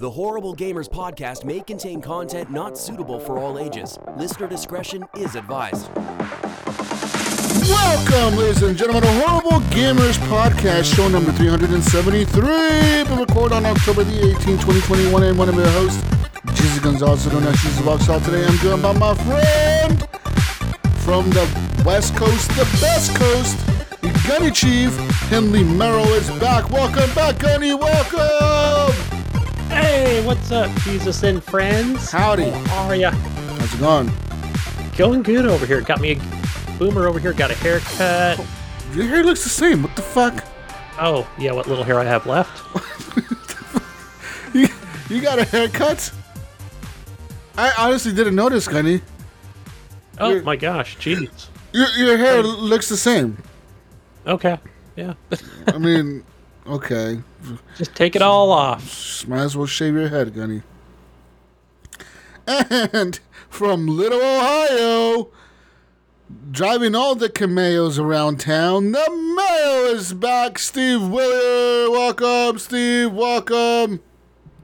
The Horrible Gamers podcast may contain content not suitable for all ages. Listener discretion is advised. Welcome, ladies and gentlemen, to Horrible Gamers Podcast, show number 373. Been recorded on October the 18th, 2021. And one of your hosts, Jesus Gonzalez, known as Jesus Out. Today I'm joined by my friend from the West Coast, the best coast, the Gunny Chief, Henley Merrill is back. Welcome back, Gunny. Welcome. Hey, what's up, Jesus and friends? Howdy. How are ya? How's it going? Going good over here. Got me a boomer over here. Got a haircut. Your hair looks the same. What the fuck? Oh, yeah, what little hair I have left. You, you got a haircut? I honestly didn't notice, Gunny. Oh You're- my gosh, jeez. Your, your hair um, looks the same. Okay, yeah. I mean, okay. Just take it all off. Might as well shave your head, Gunny. And from Little Ohio, driving all the cameos around town, the mayo is back. Steve Willer, welcome. Steve, welcome.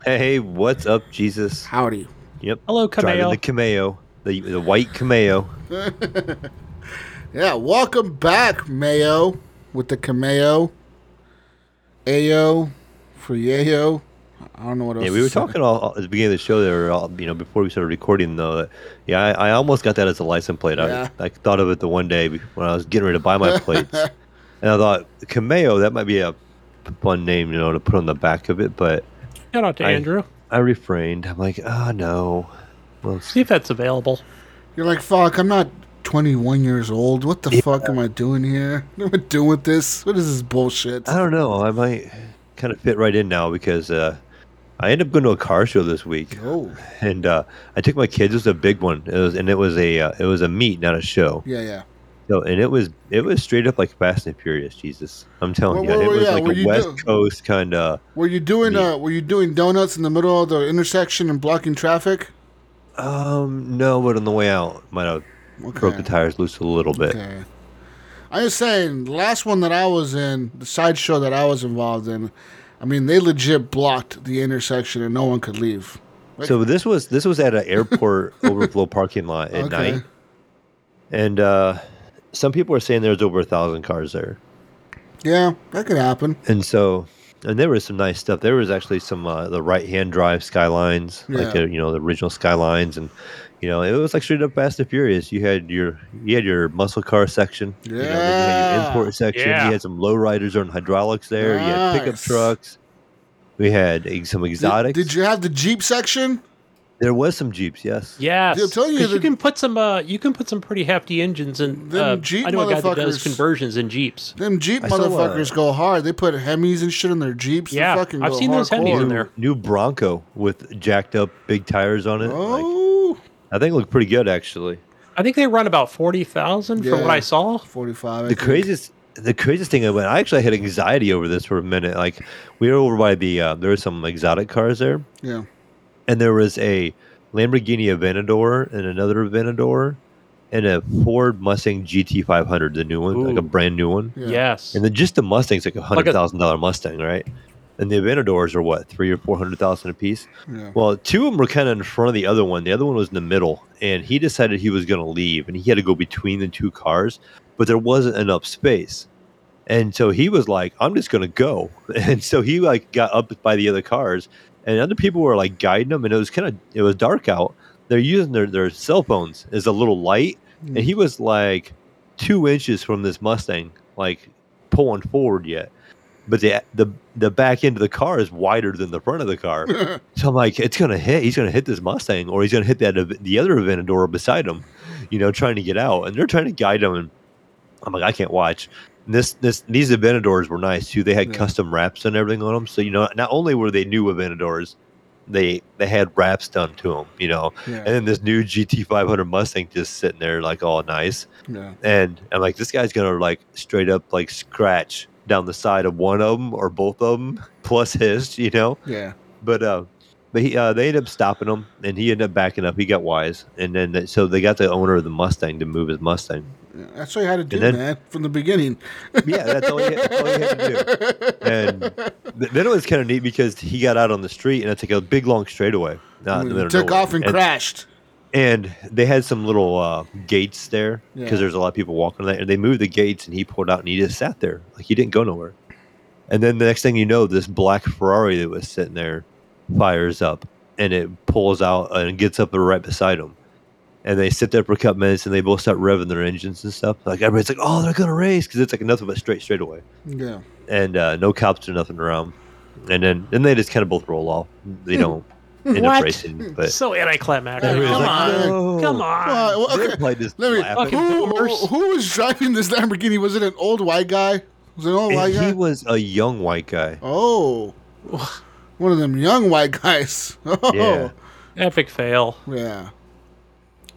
Hey, what's up, Jesus? Howdy. Yep. Hello, cameo. Driving Cameo. the Cameo, the the white Cameo. Yeah, welcome back, Mayo, with the cameo. Ayo for Yayo. I don't know what else. Yeah, we to were say. talking all, all- at the beginning of the show. There, all, you know, before we started recording, though. That, yeah, I, I almost got that as a license plate. Yeah. I, I thought of it the one day when I was getting ready to buy my plates, and I thought Cameo that might be a fun name, you know, to put on the back of it. But Shout out to I- Andrew. I refrained. I'm like, oh no. Well, See if that's available. You're like, fuck, I'm not 21 years old. What the fuck am I doing here? What am I doing with this? What is this bullshit? I don't know. I might kind of fit right in now because uh, I ended up going to a car show this week. Oh, and uh, I took my kids. It was a big one. It was, and it was a uh, it was a meet, not a show. yeah, yeah. So, and it was it was straight up like Fast and Furious. Jesus, I'm telling Where- you, where it was at? like Were a West do- Coast kind of. Were you doing Me. uh were you doing donuts in the middle of the intersection and blocking traffic? Um, no, but on the way out, might have broke the tires loose a little bit. Okay. I'm just saying, the last one that I was in, the sideshow that I was involved in, I mean, they legit blocked the intersection and no one could leave. So this was this was at an airport overflow parking lot at Okay. night, and uh, some people are saying there's over a thousand cars there. Yeah, that could happen. And so, and there was some nice stuff. There was actually some uh, the right hand drive Skylines, like Yeah. uh, you know the original Skylines, and you know it was like straight up Fast and Furious. You had your you had your muscle car section, you know, then you had your Yeah. import section. Yeah. You had some lowriders on hydraulics there. You had pickup trucks. We had some Did, exotics. did you have the Jeep section? There was some Jeeps, yes. Yes, I'm telling you 'cause you can put some. Uh, you can put some pretty hefty engines in. Them Uh, Jeep I know a guy that does motherfuckers- conversions in Jeeps. Them Jeep I saw, uh, motherfuckers go hard. They put Hemis and shit in their Jeeps. Yeah, fucking I've go seen those Hemis in there. New Bronco with jacked up big tires on it. Like, Oh, I think it looked pretty good actually. I think they run about forty thousand from what I saw. 45. The think. craziest the craziest thing I went I actually had anxiety over this for a minute. Like we were over by the uh, there were some exotic cars there Yeah. and there was a Lamborghini Aventador and another Aventador and a Ford Mustang GT500, the new one, like a brand new one. Yeah. Yes. And then just the Mustang's like a Like hundred a- thousand dollar Mustang, right? And the Aventadors are what three or four hundred thousand a piece. Yeah. Well, two of them were kind of in front of the other one. The other one was in the middle, and he decided he was going to leave, and he had to go between the two cars, but there wasn't enough space, and so he was like, "I'm just going to go," and so he like got up by the other cars, and other people were like guiding him, and it was kind of it was dark out. They're using their their cell phones as a little light, and mm. he was like two inches from this Mustang, like pulling forward yet. But the the the back end of the car is wider than the front of the car. So I'm like, it's gonna hit. He's gonna hit this Mustang, or he's gonna hit that the other Aventador beside him, you know, trying to get out. And they're trying to guide him. And I'm like, I can't watch. And this this these Aventadors were nice too. They had Yeah. custom wraps and everything on them. So you know, not only were they new Aventadors, they they had wraps done to them. You know, Yeah. and then this new GT500 Mustang just sitting there like all nice. yeah. And I'm like, this guy's gonna like straight up like scratch down the side of one of them or both of them plus his, you know. Yeah. But uh, but he, uh, they ended up stopping him, and he ended up backing up. He got wise, and then they, so they got the owner of the Mustang to move his Mustang. That's what you had to do, then- man, from the beginning. yeah, that's all, he, that's all had to do. And th- then it was kind of neat because he got out on the street and it's like a big long straightaway. The middle of Took off and, crashed. And they had some little uh, gates there because Yeah. there's a lot of people walking there. And they moved the gates and he pulled out and he just sat there. Like he didn't go nowhere. And then the next thing you know, this black Ferrari that was sitting there fires up and it pulls out and gets up right beside him. And they sit there for a couple minutes and they both start revving their engines and stuff. Like everybody's like, oh, they're going to race because it's like nothing but straight, straight away. Yeah. And uh, no cops or nothing around. And then, then they just kind of both roll off. They don't end What? up racing. Hmm. But So anticlimactic. Everybody's Come like, on. "No." Come on. Well, well, They're okay. Let me. laughing. Who, boomers. who was driving this Lamborghini? Was it an old white guy? Was it an old white And guy? he was a young white guy. oh, one of them young white guys. Oh, Yeah. Epic fail. yeah.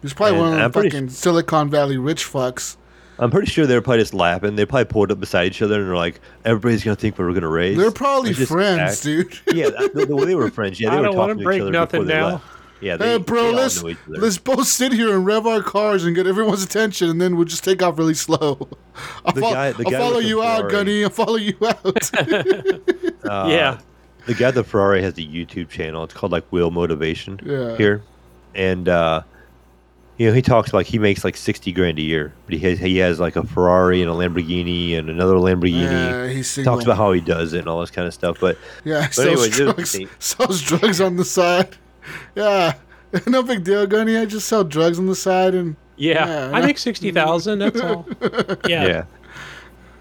He's probably And one of them I'm pretty fucking Silicon Valley rich fucks. I'm pretty sure they were probably just laughing. They probably pulled up beside each other and they're like, everybody's gonna think we're gonna race. They're probably Like, just friends, act- dude. Yeah, that- the, the way they were friends. Yeah, they I were don't wanna talking to each other nothing before they left. Yeah, they, Hey, bro, they let's knew each other. let's both sit here and rev our cars and get everyone's attention, and then we'll just take off really slow. I'll, The fol- guy- the I'll guy follow with the you out, Gunny. I'll follow you out. Uh, yeah. the guy the Ferrari has a YouTube channel. It's called like Wheel Motivation Yeah. here, and uh, you know he talks like he makes like sixty grand a year, but he has he has like a Ferrari and a Lamborghini and another Lamborghini. Yeah, he's single. talks about how he does it and all this kind of stuff. But Yeah, But sells anyway, drugs. Sells drugs on the side. Yeah, no big deal, Gunny. I just sell drugs on the side, and Yeah. Yeah, I no. make 60,000. That's all. Yeah. yeah,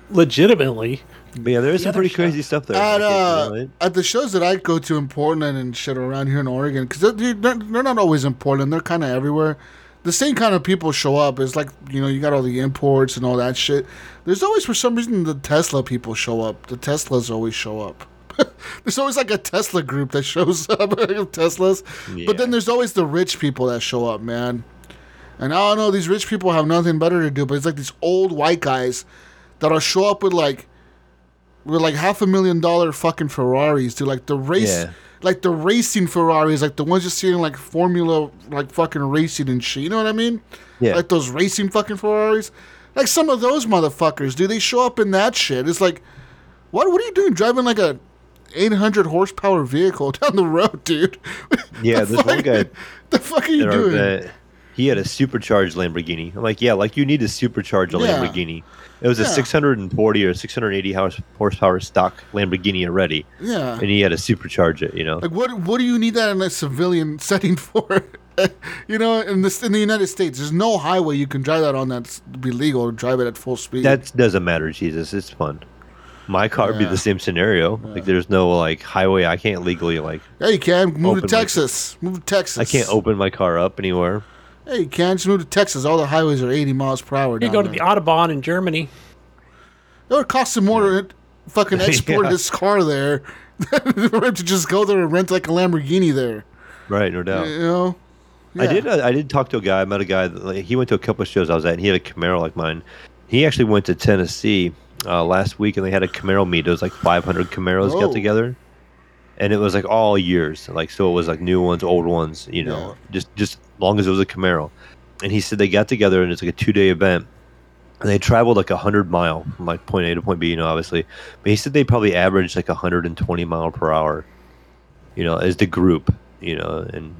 Legitimately. but yeah, there is some pretty show. crazy stuff there. at Like, uh, you know, it- at the shows that I go to in Portland and shit around here in Oregon, because they're, they're they're not always in Portland. They're kind of everywhere. The same kind of people show up. It's like you know you got all the imports and all that shit. There's always for some reason the Tesla people show up. The Teslas always show up. there's always like a Tesla group that shows up Teslas. But then there's always the rich people that show up, man. And I don't know, these rich people have nothing better to do, but it's like these old white guys that'll show up with like with like half a million dollar fucking Ferraris, dude. Like the race, Yeah. Like the racing Ferraris, like the ones you see in like Formula, like fucking racing and shit. You know what I mean? Yeah. Like those racing fucking Ferraris. Like some of those motherfuckers, do They show up in that shit. It's like, what? What are you doing driving like a 800 horsepower vehicle down the road, dude? Yeah, The this one guy The fuck are you doing? He had a supercharged Lamborghini. I'm like, yeah, like you need to supercharge a Yeah. Lamborghini. It was a 640 or 680 horse- horsepower stock Lamborghini already, Yeah. and he had to supercharge it. You know, Like what? What do you need that in a civilian setting for? you know, in this in the United States, there's no highway you can drive that on that's be legal to drive it at full speed. that doesn't matter, Jesus. It's fun. My car would be the same scenario. Like, there's no like highway. I can't legally like. yeah, you can move to my- Texas. Move to Texas. I can't open my car up anywhere. Hey, you can just move to Texas. All the highways are 80 miles per hour. You down go to the there. Autobahn in Germany. It would cost him more to fucking export Yeah. his car there for him to just go there and rent like a Lamborghini there. Right, no doubt. You know. I did. Uh, I did talk to a guy. I met a guy. That, like, he went to a couple of shows I was at. and He had a Camaro like mine. He actually went to Tennessee uh, last week, and they had a Camaro meet. It was like 500 Camaros Oh. got together, and it was like all years. Like so, it was like new ones, old ones. You know, just just long as it was a Camaro. And he said they got together, and it's like a two day event. And they traveled like a hundred mile from like point A to point B. You know, obviously, but he said they probably averaged like 120 mile per hour. You know, as the group. You know, and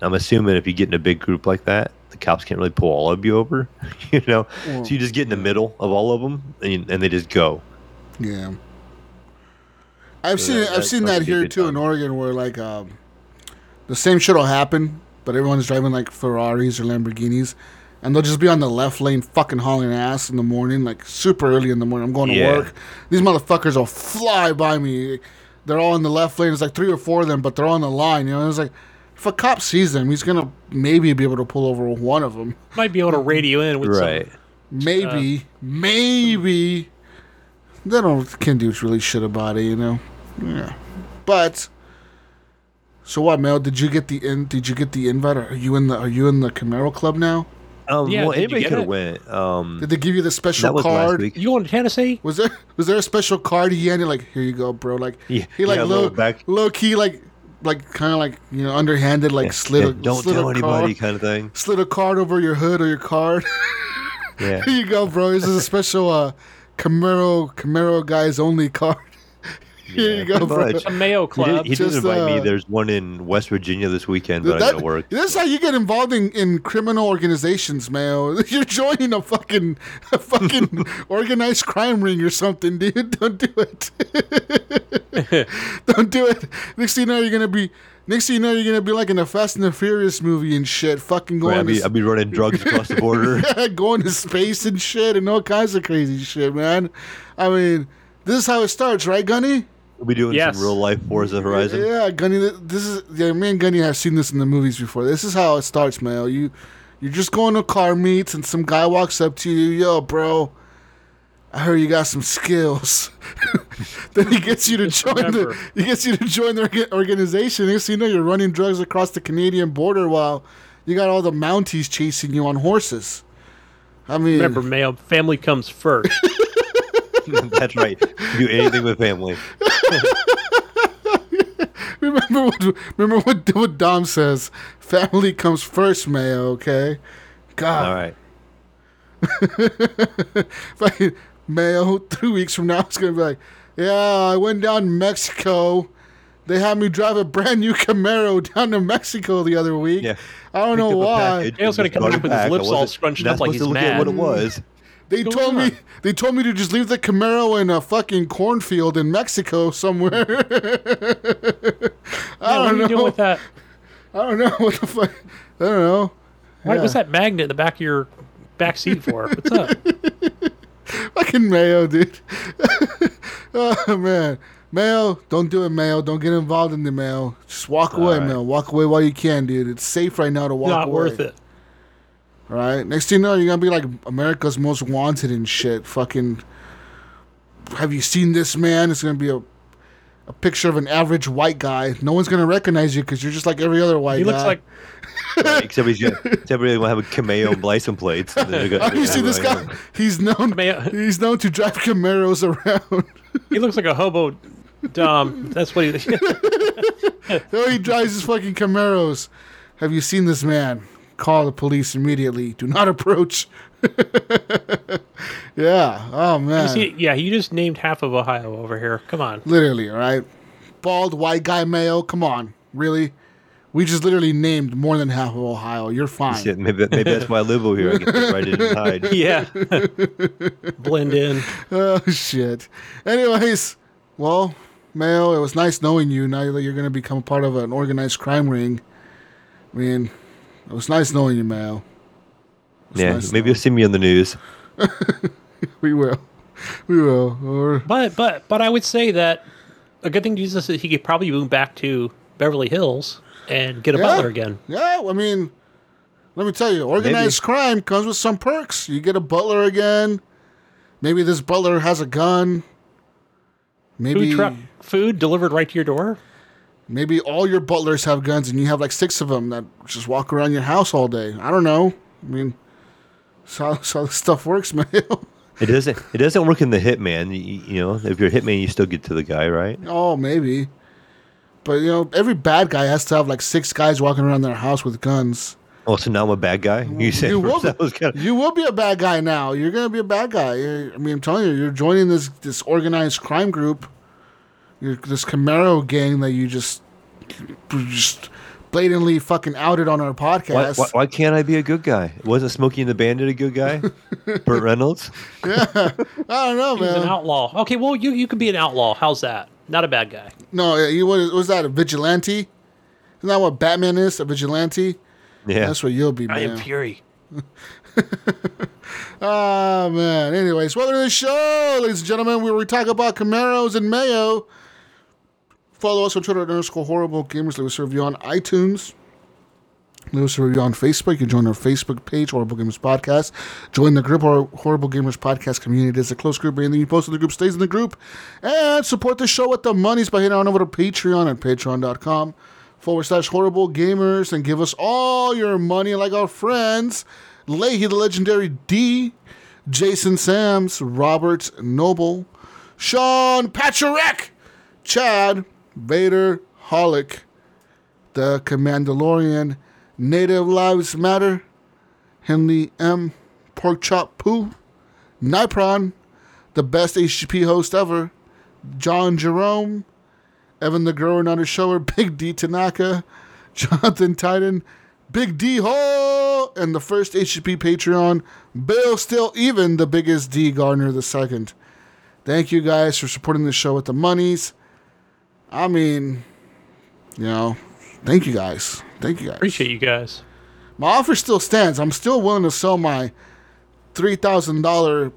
I'm assuming if you get in a big group like that, the cops can't really pull all of you over, you know. So you just get in the middle of all of them, and, you, and they just go. Yeah. I've So seen that- I've seen that here too time. in Oregon where like um, the same shit will happen, but everyone's driving like Ferraris or Lamborghinis, and they'll just be on the left lane fucking hauling ass in the morning, like super early in the morning. I'm going to work. These motherfuckers will fly by me. They're all in the left lane. It's like three or four of them, but they're on the line. You know, it's like if a cop sees them, he's gonna maybe be able to pull over one of them. Might be able to radio in with Right. some. Maybe, maybe they don't can do really shit about it, you know. Yeah, but so what, Mel? Did you get the in? Did you get the invite? Are you in the Are you in the Camaro Club now? Um, Yeah, well, did anybody could have went. Um, Did they give you the special that was last card? week. You going to Tennessee? Was there Was there a special card he handed? Like, here you go, bro. Like Yeah, he like yeah, low back- low key like like kind of like you know underhanded like slid yeah, a don't slid tell a anybody, card, kind of thing. slid a card over your hood or your card. Yeah. Here you go, bro. This is a special uh, Camaro Camaro guys only card. Here you go, bro. much. A Mayo He, Club. did, he did Just, invite me. uh, There's one in West Virginia this weekend, but I That- gotta work. This is how you get involved in, in criminal organizations, man. You're joining a fucking a fucking organized crime ring or something, dude. Don't do it. Don't do it. Next thing you know, you're gonna be. Next thing you know, you're gonna be like in a Fast and the Furious movie and shit. Fucking Right, going I'll, be, to, I'll be running drugs across the border. yeah, going to space and shit and all kinds of crazy shit, man. I mean, this is how it starts, right, Gunny? We'll be doing Yes. some real life Forza Horizon. Yeah, Gunny. This is yeah. Me and Gunny have seen this in the movies before. This is how it starts, man. You you're just going to car meets and some guy walks up to you, yo, bro. I heard you got some skills. then he gets you to join remember. the he gets you to join the organization. Next thing you know, you're running drugs across the Canadian border while you got all the Mounties chasing you on horses. I mean, Remember, Mayo family comes first. That's right. Do anything with family. remember what remember what what Dom says. Family comes first, Mayo. Okay, God. All right. fucking Mayo three weeks from now it's gonna be like, yeah, I went down to Mexico. They had me drive a brand new Camaro down to Mexico the other week. Yeah. I don't know Picked up a why. package Dale's gonna come brought back with his lips all scrunched up like supposed to he's look at mad. What it was. They told going me they told me to just leave the Camaro in a fucking cornfield in Mexico somewhere. I Yeah, don't know. doing with that? I don't know what the fuck. I don't know. What, Yeah. What's that magnet in the back of your back seat for? What's up? Fucking Mayo, dude. oh man, Mayo, don't do it, Mayo. Don't get involved in the Mayo. Just walk away, right. Mayo. Walk away while you can, dude. It's safe right now to walk Not away. worth it. All right. Next thing you know, you're gonna be like America's Most Wanted and shit. Fucking. Have you seen this man? It's gonna be a. A picture of an average white guy. No one's gonna recognize you because you're just like every other white guy. He guy. looks like Right, except he's gonna, except everybody will have a Cameo license plates. and they're gonna- Oh, you see this guy? He's known. Mayo- He's known to drive Camaros around. he looks like a hobo. Dom. That's what he. Oh, he drives his fucking Camaros. Have you seen this man? Call the police immediately. Do not approach. yeah. Oh man. See, yeah, you just named half of Ohio over here. Come on. literally, all right. Bald white guy male. Come on, really? We just literally named more than half of Ohio. You're fine. Shit, maybe, maybe that's why I live over here. I can fit right in and hide. Yeah. Blend in. Oh shit. Anyways, well, Mayo, it was nice knowing you. Now that you're gonna become a part of an organized crime ring. I mean, it was nice knowing you, Mayo. Yeah, nice maybe you'll see me on the news. We will. We will. Or But but but I would say that a good thing to use this is he could probably move back to Beverly Hills and get a Yeah. butler again. yeah, I mean, let me tell you, organized crime comes with some perks. You get a butler again. Maybe this butler has a gun. Maybe Food truck food delivered right to your door. Maybe all your butlers have guns and you have like six of them that just walk around your house all day. I don't know. I mean, that's how, that's how this stuff works, man. It doesn't. It doesn't work in the hitman. You, you know, if you're a hitman, you still get to the guy, right? oh, maybe. But you know, every bad guy has to have like six guys walking around their house with guns. Oh, so now I'm a bad guy. You said You will, first I was kind of. you will be a bad guy now. You're gonna be a bad guy. I mean, I'm telling you, you're joining this this organized crime group. You're this Camaro gang that you just just blatantly fucking outed on our podcast. why, why can't I be a good guy? Wasn't Smokey and the Bandit a good guy? Burt Reynolds. yeah, I don't know, He's an outlaw. Okay, well you you can be an outlaw. How's that? Not a bad guy. No, you what was that? A vigilante? Isn't that what Batman is? A vigilante? Yeah. That's what you'll be, I am man. Fury. Ah, man. Anyways, welcome to the show, ladies and gentlemen, where we talk about Camaros and Mayo. Follow us on Twitter at underscore horrible gamers. Leave us a review on iTunes. Leave us a review on Facebook. You can join our Facebook page, Horrible Gamers Podcast. Join the group, our Horrible Gamers Podcast community. It's a close group. Anything you post in the group stays in the group. And support the show with the monies by heading on over to Patreon at patreon.com forward slash horrible gamers and give us all your money like our friends Leahy the Legendary D, Jason Sams, Robert Noble, Sean Pacharek, Chad, Vader, Holic, the Commandalorian, Native Lives Matter, Henley M, Pork Chop Poo, Nipron, the best HGP host ever, John Jerome, Evan the Grower Not a Shower, Big D Tanaka, Jonathan Titan, Big D Ho, and the first HGP Patreon, Bill Still Even, the biggest D Gardner the second. Thank you guys for supporting the show with the monies. I mean, you know, thank you guys. Thank you guys. Appreciate you guys. My offer still stands. I'm still willing to sell my three thousand dollar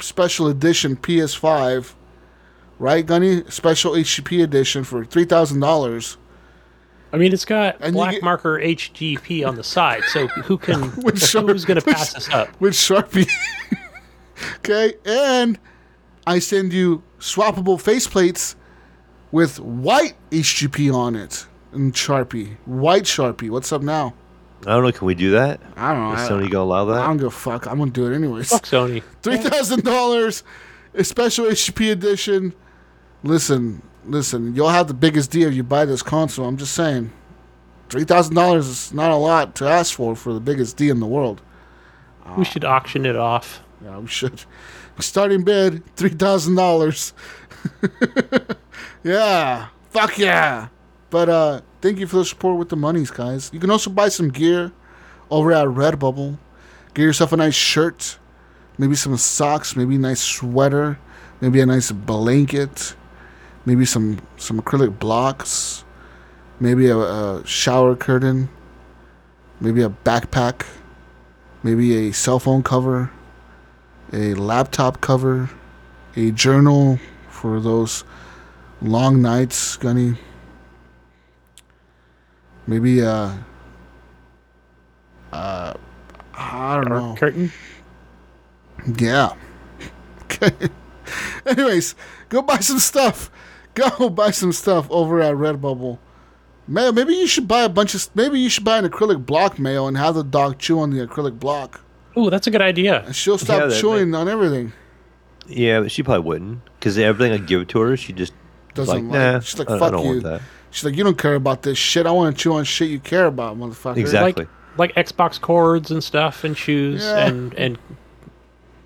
special edition PS5, right, Gunny? Special HGP edition for three thousand dollars. I mean, it's got And black get- marker HGP on the side, so who can who's going to pass this up? with Sharpie. okay, and I send you swappable faceplates with white HGP on it and Sharpie, white Sharpie. What's up now? I don't know. Can we do that? I don't know. Is Sony gonna allow that? I that? don't give a fuck. I'm gonna do it anyways. Fuck Sony. Three thousand dollars, a special HGP edition. Listen, listen. You'll have the biggest deal if you buy this console. I'm just saying, three thousand dollars is not a lot to ask for for the biggest D in the world. We should auction it off. Yeah, we should. Starting bid three thousand dollars. yeah, fuck yeah. But uh, thank you for the support with the monies, guys. You can also buy some gear over at Redbubble. Get yourself a nice shirt, maybe some socks, maybe a nice sweater, maybe a nice blanket, maybe some some acrylic blocks, maybe a, a shower curtain, maybe a backpack, maybe a cell phone cover a laptop cover, a journal for those long nights, Gunny. Maybe uh uh I don't know. Curtain. Yeah. Okay. Anyways, go buy some stuff. Go buy some stuff over at Redbubble. Mayo, maybe you should buy a bunch of. Maybe you should buy an acrylic block, Mayo, and have the dog chew on the acrylic block. Ooh, that's a good idea. And she'll stop Yeah, that- chewing on everything. Yeah, but she probably wouldn't because everything I give to her, she just Doesn't like, like- nah. she's like, I, I "Fuck don't you." want that. She's like, you don't care about this shit. I want to chew on shit you care about, motherfucker. Exactly. Like like Xbox cords and stuff and shoes Yeah. and and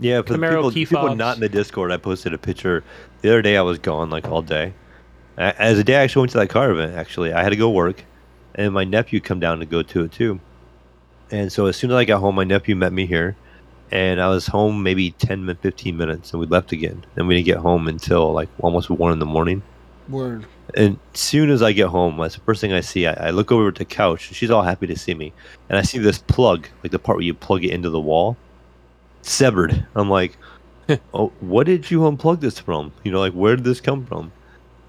Yeah, for Camaro people, key people not in the Discord, I posted a picture the other day. I was gone like all day. As a day, I actually went to that car event. Actually, I had to go work, and my nephew come down to go to it too. And so as soon as I got home, my nephew met me here, and I was home maybe 10, 15 minutes, and we left again. And we didn't get home until like almost one in the morning. Word. And soon as I get home, that's the first thing I see. I, I look over at the couch, she's all happy to see me. And I see this plug, like the part where you plug it into the wall, severed. I'm like, oh, what did you unplug this from? You know, like where did this come from?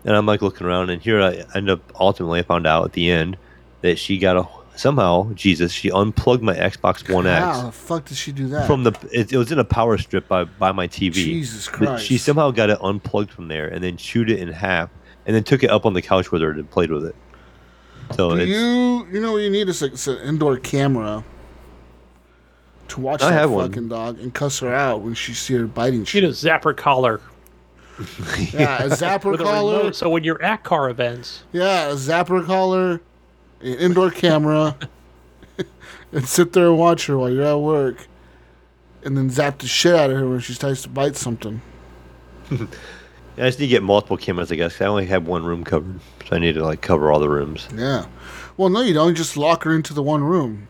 And I'm like looking around, and here I end up ultimately I found out at the end that she got a somehow Jesus she unplugged my Xbox One X. How X the fuck did she do that? from the it, it was in a power strip by by my TV. Jesus But Christ. She somehow got it unplugged from there and then chewed it in half and then took it up on the couch with her and played with it. So Do it's, you you know what you need is, a, an indoor camera to watch I that have one. fucking dog and cuss her out when she see her biting get shit. a zapper collar Yeah, a zapper with a collar. remote. So when you're at car events, Yeah, a zapper collar, an indoor camera, and sit there and watch her while you're at work, and then zap the shit out of her when she tries to bite something. I just need to get multiple cameras, I guess. 'cause I only have one room covered, so I need to like cover all the rooms. Yeah. Well, no, you don't. You just lock her into the one room.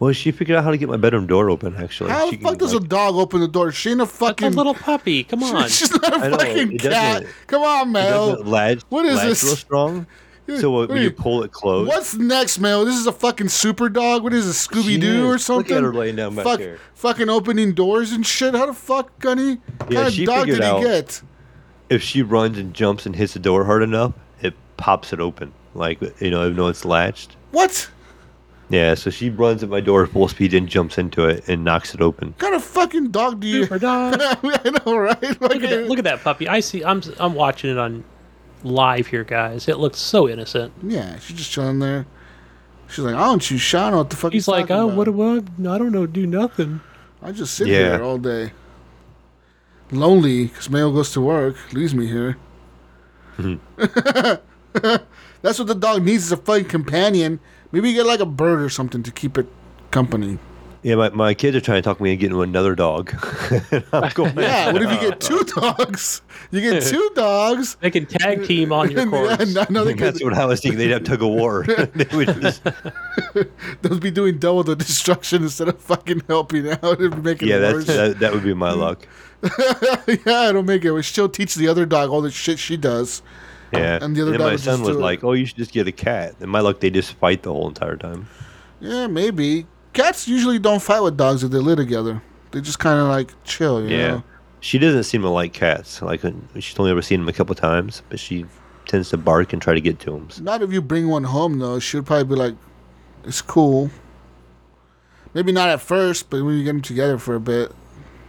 Well, she figured out how to get my bedroom door open. Actually, How she the fuck can, does a dog open the door? She ain't a that's a fucking. little puppy. Come on. She's not a I know, fucking it cat. Come on, it Mel. latch, What is latch this? real strong? So What when you you- pull it closed, What's next, Mel? This is a fucking super dog. What is it, Scooby Doo or something? Look at her laying down back Fuck, there. fucking opening doors and shit. How the fuck, Gunny? What Yeah, kind of she dog did figured he out- get? if she runs and jumps and hits the door hard enough, it pops it open. Like you know, even though it's latched. What? Yeah, so she runs at my door full speed and jumps into it and knocks it open. What kind of fucking dog do you? Super dog. I know, right? Look at that! Look at that puppy. I see. I'm I'm watching it on live here, guys. It looks so innocent. Yeah, she's just chilling there. She's like, I don't you shine. I what the fuck He's like, oh, about. what do I? I don't know. Do nothing. I just sit Yeah. here all day. Lonely, because Mayo goes to work, leaves me here. That's what the dog needs is a fucking companion. Maybe you get like a bird or something to keep it company. Yeah, my, my kids are trying to talk me into getting another dog. I'm going, Yeah, what if you get two dogs? You get two dogs. They can tag team on your And, yeah, course. no, no, they could, That's what I was thinking. They'd have tug of war. they would just, they'll be doing double the destruction instead of fucking helping out and making yeah, it that's worse. that, that would be my luck. yeah, it'll make it. She'll teach the other dog all the shit she does. Yeah. And the other then dog my son was do it. like, "Oh, you should just get a cat." And my luck, they just fight the whole entire time. Yeah, maybe. Cats usually don't fight with dogs if they live together. They just kind of like chill, you Yeah. know? She doesn't seem to like cats. Like uh, she's only ever seen them a couple times, but she tends to bark and try to get to them. Not if you bring one home, though. She'll probably be like, it's cool. Maybe not at first, but when you get them together for a bit,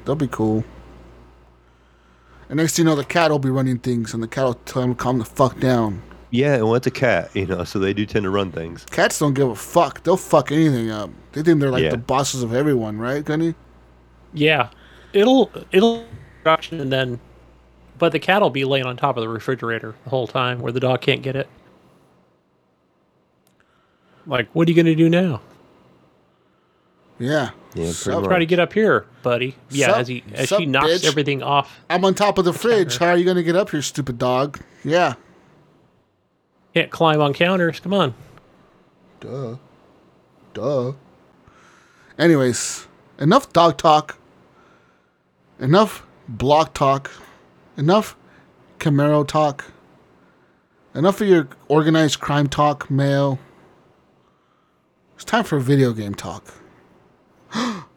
they'll be cool. And next thing you know, the cat will be running things, and the cat will tell him to calm the fuck down. Yeah, and what's a cat? You know, so they do tend to run things. Cats don't give a fuck. They'll fuck anything up. They think they're like Yeah. the bosses of everyone, right, Gunny? Yeah, it'll it'll production and then, but the cat will be laying on top of the refrigerator the whole time where the dog can't get it. Like, what are you gonna do now? Yeah. Yeah, Sup? pretty Try to get up here, buddy. Yeah, Sup- as he as sup, she knocks bitch? everything off. I'm on top of the fridge. How are you gonna get up here, stupid dog? Yeah. Can't climb on counters. Come on. Duh. Duh. Anyways, enough dog talk. Enough block talk. Enough Camaro talk. Enough of your organized crime talk, mail. It's time for video game talk.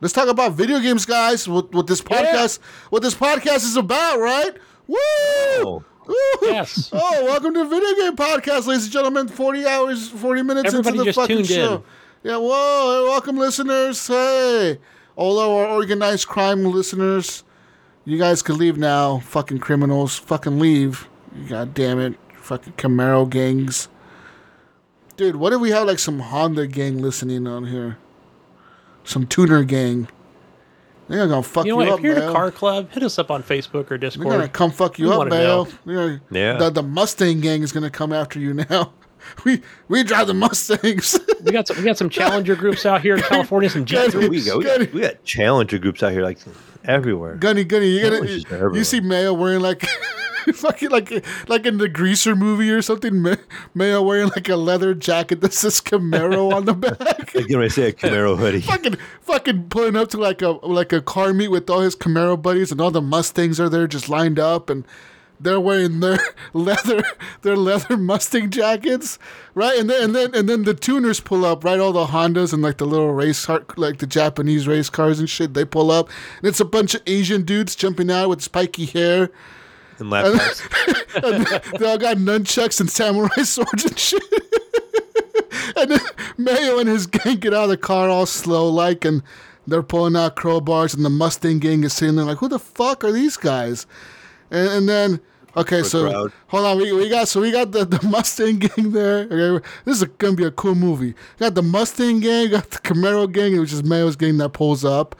Let's talk about video games, guys. What, what this podcast, what this podcast is about, right? Woo! Oh, Woo! Yes. Oh, welcome to Video Game Podcast, ladies and gentlemen. 40 hours, 40 minutes Everybody into the fucking tuned in. show. Yeah, whoa. Welcome, listeners. Hey. All our organized crime listeners, you guys can leave now. Fucking criminals. Fucking leave. God damn it. Fucking Camaro gangs. Dude, what if we have like some Honda gang listening on here? Some tuner gang. They're gonna fuck You you, know what? up, If you're at man. a car club, hit us up on Facebook or Discord. They're gonna come fuck you We up, wanna Mayo. know. They're- Yeah. The, the Mustang gang is gonna come after you now. We we drive the Mustangs. We got some we got some challenger groups out here in California, some Jet Gunny, we go. We got, we got challenger groups out here like everywhere. Gunny, Gunny, you gotta Challenges you, see Mayo wearing like fucking like like in the Greaser movie or something. Ma- Mayo wearing like a leather jacket that says Camaro on the back. Like I say a Camaro hoodie. fucking fucking pulling up to like a like a car meet with all his Camaro buddies and all the Mustangs are there just lined up and they're wearing their leather their leather Mustang jackets, right? And then and then and then the tuners pull up, right? All the Hondas and like the little race car, like the Japanese race cars and shit. They pull up, and it's a bunch of Asian dudes jumping out with spiky hair. And laptops. They all got nunchucks and samurai swords and shit. and then Mayo and his gang get out of the car all slow like, and they're pulling out crowbars, and the Mustang gang is sitting there like, who the fuck are these guys? And, and then, okay, so hold on, we, we got so we got the, the Mustang gang there. Okay, this is gonna be a cool movie. We got the Mustang gang, got the Camaro gang, which is Mayo's gang that pulls up.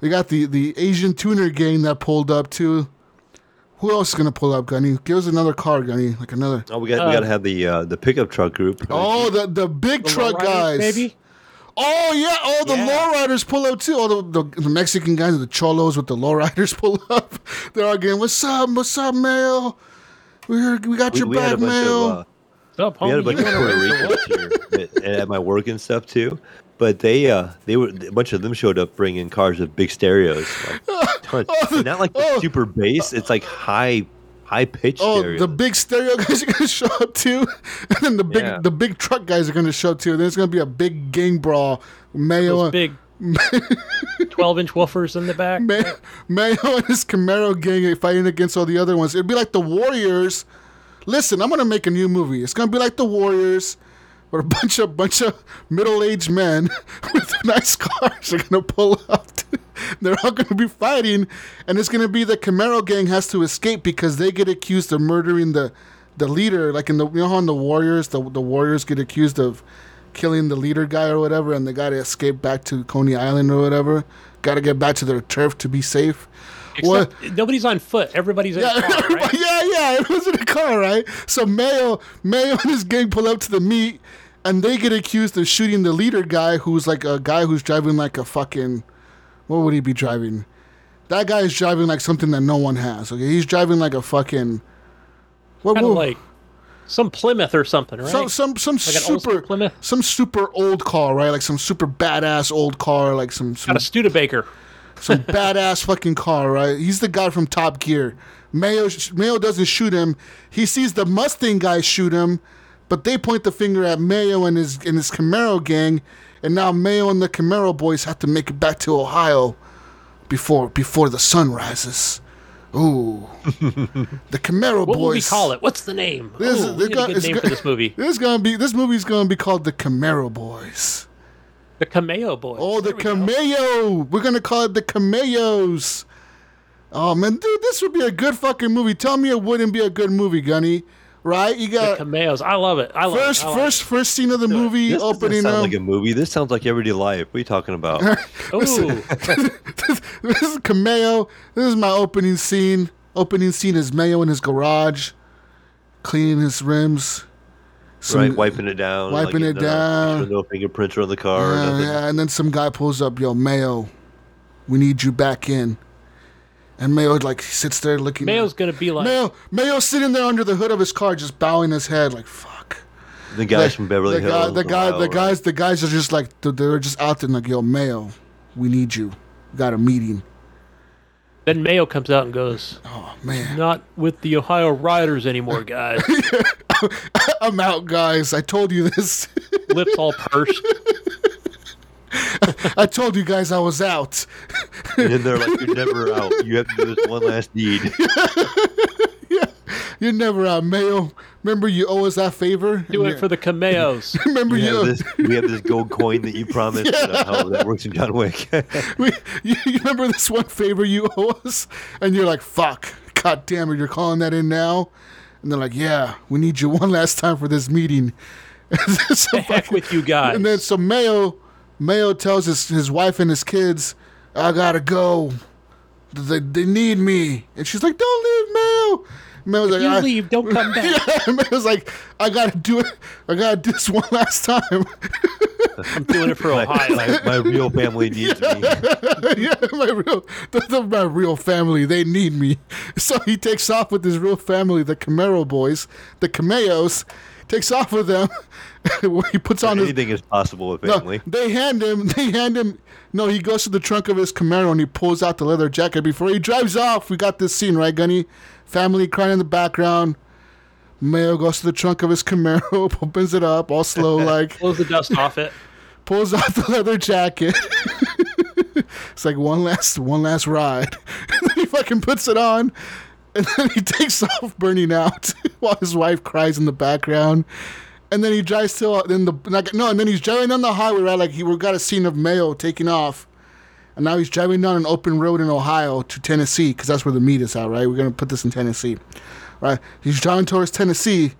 We got the the Asian tuner gang that pulled up too. Who else is gonna pull up, Gunny? Give us another car, Gunny. Like another. Oh, we got we got to have the uh, the pickup truck group. Oh, the the big The truck guys. maybe. Oh yeah. Oh, the Yeah. lowriders pull up too. Oh, the, the, the Mexican guys, the cholos with the lowriders pull up. They're all getting, "What's up? What's up, Mayo? We heard, we got we, your we had a back, bunch of uh, What's up, we had a bunch You of wanna Puerto race or what? Ricans here but- at my work and stuff too. But they uh they were a bunch of them showed up bringing cars with big stereos, like, tons. Oh, not like the oh. super bass. It's like high high pitched Oh, stereo. the big stereo guys are gonna show up too, and then the big Yeah. the big truck guys are gonna show up too. And Then it's gonna be a big gang brawl. Mayo, Those big twelve inch woofers in the back. May- Mayo and his Camaro gang are fighting against all the other ones. It'd be like the Warriors. Listen, I'm gonna make a new movie. It's gonna be like the Warriors, where a bunch of bunch of middle aged men with nice cars are gonna pull up. They're all gonna be fighting, and it's gonna be the Camaro gang has to escape because they get accused of murdering the the leader. Like in the you know in the Warriors, the the Warriors get accused of killing the leader guy or whatever, and they gotta escape back to Coney Island or whatever. Gotta get back to their turf to be safe. Except nobody's on foot. Everybody's in Yeah, a car, right? yeah, yeah. It was in a car, right? So Mayo, Mayo and his gang pull up to the meet, and they get accused of shooting the leader guy, who's like a guy who's driving like a fucking, what would he be driving? That guy is driving like something that no one has. Okay, he's driving like a fucking, what, Kind of like some Plymouth or something, right? some some some Like super Plymouth? some super old car, right? Like some super badass old car, like some some, Got a Studebaker. Some badass fucking car, right? He's the guy from Top Gear. Mayo Mayo doesn't shoot him. He sees the Mustang guy shoot him, but they point the finger at Mayo and his and his Camaro gang, and now Mayo and the Camaro boys have to make it back to Ohio before before the sun rises. Ooh, the Camaro What boys. will we call it? What's the name? This- oh, this we guy- a good name go- for this movie. This gonna be this movie's gonna be called the Camaro Boys. The Cameo Boys. Oh, the There we go. Cameo. We're gonna call it the Cameos. Oh man, dude, this would be a good fucking movie. Tell me it wouldn't be a good movie, Gunny. Right? You got The got Cameos. I love it. I love first, it. I like first, first scene of the movie This doesn't opening sound up. like a movie. This sounds like everyday life. What are you talking about? it. Ooh, this is Cameo. This is my opening scene. Opening scene is Mayo in his garage, cleaning his rims. Some- right, wiping it down, wiping it getting down. No fingerprints are on the car. Yeah, nothing. yeah, and then some guy pulls up, yo, Mayo, we need you back in. And Mayo like sits there looking. Mayo's gonna be like, Mayo, Mayo sitting there under the hood of his car, just bowing his head, like fuck. The guys Like, from Beverly the Hills. Guy, the guy, Ohio, the guys, the guys are just like they're just out there like, yo, Mayo, we need you. We got a meeting. then Mayo comes out and goes, Oh man, "Not with the Ohio Riders anymore, guys." I'm out, guys. I told you this. Lips all pursed. I told you guys I was out. And then they're like, "You're never out. You have to do this one last deed." yeah, You're never out, Mayo. Remember you owe us that favor. Do it for the Cameos. Remember We you. have this. We have this gold coin that you promised. uh, how that works in John Wick. we, you, you remember this one favor you owe us? And you're like, fuck, god damn it, you're calling that in now? And they're like, yeah, we need you one last time for this meeting. so The heck with you guys. and then so Mayo, Mayo tells his, his wife and his kids, I gotta go. They, they need me. And she's like, don't leave, Mayo. Mayo's like, you I, leave, don't come back. yeah, Mayo's like, I gotta do it. I gotta do this one last time. I'm doing it for my, Ohio. my, my real family needs me. yeah, my real, the, the, my real family, they need me. So he takes off with his real family, the Camaro boys, the Cameos, takes off with them. he puts on his. Anything is possible with No, they hand him. They hand him. No, he goes to the trunk of his Camaro and he pulls out the leather jacket before he drives off. We got this scene right, Gunny. Family crying in the background. Mayo goes to the trunk of his Camaro, opens it up, all slow like pulls the dust off it. pulls out the leather jacket. it's like one last one last ride. and then he fucking puts it on. And then he takes off burning out while his wife cries in the background. And then he drives till uh, then the like, no, and then he's driving down the highway, right? Like he we got a scene of Mayo taking off. And now he's driving down an open road in Ohio to Tennessee, because that's where the meet is at, right? We're gonna put this in Tennessee. Right? He's driving towards Tennessee,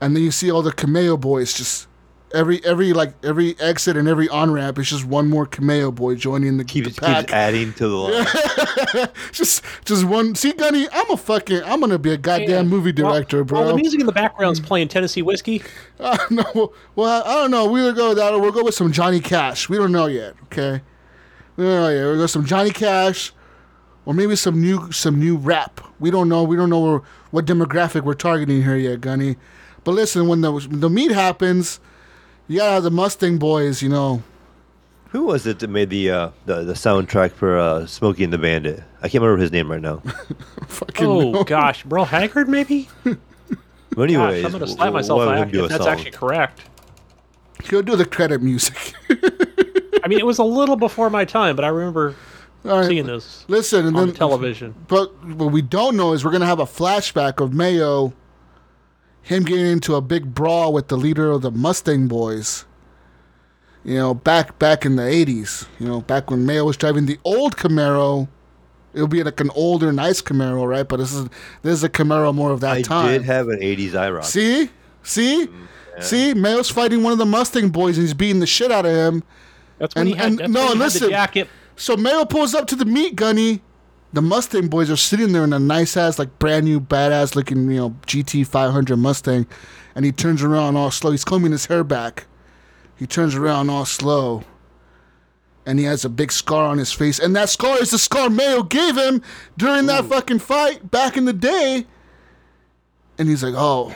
and then you see all the Cameo boys just every every like every exit and every on ramp is just one more Cameo boy joining the, Keeps, the pack. keeps adding to the line. just just one. See, Gunny, I'm a fucking I'm gonna be a goddamn movie director, Well, bro. Well, the music in the background's playing Tennessee whiskey. Uh, no, well, I don't know. We either go with that or we'll go with some Johnny Cash. We don't know yet. Okay, we don't know yet. We'll go some Johnny Cash, or maybe some new some new rap. We don't know. We don't know where, what demographic we're targeting here yet, Gunny. But listen, when the when the meet happens, you the Mustang boys. You know, Who was it that made the uh, the, the soundtrack for uh, Smokey and the Bandit? I can't remember his name right now. fucking. Oh know. gosh, Merle Haggard maybe? But anyways, Gosh, I'm gonna w- slap w- myself we'll back if that's song. actually correct. He'll do the credit music. I mean, it was a little before my time, but I remember All right. seeing this Listen, and on then television. But what we don't know is we're gonna have a flashback of Mayo, him getting into a big brawl with the leader of the Mustang Boys. You know, back back in the '80s. You know, back when Mayo was driving the old Camaro. It'll be like an older, nice Camaro, right? But this is this is a Camaro more of that I time. I did have an '80s IROC. See, see, Mm, see. Mayo's fighting one of the Mustang boys, and he's beating the shit out of him. That's when And- he had, and- that's no, when he had listen. the jacket. So Mayo pulls up to the meet gunny, the Mustang boys are sitting there in a nice ass, like brand new, badass looking, you know, GT 500 Mustang, and he turns around all slow. He's combing his hair back. He turns around all slow, and he has a big scar on his face, and that scar is the scar Mayo gave him during that fucking fight back in the day. And he's like, "Oh,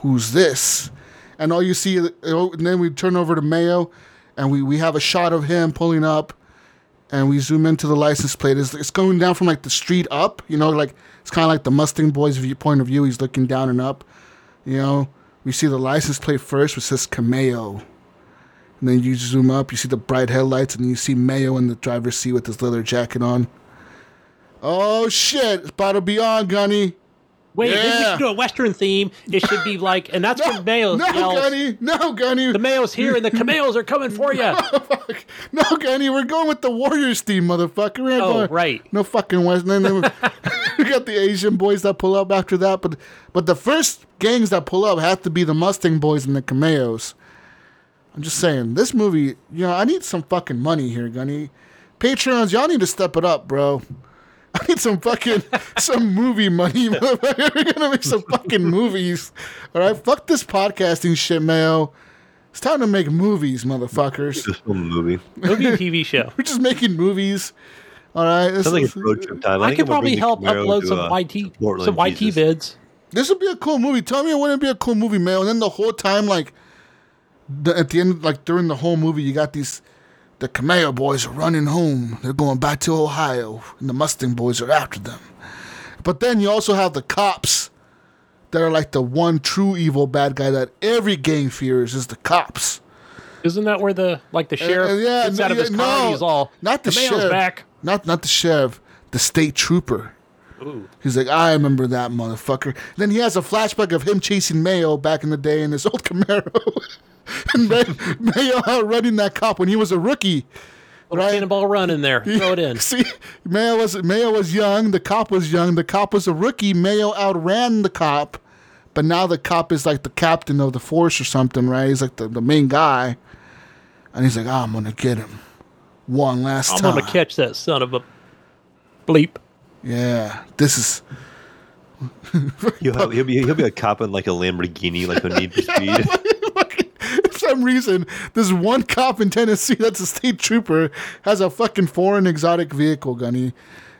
who's this?" And all you see, oh, and then we turn over to Mayo, and we we have a shot of him pulling up and we zoom into the license plate. It's, it's going down from like the street up, you know, like it's kind of like the Mustang boy's view, point of view. He's looking down and up, you know. We see the license plate first, which says Cameo. And then you zoom up, you see the bright headlights, and you see Mayo in the driver's seat with his leather jacket on. Oh shit, it's about to be on, Gunny. Wait, if we Yeah. should do a Western theme. It should be like, and that's when Mayo no, yells, Gunny, no, Gunny. "The Mayo's here, and the Cameos are coming for you." Fuck. No, Gunny, we're going with the Warriors theme, motherfucker. We're Oh, going- right. No fucking West. Then then we, we got the Asian boys that pull up after that, but but the first gangs that pull up have to be the Mustang boys and the Cameos. I'm just saying, this movie, you know, I need some fucking money here, Gunny. Patreons, y'all need to step it up, bro. I need some fucking some movie money. motherfucker. We're gonna make some fucking movies. All right, fuck this podcasting shit, Mayo. It's time to make movies, motherfuckers. Just film a movie. Movie and TV show. We're just making movies. All right, this, Sounds like is- it's road trip time. I think could probably help Camaro upload some uh, YT Portland, some YT Jesus. vids. this would be a cool movie. Tell me it wouldn't be a cool movie, Mayo. And then the whole time, like the, at the end, like during the whole movie, you got these the Camaro boys are running home. They're going back to Ohio, and the Mustang boys are after them. But then you also have the cops that are like the one true evil bad guy that every gang fears is the cops. Isn't that where the like the sheriff Uh, yeah, gets no, out of his yeah, car no, he's all not the Cameo's sheriff. back. Not not the sheriff, the state trooper. Ooh. He's like, I remember that motherfucker. Then he has a flashback of him chasing Mayo back in the day in his old Camaro. and May- Mayo outrunning that cop when he was a rookie. Little Right. cannonball run in there. Throw it in. See, Mayo was Mayo was young. The cop was young. The cop was a rookie. Mayo outran the cop, but now the cop is like the captain of the force or something, right? He's like the, the main guy, and he's like, oh, I'm gonna get him one last time. I'm gonna catch that son of a bleep. Yeah, this is He'll, have, he'll be he'll be a cop in like a Lamborghini, like on Need for Speed. for some reason, this one cop in Tennessee that's a state trooper has a fucking foreign exotic vehicle, Gunny.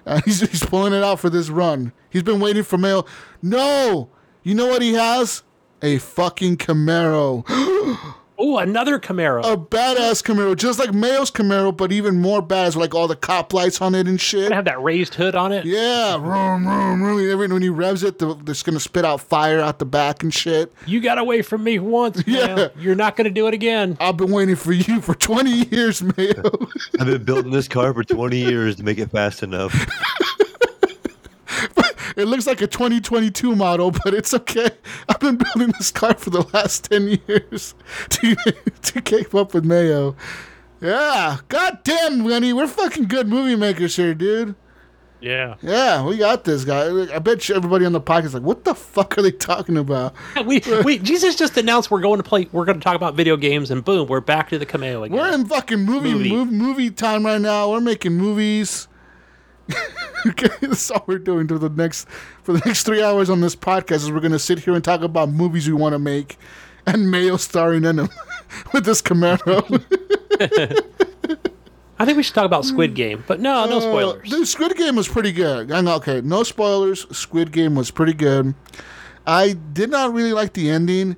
Uh, he's, he's pulling it out for this run. He's been waiting for mail. No! You know what he has? A fucking Camaro. Oh, another Camaro. A badass Camaro. Just like Mayo's Camaro, but even more badass, with like all the cop lights on it and shit. Gonna have that raised hood on it. Yeah, vroom, vroom, vroom. Every- when he revs it, the, it's gonna spit out fire out the back and shit. You got away from me once. Yeah. Yeah. You're not gonna do it again. I've been waiting for you for 20 years, Mayo. I've been building this car for 20 years to make it fast enough. It looks like a 2022 model, but it's okay. I've been building this car for the last 10 years to, to keep up with Mayo. Yeah, goddamn, Lenny, we're fucking good movie makers here, dude. Yeah. Yeah, we got this guy. I bet you everybody on the podcast is like, what the fuck are they talking about? We we Jesus just announced we're going to play. We're going to talk about video games, and boom, we're back to the Cameo again. We're in fucking movie Movie. movie, movie time right now. We're making movies. okay, that's all we're doing for the next for the next three hours on this podcast. Is we're gonna sit here and talk about movies we want to make, and Mayo starring in them with this Camaro. I think we should talk about Squid Game, but no, no spoilers. Uh, dude, Squid Game was pretty good. I know. Okay, no spoilers. Squid Game was pretty good. I did not really like the ending.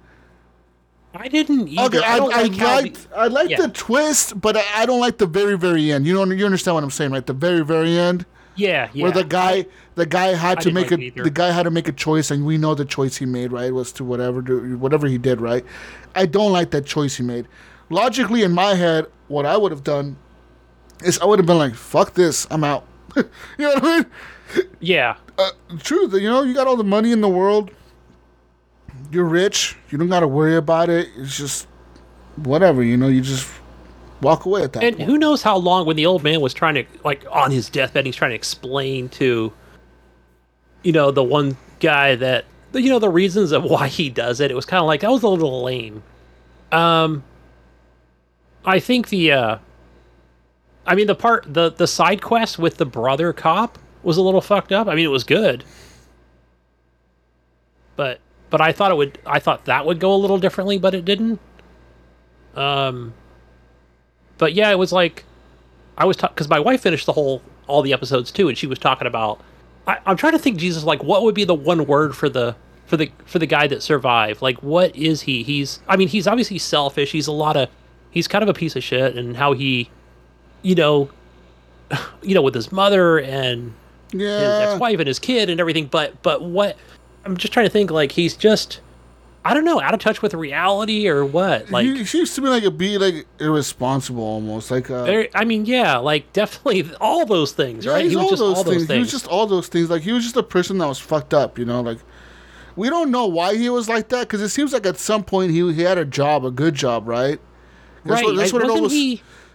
I didn't either. Okay, I, I, I like how the- liked I liked yeah. the twist, but I, I don't like the very very end. You know, you understand what I'm saying, right? The very very end. Yeah, yeah. where the guy the guy had I to make like a either. the guy had to make a choice and we know the choice he made right? Was to whatever do whatever he did right? I don't like that choice he made. Logically in my head what i would have done is i would have been like fuck this i'm out. You know what i mean? Yeah, uh, truth you know you got all the money in the world. You're rich. You don't got to worry about it. It's just whatever you know you just walk away at that and point. who knows how long when the old man was trying to like on his deathbed, he's trying to explain to, you know, the one guy that you know the reasons of why he does it. It was kind of like that was a little lame. Um, I think the, uh I mean the part the the side quest with the brother cop was a little fucked up. I mean, it was good, but but I thought it would. I thought that would go a little differently, but it didn't. Um, but yeah, it was like I was because my wife finished the whole all the episodes too, and she was talking about. I, I'm trying to think, Jesus, like what would be the one word for the for the for the guy that survived? Like, what is he? He's. I mean, he's obviously selfish. He's a lot of. He's kind of a piece of shit, and how he, you know, you know, with his mother and his Yeah. ex-wife and his kid and everything. But but what? I'm just trying to think. Like he's just. I don't know, out of touch with reality or what? Like, he seems to me like a be like irresponsible almost. Like uh, There, I mean, yeah, like definitely all those things, yeah, right? He was all just those all things. those things. He was just all those things. Like he was just a person that was fucked up. You know, like we don't know why he was like that because it seems like at some point he he had a job, a good job, right? That's right. what, that's I- it almost. he?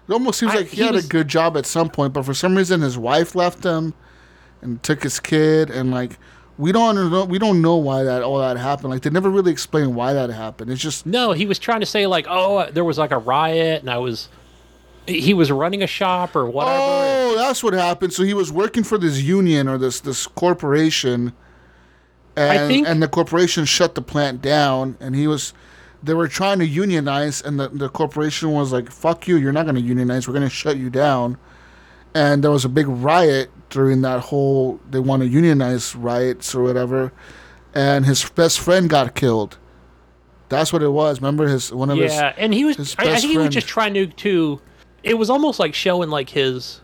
It almost seems I- like he, he had was- a good job at some point, but for some reason his wife left him and took his kid, and like we don't know, we don't know why that all that happened. Like they never really explain why that happened. It's just No, he was trying to say like, oh, there was like a riot, and I was. He was running a shop or whatever. oh, that's what happened. So he was working for this union or this this corporation, and think- and the corporation shut the plant down, and he was. They were trying to unionize, and the, the corporation was like, "Fuck you! You're not going to unionize. We're going to shut you down." And there was a big riot during that whole they want to unionize riots or whatever, and his best friend got killed. That's what it was. Remember his one of his yeah, and he was. I, I think he was just trying to to. It was almost like showing like his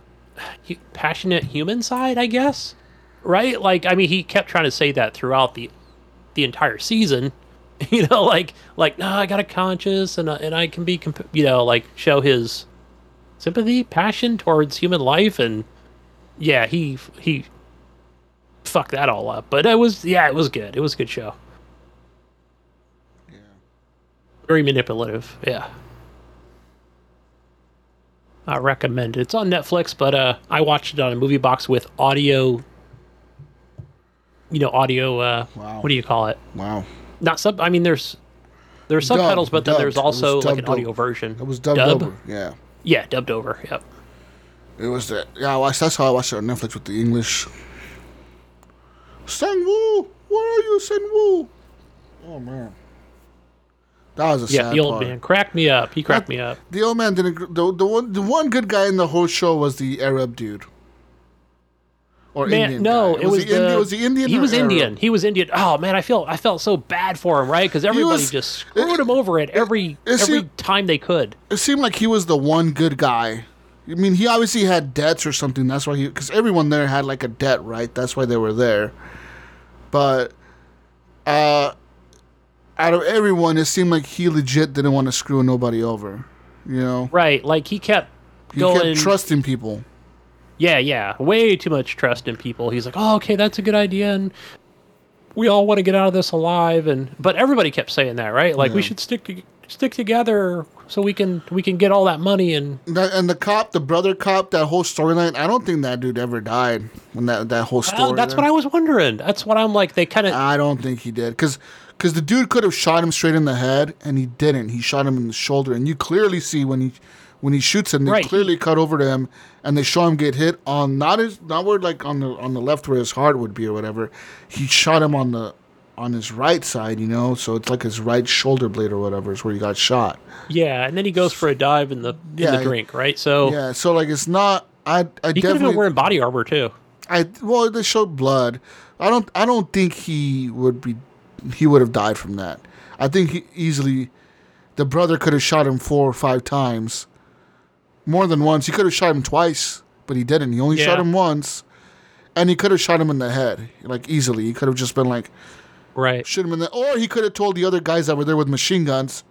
passionate human side, I guess. Right? Like, I mean, he kept trying to say that throughout the the entire season. You know, like like no, I got a conscience, and uh, and I can be, comp-, you know, like show his sympathy, passion towards human life, and yeah, he he fucked that all up. But it was yeah, it was good. It was a good show. Yeah. Very manipulative. Yeah. I recommend it. It's on Netflix, but uh, I watched it on a movie box with audio. You know, audio. Uh, Wow. What do you call it? wow. Not sub. I mean, there's there's Dubbed, subtitles, but then there's dubbed. Was also like an audio over. version. It was dubbed Dub? over. Yeah. Yeah, dubbed over. Yep. It was that. Yeah, I watched. That's how I watched it on Netflix with the English. Sang-woo, where are you, Sang-woo? Oh man, that was a Yeah, sad the old part. man cracked me up. He cracked me up. The old man didn't. The, the one the one good guy in the whole show was the Arab dude. Or Man, Indian no, it was, the, Indi- the, was the Indian. He was Arab? Indian. He was Indian. Oh man, I feel I felt so bad for him, right? Because everybody was- just screwed him over at every it every seemed- time they could. It seemed like he was the one good guy. I mean, he obviously had debts or something. That's why he, because everyone there had like a debt, right? That's why they were there. But, uh, out of everyone, it seemed like he legit didn't want to screw nobody over. You know, Right, like he kept he going. kept trusting people. yeah, yeah, way too much trust in people. He's like, oh, okay, that's a good idea, and we all want to get out of this alive. And but everybody kept saying that, right? Like we should stick to, stick together so we can we can get all that money and That, and the cop, the brother cop, that whole storyline. I don't think that dude ever died. When that that whole story. That's what I was wondering. That's what I'm like. They kind of I don't think he did because because the dude could have shot him straight in the head and he didn't. He shot him in the shoulder, and you clearly see when he when he shoots him, they Right. clearly cut over to him and they show him get hit on not his not where like on the on the left where his heart would be or whatever. He shot him on the on his right side, you know, so it's like his right shoulder blade or whatever is where he got shot. yeah, and then he goes for a dive in the in Yeah, the drink, right? So Yeah, so like it's not. I I he could have definitely been wearing body armor too. I well, they showed blood. I don't. I don't think he would be. He would have died from that. I think he easily. The brother could have shot him four or five times. More than once. He could have shot him twice, but he didn't. He only shot him once, and he could have shot him in the head, like easily. He could have just been like Right. shoot him in the. Or he could have told the other guys that were there with machine guns,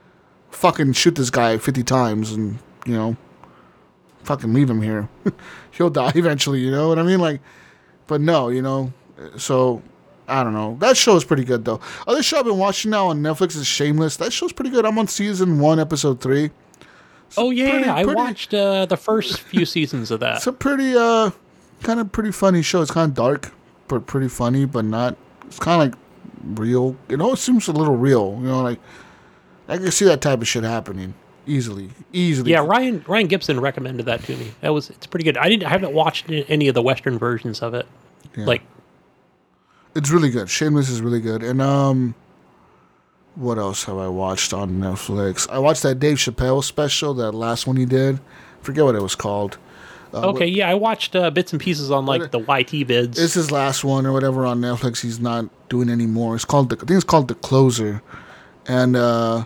"Fucking shoot this guy fifty times," and you know, fucking leave him here. He'll die eventually. You know what I mean? Like, but no, you know. So I don't know. That show is pretty good though. Other show I've been watching now on Netflix is Shameless. That show's pretty good. I'm on season one, episode three. Oh yeah, pretty- I pretty- watched uh, the first few seasons of that. It's a pretty uh, kind of pretty funny show. It's kind of dark, but pretty funny, but not. It's kind of like real. It always seems a little real. You know, like I can see that type of shit happening easily, easily. Yeah, Ryan Ryan Gibson recommended that to me. That was it's pretty good. I didn't I haven't watched any of the Western versions of it. Yeah. Like, It's really good. Shameless is really good. And um, what else have I watched on Netflix? I watched that Dave Chappelle special, that last one he did. Forget what it was called. Uh, okay, yeah, I watched uh, bits and pieces on like the YT vids. It's his last one or whatever on Netflix. He's not doing anymore. It's called the, I think it's called The Closer, and uh,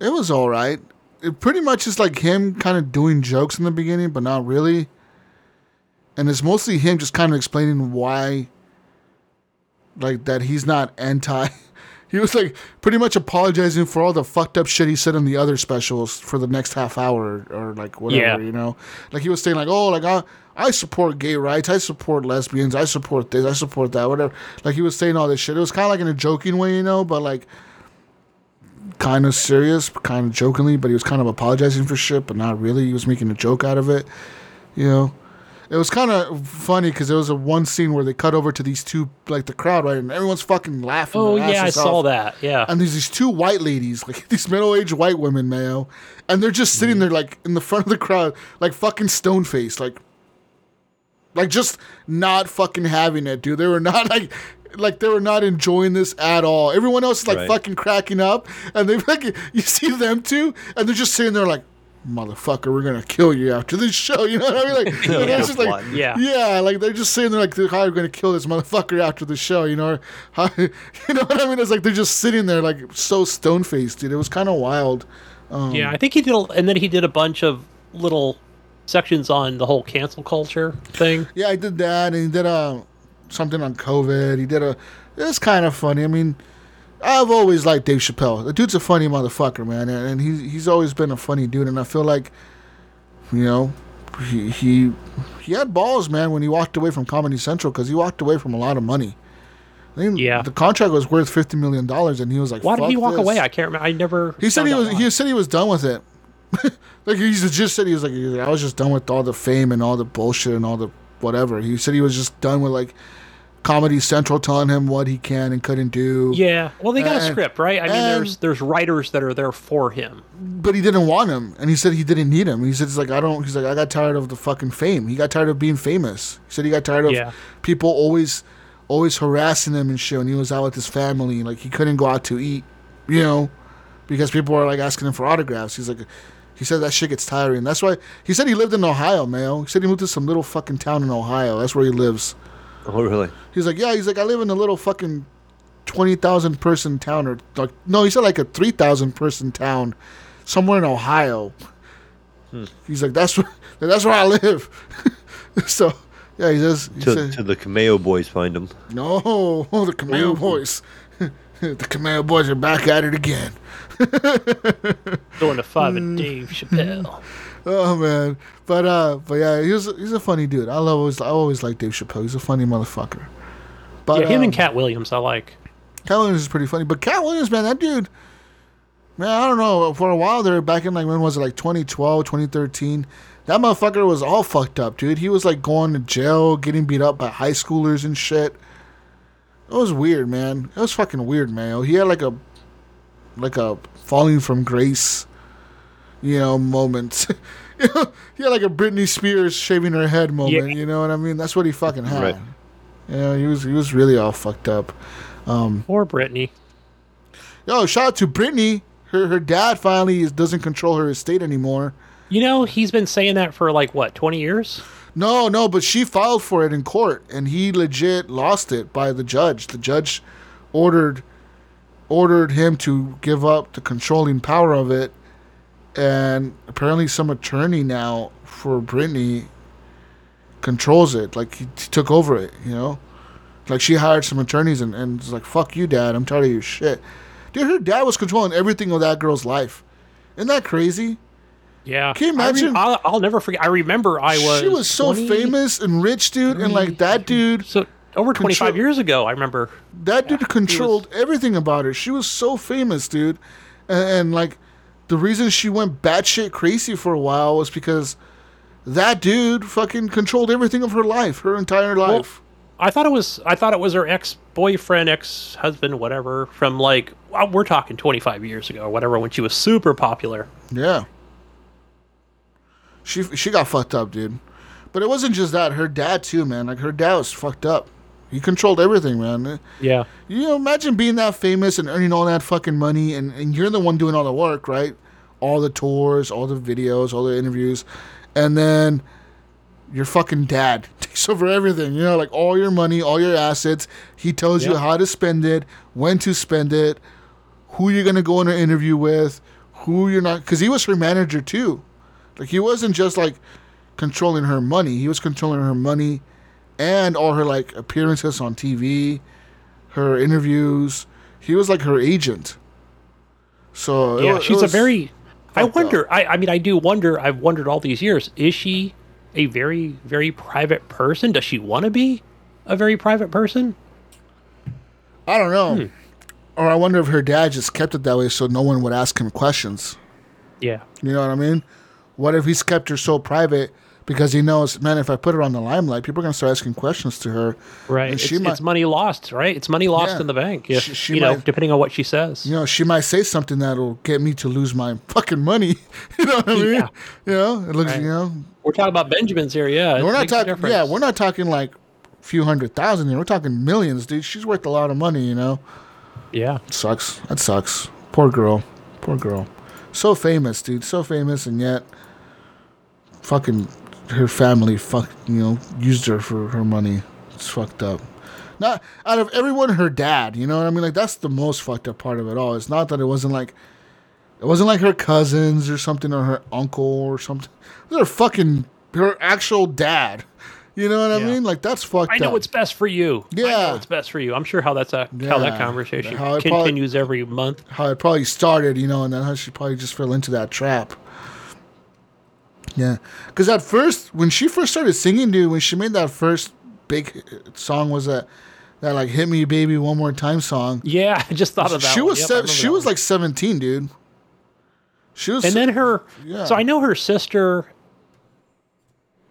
it was all right. It pretty much is like him kind of doing jokes in the beginning, but not really. And it's mostly him just kind of explaining why, like that he's not anti. He was like pretty much apologizing for all the fucked up shit he said in the other specials for the next half hour or like whatever, Yeah. you know. Like he was saying like, "Oh, like I I support gay rights, I support lesbians, I support this, I support that, whatever." Like he was saying all this shit. It was kind of like in a joking way, you know, but like kind of serious, kind of jokingly, but he was kind of apologizing for shit, but not really. He was making a joke out of it, you know. It was kind of funny because there was a one scene where they cut over to these two, like the crowd, right, and everyone's fucking laughing. oh their yeah, I asses saw that. Yeah, And there's these two white ladies, like these middle aged white women, Mayo, and they're just sitting mm. there, like in the front of the crowd, like fucking stone faced, like, like just not fucking having it, dude. They were not like, like they were not enjoying this at all. Everyone else is like Right. fucking cracking up, and they like you see them too, and they're just sitting there like. Motherfucker, we're gonna kill you after this show. You know what I mean? Like, and it's just like, Yeah. yeah, like they're just sitting they're like, how are we gonna kill this motherfucker after the show? You know, or how, you know what I mean? It's like they're just sitting there like so stone faced, dude. It was kind of wild. yeah. I think he did, a, and then he did a bunch of little sections on the whole cancel culture thing. Yeah, I did that, and he did uh, something on COVID. He did a. It's kind of funny. I mean, I've always liked Dave Chappelle. The dude's a funny motherfucker, man, and, he's he's always been a funny dude. And I feel like, you know, he he he had balls, man, when he walked away from Comedy Central because he walked away from a lot of money. Yeah. the contract was worth fifty million dollars, and he was like, Why did he walk this." away? I can't remember. I never. He said he was. why. He said he was done with it. like he just said he was like, he was like, I was just done with all the fame and all the bullshit and all the whatever. He said he was just done with like Comedy Central telling him what he can and couldn't do. Yeah. Well, they got a script, right? I mean, there's there's writers that are there for him. But he didn't want him, and he said he didn't need him. He said he's like I don't. He's like I got tired of the fucking fame. He got tired of being famous. He said he got tired of Yeah. people always, always harassing him and shit. When he was out with his family, like he couldn't go out to eat, you know, because people were like asking him for autographs. He's like, he said that shit gets tiring. That's why he said he lived in Ohio, man. He said he moved to some little fucking town in Ohio. That's where he lives. Oh, really? He's like, yeah. He's like, I live in a little fucking twenty thousand person town, or like, no, he said like a three thousand person town, somewhere in Ohio. He's like, that's where, that's where I live. so, yeah, he says, he Till, said, till the Cameo boys find him. no, the Camaro boys, the Cameo boys are back at it again. Going to five Mm. and Dave Chappelle. Oh man, but uh, but yeah, he's he's a funny dude. I love always I always like Dave Chappelle. He's a funny motherfucker. But yeah, him um, and Katt Williams, I like. Katt Williams is pretty funny, but Katt Williams, man, that dude, man, I don't know. For a while there, back in like when was it, like 2012, 2013, that motherfucker was all fucked up, dude. He was like going to jail, getting beat up by high schoolers and shit. It was weird, man. It was fucking weird, man. He had like a, like a falling from grace, you know, moment. he had like a Britney Spears shaving her head moment. Yeah. You know what I mean? That's what he fucking had. Right. Yeah, he was he was really all fucked up. Um, or Britney. Yo, shout out to Britney. Her her dad finally is, doesn't control her estate anymore. You know, he's been saying that for like what, twenty years? No, no, but she filed for it in court, and he legit lost it by the judge. The judge ordered ordered him to give up the controlling power of it, and apparently some attorney now for Britney controls it. Like he, he took over it, you know. Like she hired some attorneys and and was like, "Fuck you, dad. I'm tired of your shit." Dude, her dad was controlling everything of that girl's life. Isn't that crazy? Yeah. Can you I re- imagine? I'll, I'll never forget. I remember I was. she was so 20 famous and rich, dude, and like that dude. So over twenty five years ago, I remember. That dude controlled everything about her. She was so famous, dude. And, and like the reason she went batshit crazy for a while was because that dude fucking controlled everything of her life, her entire life. I thought it was. I thought it was her ex boyfriend, ex husband, whatever. From like, well, we're talking twenty five years ago, or whatever, when she was super popular. yeah. She she got fucked up, dude. But it wasn't just that. Her dad too, man. Like her dad was fucked up. He controlled everything, man. Yeah. You know, imagine being that famous and earning all that fucking money, and, and you're the one doing all the work, right? All the tours, all the videos, all the interviews, and then your fucking dad takes over everything. You know, like all your money, all your assets. He tells you how to spend it, when to spend it, who you're gonna go on an interview with, who you're not. Because he was her manager too. Like he wasn't just like controlling her money. He was controlling her money and all her like appearances on TV, her interviews. He was like her agent. So Yeah, she's a very. I wonder. I, I mean, I do wonder. I've wondered all these years. Is she a very, very private person? Does she want to be a very private person? I don't know. Hmm. Or I wonder if her dad just kept it that way so no one would ask him questions. Yeah. You know what I mean? What if he's kept her so private because he knows, man, if I put her on the limelight, people are gonna start asking questions to her. Right. It's, might- it's money lost, right? It's money lost Yeah. in the bank. If, She- she you know, depending on what she says. You know, she might say something that'll get me to lose my fucking money. you know what I mean? Yeah. You know, it looks. Right. You know, We're talking about Benjamins here. Yeah. we're not talking. Yeah, we're not talking like a few hundred thousand here. We're talking millions, dude. She's worth a lot of money. You know. Yeah. It Sucks. That sucks. Poor girl. Poor girl. So famous, dude. So famous, and yet, fucking, her family, fuck, you know, used her for her money. It's fucked up. Not out of everyone, her dad. You know what I mean? Like that's the most fucked up part of it all. It's not that it wasn't like, it wasn't like her cousins or something or her uncle or something. It her fucking her actual dad. You know what I mean? Like that's fucked up. I up. know what's best for you. I Yeah. know what's best for you. I'm sure how that's a, how that conversation How it probably- continues every month. how it probably started, you know, and then how she probably just fell into that trap. Yeah, because at first, when she first started singing, dude, when she made that first big song, was that that like "Hit Me, Baby, One More Time" song? Yeah, I just thought of that. she one. was Yep, se- she was one. like seventeen, dude. She was, and then her Yeah. so i know her sister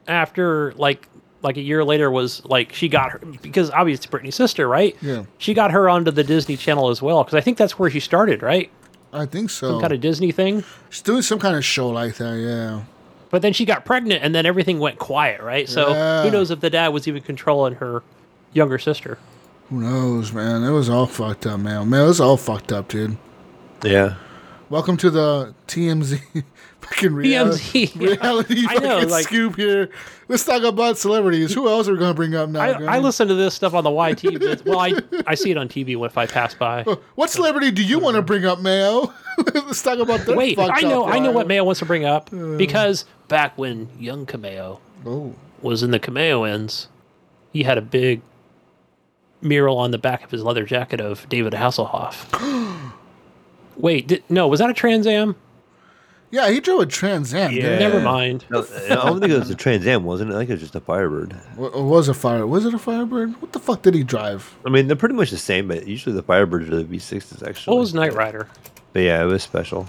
after like like a year later was like she got her because obviously it's Britney's sister, right? Yeah. She got her onto the Disney Channel as well because I think that's where she started, right? I think so. Some kind of Disney thing. She's doing some kind of show like that, yeah. But then she got pregnant and then everything went quiet, right? So Yeah. who knows if the dad was even controlling her younger sister? Who knows, man? It was all fucked up, man. Man, it was all fucked up, dude. Yeah. Welcome to the TMZ fucking reality, TMZ, yeah. reality I know, like- scoop here. Let's talk about celebrities. Who else are we gonna bring up now? I, I listen to this stuff on the YT. But, well, I I see it on TV if I pass by. What celebrity do you want to uh, bring up, Mayo? Let's talk about that. Wait, I know I know what Mayo wants to bring up uh. because back when young Cameo Oh, was in the Cameoans, he had a big mural on the back of his leather jacket of David Hasselhoff. Wait, did, no, was that a Trans Am? Yeah, he drove a Trans Am. Yeah. Never mind. No, I don't think it was a Trans Am, wasn't it? I think it was just a Firebird. Wa- It was a fire. Was it a Firebird? What the fuck did he drive? I mean, they're pretty much the same, but usually the Firebirds are the V6s, actually. What was Knight Rider? But yeah, it was special.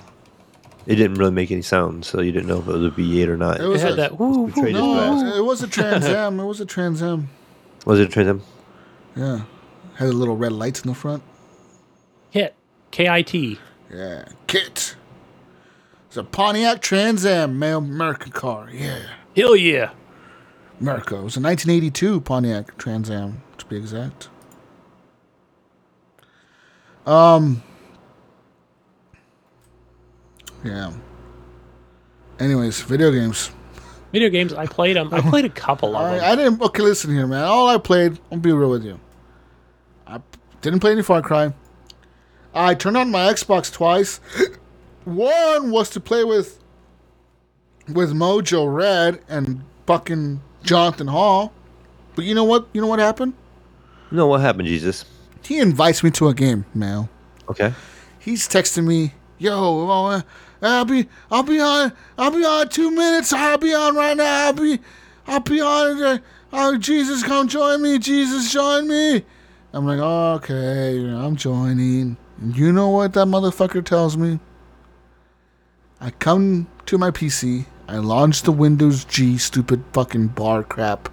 It didn't really make any sound, so you didn't know if it was a V8 or not. It It was had a- that. Woo, woo, woo. No, it was a Trans Am. It was a Trans Am. Was it a Trans Am? Yeah, had the little red lights in the front. Hit K I T. Yeah, Kit. It's a Pontiac Trans Am, male American car. Yeah, Hell yeah! America. It was a 1982 Pontiac Trans Am, to be exact. Um. Yeah. Anyways, video games. Video games. I played them. I played a couple of them. I, I didn't. Okay, listen here, man. All I played. I'll be real with you. I didn't play any Far Cry. I turned on my Xbox twice. One was to play with with Mojo Red and fucking Jonathan Hall. But you know what? You know what happened? No, what happened, Jesus? He invites me to a game, man. Okay. He's texting me, "Yo, oh, uh, I'll be, I'll be on, I'll be on two minutes. I'll be on right now. I'll be, I'll be on. Uh, oh, Jesus, come join me. Jesus, join me." I'm like, "Okay, I'm joining." And you know what that motherfucker tells me? I come to my PC. I launch the Windows G stupid fucking bar crap.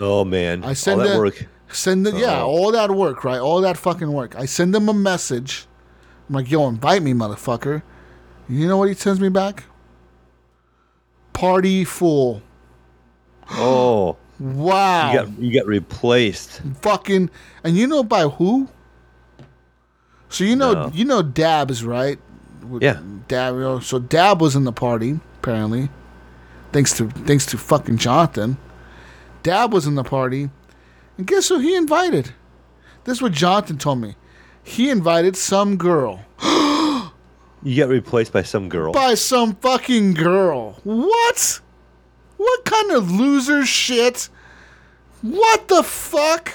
Oh man, I send all that a- work. Send them, yeah, all that work, right? All that fucking work. I send them a message. I'm like, yo, invite me, motherfucker. You know what he sends me back? Party full. Oh, Wow. you got you got replaced. fucking and you know by who? So you know No. you know Dabs, right? With Yeah. Dab. So Dab was in the party apparently, thanks to thanks to fucking Jonathan. Dab was in the party, and guess who he invited? This is what Jonathan told me. He invited some girl You got replaced by some girl. by some fucking girl. What? What kind of loser shit? What the fuck?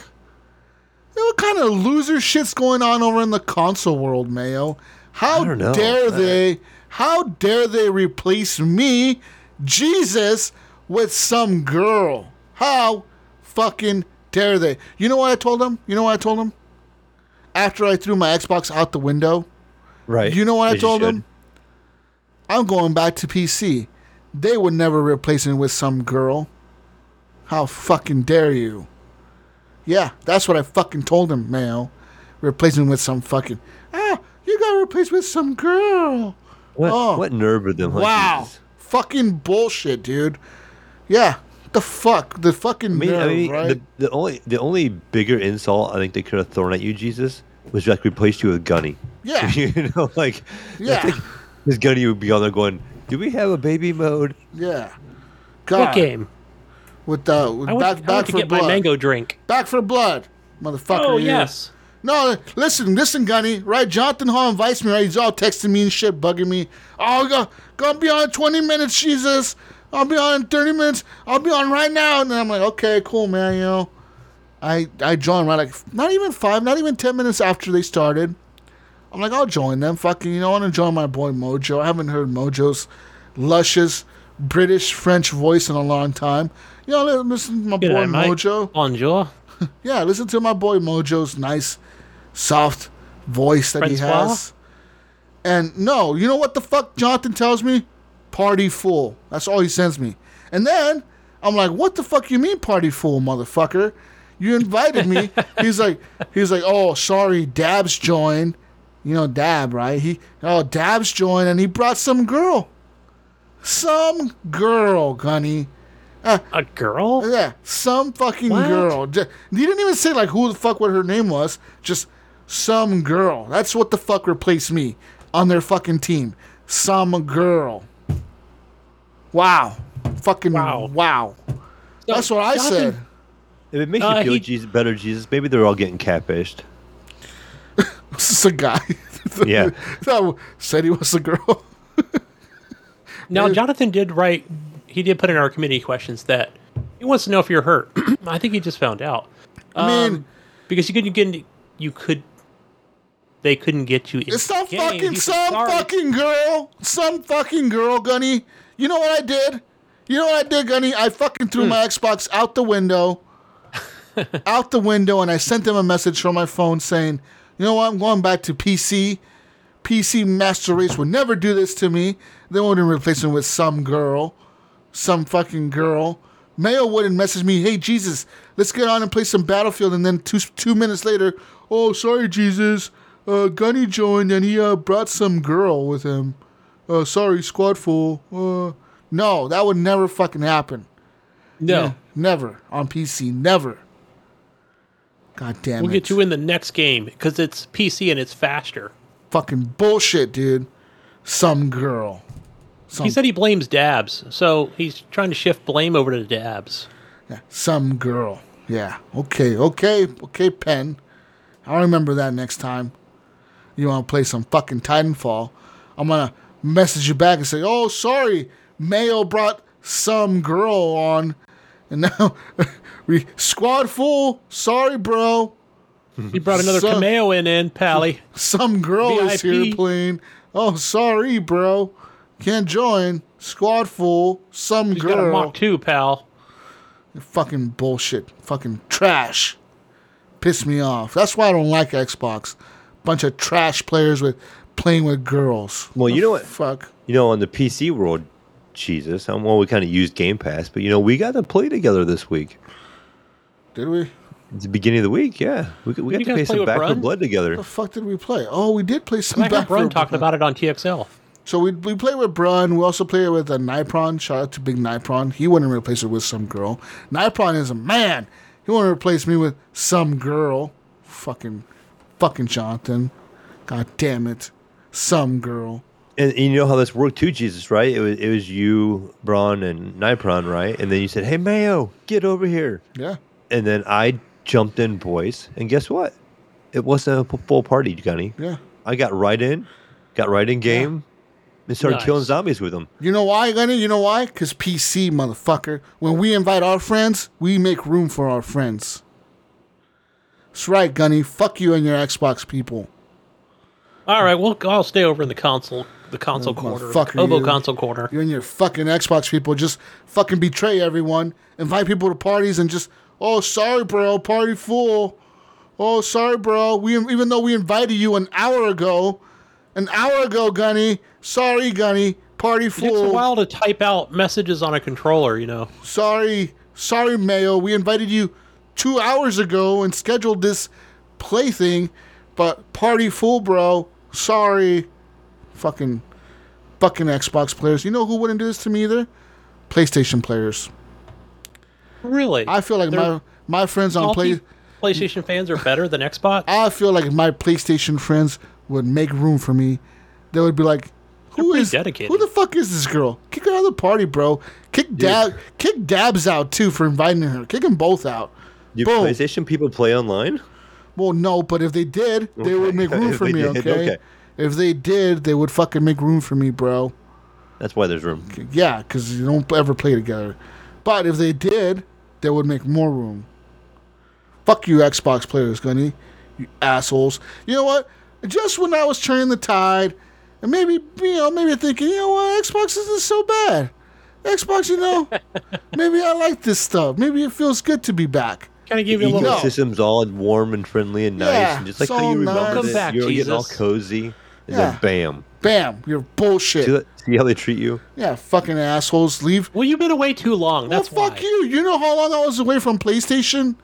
What kind of loser shit's going on over in the console world, Mayo? How know. dare they? How dare they replace me, Jesus, with some girl? How fucking dare they? You know what I told them? You know what I told them? After I threw my Xbox out the window, right. you know what I told them? I'm going back to PC. They would never replace me with some girl. How fucking dare you? Yeah, that's what I fucking told him, Mayo. Replace me with some fucking. Ah, got replaced with some girl. What, Oh. what nerve with them? huh, wow. Jesus? Fucking bullshit, dude. Yeah, the fuck? The fucking I mean, nerve, I mean right? the, the only the only bigger insult I think they could have thrown at you, Jesus, was like replaced you with Gunny. Yeah. you know, like Yeah. this Gunny would be on there going, "Do we have a baby mode?" yeah. What game? With, uh, with I went, back, I back went to for get blood. my mango drink. Back 4 blood, motherfucker. Oh you. yes. No, listen, listen, Gunny, right? Jonathan Hall invites me, right? He's all texting me and shit, bugging me. Oh, go, gonna be on in 20 minutes, Jesus. I'll be on in 30 minutes. I'll be on right now. And then I'm like, okay, cool, man, you know. I, I joined right like, not even five, not even 10 minutes after they started. I'm like, I'll join them. Fucking, you know, I want to join my boy Mojo. I haven't heard Mojo's luscious British French voice in a long time. You know, listen to my Good boy night, Mike. Mojo. Bonjour. Yeah, listen to my boy Mojo's nice, soft voice that he has. And no, you know what the fuck Jonathan tells me? Party fool. That's all he sends me. And then I'm like, what the fuck you mean party fool, motherfucker? You invited me. he's like, he's like, oh, sorry, Dabs joined. You know Dab, right? He, oh, Dabs joined, and he brought some girl. Some girl, Gunny. Uh, A girl? Yeah, some fucking What? girl. You didn't even say like who the fuck what her name was. Just some girl. That's what the fuck replaced me on their fucking team. Some girl. Wow. Fucking wow. Wow. That's what I Jonathan- said. If it makes Uh, you feel he- Jesus, better, Jesus, maybe they're all getting catfished. This is a guy Yeah. that said he was a girl. Now, Jonathan did write. He did put in our committee questions that he wants to know if you're hurt. I think he just found out. I mean, Um, because you couldn't get you could. They couldn't get you. In some game. fucking some "Sorry." fucking girl. Some fucking girl, Gunny. You know what I did? You know what I did, Gunny? I fucking threw hmm. my Xbox out the window. out the window and I sent them a message from my phone saying, "You know what? I'm going back to PC. PC Master Race would never do this to me. They wouldn't replace me with some girl, some fucking girl." Mayo wouldn't message me, "Hey Jesus, let's get on and play some Battlefield." And then two two minutes later, "Oh, sorry, Jesus, uh, Gunny joined and he uh, brought some girl with him. Uh, sorry, squad full. Uh, no, that would never fucking happen. No, Yeah, never on PC, never. God damn it. we'll get you in the next game because it's PC and it's faster. Fucking bullshit, dude. Some girl. Some, He said he blames Dabs, so he's trying to shift blame over to Dabs. yeah, some girl. Yeah. Okay. Okay. Okay. Pen. I'll remember that next time. You want to play some fucking Titanfall? I'm gonna message you back and say, "Oh, sorry, Mayo brought some girl on, and now we squad full. Sorry, bro. He brought another So- cameo in, in Pally. Some girl is here playing. Oh, sorry, bro. Can't join. Squad full. Some He's got a girl. Mach 2, pal. Fucking bullshit. Fucking trash. Piss me off. That's why I don't like Xbox. Bunch of trash players with playing with girls. Well, you know what? Fuck. You know, on the PC world, Jesus, I'm well, we kind of used Game Pass, but you know, we got to play together this week. Did we? It's the beginning of the week, yeah. We, we got to play play some with Back 4 Blood together. What the fuck did we play? Oh, we did play some I heard Back Brun for talking Blood. about it on TXL. So we we play with Brun. We also play with a Nipron. Shout out to Big Nipron. He wouldn't replace her with some girl. Nipron is a man. He wouldn't replace me with some girl. Fucking, fucking Jonathan. God damn it, some girl. And, and you know how this worked too, Jesus, right? It was it was you, Braun, and Nipron, right? And then you said, "Hey, Mayo, get over here." Yeah. And then I jumped in, boys, and guess what? It wasn't a p- full party, Gunny. Yeah. I got right in, got right in game, and started Nice. killing zombies with them. You know why, Gunny? You know why? Because PC, motherfucker. When we invite our friends, we make room for our friends. That's right, Gunny. Fuck you and your Xbox people. All right, well, I'll stay over in the console, the console Oh, corner, motherfucker, Obo oh, you. console corner. You and your fucking Xbox people just fucking betray everyone. Invite people to parties and just, oh, sorry, bro, party full. Oh, sorry, bro. We even though we invited you an hour ago, an hour ago, Gunny. Sorry, Gunny. Party fool. It takes a while to type out messages on a controller, you know. Sorry, sorry, Mayo. We invited you two hours ago and scheduled this plaything, but party full, bro. Sorry. Fucking, fucking Xbox players. You know who wouldn't do this to me either? PlayStation players. Really? I feel like They're- my my friends on play. PlayStation fans are better than Xbox. I feel like my PlayStation friends would make room for me. They would be like, "Who is dedicated. Who the fuck is this girl? Kick her out of the party, bro. Kick dab, kick Dabs out too for inviting her. Kick them both out. Do Boom. PlayStation people play online? Well, no, but if they did, they Okay. would make room for me. did, okay? okay. If they did, they would fucking make room for me, bro. That's why there's room. Yeah, because you don't ever play together. But if they did, they would make more room. Fuck you, Xbox players, Gunny. You assholes. You know what? Just when I was turning the tide, and maybe, you know, maybe thinking, you know what, Xbox isn't so bad. Xbox, you know, maybe I like this stuff. Maybe it feels good to be back. Kind of give you a little. No. Ecosystem's all warm and friendly and nice, Yeah, and just like how you remember nice. Welcome back, you're getting all cozy, and Yeah. then bam. Bam, you're bullshit. See, that- see how they treat you? Yeah, fucking assholes. Leave. Well, you've been away too long. That's well, fuck why. you. You know how long I was away from PlayStation?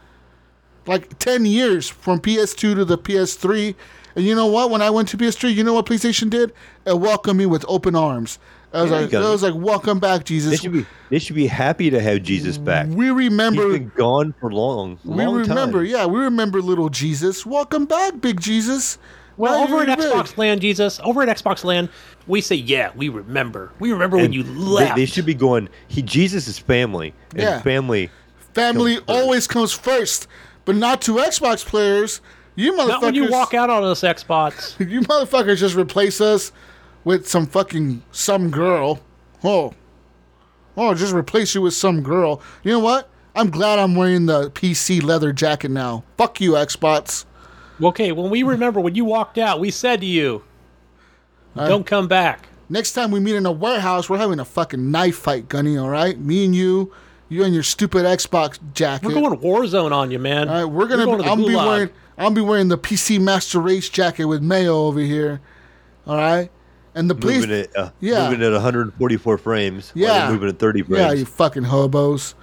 Like 10 years from PS2 to the PS3. And you know what? When I went to PS3, you know what PlayStation did? It welcomed me with open arms. I was Yeah, like, I was like, welcome back, They Jesus. should be they should be happy to have Jesus back. We He's remember. been gone for long, We long remember, time. yeah, we remember little Jesus. Welcome back, big Jesus. Well, Now over at you're big. Xbox Land, Jesus, over at Xbox Land, we say, yeah, we remember. We remember when you they- left. They, should be going. He Jesus is family, and Yeah. family. Family Comes first. always comes first, but not to Xbox players. You motherfuckers. Not when you walk out on us, Xbox. You motherfuckers just replace us with some fucking some girl. Oh. Oh, just replace you with some girl. You know what? I'm glad I'm wearing the PC leather jacket now. Fuck you, Xbox. Okay, when we remember when you walked out, we said to you, don't come back. Next time we meet in a warehouse, we're having a fucking knife fight, Gunny, alright? Me and you, you and your stupid Xbox jacket. We're going Warzone on you, man. All right, we're gonna. You're Be, going to I'm be wearing. I'll be wearing the PC Master Race jacket with Mayo over here. All right, and the police. Moving it, uh, Yeah. moving at 144 frames. Yeah. they're moving at 30 frames. Yeah, you fucking hobos.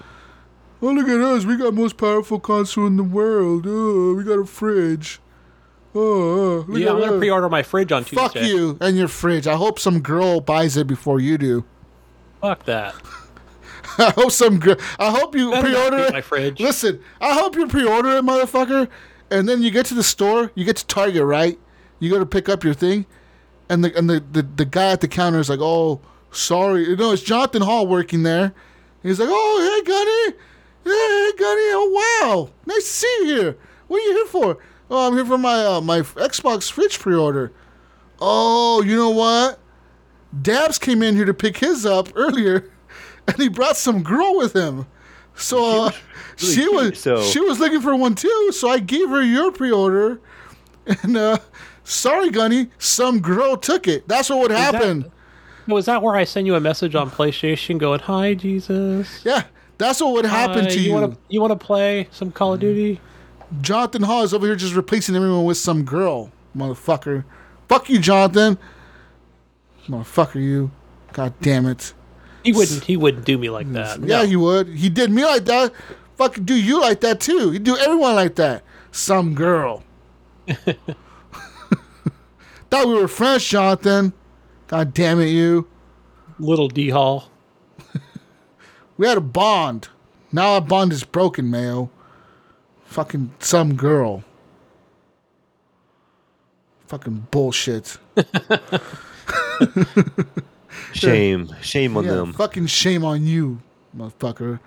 Oh, look at us. We got most powerful console in the world. Oh, we got a fridge. Oh, oh look Yeah, at I'm going to us. pre-order my fridge on Tuesday. Fuck you and your fridge. I hope some girl buys it before you do. Fuck that. I hope some girl. I hope you Better pre-order it. my fridge. Listen, I hope you pre-order it, motherfucker. And then you get to the store. You get to Target, right? You go to pick up your thing, and the and the the, the guy at the counter is like, "Oh, sorry, know, it's Jonathan Hall working there." He's like, "Oh, hey, Gunny, hey, Gunny, oh wow, nice to see you here. What are you here for? Oh, I'm here for my uh, my Xbox Switch pre-order. Oh, you know what? Dabs came in here to pick his up earlier, and he brought some girl with him. So uh, really she cute, was so- she was looking for one too. So I gave her your pre-order, and uh, sorry, Gunny, some girl took it. That's what would that- happen. Was that where I send you a message on PlayStation going, "Hi, Jesus"? Yeah, that's what would happen Hi, to you. Want to you want to play some Call of Duty? Jonathan Hall is over here just replacing everyone with some girl, motherfucker. Fuck you, Jonathan. Motherfucker, you. God damn it. He wouldn't. He wouldn't do me like that. Yeah, No. he would. He did me like that. Fucking do you like that too. He'd do everyone like that. Some girl. Thought we were friends, Jonathan. God damn it, you. Little D Hall. We had a bond. Now our bond is broken, Mayo. Fucking some girl. Fucking bullshit. Shame, shame on Yeah, them. fucking shame on you, motherfucker.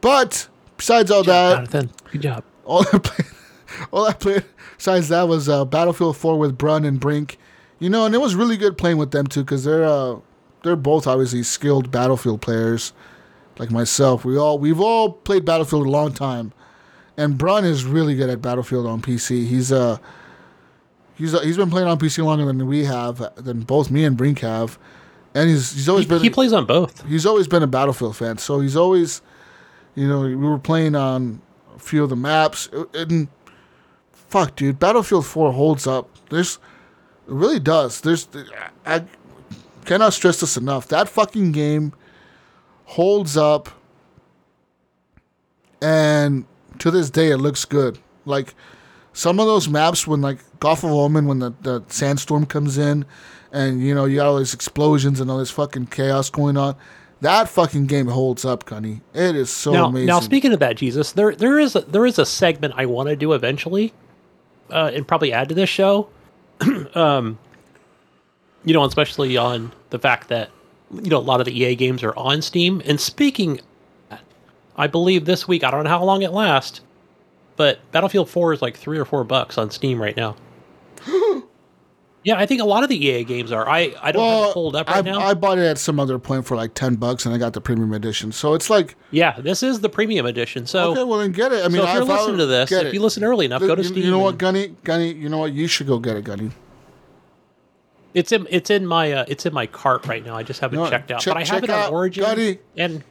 But besides all that, Jonathan, good job. all I played, all I played besides that was uh, Battlefield 4 with Brun and Brink. You know, and it was really good playing with them too because they're uh, they're both obviously skilled Battlefield players, like myself. We all we've all played Battlefield a long time, and Brun is really good at Battlefield on PC. He's uh he's uh, he's been playing on PC longer than we have, than both me and Brink have, and he's he's always He, been he plays on both. he's always been a Battlefield fan, so he's always, you know, we were playing on a few of the maps, and fuck, dude, Battlefield Four holds up. There's, it really does. There's, I cannot stress this enough. That fucking game holds up, and to this day, it looks good. Like some of those maps when like Gulf of Oman when the, the sandstorm comes in and you know you got all these explosions and all this fucking chaos going on. That fucking game holds up, Gunny. It is so now, amazing. now speaking of that, Jesus, there there is a, there is a segment I want to do eventually, uh, and probably add to this show. um, you know, especially on the fact that you know a lot of the EA games are on Steam. And speaking, I believe this week I don't know how long it lasts, but Battlefield Four is like three or four bucks on Steam right now. yeah, I think a lot of the EA games are. I I don't have it pulled up right I, now. I bought it at some other point for like ten bucks, and I got the premium edition. So it's like, yeah, this is the premium edition. So. okay, well then get it. I mean, so if you're listening to this, if you listen early enough, go to you, Steam. you know what, Gunny? Gunny, you know what? You should go get it, Gunny. It's in it's in my uh, it's in my cart right now. I just haven't You know checked out, Check- but I have it on Origin, Gunny. and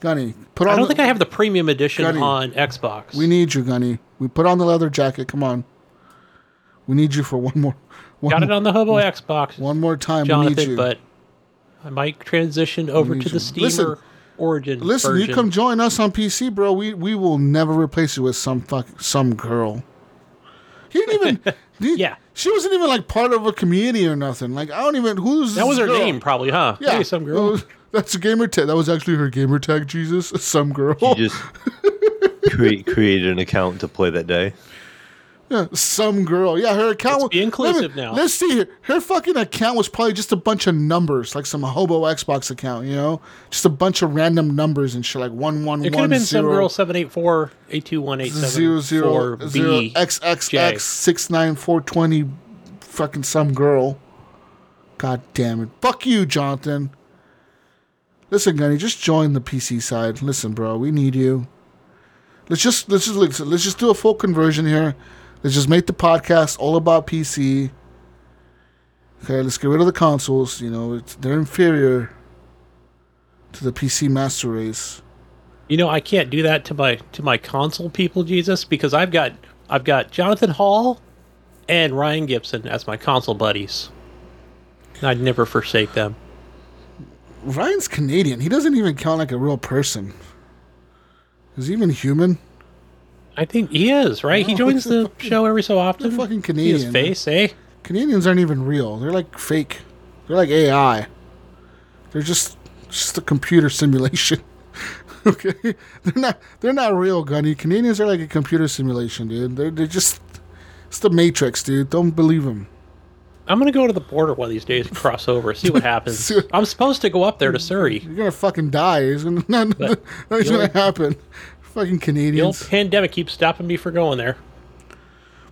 Gunny, put on. I don't the- think I have the premium edition Gunny. on Xbox. We need you, Gunny. We put on the leather jacket. Come on. We need you for one more. One, got it on the Hobo Xbox, one more time. we need Jonathan, you. but I might transition over need to the you. Steam Listen- Origin Listen, version. you come join us on PC, bro. We we will never replace you with some fuck some girl. He didn't even. he- Yeah. She wasn't even like part of a community or nothing. Like I don't even who's that was this her girl? name, probably, huh? Yeah, Hey, some girl. Uh, That's a gamer tag. That was actually her gamer tag. Jesus, some girl. You just create created an account to play that day. Yeah, some girl. Yeah, her account. Let's be inclusive me- now. Let's see here. Her fucking account was probably just a bunch of numbers, like some hobo Xbox account. You know, just a bunch of random numbers and shit, like one one it could have one been some zero girl seven eight four eight two one eight zero seven zero four zero B. XXX six nine four twenty. Fucking some girl. God damn it! Fuck you, Jonathan. Listen, Gunny, just join the PC side. Listen, bro, we need you. Let's just let's just let's, let's just do a full conversion here. Let's just make the podcast all about PC. Okay, let's get rid of the consoles. You know, it's, they're inferior to the PC master race. You know, I can't do that to my to my console people, Jesus, because I've got I've got Jonathan Hall and Ryan Gibson as my console buddies. And I'd never forsake them. Ryan's Canadian. He doesn't even count like a real person. Is he even human? I think he is, right? He joins the show every so often. fucking See his Canadian. face, eh? Canadians aren't even real. They're like fake. They're like AI. They're just just a computer simulation. okay, they're not they're not real, Gunny. Canadians are like a computer simulation, dude. They're they're just it's the Matrix, dude. Don't believe them. I'm gonna go to the border one of these days and cross over, see what happens. See I'm supposed to go up there to Surrey. You're gonna fucking die. It's gonna, not, nothing's gonna happen. Fucking Canadians. The old pandemic keeps stopping me from going there.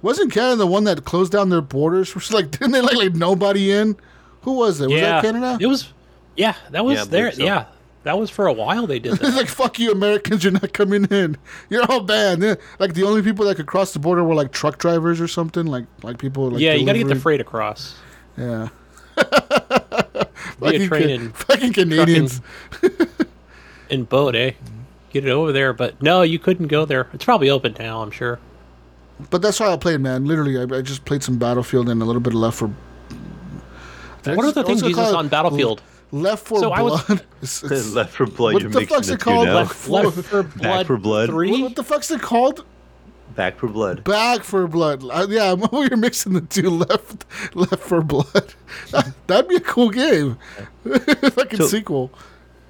Wasn't Canada the one that closed down their borders? Was like didn't they like, like nobody in? Who was it? Was yeah, that Canada? It was. Yeah, that was Yeah, there. so. Yeah, that was for a while. They did It's that. like fuck you, Americans! You're not coming in. You're all banned. Yeah, Like the only people that could cross the border were like truck drivers or something. Like like people. Like yeah, you got to get the freight across. Yeah. Be a train Ca- fucking Canadians. in boat, eh? Get it over there, but no, you couldn't go there. It's probably open now, I'm sure. But that's how I played, man. Literally, I, I just played some Battlefield and a little bit of Left for. What are the things What's it Jesus on Battlefield? Left for So I was- Blood. It's- it's- Left for Blood. What you're the mixing fuck's it called? now. Left- Left for Blood, Back 4 Blood. three. what the fuck's it called? Back 4 Blood. Back 4 Blood. Uh, yeah, we are mixing the two left left for Blood. That'd be a cool game. Fucking So- sequel.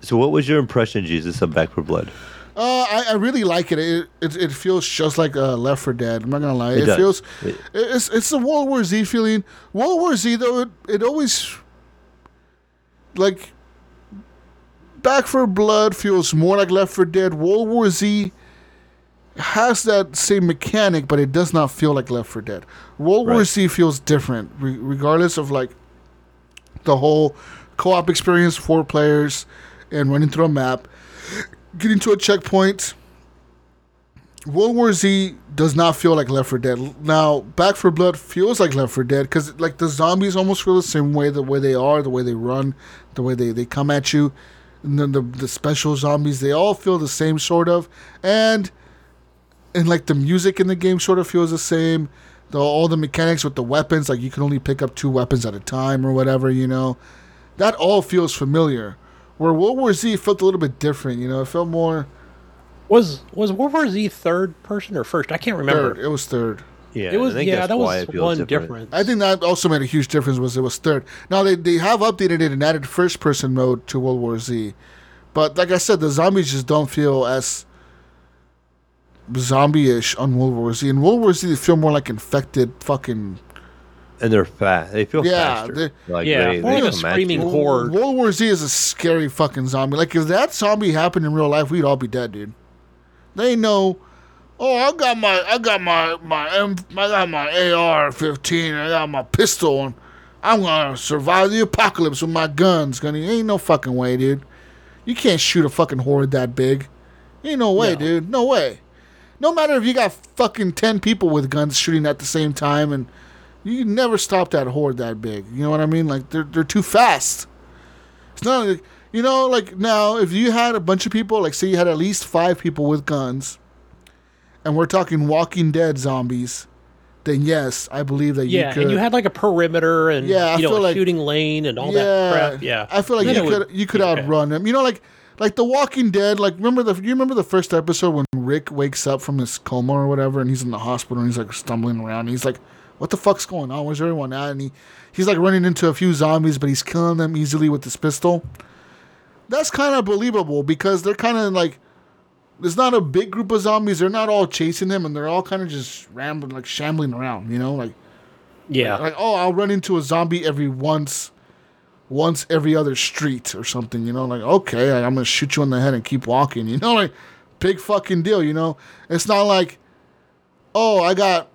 So, what was your impression, Jesus, of Back 4 Blood? Uh, I, I really like it. It, it. it feels just like uh, Left 4 Dead. I'm not gonna lie. It, It feels It- it's it's the World War Z feeling. World War Z though it, it always like Back 4 Blood feels more like Left 4 Dead. World War Z has that same mechanic, but it does not feel like Left 4 Dead. World War Z feels different, re- regardless of like the whole co-op experience, four players, and running through a map, getting to a checkpoint. World War Z does not feel like Left 4 Dead. Now, Back 4 Blood feels like Left 4 Dead because like the zombies almost feel the same way, the way they are, the way they run, the way they, they come at you, and then the the special zombies they all feel the same sort of, and and like the music in the game sort of feels the same. The, all the mechanics with the weapons, like you can only pick up two weapons at a time or whatever, you know, that all feels familiar. Where World War Z felt a little bit different, you know, it felt more Was was World War Z third person or first? I can't remember. third. It was third. Yeah, It was I think yeah, that was one different. difference. I think that also made a huge difference was it was third. Now they, they have updated it and added first person mode to World War Z. But like I said, the zombies just don't feel as zombie ish on World War Z. In World War Z they feel more like infected fucking And they're fast. They feel Yeah, faster. they- Like Yeah, they, more they a screaming you. horde. World War Z is a scary fucking zombie. Like if that zombie happened in real life, we'd all be dead, dude. They know. Oh, I got my, I got my, my, M, I got my AR-15. I got my pistol, and I'm gonna survive the apocalypse with my guns. Gonna ain't no fucking way, dude. You can't shoot a fucking horde that big. Ain't no way, No. dude. No way. No matter if you got fucking ten people with guns shooting at the same time, and you can never stop that horde that big. You know what I mean? Like they're they're too fast. It's not like you know, like now if you had a bunch of people, like say you had at least five people with guns, and we're talking Walking Dead zombies, then yes, I believe that yeah, you could. and you had like a perimeter and Yeah, you know a like- shooting lane and all that crap. Yeah, I feel like Then you it would could you could okay. outrun them. You know, like like The Walking Dead. Like remember the you remember the first episode when Rick wakes up from his coma or whatever, and he's in the hospital and he's like stumbling around. And he's like, "What the fuck's going on? Where's everyone at?" And he he's like running into a few zombies, but he's killing them easily with his pistol. That's kind of believable because they're kind of like. There's not a big group of zombies. They're not all chasing him, and they're all kind of just rambling, like shambling around. You know, like Yeah, like oh i'll run into a zombie every once once every other street or something you know like okay i'm gonna shoot you in the head and keep walking you know like big fucking deal you know it's not like oh i got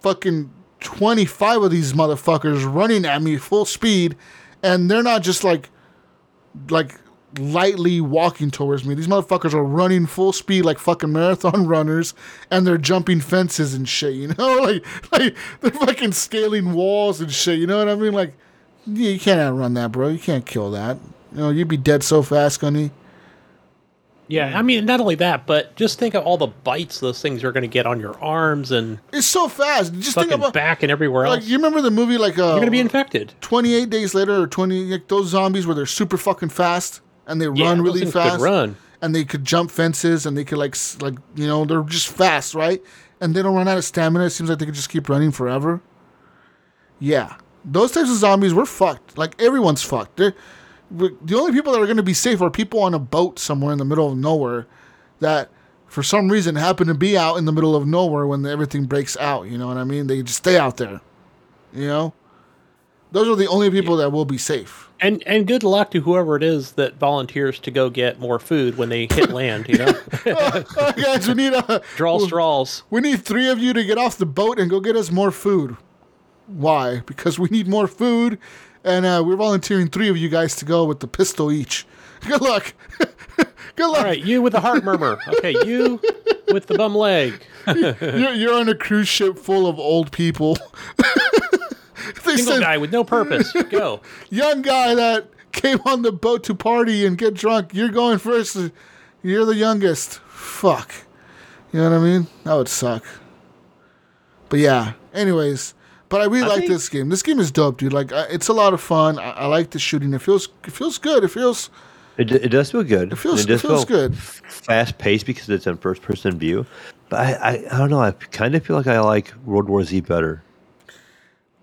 fucking 25 of these motherfuckers running at me full speed and they're not just like like lightly walking towards me. These motherfuckers are running full speed like fucking marathon runners, and they're jumping fences and shit. You know, like like they're fucking scaling walls and shit. You know what I mean? Like, yeah, you can't outrun that, bro. You can't kill that. You know, you'd be dead so fast, Gunny. Yeah. I mean, not only that, but just think of all the bites those things are going to get on your arms and It's so fast. Just think about back and everywhere like else. you remember the movie like uh, You're going to be infected. 28 days later or 20 like those zombies where they're super fucking fast and they Yeah, run really fast run. and they could jump fences and they could like like you know they're just fast right and they don't run out of stamina it seems like they could just keep running forever yeah those types of zombies we're fucked like everyone's fucked they're, the only people that are going to be safe are people on a boat somewhere in the middle of nowhere that for some reason happen to be out in the middle of nowhere when everything breaks out you know what i mean they just stay out there you know those are the only people that will be safe And and good luck to whoever it is that volunteers to go get more food when they hit land. You know, oh, oh, guys we need a draw straws. We need three of you to get off the boat and go get us more food. Why? Because we need more food, and uh, we're volunteering three of you guys to go with the pistol each. Good luck. Good luck. All right, you with the heart murmur. Okay, you with the bum leg. You're, you're on a cruise ship full of old people. they Single said guy with no purpose. Go. young guy that came on the boat to party and get drunk. You're going first. You're the youngest. Fuck. You know what I mean? That would suck. But yeah. Anyways, but I really like think- this game. This game is dope, dude. Like, I- it's a lot of fun. I, I like the shooting. It feels it feels good. It feels It, it does feel good. it feels it does it feels feel good. fast paced because it's in first person view. But I, I, I don't know. I kind of feel like I like World War Z better.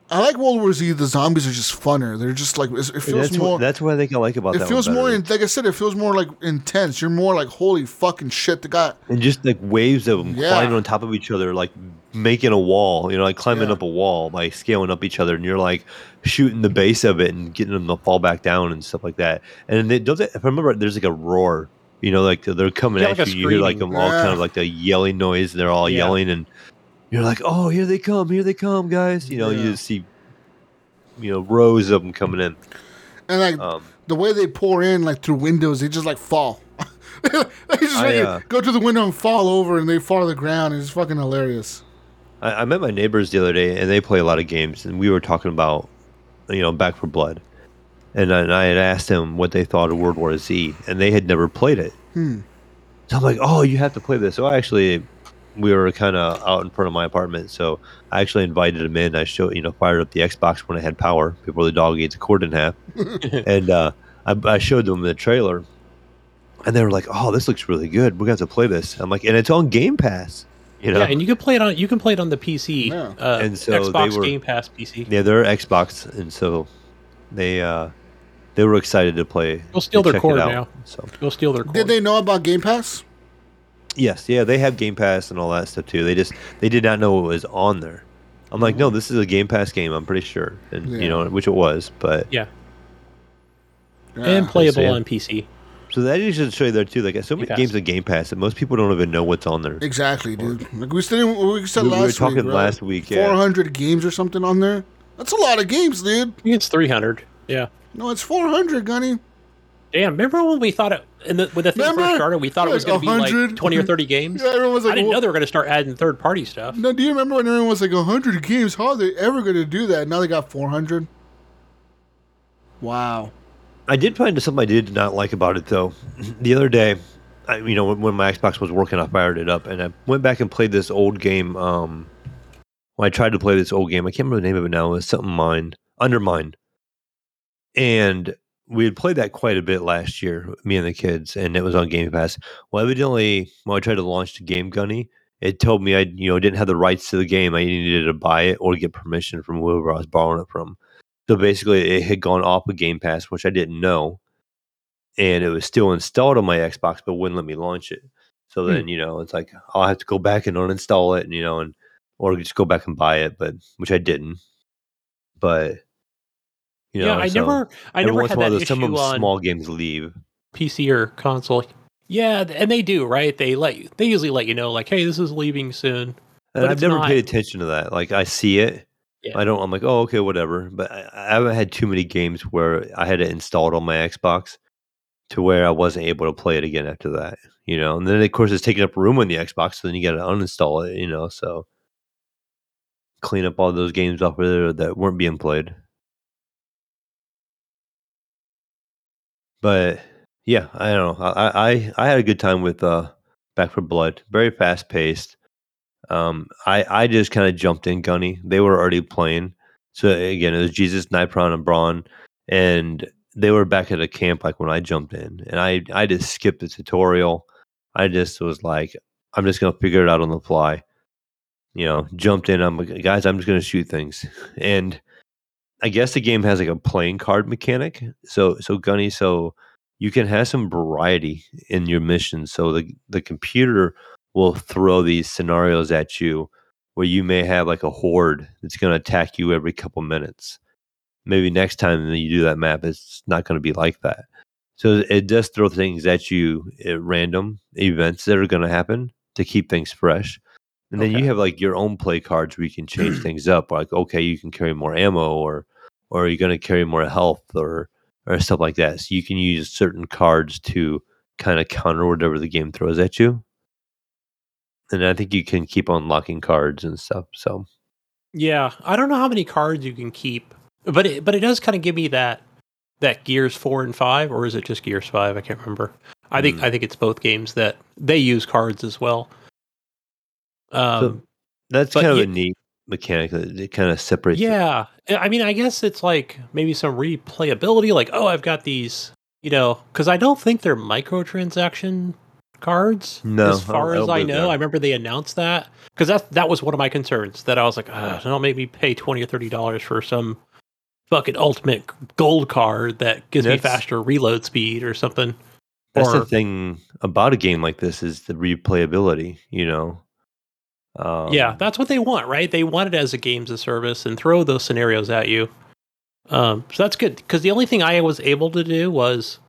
I like World War Z. The zombies are just funner. They're just like it feels that's more. what, that's what I think I like about it that. feels one more, in, like I said, it feels more like intense. You're more like, holy fucking shit! The guy, and just like waves of them Yeah. climbing on top of each other, like making a wall. You know, like climbing Yeah. up a wall, like scaling up each other, and you're like shooting the base of it and getting them to fall back down and stuff like that. And they don't. They, if I remember, there's like a roar. You know, like they're coming Yeah, at like you. You hear like them all kind of like the yelling noise. They're all Yeah. yelling, and you're like, "Oh, here they come! Here they come, guys!" You know, Yeah. you just see, you know, rows of them coming in. and like Um, the way they pour in, like through windows, they just like fall. they just I, uh, go to the window and fall over, and they fall to the ground. It's fucking hilarious. I, I met my neighbors the other day, and they play a lot of games, and we were talking about, you know, Back 4 Blood, and I, and I had asked them what they thought of World War Z, and they had never played it. Hmm. So I'm like, oh, you have to play this. So I actually, we were kind of out in front of my apartment, so I actually invited them in. I showed, you know, fired up the Xbox when I had power before the dog ate the cord in half, and uh, I, I showed them the trailer, and they were like, oh, this looks really good. We're gonna play this. I'm like, and it's on Game Pass. You know, Yeah, and you can play it on you can play it on the PC. Yeah. Uh, And so they Xbox were- Game Pass PC. Yeah, they're Xbox, and so they uh they were excited to play. We'll steal their cord now. So Go steal their cord. Did they know about Game Pass? Yes, yeah, they have Game Pass and all that stuff too. They just they did not know it was on there. I'm like, no, mm-hmm. this is a Game Pass game. I'm pretty sure, and Yeah. you know, which it was. But Yeah, Yeah. and playable yeah. on PC. so that just should show you there too. Like so many Pass. games of Game Pass that most people don't even know what's on there. Exactly, dude. Like we said, we said We- we last were talking week, right? last week, yeah. Four hundred games or something on there. That's a lot of games, dude. I think it's three hundred. Yeah. No, it's four hundred, Gunny. Damn, remember when we thought it in the, when the thing Remember? first started, we thought it was going to be like 100? twenty or thirty games. Yeah, everyone was like, I didn't "Well- know they were going to start adding third party stuff. No, do you remember when everyone was like hundred games? How are they ever going to do that? Now they got four hundred. Wow. I did find something I did not like about it though. The other day, I, you know, when, when my Xbox was working, I fired it up and I went back and played this old game. Um, when I tried to play this old game, I can't remember the name of it now. It was something mine, Undermine, and we had played that quite a bit last year, me and the kids, and it was on Game Pass. Well, evidently, when I tried to launch the game, Gunny, it told me I, you know, didn't have the rights to the game. I needed to buy it or get permission from whoever I was borrowing it from. So basically, it had gone off of Game Pass, which I didn't know, and it was still installed on my Xbox, but wouldn't let me launch it. So Hmm. then, you know, it's like I'll have to go back and uninstall it, and you know, and or just go back and buy it, but which I didn't. But you know, yeah, I so never, I never once had while, that those- some issue on small games leave. PC or console. Yeah, and they do, right? They let you, they usually let you know, like, hey, this is leaving soon. And But I've never not- paid attention to that. Like I see it, Yeah. I don't. I'm like, oh, okay, whatever. But I, I haven't had too many games where I had it installed on my Xbox to where I wasn't able to play it again after that. You know, and then of course it's taking up room on the Xbox, so then you got to uninstall it. You know, so clean up all those games off of there that weren't being played. But yeah, I don't know. I I, I had a good time with uh, Back 4 Blood. Very fast paced. Um, I I just kind of jumped in, Gunny. They were already playing, so again, it was Jesus, Nipron, and Braun, and they were back at a camp like when I jumped in, and I I just skipped the tutorial. I just was like, I'm just gonna figure it out on the fly. You know, jumped in. I'm like, guys, I'm just gonna shoot things, and I guess the game has like a playing card mechanic. So so Gunny, so you can have some variety in your missions. So the the computer will throw these scenarios at you where you may have like a horde that's going to attack you every couple minutes. Maybe next time you do that map, it's not going to be like that. So it does throw things at you at random events that are going to happen to keep things fresh. And then you have like your own play cards where you can change things up. Like, okay, you can carry more ammo or or you're going to carry more health or or stuff like that. So you can use certain cards to kind of counter whatever the game throws at you. And I think you can keep unlocking cards and stuff. So Yeah, I don't know how many cards you can keep, but it, but it does kind of give me that that Gears four and five, or is it just Gears five? I can't remember. I think Hmm. I think it's both games that they use cards as well. Um, that's kind of you- a neat mechanic that it kind of separates. it. yeah, I mean, I guess it's like maybe some replayability. Like, oh, I've got these, you know, because I don't think they're microtransaction cards. No, as far I as I know. I remember they announced that because that that was one of my concerns. That I was like, ah, don't make me pay twenty or thirty dollars for some fucking ultimate gold card that gives me faster reload speed or something. That's or the thing about a game like this is the replayability. You know. Um, yeah, that's what they want, right? They want it as a games of service and throw those scenarios at you. Um, so that's good because the only thing I was able to do was,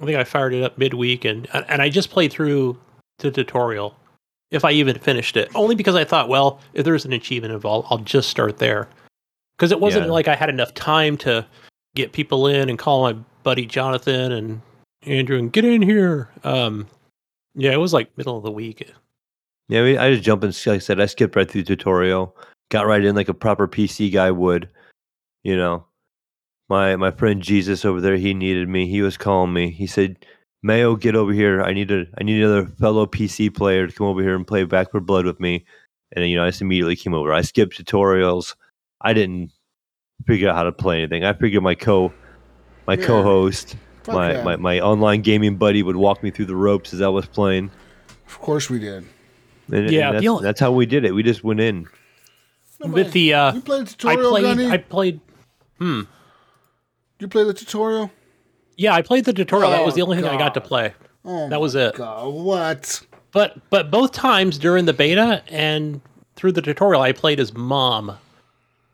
I think I fired it up midweek and and I just played through the tutorial, if I even finished it. Only because I thought, well, if there's an achievement involved, I'll just start there. Because it wasn't Yeah. like I had enough time to get people in and call my buddy Jonathan and Andrew and get in here. Um, yeah, it was like middle of the week. Yeah, I, mean, I just jumped in. Like I said, I skipped right through the tutorial, got right in like a proper PC guy would. You know, my my friend Jesus over there, he needed me. He was calling me. He said, "Mayo, get over here. I need a I need another fellow PC player to come over here and play Back 4 Blood with me." And you know, I just immediately came over. I skipped tutorials. I didn't figure out how to play anything. I figured my co my Yeah. co-host, my, yeah. my my online gaming buddy would walk me through the ropes as I was playing. Of course we did. And, Yeah, and that's, only- that's how we did it. We just went in. With the uh, you played the I tutorial, played. Gunny? I played. Hmm. You played the tutorial? Yeah, I played the tutorial. that was the Oh, only thing I got to play. Oh That was it. God, what? But but both times during the beta and through the tutorial, I played as mom.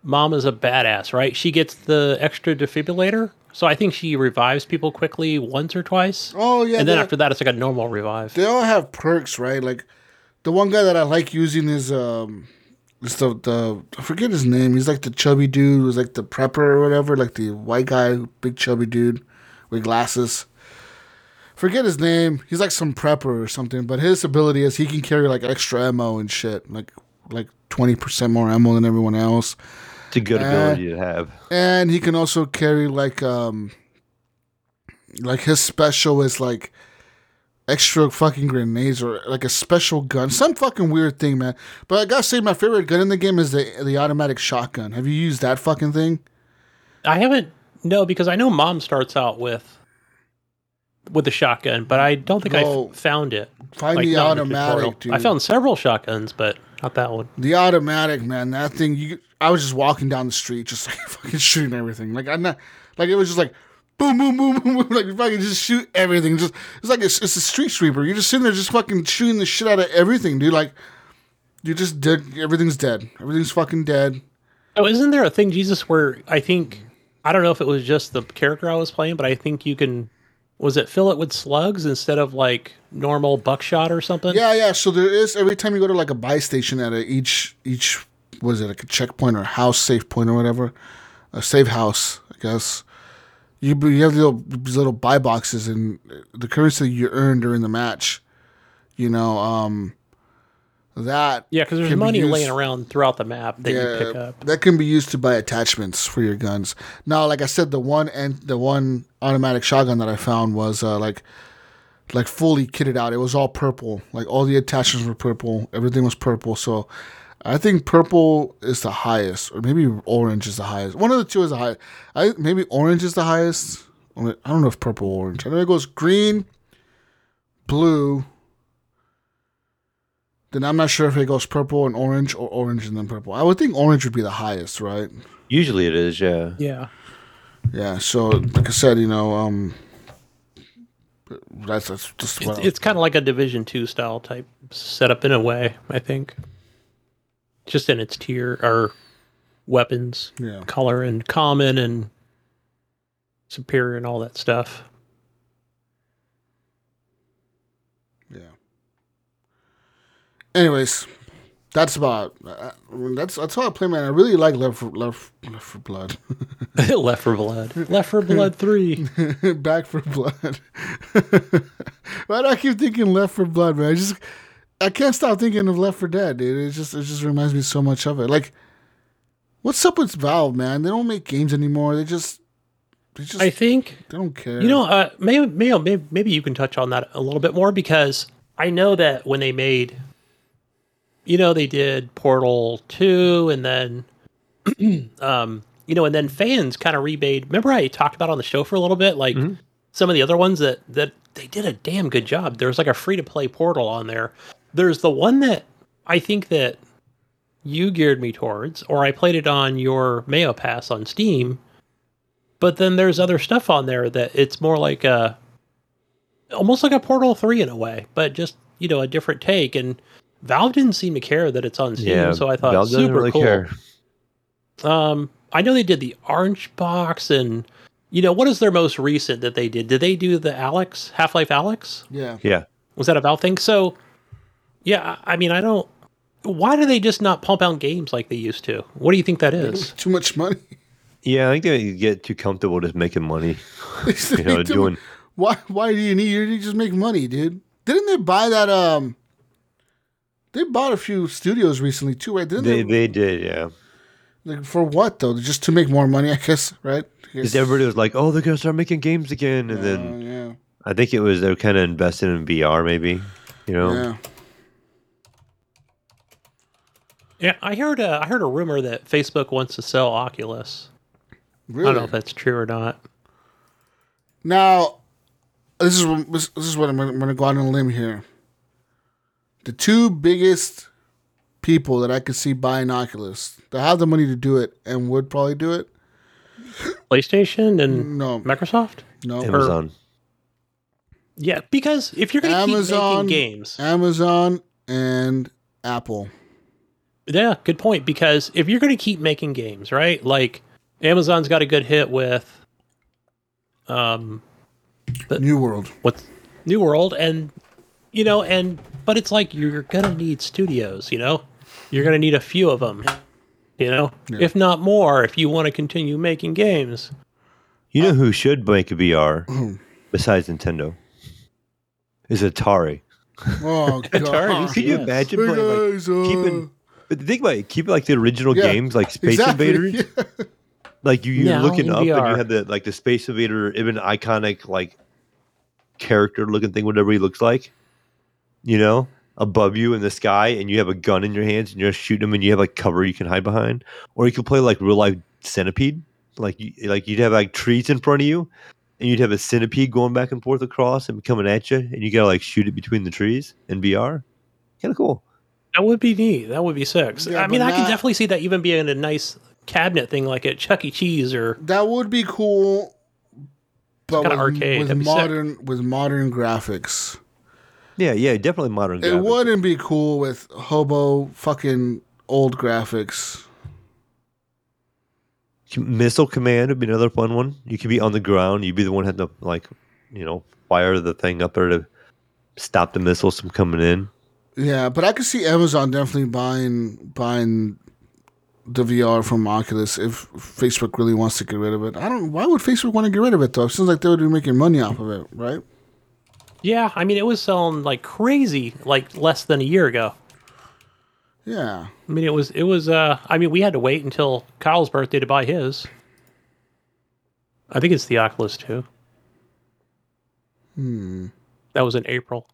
Mom is a badass, right? She gets the extra defibrillator, so I think she revives people quickly once or twice. Oh yeah. and then after that, it's like a normal revive. they all have perks, right? Like the one guy that I like using is um, is the the I forget his name. He's like the chubby dude who's like the prepper or whatever, like the white guy, big chubby dude with glasses. Forget his name. He's like some prepper or something, but his ability is he can carry like extra ammo and shit, like like twenty percent more ammo than everyone else. It's a good Uh, ability to have. and he can also carry like um like his special is like extra fucking grenades or like a special gun. Some fucking weird thing man. But i gotta say my favorite gun in the game is the the automatic shotgun. Have you used that fucking thing? I haven't no because I know mom starts out with with the shotgun, but I don't think I found it. find Like, the automatic dude I found several shotguns, but not that one. the automatic man that thing you i was just walking down the street just like fucking shooting everything. Like i'm not like it was just like boom boom boom boom boom. Like you fucking just shoot everything. Just it's like it's, it's a street sweeper. You're just sitting there just fucking shooting the shit out of everything dude. Like you just dead. Everything's dead. Everything's fucking dead. Oh, isn't there a thing, Jesus, where I think I don't know if it was just the character I was playing, but I think you can was it fill it with slugs instead of like normal buckshot or something? yeah yeah. So there is every time you go to like a buy station at a, each each was it like a checkpoint or house safe point or whatever a safe house i guess you, you have little, these little buy boxes and the currency you earn during the match you know um that Yeah, because there's can be money used- laying around throughout the map that you pick up. that can be used to buy attachments for your guns. Now, like I said, the one and the one automatic shotgun that I found was uh, like like fully kitted out. It was all purple. Like all the attachments were purple. Everything was purple. So I think purple is the highest, or maybe orange is the highest. One of the two is the highest. I maybe orange is the highest. I don't know if purple or orange. I know it goes green, blue. Then I'm not sure if it goes purple and orange or orange and then purple. I would think orange would be the highest, right? Usually it is, yeah. Yeah. Yeah. So, like I said, you know, um, that's, that's just It's, what I- it's kind of like a Division Two style type setup in a way, I think. Just in its tier or weapons, yeah. color and common and superior and all that stuff. Yeah. Anyways, that's about uh, that's that's how I play, man. I really like Left for Left Left for Blood, Left for Blood. Left for Blood 3. Back 4 Blood. Why do I keep thinking Left for Blood, man? I just I can't stop thinking of Left 4 Dead, dude. It just it just reminds me so much of it. Like, what's up with Valve, man? They don't make games anymore. They just they just I think they don't care. You know, uh, maybe, maybe maybe you can touch on that a little bit more because I know that when they made, you know, they did Portal two, and then, um, you know, and then fans kind of remade. Remember, I talked about on the show for a little bit, like some of the other ones that that they did a damn good job. There's like a free to play portal on there. There's the one that I think that you geared me towards, or I played it on your Mayo Pass on Steam. But then there's other stuff on there that it's more like a almost like a Portal 3 in a way, but just, you know, a different take. And Valve didn't seem to care that it's on Steam, Yeah, so I thought Valve super really cool. care. Um, I know they did the Orange Box, and you know what is their most recent that they did? Did they do the Alyx Half Life Alyx? Yeah. Yeah. Was that a Valve thing? So, yeah, I I mean, I don't. Why do they just not pump out games like they used to? What do you think that is? Too much money. Yeah, I think they get too comfortable just making money. You know, doing Why? Why do you need? You just make money, dude. Didn't they buy that? Um, they bought a few studios recently too, right? Didn't they they? they did, yeah. like, for what though? Just to make more money, I guess, right? Because everybody was like, "Oh, they're gonna start making games again," and Uh, then yeah, I think it was they're kind of invested in VR, maybe. You know, yeah. Yeah, I heard. A, I heard a rumor that Facebook wants to sell Oculus. Really? I don't know if that's true or not. Now, this is what- this this is what I'm gonna, go out on a limb here. The two biggest people that I could see buying Oculus that have the money to do it and would probably do it. PlayStation and No, Microsoft. no. Amazon. Yeah, because if you're going to keep Amazon- making games, Amazon and Apple. Yeah, good point. Because if you're going to keep making games, right? Like Amazon's got a good hit with, um, the, New World. what's New World, and you know, and but it's like you're gonna need studios. You know, you're gonna need a few of them. You know, if not more, if you want to continue making games. You know who should make a VR besides Nintendo? Is Atari. Oh Atari, god. Could you Yes. imagine playing, like, uh, keeping? But the think about it. Keep it like the original Yeah, games, like Space exactly. Invaders. Like you, you're Now looking in up and you VR. have the like the Space Invader, even iconic like character looking thing, whatever he looks like. You know, above you in the sky, and you have a gun in your hands, and you're shooting him, and you have like cover you can hide behind, or you could play like real life Centipede. Like you, like you'd have like trees in front of you, and you'd have a centipede going back and forth across and coming at you, and you gotta like shoot it between the trees in VR. Kind of cool. That would be neat. That would be sick. Yeah, I mean, but I can definitely see that even being a nice cabinet thing, like at Chuck E. Cheese or That would be cool. But kinda with, arcade. with That'd sick. modern with modern graphics. Yeah, yeah, definitely modern. It graphics. wouldn't be cool with hobo fucking old graphics. Missile command would be another fun one. You could be on the ground. You'd be the one having to like, you know, fire the thing up there to stop the missiles from coming in. Yeah, but I could see Amazon definitely buying buying the VR from Oculus if Facebook really wants to get rid of it. I don't. Why would Facebook want to get rid of it though? It seems like they would be making money off of it, right? yeah. I mean, it was selling like crazy, like less than a year ago. Yeah. I mean, it was it was. uh I mean, we had to wait until Kyle's birthday to buy his. I think it's the Oculus too. Hmm. That was in April.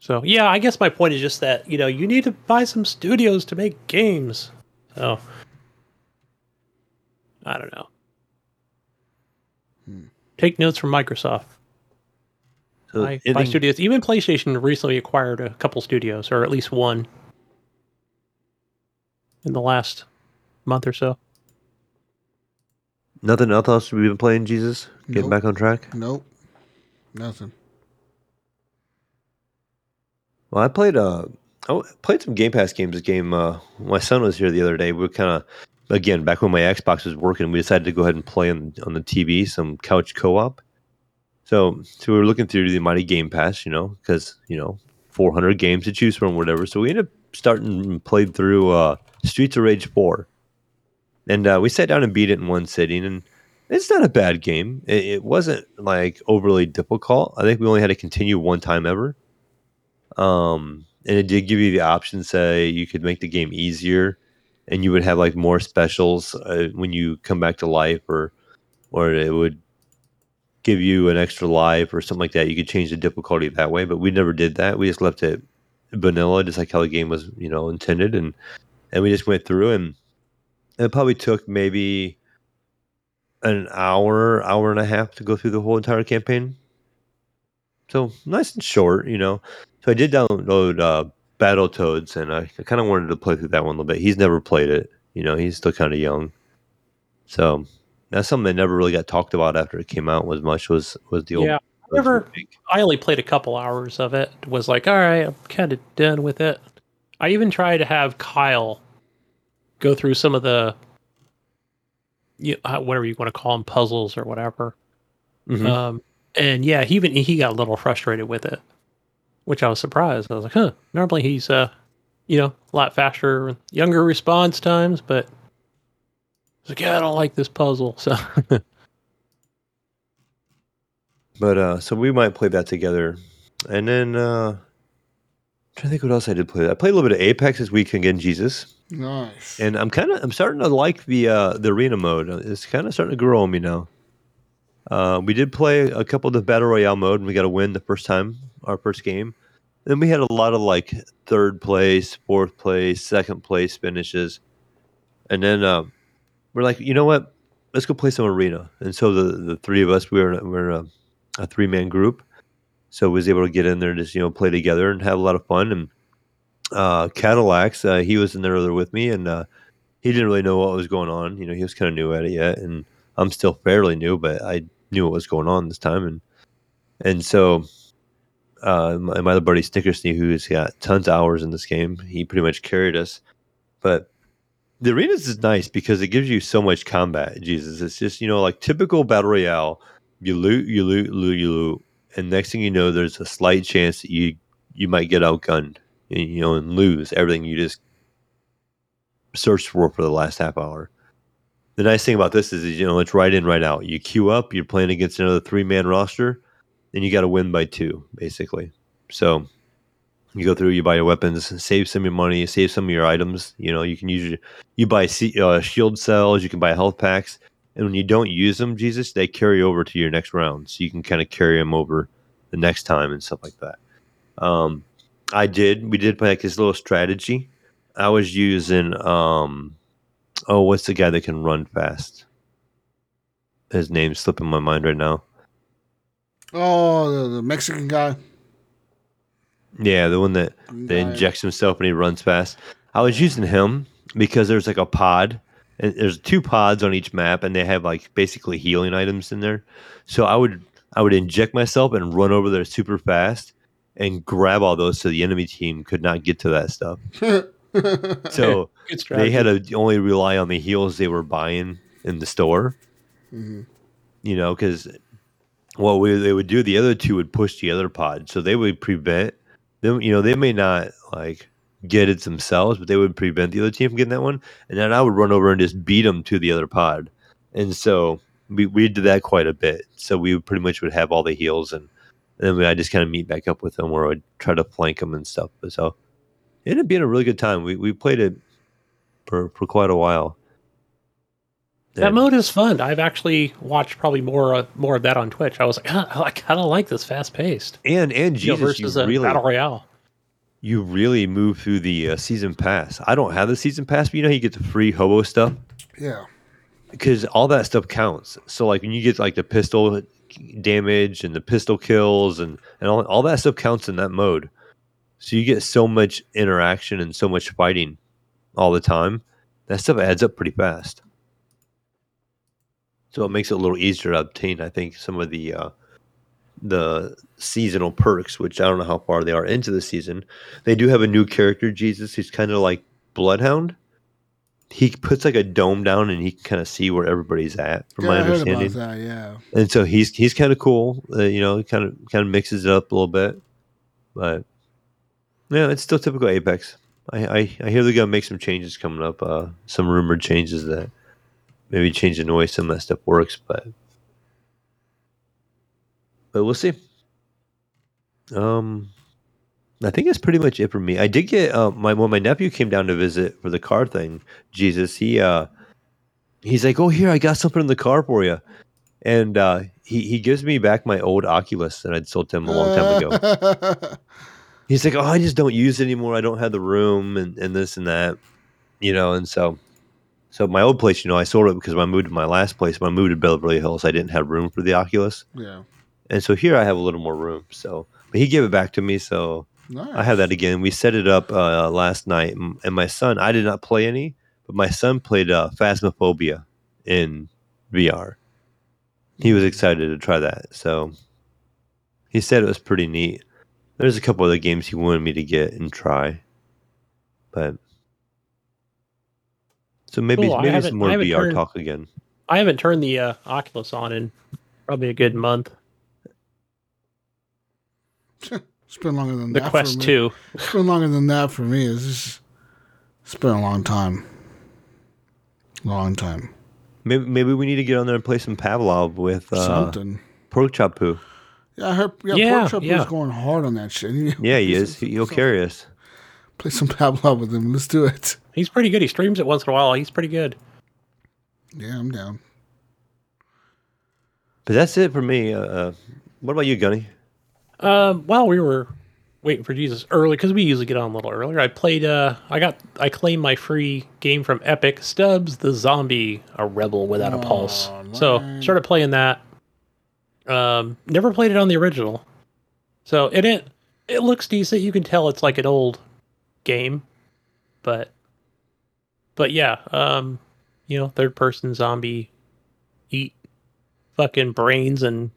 So yeah, I guess my point is just that you know you need to buy some studios to make games. So I don't know. Hmm. Take notes from Microsoft. So Buy, buy studios. Even PlayStation recently acquired a couple studios, or at least one, in the last month or so. nothing else we've been playing, Jesus? Getting Nope. back on track? Nope. Nothing. Well, I played uh I played some Game Pass games. This game, uh, my son was here the other day. We were kind of again back when my Xbox was working. We decided to go ahead and play on on the TV some couch co-op. So, so we were looking through the mighty Game Pass, you know, because you know, 400 games to choose from, whatever. So we ended up starting and played through uh, Streets of Rage 4, and uh, we sat down and beat it in one sitting. And it's not a bad game. It, it wasn't like overly difficult. I think we only had to continue one time ever. Um, and it did give you the option, say you could make the game easier, and you would have like more specials uh, when you come back to life, or or it would give you an extra life or something like that. You could change the difficulty that way, but we never did that. We just left it vanilla, just like how the game was, you know, intended, and and we just went through and it probably took maybe an hour, hour and a half to go through the whole entire campaign. So nice and short, you know. So I did download uh, Battletoads, and I, I kind of wanted to play through that one a little bit. He's never played it, you know. He's still kind of young, so that's something that never really got talked about after it came out. Was much was was the old. Yeah, I never. I only played a couple hours of it. Was like, all right, I'm kind of done with it. I even tried to have Kyle go through some of the, you know, whatever you want to call them, puzzles or whatever. Mhm. Um, and yeah, he even he got a little frustrated with it, which I was surprised. I was like, huh. Normally he's uh, you know, a lot faster, younger response times, but he's like, yeah, I don't like this puzzle. So But uh, so we might play that together, and then uh, I'm trying to think what else I did play. I played a little bit of Apex this week again, Jesus, Nice. and I'm kind of I'm starting to like the uh, the arena mode. It's kind of starting to grow on me now. Uh, we did play a couple of the battle royale mode, and we got a win the first time, our first game. Then we had a lot of like third place, fourth place, second place finishes, and then uh, we're like, you know what? Let's go play some arena. And so the the three of us we were we we're a, a three man group, so was able to get in there and just you know play together and have a lot of fun. And uh, Cadillacs, uh, he was in there with me, and uh, he didn't really know what was going on. You know, he was kind of new at it yet, and I'm still fairly new, but I knew what was going on this time, and and so uh, my, other buddy Snickersney, who's got tons of hours in this game, he pretty much carried us. But the arenas is nice because it gives you so much combat. Jesus, it's just you know like typical battle royale. You loot, you loot, loot, you loot, and next thing you know, there's a slight chance that you you might get outgunned, and, you know, and lose everything you just searched for for the last half hour. The nice thing about this is, is you know it's right in, right out. You queue up, you're playing against another three man roster, and you got to win by two, basically. So you go through, you buy your weapons, save some of your money, save some of your items. You know, you can use your, you buy uh, shield cells, you can buy health packs, and when you don't use them, Jesus, they carry over to your next round, so you can kind of carry them over the next time and stuff like that. Um, I did, we did play like this little strategy. I was using, um, oh, what's the guy that can run fast? His name's slipping my mind right now. Oh, the, the Mexican guy. Yeah, the one that, that Guy. injects himself and he runs fast. I was using him because there's like a pod, and there's two pods on each map, and they have like basically healing items in there. So I would I would inject myself and run over there super fast and grab all those, so the enemy team could not get to that stuff. So they had to only rely on the heals they were buying in the store. Mhm. You know, because what we, they would do, the other two would push the other pod, so they would prevent them. You know, they may not like get it themselves, but they would prevent the other team from getting that one, and then I would run over and just beat them to the other pod, and so we we did that quite a bit. So we pretty much would have all the heals, and, and then I just kind of meet back up with them, where I'd try to flank them and stuff. But so it ended up being a really good time. We we played it for for quite a while. That And- mode is fun. I've actually watched probably more uh, more of that on Twitch. I was like, "Ah, I kind of like this fast paced and and you know, versus you a really battle royale. you really move through the uh, season pass. I don't have the season pass, but you know you get the free hobo stuff yeah. because all that stuff counts. So like when you get like the pistol damage and the pistol kills and and all, all that stuff counts in that mode. So you get so much interaction and so much fighting all the time. That stuff adds up pretty fast. So it makes it a little easier to obtain. I think some of the uh, the seasonal perks, which I don't know how far they are into the season. They do have a new character, Jesus. He's kind of like Bloodhound. He puts like a dome down, and he can kind of see where everybody's at, from yeah, my understanding. that. Yeah. And so he's he's kind of cool. Uh, you know, kind of kind of mixes it up a little bit, but yeah, it's still typical Apex. I I, I hear they're gonna make some changes coming up. Uh, some rumored changes that maybe change the way some of that stuff works, but but we'll see. Um, I think that's pretty much it for me. I did get uh, my when my nephew came down to visit for the car thing. Jesus, he uh, he's like, "Oh, here, I got something in the car for you," and uh, he he gives me back my old Oculus that I'd sold to him a long time ago. He's like, "Oh, I just don't use it anymore. I don't have the room, and and this and that, you know." And so So my old place, you know, I sold it because when I moved to my last place, when I moved to Beverly Hills, I didn't have room for the Oculus, Yeah. and so here I have a little more room. So, but he gave it back to me, so Nice. I have that again. We set it up uh, last night, and my son, I did not play any, but my son played uh, Phasmophobia in VR. He was excited to try that, so he said it was pretty neat. There's a couple other games he wanted me to get and try, but so maybe Cool, I maybe haven't- some more VR turned- talk again. I haven't turned the uh, Oculus on in probably a good month. It's been longer than The that. Quest for me. Two. It's been longer than that for me. It's just, it's been a long time. Long time. Maybe maybe we need to get on there and play some Pavlov with uh, Something. Pork Chop Poo. Yeah, I heard. Yeah, Yeah, Pork Chop yeah. was going hard on that shit. Yeah, he is. He'll carry us. Play some Pavlov with him. Let's do it. He's pretty good. He streams it once in a while. He's pretty good. Yeah, I'm down. But that's it for me. Uh, uh, what about you, Gunny? Um, while we were waiting for Jesus early, because we usually get on a little earlier, I played. Uh, I got. I claimed my free game from Epic Stubbs the Zombie, a rebel without a pulse. Aw, So started playing that. Um, never played it on the original. So it it it looks decent. You can tell it's like an old game, but but yeah, um, you know, third person zombie eat fucking brains and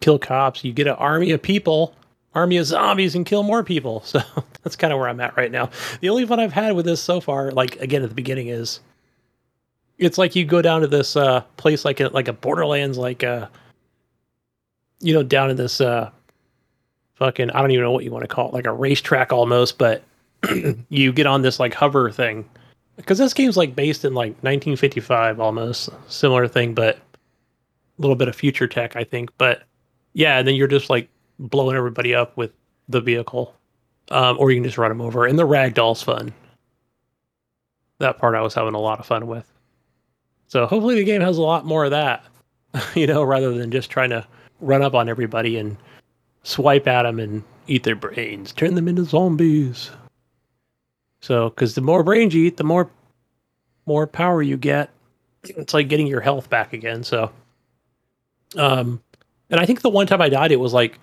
kill cops. You get an army of people, army of zombies, and kill more people. So that's kind of where I'm at right now. The only fun I've had with this so far, like again at the beginning, is it's like you go down to this uh, place like a, like a Borderlands, like uh, you know, down in this uh, fucking I don't even know what you want to call it, like a racetrack almost, but you get on this like hover thing because this game's like based in like 1955 almost similar thing, but a little bit of future tech, I think. But yeah, and then you're just like blowing everybody up with the vehicle, um, or you can just run them over. And the ragdoll's fun. That part I was having a lot of fun with. So hopefully the game has a lot more of that, you know, rather than just trying to run up on everybody and swipe at them and eat their brains, turn them into zombies. So, because the more brains you eat, the more more power you get. It's like getting your health back again. So, um, and I think the one time I died, it was like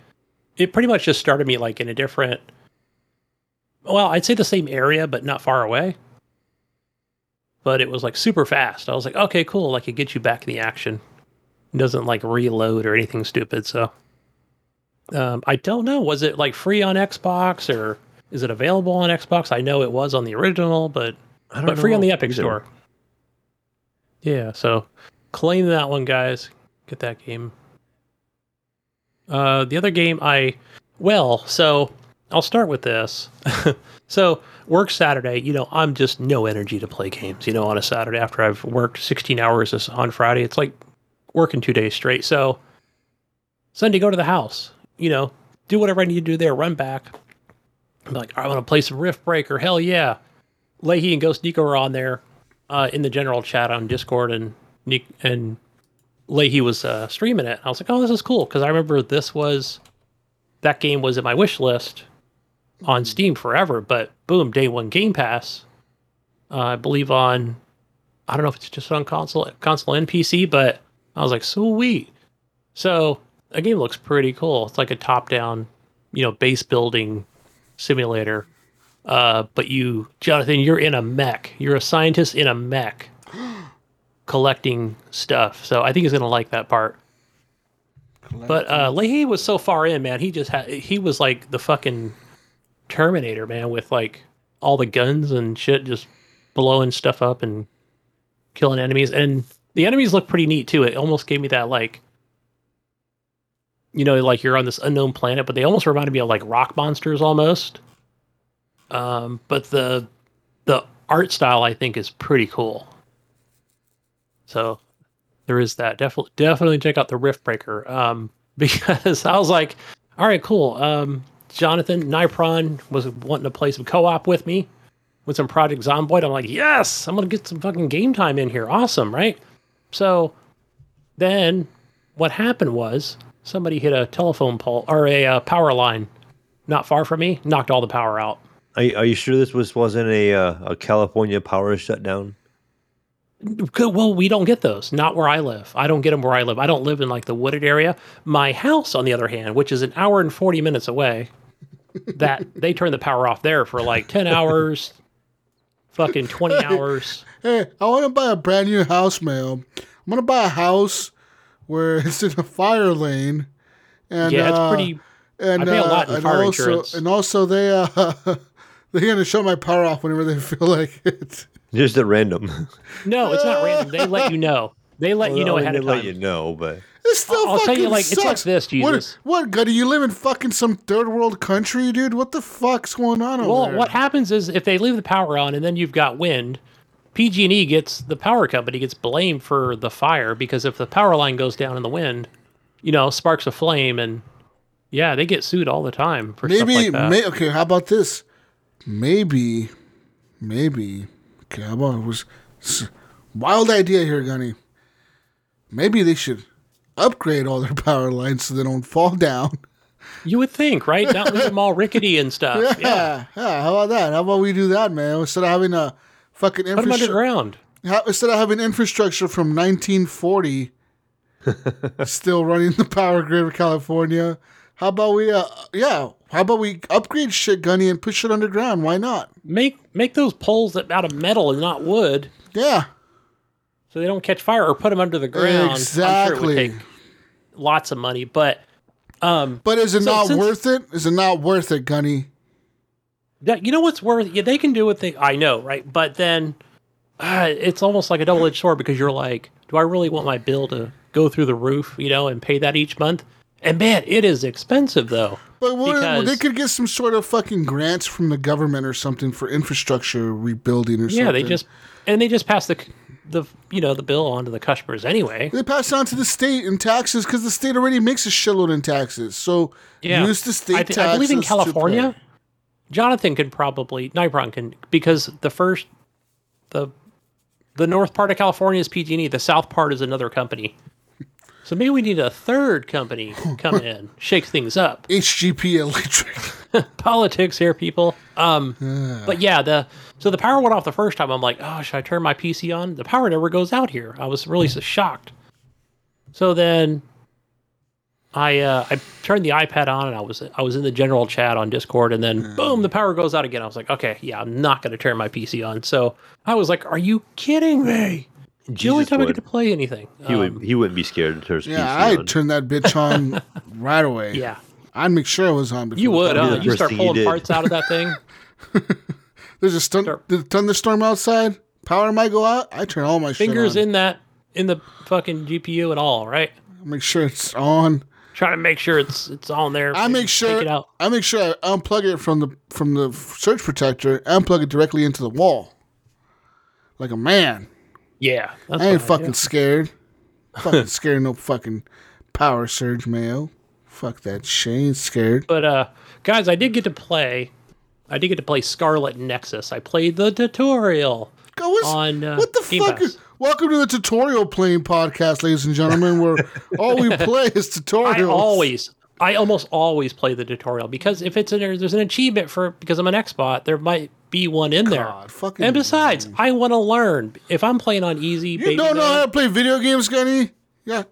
it pretty much just started me like in a different. Well, I'd say the same area, but not far away. But it was like super fast. I was like, okay, cool. Like it gets you back in the action. It doesn't like reload or anything stupid. So, um, I don't know. Was it like free on Xbox or is it available on Xbox? I know it was on the original, but I don't but free on the Epic either. Store. Yeah, so claim that one, guys. Get that game. Uh, the other game I, well, so I'll start with this. so work Saturday. You know, I'm just no energy to play games. You know, on a Saturday after I've worked 16 hours this- on Friday, it's like working two days straight. So Sunday, go to the house. You know, do whatever I need to do there. Run back. I'm like, I want to play some Riftbreaker. Hell yeah. Leahy and Ghost Nico are on there uh, in the general chat on Discord, and Nick and Leahy was uh, streaming it. I was like, oh, this is cool because I remember this was that game was in my wish list on Steam forever, but boom, day one Game Pass. Uh, I believe on I don't know if it's just on console, console and PC, but I was like, sweet. So the game looks pretty cool. It's like a top-down, you know, base building simulator. Uh, but you, Jonathan, you're in a mech. You're a scientist in a mech, collecting stuff. So I think he's gonna like that part. But uh, Leahy was so far in, man. He just had he was like the fucking Terminator, man, with like all the guns and shit, just blowing stuff up and killing enemies. And the enemies look pretty neat too. It almost gave me that like, you know, like you're on this unknown planet, but they almost reminded me of like rock monsters almost. Um, but the the art style I think is pretty cool. So there is that. Definitely definitely check out the Riftbreaker. Um, because I was like, all right, cool. Um, Jonathan Nipron was wanting to play some co-op with me with some Project Zomboid. I'm like, yes, I'm gonna get some fucking game time in here. Awesome, right? So then what happened was somebody hit a telephone pole or a uh, power line not far from me, knocked all the power out. Are, you- are you sure this was wasn't a uh, a California power shutdown? Well, we don't get those. Not where I live. I don't get them where I live. I don't live in like the wooded area. My house, on the other hand, which is an hour and 40 minutes away, that they turn the power off there for like 10 hours, fucking 20 hours. Hey, I want to buy a brand new house, man. I'm gonna buy a house where it's in a fire lane, and Yeah, it's uh, pretty. And, I pay a lot in and fire also, insurance. And also, they uh, they're gonna shut my power off whenever they feel like it. Just at random. No, it's not random. They let you know. They let you know Well, I mean, ahead they let you know, but it's still I'll tell fucking you, like, it's like sucks. this, Jesus. What, what, Gutty? You live in fucking some third world country, dude? What the fuck's going on over there? Well, what happens is if they leave the power on and then you've got wind, PG&E gets the power company gets blamed for the fire because if the power line goes down in the wind, you know, sparks a flame and yeah, they get sued all the time for stuff Maybe, like that. may, okay. How about this? Maybe, maybe. Okay, how about it was wild idea here, Gunny. Maybe they should upgrade all their power lines so they don't fall down. you would think, right? Not leave them all rickety and stuff. Yeah. Yeah, yeah. How about that? How about we do that, man? Instead of having a fucking Put them infrastructure, underground. instead of having infrastructure from 1940 still running the power grid of California, how about we? Uh, yeah. How about we upgrade shit, Gunny, and push it underground? Why not? Make make those poles out of metal and not wood Yeah. so they don't catch fire or put them under the ground. Sure Exactly. would take lots of money, but um But is it So not since- worth it? Is it not worth it, Gunny? You know what's worth yeah they can do what they i know right but then uh, it's almost like a double-edged sword because you're like do i really want my bill to go through the roof you know and pay that each month and man it is expensive though But what, Because- they could get some sort of fucking grants from the government or something for infrastructure rebuilding or something. yeah they just and they just pass the the you know the bill on to the customers anyway They pass it on to the state in taxes because the state already makes a shitload in taxes. So yeah use the state I, taxes. I believe in california. Jonathan can probably nibron can because the first the the north part of california is pg&e the south part is another company. So maybe we need a third company come in shake things up. HGP Electric. politics here people. Um but yeah the so the power went off the first time. I'm like oh should i turn my pc on? The power never goes out here. I was really so shocked. So then i uh i turned the ipad on and i was i was in the general chat on discord and then boom the power goes out again i was like okay yeah i'm not going to turn my pc on so i was like are you kidding me the only Jesus time i get to play anything he Um, would he wouldn't be scared to turn his yeah, PC I'd on. turn that bitch on right away. yeah I'd make sure it was on. Before you would power huh? you start thing you pulling parts out of that thing There's a stun- Start- the thunderstorm outside. Power might go out. I turn all my fingers shit on. in that in the fucking gpu and all right Make sure it's on. Trying to make sure it's it's on there. I make sure. I make sure I unplug it from the from the surge protector and plug it directly into the wall. Like a man. Yeah, I ain't I fucking do. scared. fucking scared no fucking power surge mayo. Fuck that shit. Ain't scared. But uh, guys, I did get to play. I did get to play Scarlet Nexus. I played the tutorial. Go, On, uh, what the Game fuck? Pass. Is, welcome to the tutorial playing podcast, ladies and gentlemen, where all we play is tutorials. I always, I almost always play the tutorial because if it's an there's an achievement for because I'm an Xbot, there might be one in there. God, fucking And besides, I want to learn. If I'm playing on easy, You baby don't know mode- how to play video games, Gunny? Yeah.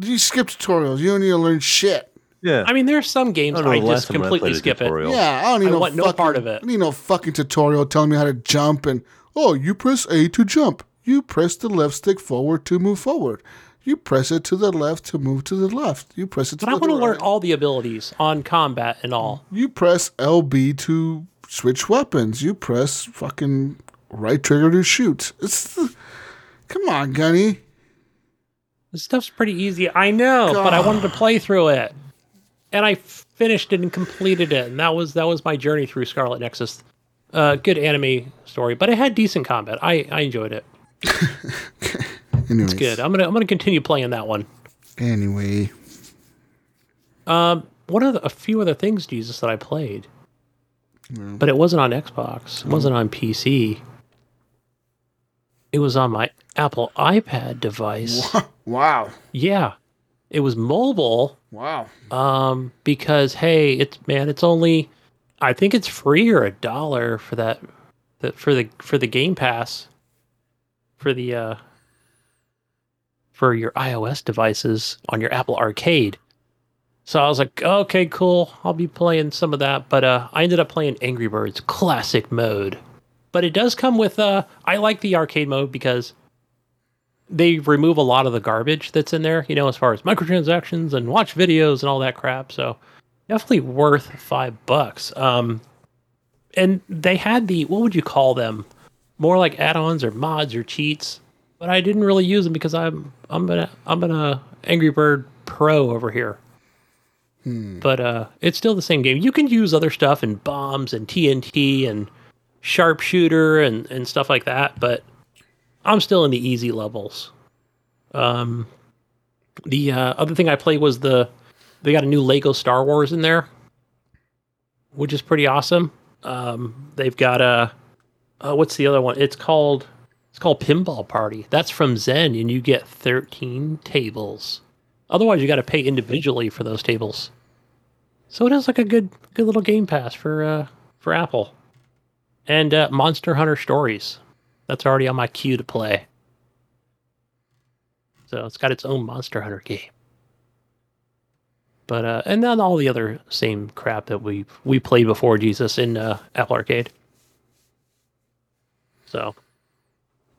You skip tutorials. You don't need to learn shit. Yeah. I mean, there's some games I don't I just time I completely played skip it. Yeah, I don't need I no want no part of it. I need no fucking tutorial telling me how to jump and oh, you press A to jump. You press the left stick forward to move forward. You press it to the left to move to the left. You press it to But I want to learn right. all the abilities on combat and all. You press LB to switch weapons. You press fucking right trigger to shoot. It's the, come on, Gunny. This stuff's pretty easy. I know, but I wanted to play through it, and I finished it and completed it, and that was that was my journey through Scarlet Nexus. Uh, good anime story, but it had decent combat. I, I enjoyed it. Anyways, Good. I'm gonna I'm gonna continue playing that one. Anyway, Um, one of the, a few other things, Jesus, that I played, but it wasn't on Xbox. It wasn't on PC. It was on my Apple iPad device. wow, Yeah, it was mobile. wow. Um, because hey, it's man, it's only, I think it's free or a dollar for that, that for the for the Game Pass, for the uh, for your iOS devices on your Apple Arcade. So I was like, okay, cool. I'll be playing some of that. But uh, I ended up playing Angry Birds Classic mode. But it does come with. Uh, I like the arcade mode because they remove a lot of the garbage that's in there. You know, as far as microtransactions and watch videos and all that crap. So definitely worth five bucks. Um, and they had the what would you call them? More like add-ons or mods or cheats. But I didn't really use them because I'm I'm an I'm uh, Angry Bird pro over here. But uh, it's still the same game. You can use other stuff and bombs and TNT and sharpshooter and and stuff like that. But I'm still in the easy levels. Um, the uh, other thing I played was the they got a new Lego Star Wars in there, which is pretty awesome. Um, they've got a uh, what's the other one? It's called it's called Pinball Party. That's from Zen, and you get 13 tables. Otherwise, you got to pay individually for those tables. So it is like a good good little game pass for uh, for Apple. And uh, Monster Hunter Stories. That's already on my queue to play. So it's got its own Monster Hunter game. But uh, and then all the other same crap that we we played before Jesus in uh, Apple Arcade. So,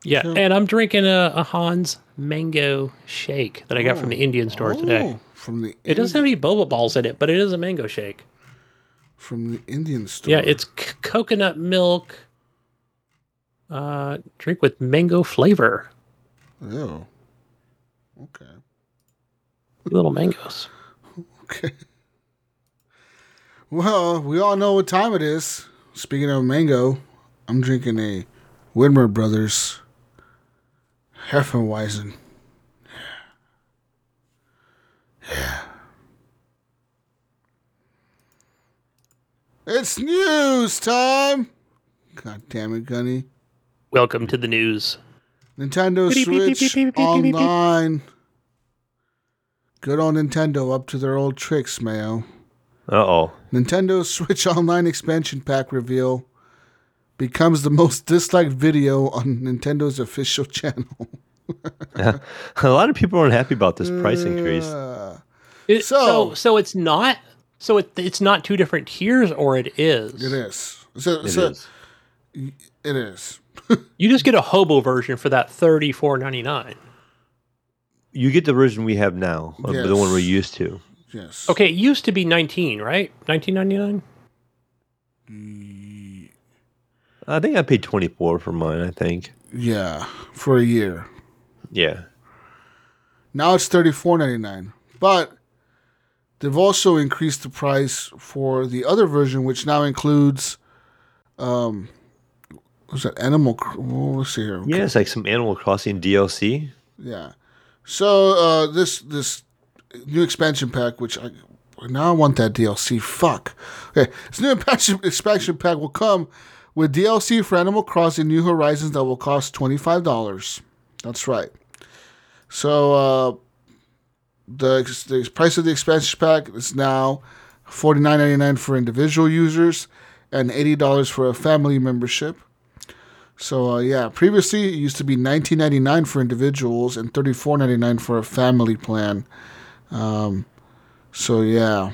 yeah, So- and I'm drinking a, a Hans mango shake that I got from the Indian store today. Oh, from the It doesn't have any boba balls in it, but it is a mango shake. from the Indian store. Yeah, it's c- coconut milk. Uh, drink with mango flavor. Oh. Okay. Little mangoes. Okay. Well, we all know what time it is. Speaking of mango, I'm drinking a Widmer Brothers Hefeweizen. Yeah. It's news time. God damn it, Gunny. Welcome to the news. Nintendo Switch. Online. Good old Nintendo up to their old tricks, Mayo. Uh oh. Nintendo Switch Online expansion pack reveal becomes the most disliked video on Nintendo's official channel. yeah. A lot of people aren't happy about this price increase. Uh, It- So- so, so it's not. So it, it's not two different tiers, or it is. it is. So, It so- is. It is. You just get a hobo version for that thirty four ninety nine. You get the version we have now, uh, the one we're used to. Yes. Okay, it used to be nineteen, right? Nineteen ninety nine. I think I paid 24 for mine, I think. Yeah, for a year. Yeah. Now it's thirty four ninety nine. But they've also increased the price for the other version, which now includes um was that Animal Oh, let's see here. Yeah, it's like some Animal Crossing DLC. Yeah. So uh this this new expansion pack, which I now I want that DLC. Fuck. Okay, this new expansion expansion pack will come with DLC for Animal Crossing New Horizons that will cost twenty five dollars. That's right. So uh, the the price of the expansion pack is now forty nine ninety nine for individual users and eighty dollars for a family membership. So uh, yeah, previously it used to be nineteen ninety nine for individuals and thirty four ninety nine for a family plan. Um, so yeah,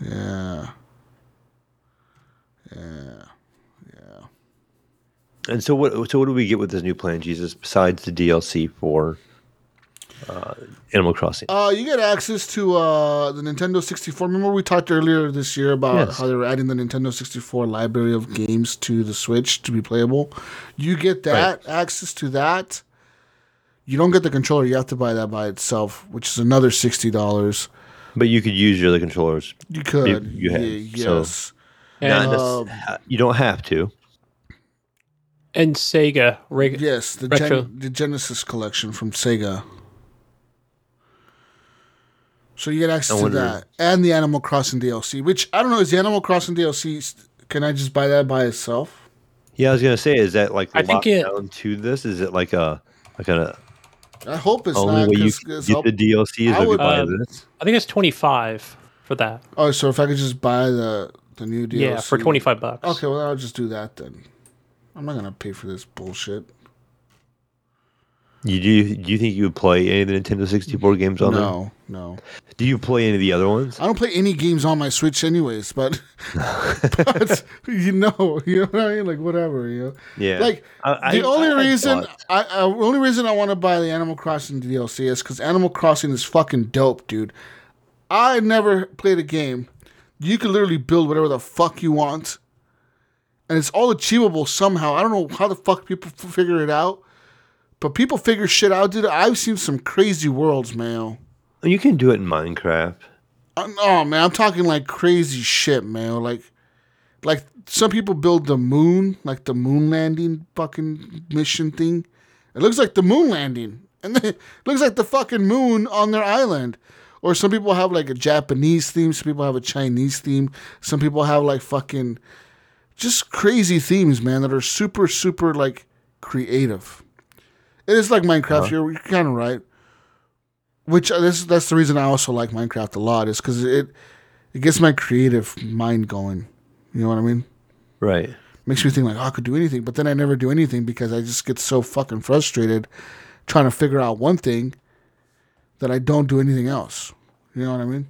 yeah, yeah. And so what so what do we get with this new plan, Jesus, besides the DLC for uh, Animal Crossing? Uh, you get access to uh, the Nintendo 64. Remember we talked earlier this year about Yes. how they were adding the Nintendo 64 library of games to the Switch to be playable. You get that access to that. You don't get the controller. You have to buy that by itself, which is another sixty dollars. But you could use your other controllers. You could, you have, Ye- yes. Not And, nec- um, you don't have to. And Sega. Reg- Yes, the, Retro. Gen- the Genesis collection from Sega. So you get access to that and the Animal Crossing DLC, which I don't know. Is the Animal Crossing DLC? Can I just buy that by itself? Yeah, I was gonna say, is that like I think locked it- down to this? Is it like a like a I hope it's only not. way you 'cause- can 'cause get I'll- the DLC is I if would- buy um, this? I think it's twenty five for that. oh, so if I could just buy the the new DLC, Yeah, for twenty five bucks. Okay, well I'll just do that then. I'm not gonna pay for this bullshit. You do? Do you think you would play any of the Nintendo 64 games on there? No, no. Do you play any of the other ones? I don't play any games on my Switch, anyways. But, but you know, you know what I mean. Like whatever, you know. Yeah. Like I- the I- only I reason I, I the only reason I want to buy the Animal Crossing DLC is because Animal Crossing is fucking dope, dude. I never played a game. You can literally build whatever the fuck you want, and it's all achievable somehow. I don't know how the fuck people f- figure it out, but people figure shit out, dude. I've seen some crazy worlds, man. You can do it in Minecraft. Uh, No, man, I'm talking like crazy shit, man. Like, like some people build the moon, like the moon landing fucking mission thing. It looks like the moon landing, and then it looks like the fucking moon on their island. Or some people have like a Japanese theme. Some people have a Chinese theme. Some people have like fucking just crazy themes, man, that are super, super like creative. It is like Minecraft. You're, you're kind of right. Which uh, this that's the reason I also like Minecraft a lot is because it it gets my creative mind going. You know what I mean? Right. Makes me think like oh, I could do anything, but then I never do anything because I just get so fucking frustrated trying to figure out one thing that I don't do anything else. You know what I mean?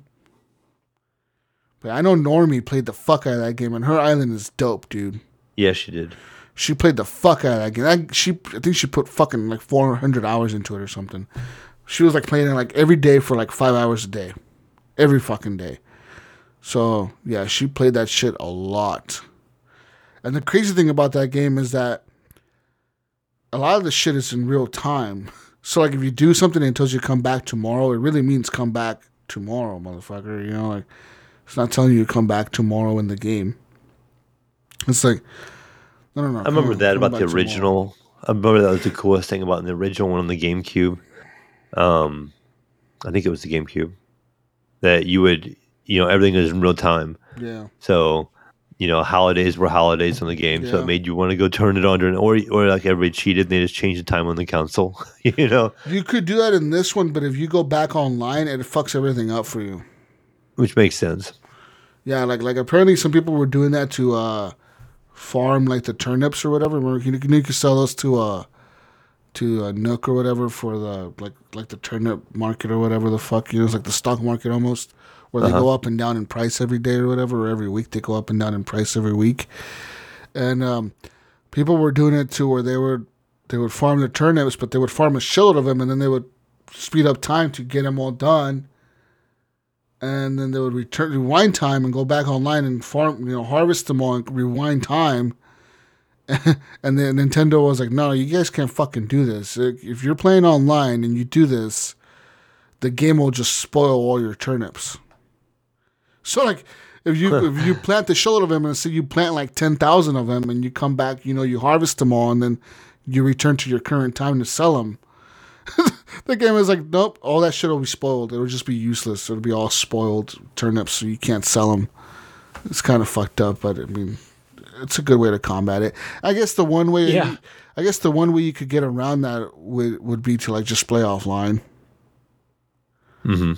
But I know Normie played the fuck out of that game, and her island is dope, dude. Yes, she did. She played the fuck out of that game. I, she, I think she put fucking like 400 hours into it or something. She was like playing it like every day for like five hours a day, every fucking day. So yeah, she played that shit a lot. And the crazy thing about that game is that a lot of the shit is in real time. So like if you do something and it tells you come back tomorrow, it really means come back tomorrow, motherfucker. You know, like it's not telling you to come back tomorrow in the game. It's like I don't know. I remember that about the tomorrow. original. I remember that was the coolest thing about the original one on the GameCube. Um, I think it was the GameCube that you would, you know, everything is in real time. Yeah. So, you know, holidays were holidays on the game, so it made you want to go turn it on during, or or like everybody cheated, and they just changed the time on the console. you know, You could do that in this one, but if you go back online, it fucks everything up for you. which makes sense. Yeah, like like apparently some people were doing that to uh farm like the turnips or whatever. Remember, you, can- you could sell those to uh to uh, Nook or whatever for the like like the turnip market or whatever the fuck. You know, it's like the stock market almost, where they go up and down in price every day or whatever, or every week they go up and down in price every week. And um, people were doing it to where they were they would farm the turnips, but they would farm a shitload of them, and then they would speed up time to get them all done and then they would return rewind time and go back online and farm, you know, harvest them all and rewind time. and then Nintendo was like, "No, you guys can't fucking do this. If you're playing online and you do this, the game will just spoil all your turnips." So like, if you if you plant the shitload of them and say you plant like ten thousand of them and you come back, you know, you harvest them all and then you return to your current time to sell them. the game is like, nope, all that shit will be spoiled. It'll just be useless. It'll be all spoiled turnips, so you can't sell them. It's kind of fucked up, but I mean, it's a good way to combat it. I guess the one way, Yeah. I guess the one way you could get around that would would be to like just play offline, mm-hmm.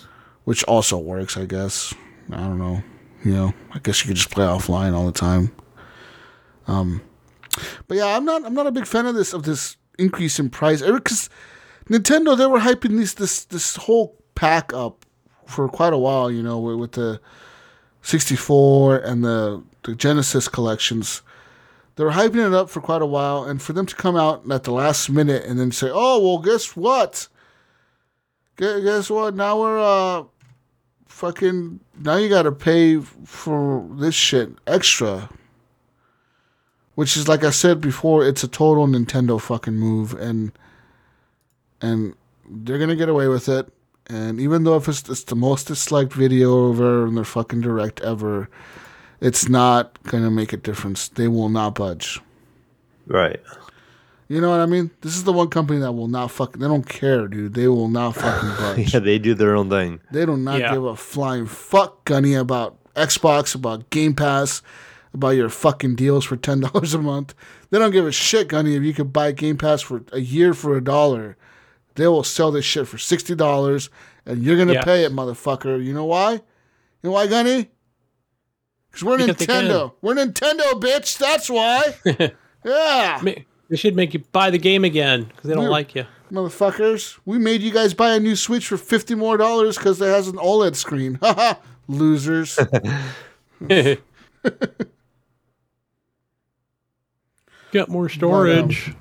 which also works. I guess. I don't know. You know, I guess you could just play offline all the time. Um, but yeah, I'm not. I'm not a big fan of this of this increase in price because Nintendo they were hyping this this this whole pack up for quite a while. You know, with, the 64 and the the Genesis collections. They were hyping it up for quite a while, and for them to come out at the last minute and then say, "Oh, well, guess what? Guess what? Now we're uh, fucking now you got to pay for this shit extra." Which is like I said before, it's a total Nintendo fucking move, and and they're gonna get away with it. And even though if it's, it's the most disliked video ever in their fucking direct ever, it's not gonna make a difference. They will not budge. Right. You know what I mean? This is the one company that will not fucking. They don't care, dude. They will not fucking budge. Yeah, they do their own thing. They do not Yeah. give a flying fuck gunny about Xbox, about Game Pass, about your fucking deals for ten dollars a month. They don't give a shit, gunny, if you could buy Game Pass for a year for a dollar. They will sell this shit for sixty dollars, and you're gonna pay it, motherfucker. You know why? You know why, gunny? Because we're Because. Nintendo. We're Nintendo, bitch. That's why. yeah. They should make you buy the game again because they don't We're- like you. motherfuckers. We made you guys buy a new Switch for fifty more dollars because it has an OLED screen. Haha, losers. Got more storage. Um,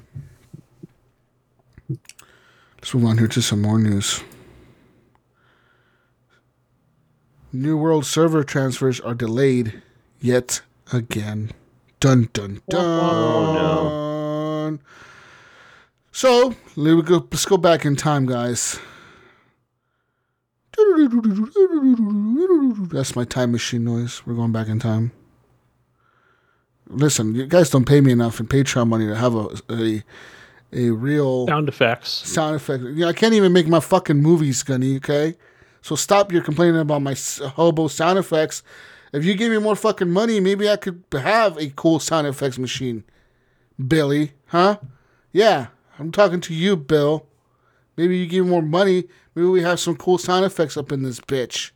Let's move on here to some more news. New World server transfers are delayed yet again. Dun dun oh, dun. Oh, So me go, let's go back in time, guys. That's my time machine noise. We're going back in time. Listen, you guys don't pay me enough in Patreon money to have a a, a real Sound effects. sound effects. You know, I can't even make my fucking movies, Gunny. Okay, so stop your complaining about my hobo sound effects. If you give me more fucking money, maybe I could have a cool sound effects machine. Billy, huh? Yeah, I'm talking to you, Bill. Maybe you give me more money. Maybe we have some cool sound effects up in this bitch.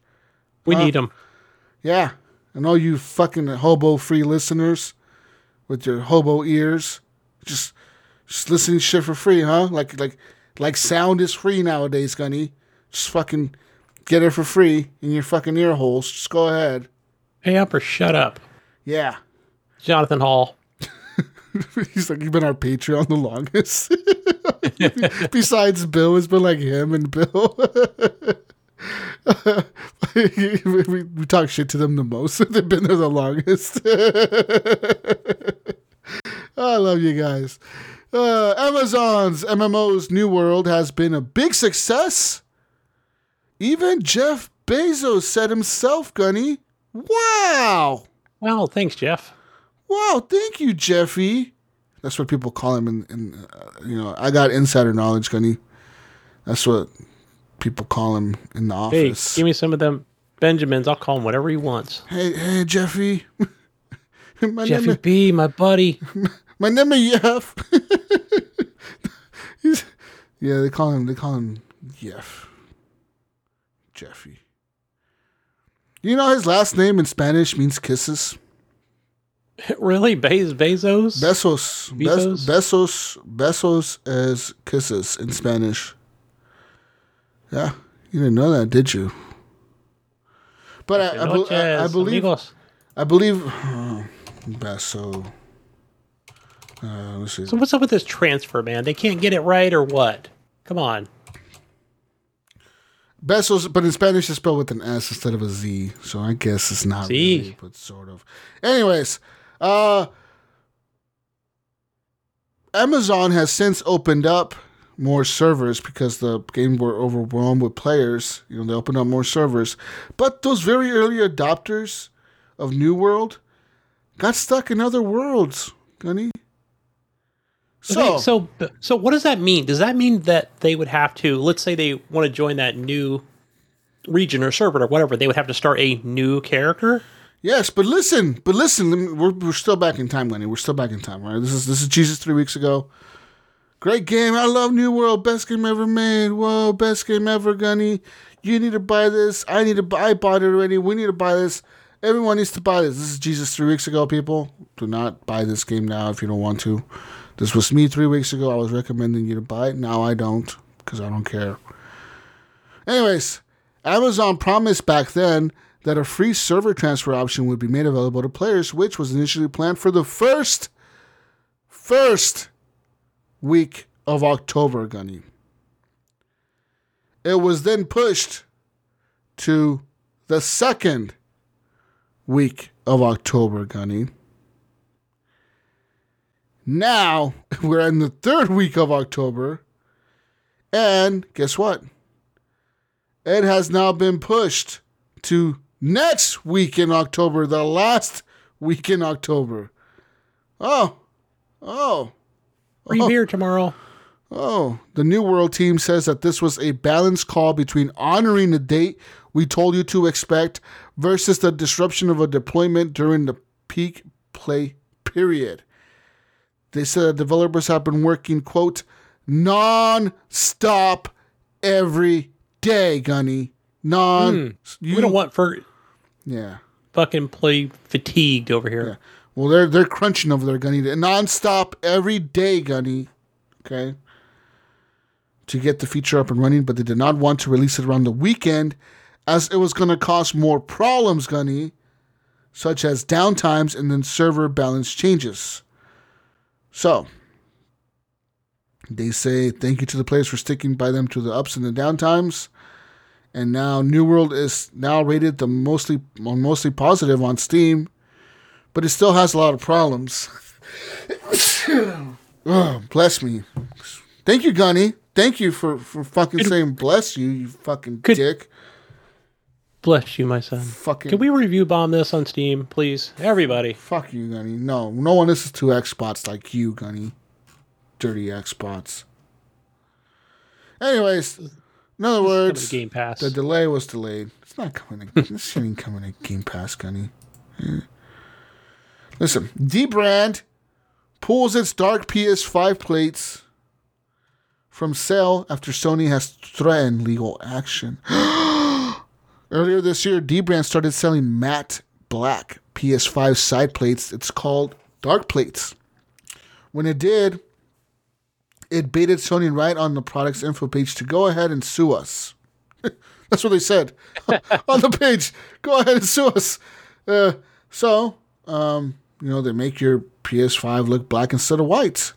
We Huh? need them. Yeah, and all you fucking hobo free listeners with your hobo ears, just just listening shit for free, huh? Like like like sound is free nowadays, Gunny. Just fucking get it for free in your fucking ear holes. Just go ahead. Pay up or shut up. Yeah. Jonathan Hall. He's like, you've been our Patreon the longest. Besides Bill, it's been like him and Bill. we, we, we talk shit to them the most. They've been there the longest. I love you guys. Uh, Amazon's MMO's New World has been a big success. Even Jeff Bezos said himself, Gunny. Wow. Well, thanks, Jeff. Wow, thank you, Jeffy. That's what people call him. In, in uh, you know, I got insider knowledge, Gunny. That's what people call him in the Hey, office. give me some of them Benjamins. I'll call him whatever he wants. hey, hey, Jeffy. my Jeffy name, B, my buddy. my name is Jeff. He's, yeah, they call him. They call him Jeff. Jeffy. You know his last name in Spanish means kisses. really? Bez- Bezos? Besos. Bes- Bezos? besos. Besos as kisses in Spanish. Yeah, you didn't know that, did you? But I, I, I, I believe. amigos. I believe. beso. Uh, let's see. So what's up with this transfer, man? They can't get it right or what? Come on. Besos, but in Spanish it's spelled with an S instead of a Z, so I guess it's not See? really, but sort of. Anyways, uh, Amazon has since opened up more servers because the game were overwhelmed with players. You know, they opened up more servers, but those very early adopters of New World got stuck in other worlds, Gunny. So, so so what does that mean? Does that mean that they would have to, let's say they want to join that new region or server or whatever, they would have to start a new character? Yes, but listen, but listen, me- we're, we're still back in time, Lenny. We're still back in time, right? This is this is Jesus three weeks ago. Great game. I love New World. Best game ever made. Whoa, best game ever, Gunny. You need to buy this. I need to buy. I bought it already. We need to buy this. Everyone needs to buy this. This is Jesus three weeks ago, people. Do not buy this game now if you don't want to. This was me three weeks ago. I was recommending you to buy it. Now I don't because I don't care. Anyways, Amazon promised back then that a free server transfer option would be made available to players, which was initially planned for the first first week of October, Gunny. It was then pushed to the second week of October, Gunny. Now we're in the third week of October, and guess what? It has now been pushed to next week in October, the last week in October. Oh, oh, Free oh. beer tomorrow. oh. The New World team says that this was a balanced call between honoring the date we told you to expect versus the disruption of a deployment during the peak play period. They said that developers have been working, quote, non stop every day, Gunny. Non. Hmm. we don't want for Yeah. fucking play fatigued over here. Yeah. Well, they're they're crunching over there, Gunny. Non-stop every day, Gunny. Okay. to get the feature up and running, but they did not want to release it around the weekend as it was going to cause more problems, Gunny, such as downtimes and then server balance changes. So, they say thank you to the players for sticking by them to the ups and the downtimes. And now New World is now rated the mostly mostly positive on Steam, but it still has a lot of problems. oh, bless me. Thank you, Gunny. Thank you for, for fucking saying bless you, you fucking Could- dick. Bless you, my son. Fucking Can we review bomb this on Steam, please? Everybody. fuck you, Gunny. No, no one listens to Xbots like you, Gunny. Dirty Xbots. Anyways, in other words, Game Pass. the delay was delayed. It's not coming. To, this shit ain't coming to Game Pass, Gunny. Yeah. Listen, D Brand pulls its dark PS5 plates from sale after Sony has threatened legal action. Earlier this year, D Brand started selling matte black PS5 side plates. It's called dark plates. When it did, it baited Sony right on the product's info page to go ahead and sue us. That's what they said on the page. Go ahead and sue us. Uh, so, um, you know, they make your PS5 look black instead of white,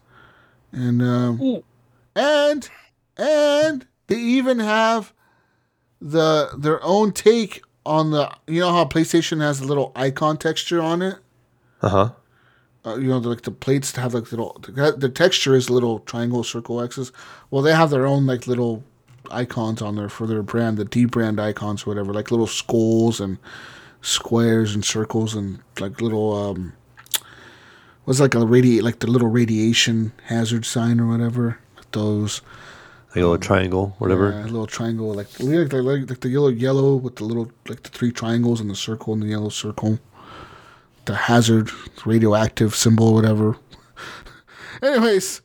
and um, and and they even have the their own take on the. You know how PlayStation has a little icon texture on it. Uh huh. Uh, you know, like the plates have like little. The texture is little triangle, circle, X's. Well, they have their own like little icons on there for their brand, the D brand icons, or whatever, like little skulls and squares and circles and like little um, was like a radiate like the little radiation hazard sign or whatever. Those Like um, a little triangle, whatever. yeah, little triangle, like like the, like, like the yellow yellow with the little like the three triangles and the circle and the yellow circle. The hazard radioactive symbol, whatever. Anyways,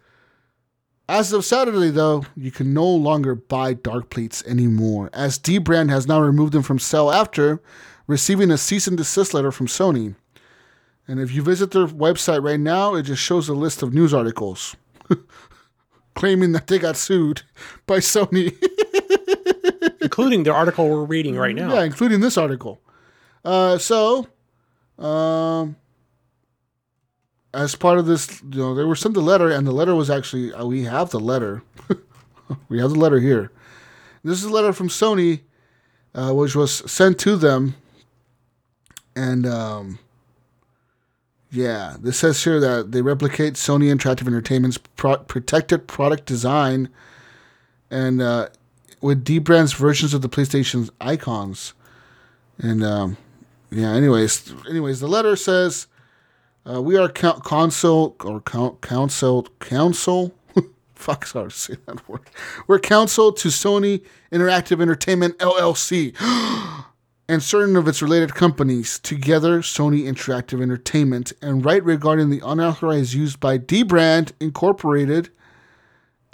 as of Saturday, though, you can no longer buy dark plates anymore, as D Brand has now removed them from sale after receiving a cease and desist letter from Sony. And if you visit their website right now, it just shows a list of news articles claiming that they got sued by Sony. including the article we're reading right now. Yeah, including this article. Uh, so, um, as part of this, you know, they were sent a letter, and the letter was actually uh, we have the letter. we have the letter here. This is a letter from Sony, uh, which was sent to them, and um, yeah, this says here that they replicate Sony Interactive Entertainment's pro- protected product design, and uh, with D brand's versions of the PlayStation's icons. And um, yeah, anyways, anyways, the letter says uh, we are co- console or co- council council. Fuck, sorry to say that word. We're counsel to Sony Interactive Entertainment LLC and certain of its related companies, together Sony Interactive Entertainment, and write regarding the unauthorized use by D Brand Incorporated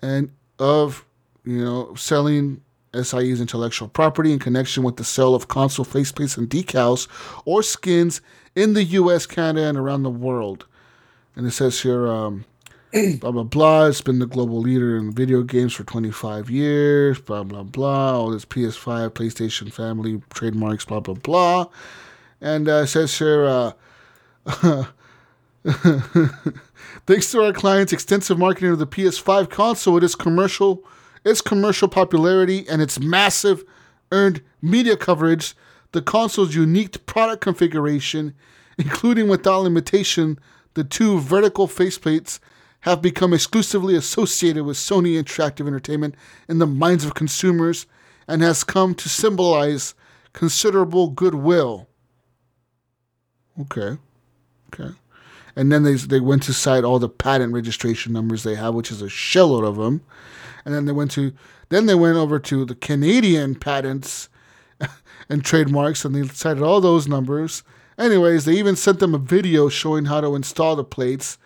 and of you know selling SIE's intellectual property in connection with the sale of console faceplates and decals or skins in the U.S., Canada, and around the world. And it says here, um, blah blah blah. It's been the global leader in video games for 25 years. Blah blah blah. All this PS5, PlayStation family trademarks. Blah blah blah. And uh, it says here. Uh, Thanks to our clients' extensive marketing of the PS5 console, its commercial, its commercial popularity, and its massive earned media coverage, the console's unique product configuration, including without limitation the two vertical faceplates, have become exclusively associated with Sony Interactive Entertainment in the minds of consumers and has come to symbolize considerable goodwill. Okay. Okay. And then they they went to cite all the patent registration numbers they have, which is a shellload of them. And then they went to then they went over to the Canadian patents and trademarks, and they cited all those numbers. Anyways, they even sent them a video showing how to install the plates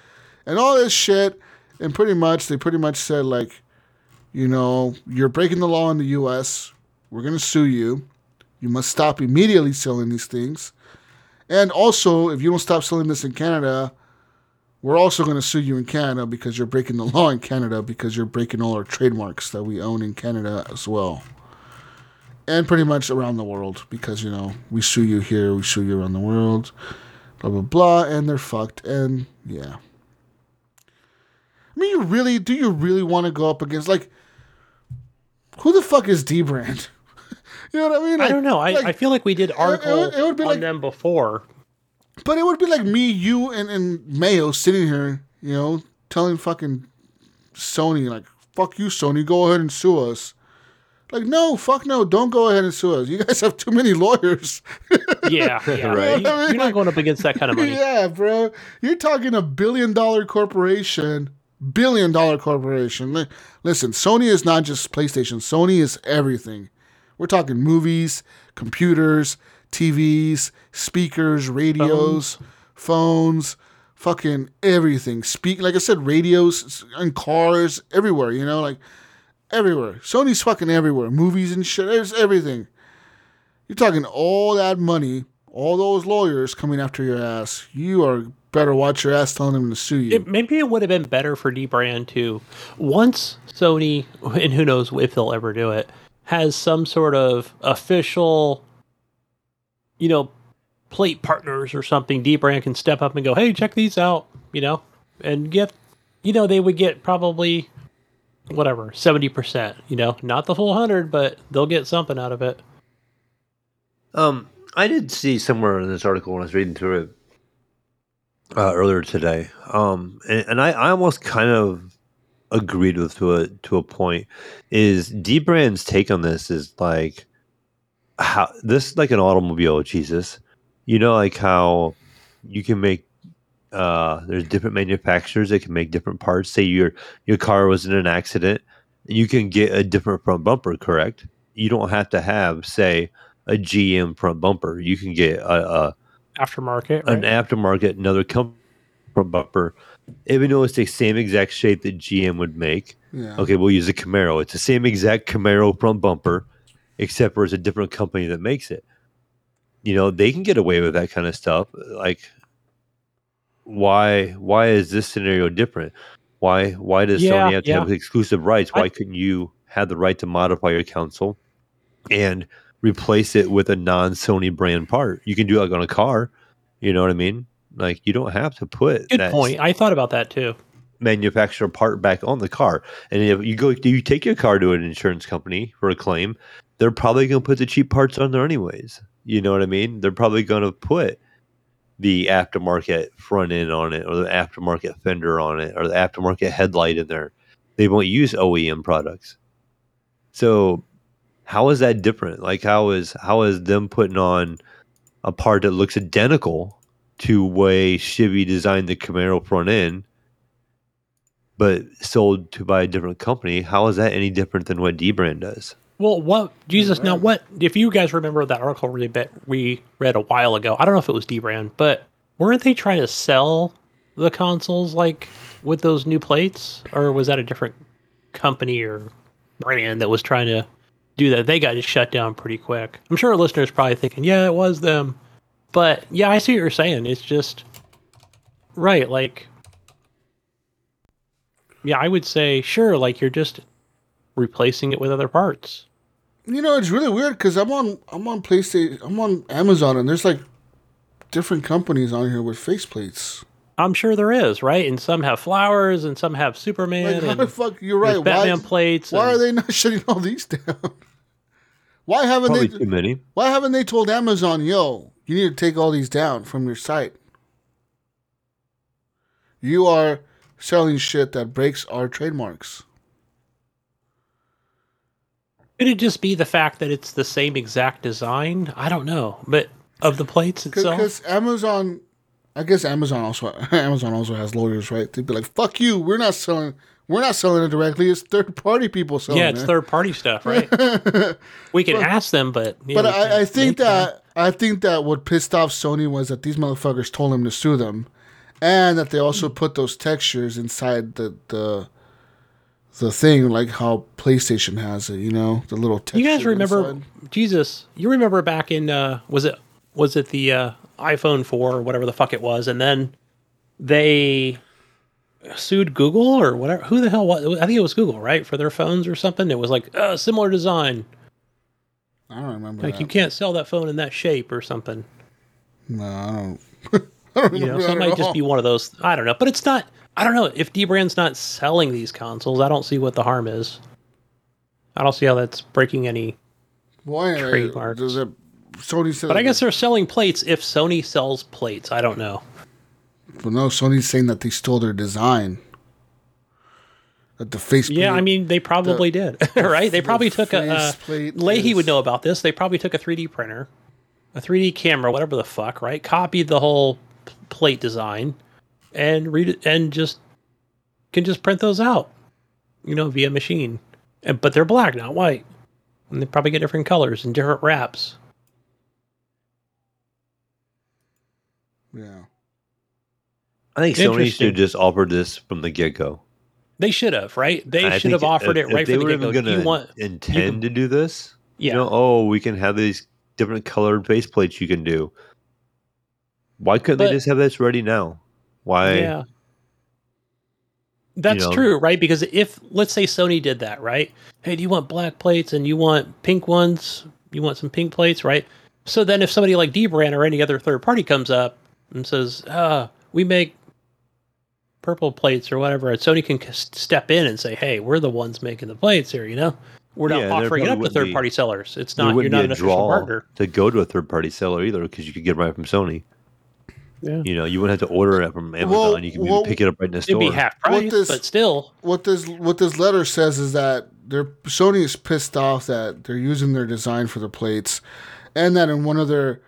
and all this shit. And pretty much, they pretty much said like, you know, you're breaking the law in the U.S. We're gonna sue you. You must stop immediately selling these things. And also, if you don't stop selling this in Canada, we're also going to sue you in Canada because you're breaking the law in Canada because you're breaking all our trademarks that we own in Canada as well. And pretty much around the world because, you know, we sue you here, we sue you around the world, blah, blah, blah, and they're fucked. And yeah. Mean, you really, do you really want to go up against, like, who the fuck is D Brand? you know what I mean? I don't know. I, like- I feel like we did article it would be on like- them before. But it would be like me, you, and, and Mayo sitting here, you know, telling fucking Sony, like, fuck you, Sony, go ahead and sue us. Like, no, fuck no, don't go ahead and sue us. You guys have too many lawyers. Yeah, yeah. Right. You, are not going up against that kind of money. yeah, bro. You're talking a billion dollar corporation, billion dollar corporation. Li- Listen, Sony is not just PlayStation, Sony is everything. We're talking movies, computers, TVs, speakers, radios, phones, fucking everything. Speak like I said, radios and cars everywhere, you know, like everywhere. Sony's fucking everywhere. Movies and shit, there's everything. You're talking all that money, all those lawyers coming after your ass. You are better watch your ass telling them to sue you. It, maybe it would have been better for D Brand to once Sony, and who knows if they'll ever do it, has some sort of official, you know, plate partners or something. D Brand can step up and go, "Hey, check these out," you know, and get, you know, they would get probably whatever seventy percent. You know, not the full hundred, but they'll get something out of it. Um, I did see somewhere in this article when I was reading through it uh, earlier today. Um, and, and I, I almost kind of agreed with to a to a point. Is D Brand's take on this is like how this is like an automobile, Jesus. You know, like how you can make uh there's different manufacturers that can make different parts. Say your your car was in an accident, you can get a different front bumper, correct? You don't have to have, say, a GM front bumper. You can get a, a Aftermarket, an aftermarket, another company front bumper, even though it's the same exact shape that GM would make. yeah. Okay, we'll use a Camaro. It's the same exact Camaro front bumper, except for it's a different company that makes it. You know, they can get away with that kind of stuff. Like, why? Why is this scenario different? Why? Why does Yeah, Sony have to yeah. have exclusive rights? I- Why couldn't you have the right to modify your console and replace it with a non-Sony brand part? You can do it like on a car. You know what I mean? Like, you don't have to put Good that point. I thought about that too. manufacturer part back on the car. And if you go, do you take your car to an insurance company for a claim, they're probably going to put the cheap parts on there anyways. You know what I mean? They're probably going to put the aftermarket front end on it, or the aftermarket fender on it, or the aftermarket headlight in there. They won't use OEM products. So, how is that different? Like, how is how is them putting on a part that looks identical to way Chevy designed the Camaro front end? but sold to by a different company. How is that any different than what D brand does? Well, what Jesus? Now, what if you guys remember that article we bet we read a while ago? I don't know if it was D brand, but weren't they trying to sell the consoles like with those new plates, or was that a different company or brand that was trying to do that? They got shut down pretty quick. I'm sure listeners probably thinking, yeah, it was them, but yeah, I see what you're saying. It's just right, like. Yeah, I would say sure. Like you're just replacing it with other parts. You know, it's really weird because I'm on I'm on PlayStation, I'm on Amazon, and there's like different companies on here with faceplates. I'm sure there is, right? And some have flowers, and some have Superman, Like, how and the fuck? You're right. Batman Why, plates. why and- are they not shutting all these down? Why haven't they? too many. Why haven't they told Amazon, yo, you need to take all these down from your site? You are selling shit that breaks our trademarks. Could it just be the fact that it's the same exact design? I don't know, but of the plates itself. Because Amazon, I guess Amazon also Amazon also has lawyers, right? They'd be like, "Fuck you, we're not selling, we're not selling it directly. It's third party people selling yeah, it's it." third party stuff, right? we can ask them, but yeah, But I, I think make them. that I think that what pissed off Sony was that these motherfuckers told him to sue them, and that they also put those textures inside the the the thing, like how PlayStation has it. You know, the little. Texture you guys remember inside. Jesus? You remember back in uh, was it was it the uh, iPhone four or whatever the fuck it was, and then they sued Google or whatever. Who the hell was? I think it was Google, right, for their phones or something. It was like uh, similar design. I don't remember. Like that. you can't sell that phone in that shape or something. No, I don't. I don't You know, so it might just all. be one of those. I don't know, but it's not. I don't know if Dbrand's not selling these consoles. I don't see what the harm is. I don't see how that's breaking any. Well, anyway, does it- Sony said. But I guess they're selling plates if Sony sells plates. I don't know. But no, Sony's saying that they stole their design. That the face. Yeah, I mean they probably did, right? They probably the took a. Uh, Leahy is- would know about this. They probably took a 3D printer, a 3D camera, whatever the fuck, right? Copied the whole plate design, and read it, and just can just print those out, you know, via machine. And, but they're black, not white, and they probably get different colors and different wraps. Yeah. I think Sony should have just offered this from the get go. They should have, right? They I should have offered if- it right if from the were get go. even Do you gonna want? intend to do this. Yeah. You know, oh, we can have these different colored faceplates you can do. Why couldn't But- they just have this ready now? Why? Yeah. That's know? true, right? Because if let's say Sony did that, right? Hey, do you want black plates and you want pink ones? You want some pink plates, right? So then if somebody like Dbrand or any other third party comes up and says, "Uh, we make purple plates or whatever," and Sony can step in and say, "Hey, we're the ones making the plates here, you know? We're not Yeah, offering it up to third party sellers. It's not you're wouldn't not an a official draw partner." to go to a third party seller either because you could get it right from Sony. Yeah. You know, you wouldn't have to order it from Amazon. Well, you can well, pick it up right in the It'd be half What price, this- but still, What this what this letter says is that they're Sony is pissed off that they're using their design for the plates, and that in one of their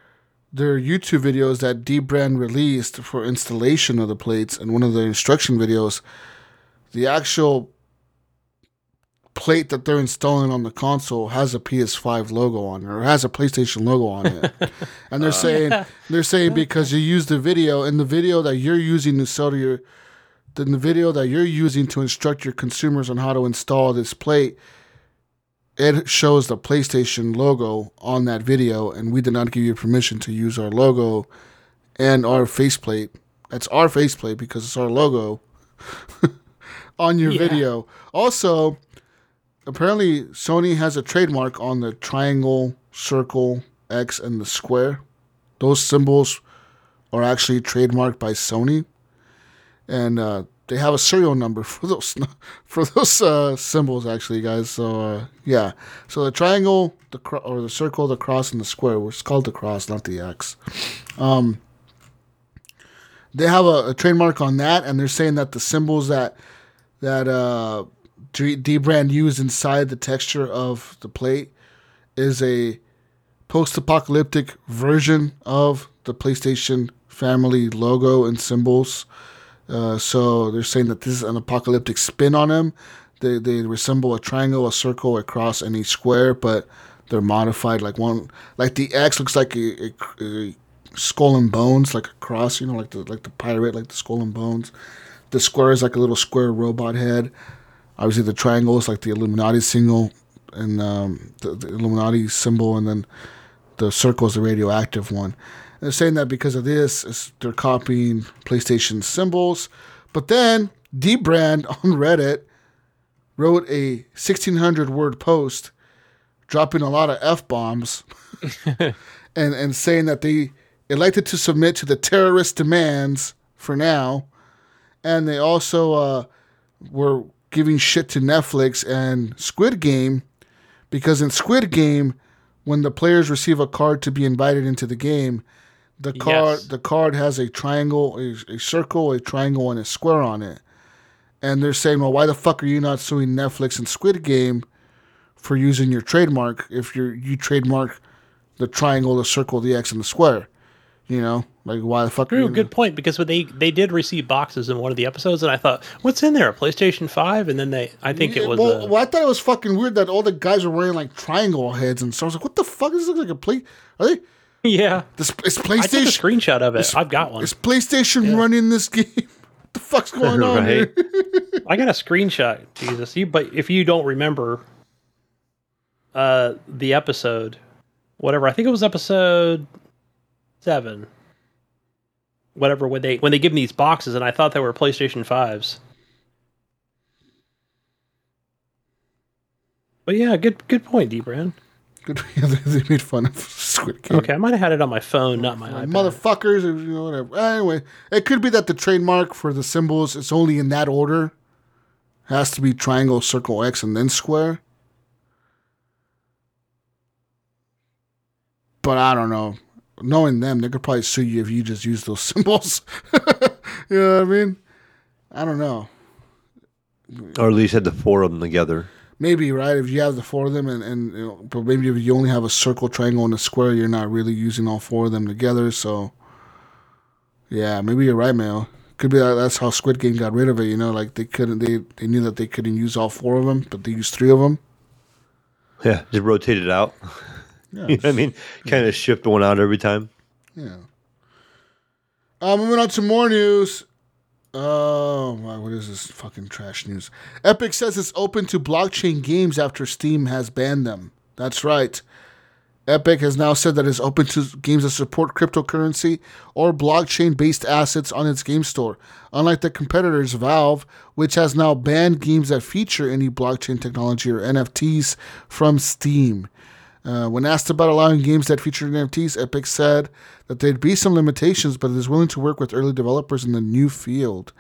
their YouTube videos that D brand released for installation of the plates and one of the instruction videos, the actual plate that they're installing on the console has a PS5 logo on it or has a PlayStation logo on it. and they're saying uh. they're saying because you use the video in the video that you're using to sell to your in the video that you're using to instruct your consumers on how to install this plate, it shows the PlayStation logo on that video, and we did not give you permission to use our logo and our faceplate. That's our faceplate because it's our logo on your Yeah. video. Also, apparently Sony has a trademark on the triangle, circle, X, and the square. Those symbols are actually trademarked by Sony and uh, they have a serial number for those for those uh, symbols actually guys. So uh, yeah. So the triangle the cro- or the circle the cross and the square it's called the cross not the x. Um, they have a, a trademark on that and they're saying that the symbols that that uh, D- D-brand used inside the texture of the plate is a post-apocalyptic version of the PlayStation family logo and symbols uh, so they're saying that this is an apocalyptic spin on them. They they resemble a triangle, a circle, a cross, and a square, but they're modified. Like one, like the X looks like a, a, a skull and bones, like a cross. You know, like the like the pirate, like the skull and bones. The square is like a little square robot head. Obviously, the triangle is like the Illuminati signal and um, the, the Illuminati symbol, and then the circle is the radioactive one. They're saying that because of this, they're copying PlayStation symbols. But then D Brand on Reddit wrote a 1600 word post dropping a lot of F bombs and, and saying that they elected to submit to the terrorist demands for now. And they also uh, were giving shit to Netflix and Squid Game because in Squid Game, when the players receive a card to be invited into the game, the card Yes. the card has a triangle, a, a circle, a triangle, and a square on it. And they're saying, well, why the fuck are you not suing Netflix and Squid Game for using your trademark if you you trademark the triangle, the circle, the X, and the square? You know, like why the fuck? are True, you good point. Because when they they did receive boxes in one of the episodes, and I thought, what's in there? A PlayStation Five, and then they, I think it was. well, a, well, I thought it was fucking weird that all the guys were wearing like triangle heads and so I was like, what the fuck? This looks like a play. Are they? yeah. This is PlayStation. I took a screenshot of it. I've got one. Is PlayStation yeah. running this game? What the fuck's going right. on here? I got a screenshot. Jesus, you. But if you don't remember, uh, the episode, whatever. I think it was episode seven. Whatever. When they when they give me these boxes, and I thought they were PlayStation fives. But yeah, good good point, D Brand. Good. they made fun of Squid Game. Okay, I might have had it on my phone, not my iPad. Motherfuckers, or, you know, whatever. Anyway, it could be that the trademark for the symbols is only in that order. Has to be triangle, circle, X, and then square. But I don't know. Knowing them, they could probably sue you if you just use those symbols. you know what I mean? I don't know. Or at least had the four of them together. Maybe right if you have the four of them, and and you know, but maybe if you only have a circle, triangle, and a square, you're not really using all four of them together. So, yeah, maybe you're right, Mayo. Could be that that's how Squid Game got rid of it. You know, like they couldn't, they they knew that they couldn't use all four of them, but they used three of them. Yeah, just rotate it out. Yeah, You know what I mean? Kind of shift one out every time. yeah. Uh, moving on to more news. Um, oh my, what is this fucking trash news? Epic says it's open to blockchain games after Steam has banned them. That's right. Epic has now said that it's open to games that support cryptocurrency or blockchain based assets on its game store, unlike the competitors Valve, which has now banned games that feature any blockchain technology or NFTs from Steam. Uh, when asked about allowing games that feature NFTs, Epic said that there'd be some limitations, but it is willing to work with early developers in the new field.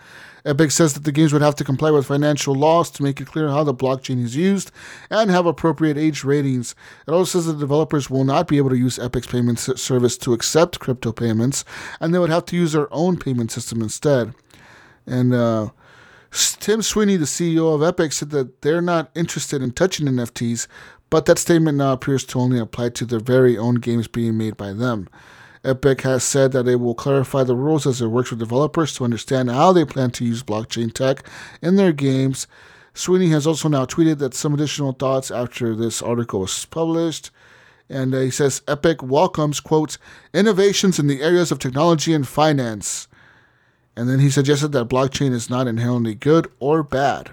Epic says that the games would have to comply with financial laws to make it clear how the blockchain is used and have appropriate age ratings. It also says that developers will not be able to use Epic's payment service to accept crypto payments, and they would have to use their own payment system instead. And uh, Tim Sweeney, the CEO of Epic, said that they're not interested in touching NFTs, but that statement now appears to only apply to their very own games being made by them. Epic has said that it will clarify the rules as it works with developers to understand how they plan to use blockchain tech in their games. Sweeney has also now tweeted that some additional thoughts after this article was published. And he says Epic welcomes, quote, innovations in the areas of technology and finance. And then he suggested that blockchain is not inherently good or bad.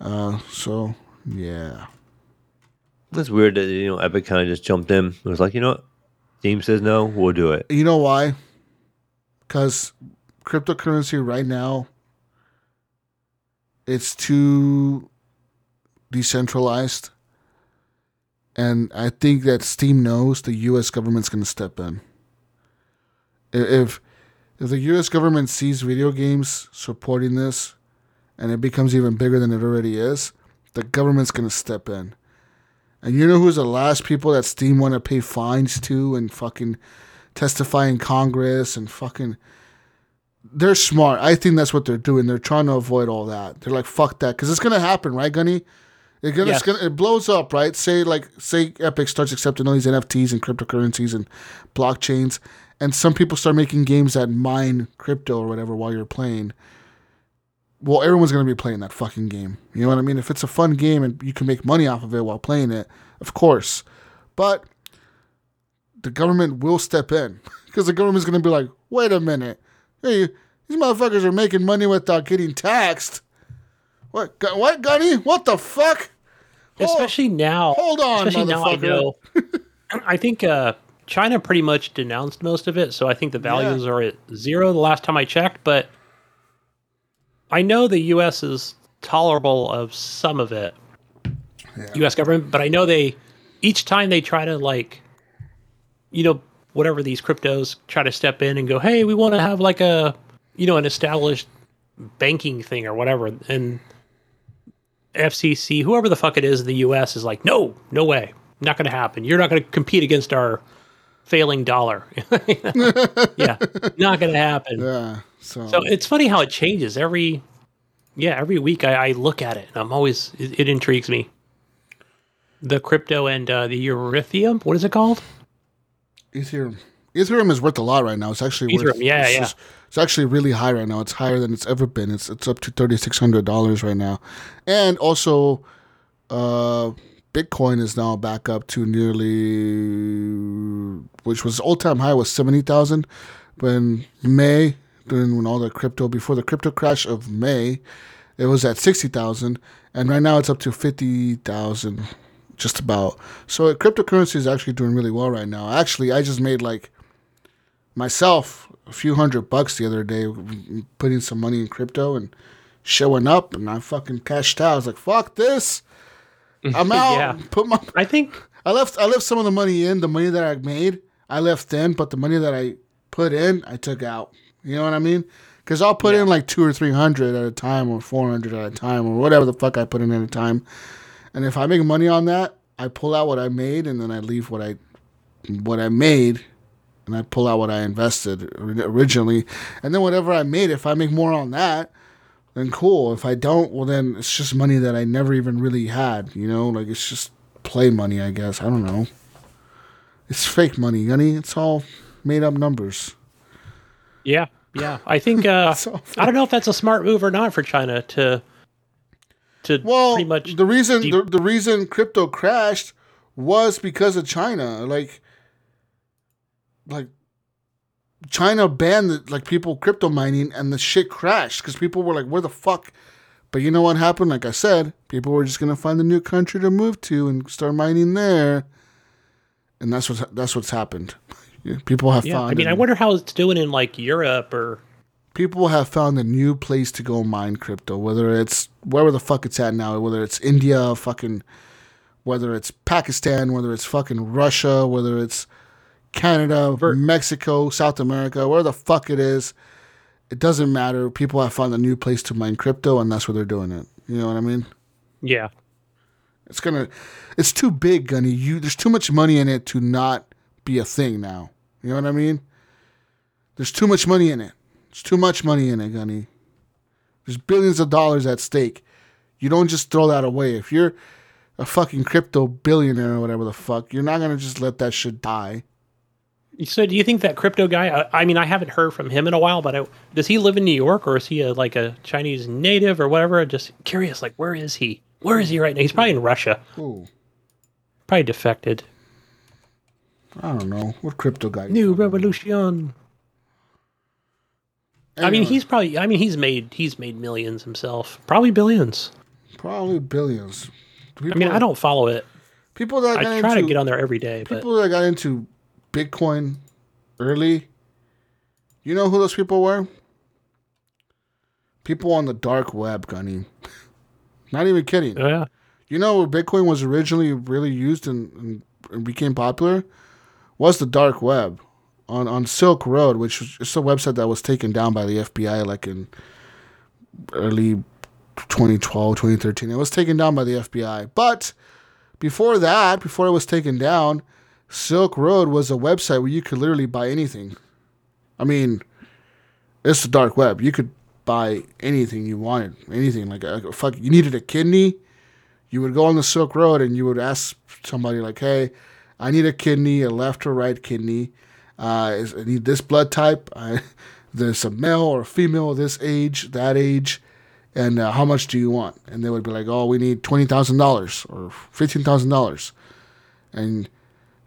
Uh, so, yeah. It's weird that you know Epic kind of just jumped in. It was like, you know what? Steam says no, we'll do it. You know why? Because cryptocurrency right now, it's too decentralized. And I think that Steam knows the U.S. government's going to step in. If if the U.S. government sees video games supporting this, and it becomes even bigger than it already is, the government's going to step in. And you know who's the last people that Steam want to pay fines to and fucking testify in Congress and fucking. They're smart. I think that's what they're doing. They're trying to avoid all that. They're like, fuck that. Because it's going to happen, right, Gunny? It, gonna, it's Yes. gonna, it blows up, right? Say like say Epic starts accepting all these NFTs and cryptocurrencies and blockchains, and some people start making games that mine crypto or whatever while you're playing. Well, everyone's gonna be playing that fucking game. You know what I mean? If it's a fun game and you can make money off of it while playing it, of course. But the government will step in because the government's gonna be like, wait a minute, hey, these motherfuckers are making money without getting taxed. What? What, Gunny? What the fuck? Hold- Especially now. hold on, especially now I motherfucker. know. I think uh, China pretty much denounced most of it, so I think the values are at zero the last time I checked. But I know the U.S. is tolerable of some of it, U.S. government. But I know they each time they try to like, you know, whatever these cryptos try to step in and go, hey, we want to have like a, you know, an established banking thing or whatever, and FCC, whoever the fuck it is in the US is like, no, no way. Not going to happen. You're not going to compete against our failing dollar. yeah, not going to happen. Yeah. So, So it's funny how it changes every, yeah, every week I, I look at it and I'm always, it, it intrigues me. The crypto and uh, the Ethereum, what is it called? Ethereum. Ethereum is worth a lot right now. It's actually worth, Ethereum, yeah, it's yeah. just- it's actually really high right now. It's higher than it's ever been. It's it's up to thirty six hundred dollars right now, and also, uh, Bitcoin is now back up to nearly, which was all time high was seventy thousand, but in May during when all the crypto before the crypto crash of May, it was at sixty thousand, and right now it's up to fifty thousand, just about. So cryptocurrency is actually doing really well right now. Actually, I just made like myself a few hundred bucks the other day putting some money in crypto and showing up and I fucking cashed out. I was like, fuck this. I'm out. Yeah. Put my I think I left I left some of the money in, the money that I made, I left in, but the money that I put in, I took out. You know what I mean? Because I'll put in like two or three hundred at a time, or four hundred at a time, or whatever the fuck I put in at a time. And if I make money on that, I pull out what I made, and then I leave what I what I made, and I pull out what I invested originally, and then whatever I made, if I make more on that, then cool. If I don't, well then it's just money that I never even really had. You know, like it's just play money, I guess. I don't know. It's fake money, honey. It's all made up numbers. Yeah, yeah. I think uh I don't know if that's a smart move or not for China to to Well, pretty much the reason deep- the, the reason crypto crashed was because of China. Like, like China banned the, like people crypto mining, and the shit crashed because people were like, "Where the fuck?" But you know what happened? Like I said, people were just gonna find a new country to move to and start mining there, and that's what's that's what's happened. People have yeah. found. I mean, a- I wonder how it's doing in like Europe or people have found a new place to go mine crypto, whether it's wherever the fuck it's at now, whether it's India, fucking, whether it's Pakistan, whether it's fucking Russia, whether it's Canada, Ver- Mexico, South America, where the fuck it is. It doesn't matter. People have found a new place to mine crypto, and that's where they're doing it. You know what I mean? yeah. It's gonna, it's too big, Gunny. You there's too much money in it to not be a thing now. You know what I mean? There's too much money in it. There's too much money in it, Gunny. There's billions of dollars at stake. You don't just throw that away. If you're a fucking crypto billionaire or whatever the fuck, you're not gonna just let that shit die. So, do you think that crypto guy? I, I mean, I haven't heard from him in a while, but I, does he live in New York or is he a, like a Chinese native or whatever? Just curious, like where is he? Where is he right now? He's probably in Russia. Ooh, Probably defected. I don't know. What crypto guy? New revolution. I mean, he's probably. I mean, he's made he's made millions himself. Probably billions. probably billions. I mean, People- I don't follow it. People that I try to get on there every day, but people that got into Bitcoin early, you know who those people were? People on the dark web, Gunny. Not even kidding. oh yeah, You know where Bitcoin was originally really used and, and became popular? Was the dark web. On, on Silk Road, which is a website that was taken down by the FBI like in early 2012, 2013. It was taken down by the FBI. But before that, before it was taken down, Silk Road was a website where you could literally buy anything. I mean, it's the dark web. You could buy anything you wanted, anything. Like, a, fuck, you needed a kidney, you would go on the Silk Road and you would ask somebody like, "Hey, I need a kidney, a left or right kidney. Uh, is, I need this blood type. I, there's a male or a female, this age, that age." and uh, how much do you want? And they would be like, oh, we need twenty thousand dollars or fifteen thousand dollars, and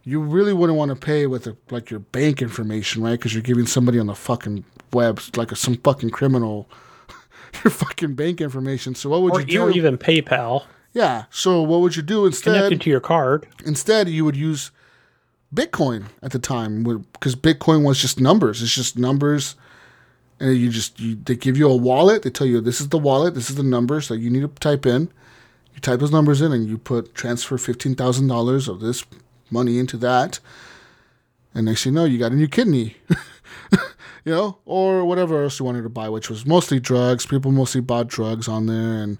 you really wouldn't want to pay with a, like your bank information, right? Because you're giving somebody on the fucking web, like a, some fucking criminal, your fucking bank information. So what would or, you do? or even PayPal yeah. So what would you do instead? connected to your card. Instead, you would use Bitcoin at the time because Bitcoin was just numbers. It's just numbers, and you just you, they give you a wallet. They tell you this is the wallet, this is the numbers that you need to type in. You type those numbers in, and you put transfer fifteen thousand dollars of this money into that, and next thing you know, you got a new kidney. you know, or whatever else you wanted to buy, which was mostly drugs. People mostly bought drugs on there and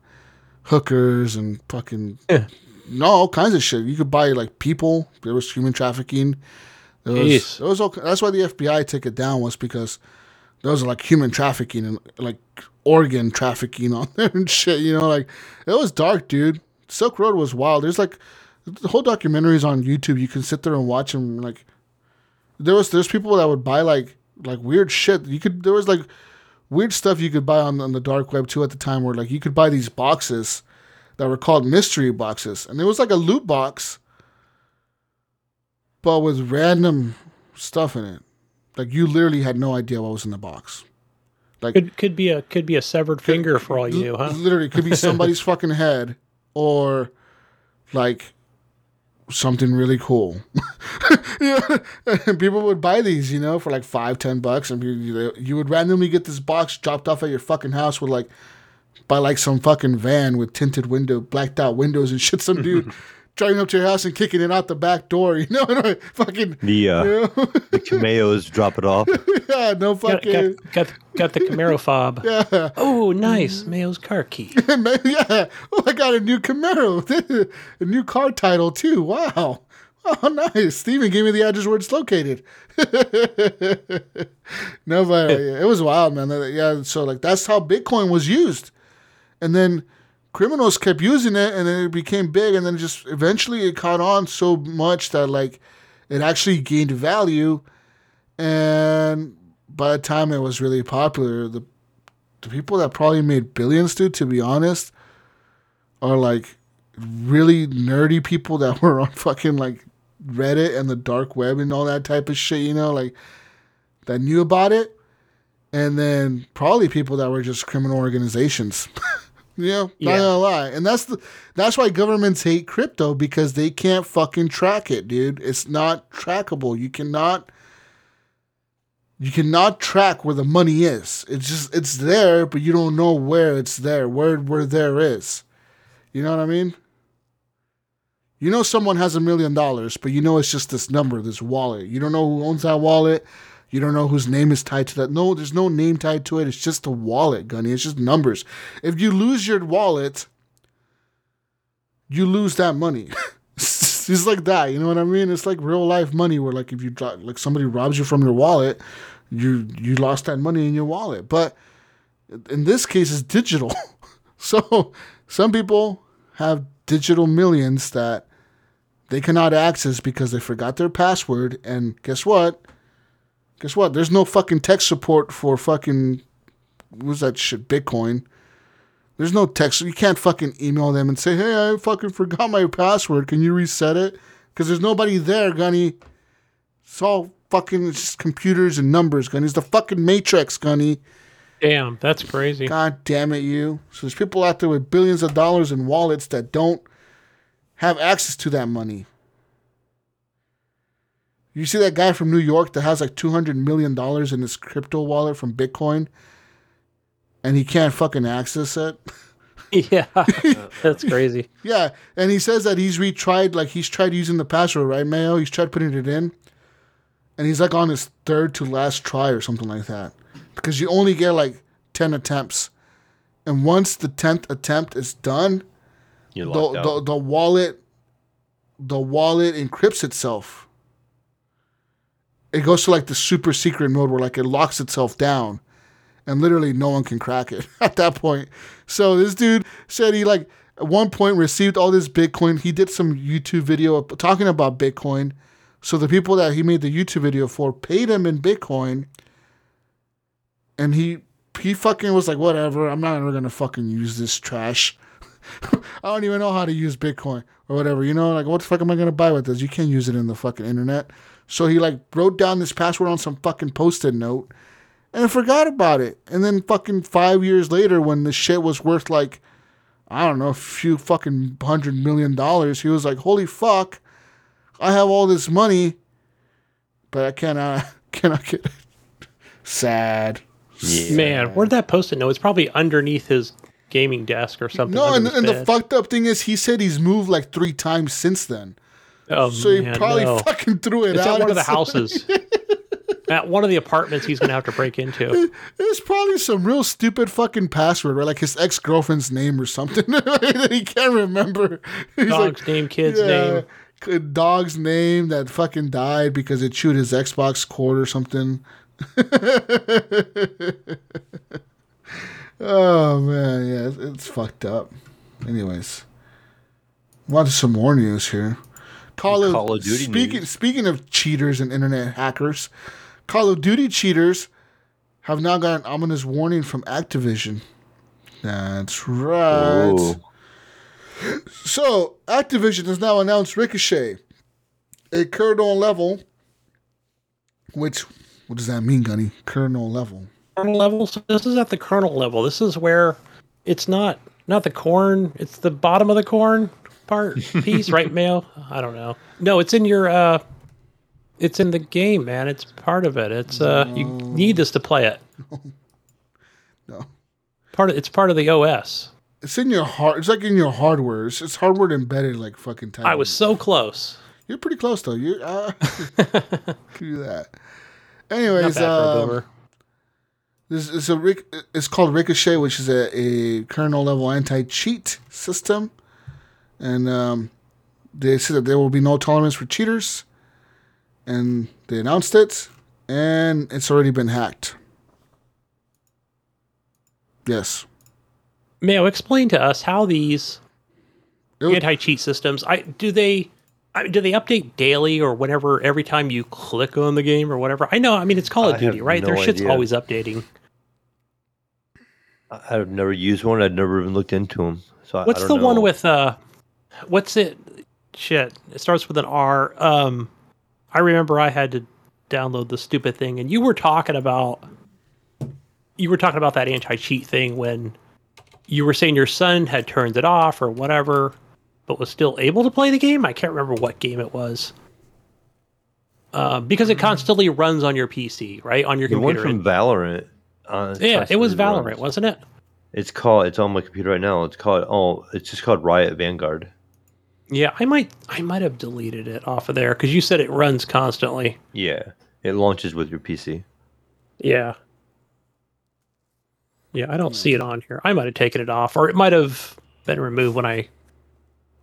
hookers and fucking Yeah. no all kinds of shit. You could buy like people. There was human trafficking. There was, Jeez. there was all, that's why the FBI took it down was because there was like human trafficking and like organ trafficking on there and shit. You know, like it was dark, dude. Silk Road was wild. There's like the whole documentary is on YouTube. You can sit there and watch them. Like there was there's people that would buy like like weird shit. You could there was like weird stuff you could buy on, on the dark web too at the time where like you could buy these boxes that were called mystery boxes. And it was like a loot box but with random stuff in it. Like you literally had no idea what was in the box. Like Could could be a could be a severed finger for all you knew, huh? literally could be somebody's fucking head or like something really cool know? people would buy these you know for like five ten bucks and you, you would randomly get this box dropped off at your fucking house with like by like some fucking van with tinted window, blacked out windows and shit. Some dude driving up to your house and kicking it out the back door. You know, and I fucking The uh, you know? the Cameos drop it off. yeah, no fucking got, got, got the Camaro fob. yeah. Oh, nice. Mayo's car key. Yeah. Oh, I got a new Camaro, a new car title too. Wow. Oh, nice. Steven gave me the address where it's located. no, but yeah, it was wild, man. Yeah, so like that's how Bitcoin was used, and then criminals kept using it, and then it became big, and then just eventually it caught on so much that like it actually gained value, and by the time it was really popular, the the people that probably made billions, dude, to be honest, are like really nerdy people that were on fucking like Reddit and the dark web and all that type of shit, you know, like that knew about it. And then probably people that were just criminal organizations. you know, not Yeah. gonna lie. And that's the that's why governments hate crypto because they can't fucking track it, dude. It's not trackable. You cannot you cannot track where the money is. It's just it's there, but you don't know where it's there, where where there is. You know what I mean? You know someone has a million dollars, but you know it's just this number, this wallet. You don't know who owns that wallet. You don't know whose name is tied to that. No, there's no name tied to it. It's just a wallet, Gunny. It's just numbers. If you lose your wallet, you lose that money. it's like that. You know what I mean? It's like real life money where like if you like somebody robs you from your wallet, you you lost that money in your wallet. But in this case it's digital. so some people have digital millions that they cannot access because they forgot their password and guess what? Guess what? There's no fucking tech support for fucking what's that shit Bitcoin. There's no text. You can't fucking email them and say, "Hey, I fucking forgot my password. Can you reset it?" Because there's nobody there, Gunny. It's all fucking it's just computers and numbers, Gunny. It's the fucking Matrix, Gunny. Damn, that's crazy. God damn it, you. So there's people out there with billions of dollars in wallets that don't have access to that money. You see that guy from New York that has like $200 million in his crypto wallet from Bitcoin and he can't fucking access it? Yeah, that's crazy. Yeah, and he says that he's retried, like he's tried using the password, right, Mayo? He's tried putting it in, and he's like on his third to last try or something like that, because you only get like ten attempts, and once the tenth attempt is done, You're the, locked the out. the wallet, the wallet encrypts itself. It goes to like the super secret mode where like it locks itself down, and literally no one can crack it at that point. So this dude said he like at one point received all this Bitcoin. He did some YouTube video talking about Bitcoin. So the people that he made the YouTube video for paid him in Bitcoin, and he he fucking was like, whatever. I'm not ever gonna fucking use this trash. I don't even know how to use Bitcoin or whatever. You know, like what the fuck am I gonna buy with this? You can't use it in the fucking internet. So he like wrote down this password on some fucking post-it note and forgot about it. And then fucking five years later, when the shit was worth like, I don't know, a few fucking hundred million dollars, he was like, "Holy fuck, I have all this money, but I cannot, cannot get it." Sad. Yeah. Man, where'd that post-it note? It's probably underneath his gaming desk or something. No, and, and the fucked up thing is, he said he's moved like three times since then. Oh, So he man, probably no. fucking threw it It's out. at one of the houses. at one of the apartments he's gonna have to break into. It's probably some real stupid fucking password, right? Like his ex girlfriend's name or something that he can't remember. He's Dog's name, kid's yeah, name. Dog's name that fucking died because it chewed his Xbox cord or something. oh man, yeah, it's, it's fucked up. Anyways, want some more news here. Call of, Call of Duty speaking news. speaking of cheaters and internet hackers, Call of Duty cheaters have now got an ominous warning from Activision. That's right. Ooh. So, Activision has now announced Ricochet, a kernel level, which, what does that mean, Gunny? Kernel level. Kernel level. So this is at the kernel level. This is where it's not not the corn. It's the bottom of the corn part piece, right, Mayo? I don't know. No, it's in your. uh It's in the game, man. It's part of it. It's uh you need this to play it. No. Part of it's part of the OS. It's in your hard. It's like in your hardware. It's, it's hardware embedded like fucking. Titan. I was so close. You're pretty close though. You uh, do that. Anyways, um. This is a it's called Ricochet, which is a, a kernel level anti cheat system, and um, they said that there will be no tolerance for cheaters, and they announced it, and it's already been hacked. Yes, Mayo, explain to us how these It would- anti-cheat systems. I do they. I, do they update daily or whenever every time you click on the game or whatever? I know. I mean, it's Call of I Duty, right? no Their shit's idea. always updating. I- I've never used one. I've never even looked into them. So I- I What's don't the one with uh what's it shit. It starts with an R. Um I remember I had to download the stupid thing and you were talking about you were talking about that anti-cheat thing when you were saying your son had turned it off or whatever but was still able to play the game. I can't remember what game it was. Um, because it constantly runs on your PC, right? On your the one computer. from Valorant? Uh, yeah, it was Valorant, runs. wasn't it? It's called. It's on my computer right now. It's called. Oh, it's just called Riot Vanguard. Yeah, I might I might have deleted it off of there because you said it runs constantly. Yeah, it launches with your PC. Yeah. Yeah, I don't see it on here. I might have taken it off, or it might have been removed when I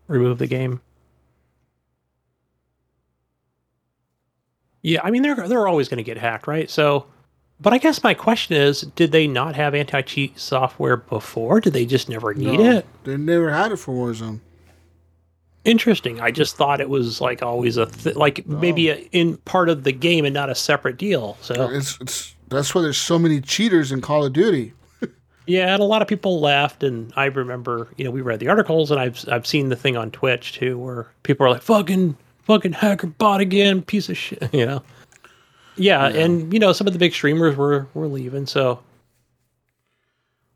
removed the game. Yeah, I mean they're they're always going to get hacked, right? So, but I guess my question is, did they not have anti-cheat software before? Did they just never need No, it? They never had it for Warzone. Interesting. I just thought it was like always a th- like maybe a, in part of the game and not a separate deal. So It's it's that's why there's so many cheaters in Call of Duty. Yeah, and a lot of people left, and I remember, you know, we read the articles, and I've I've seen the thing on Twitch too, where people are like, "Fucking, fucking hacker bot again, piece of shit," you know. Yeah, and you know, some of the big streamers were were leaving, so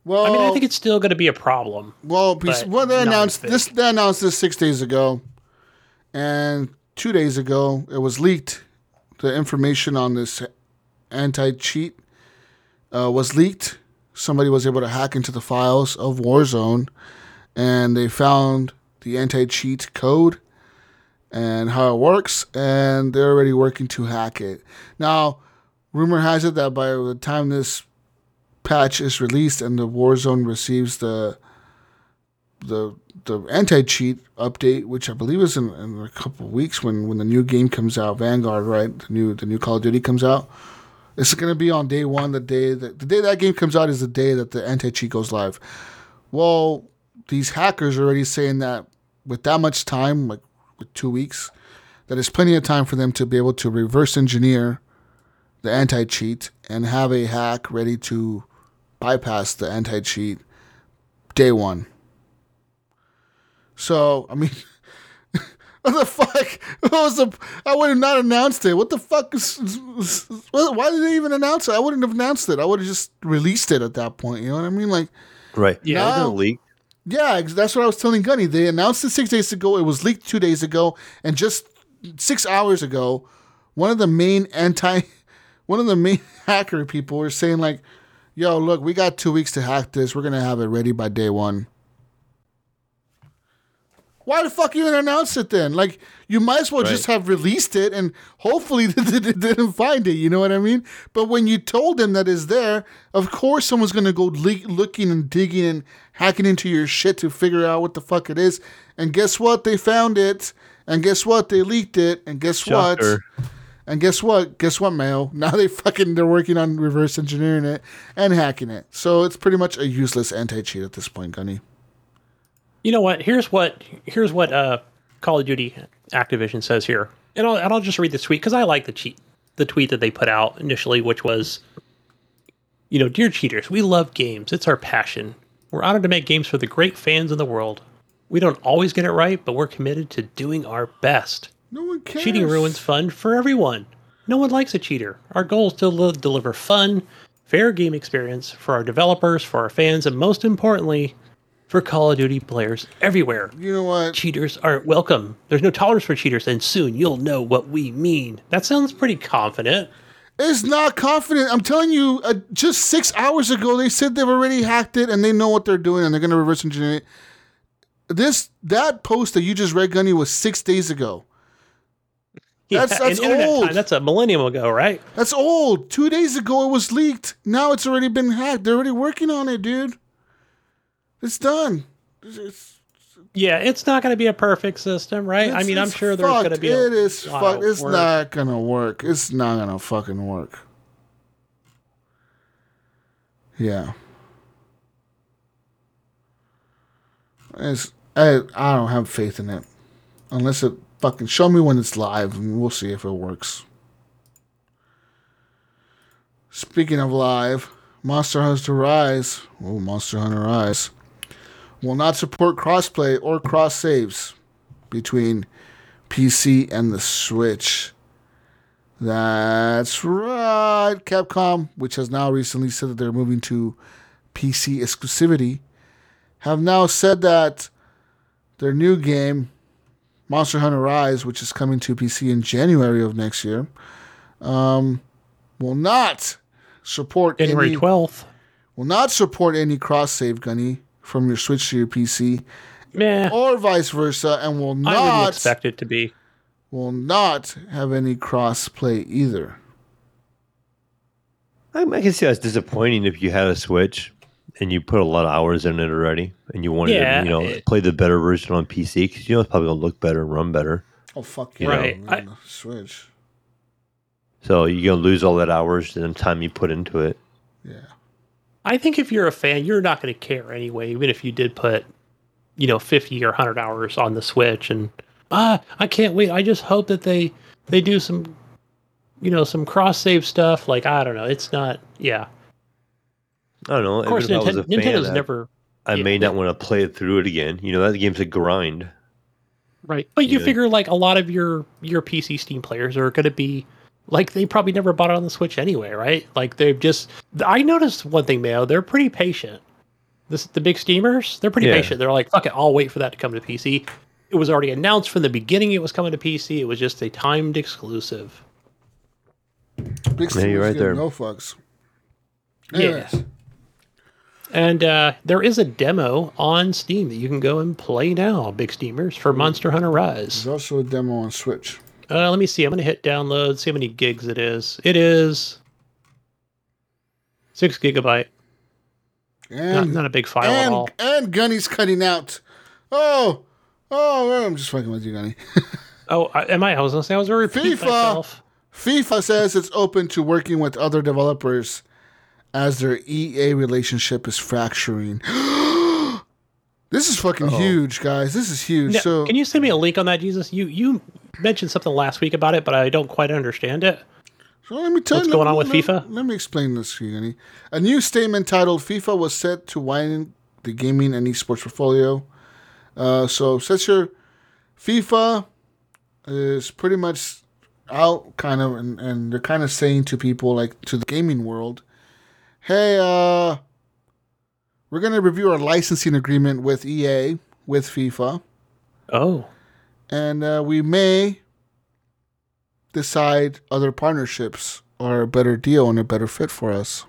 Well, I mean, I think it's still going to be a problem. Well, well, they announced this. They announced this six days ago, and two days ago it was leaked. The information on this anti-cheat uh, was leaked. Somebody was able to hack into the files of Warzone, and they found the anti-cheat code and how it works, and they're already working to hack it. Now, rumor has it that by the time this patch is released and the Warzone receives the the the anti cheat update, which I believe is in, in a couple weeks when, when the new game comes out, Vanguard, right? The new the new Call of Duty comes out. It's going to be on day one. The day that the day that game comes out is the day that the anti cheat goes live. Well, these hackers are already saying that with that much time, like with two weeks, that is plenty of time for them to be able to reverse engineer the anti cheat and have a hack ready to bypass the anti cheat day one. So I mean, what the fuck? What was the? I would have not announced it. What the fuck is? is- Why did they even announce it? I wouldn't have announced it. I would have just released it at that point. You know what I mean? Like, Right. Yeah. It wasn't No. leaked. yeah, that's what I was telling Gunny. They announced it six days ago. It was leaked two days ago, and just six hours ago, one of the main anti, one of the main hacker people were saying like, "Yo, look, we got two weeks to hack this. We're gonna have it ready by day one." Why the fuck you even announce it then? Like, you might as well just have released it and hopefully they didn't find it. You know what I mean? But when you told them that it's there, of course someone's gonna go le- looking and digging and hacking into your shit to figure out what the fuck it is. And guess what? They found it. And guess what? They leaked it. And guess Shocker. what? And guess what? Guess what, Mayo? Now they fucking they're working on reverse engineering it and hacking it. So it's pretty much a useless anti-cheat at this point, Gunny. You know what? Here's what here's what uh, Call of Duty Activision says here, and I'll and I'll just read the tweet because I like the cheat the tweet that they put out initially, which was, you know, dear cheaters, we love games. It's our passion. We're honored to make games for the great fans in the world. We don't always get it right, but we're committed to doing our best. No one cares. Cheating ruins fun for everyone. No one likes a cheater. Our goal is to li- deliver fun, fair game experience for our developers, for our fans, and most importantly, for Call of Duty players everywhere. You know what? Cheaters aren't welcome. There's no tolerance for cheaters, and soon you'll know what we mean. That sounds pretty confident. It's not confident. I'm telling you, uh, just six hours ago, they said they've already hacked it and they know what they're doing and they're going to reverse engineer it. This that post that you just read, Gunny, was six days ago. That's- that's old. time, that's a millennium ago, right? That's old. Two days ago, it was leaked. Now it's already been hacked. They're already working on it, dude. It's done. It's- it's- Yeah, it's not going to be a perfect system, right? I mean, I'm sure there's going to be. A It is fucked. It's work. not gonna work. It's not gonna fucking work. Yeah. It's, I I don't have faith in it, unless it fucking show me when it's live, and we'll see if it works. Speaking of live, Monster Hunter Rise, oh Monster Hunter Rise, will not support crossplay or cross saves between PC and the Switch. That's right. Capcom, which has now recently said that they're moving to PC exclusivity, have now said that their new game, Monster Hunter Rise, which is coming to PC in January of next year, um, will not support January any, 12th. will not support any cross save gunny from your Switch to your PC Meh. or vice versa, and will I wouldn't not expect it to be. will not have any cross play either. I, I can see that's disappointing if you had a Switch and you put a lot of hours in it already, and you wanted Yeah, to, you know, it- play the better version on PC because you know it's probably gonna look better and run better. Oh fuck You yeah! Right. man, I- Switch. So you're gonna lose all that hours and time you put into it. Yeah. I think if you're a fan, you're not going to care anyway, even if you did put, you know, 50 or 100 hours on the Switch. And ah, I can't wait. I just hope that they they do some, you know, some cross save stuff. Like I don't know. It's not. Yeah. I don't know. Of course, even I was Nintendo, a fan, Nintendo's I- never I yeah. may not want to play it through it again. You know, that game's a grind. right. But you Yeah. figure like a lot of your your PC Steam players are going to be like they probably never bought it on the Switch anyway, right? Like they've just. I noticed one thing, Mayo. They're pretty patient. This the big steamers. They're pretty Yeah. patient. They're like, fuck it, I'll wait for that to come to PC. It was already announced from the beginning it was coming to PC. It was just a timed exclusive. Big Yeah, you're right there. No fucks. Yeah. And uh, there is a demo on Steam that you can go and play now, Big Steamers, for Monster Hunter Rise. There's also a demo on Switch. Uh, let me see. I'm going to hit download, see how many gigs it is. It is six gigabyte. Not, And not a big file at and, all. and Gunny's cutting out. Oh, oh, I'm just fucking with you, Gunny. Oh, I, am I? I was going to say I was repeat FIFA. myself. FIFA says it's open to working with other developers as their EA relationship is fracturing. this is fucking huge, guys. This is huge. Now, so can you send me a link on that, Jesus? You you mentioned something last week about it, but I don't quite understand it. So let me tell you. What's you, going on with let- FIFA? Let me explain this to you, Gunny. A new statement titled "FIFA was set to widen the gaming and esports portfolio." Uh, so since your FIFA is pretty much out, kind of, and, and they're kind of saying to people like to the gaming world, "Hey, uh, we're gonna review our licensing agreement with EA with FIFA." Oh, and uh, we may decide other partnerships are a better deal and a better fit for us.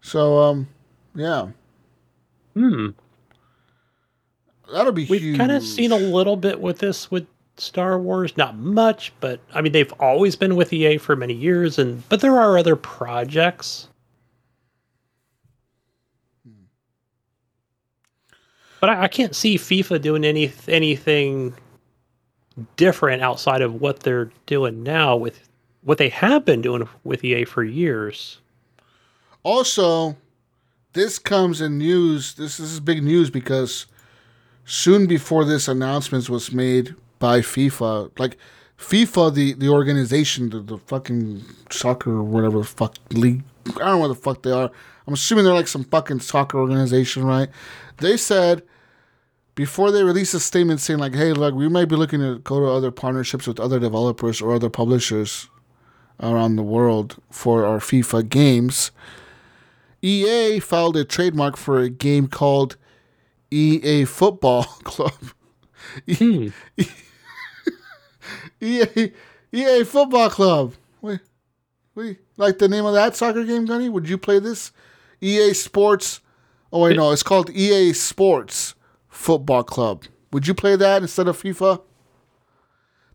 So, um, yeah, hmm. that'll be We've kind of seen a little bit with this with Star Wars, not much, but I mean they've always been with EA for many years, and but there are other projects. Hmm. But I, I can't see FIFA doing any anything different outside of what they're doing now with what they have been doing with EA for years. Also, this comes in news. This, this is big news because soon before this announcement was made by FIFA, like FIFA, the, the organization, the, the fucking soccer or whatever the fuck league, I don't know what the fuck they are. I'm assuming they're like some fucking soccer organization, right? They said before they released a statement saying like, hey, look, we might be looking to go to other partnerships with other developers or other publishers around the world for our FIFA games. EA filed a trademark for a game called EA Football Club. Hmm. EA EA Football Club. Wait, We like the name of that soccer game, Gunny? Would you play this? EA Sports. Oh wait, no, it's called EA Sports Football Club. Would you play that instead of FIFA?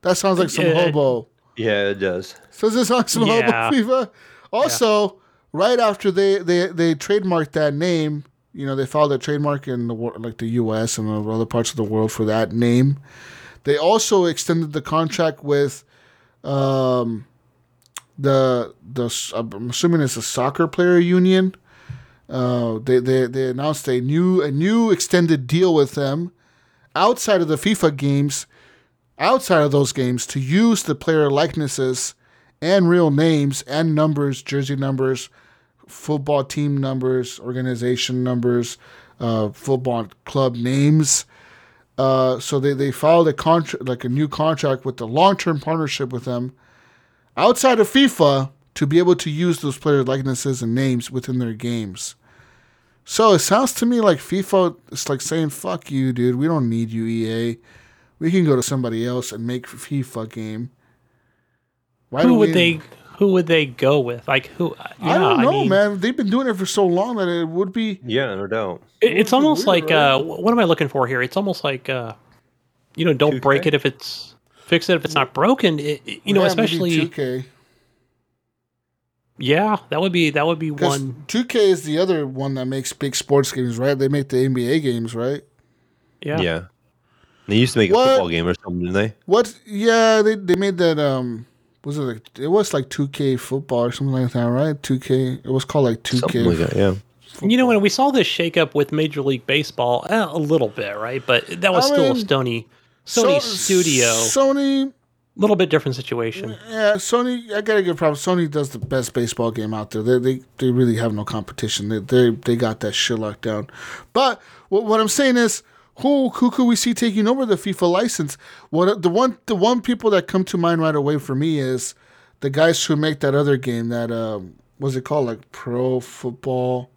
That sounds like some Yeah. hobo. Yeah, it does. So this on some Yeah. hobo FIFA. Also, right after they, they they trademarked that name, you know, they filed a trademark in the wor- like the U.S. and other parts of the world for that name. They also extended the contract with, um, the the I'm assuming it's a soccer player union. Uh, they, they they announced a new a new extended deal with them outside of the FIFA games, outside of those games to use the player likenesses and real names and numbers, jersey numbers, football team numbers, organization numbers, uh, football club names. Uh, so they, they filed a contract, like a new contract with the long term partnership with them outside of FIFA to be able to use those player likenesses and names within their games. So it sounds to me like FIFA is like saying, fuck you, dude. We don't need you, EA. We can go to somebody else and make a FIFA game. Why Who would we- they? Who would they go with? Like who? I don't yeah, know, mean, man. They've been doing it for so long that it would be. Yeah, no doubt. It, it's be almost weird, like right? uh, what am I looking for here? It's almost like uh, you know, don't break 2K? it if it's fix it if it's not broken. It, it- you know, Yeah, maybe especially 2K. yeah, that would be that would be one. 2K is the other one that makes big sports games, right? They make the NBA games, right? Yeah, Yeah. They used to make What? a football game or something, didn't they? What? Yeah, they they made that. Um, was it like it was like 2K football or something like that, right? 2K. It was called like 2K. Something like that. Yeah. You know, when we saw this shakeup with Major League Baseball, eh, a little bit, right? But that was I still a mean, Sony Sony So- Studio, a Sony. little bit different situation. Yeah, Sony. I gotta give props. Sony does the best baseball game out there. They they, they really have no competition. They they they got that shit locked down. But what, what I'm saying is, who who could we see taking over the FIFA license? What the one the one people that come to mind right away for me is the guys who make that other game that um what's it called like Pro Football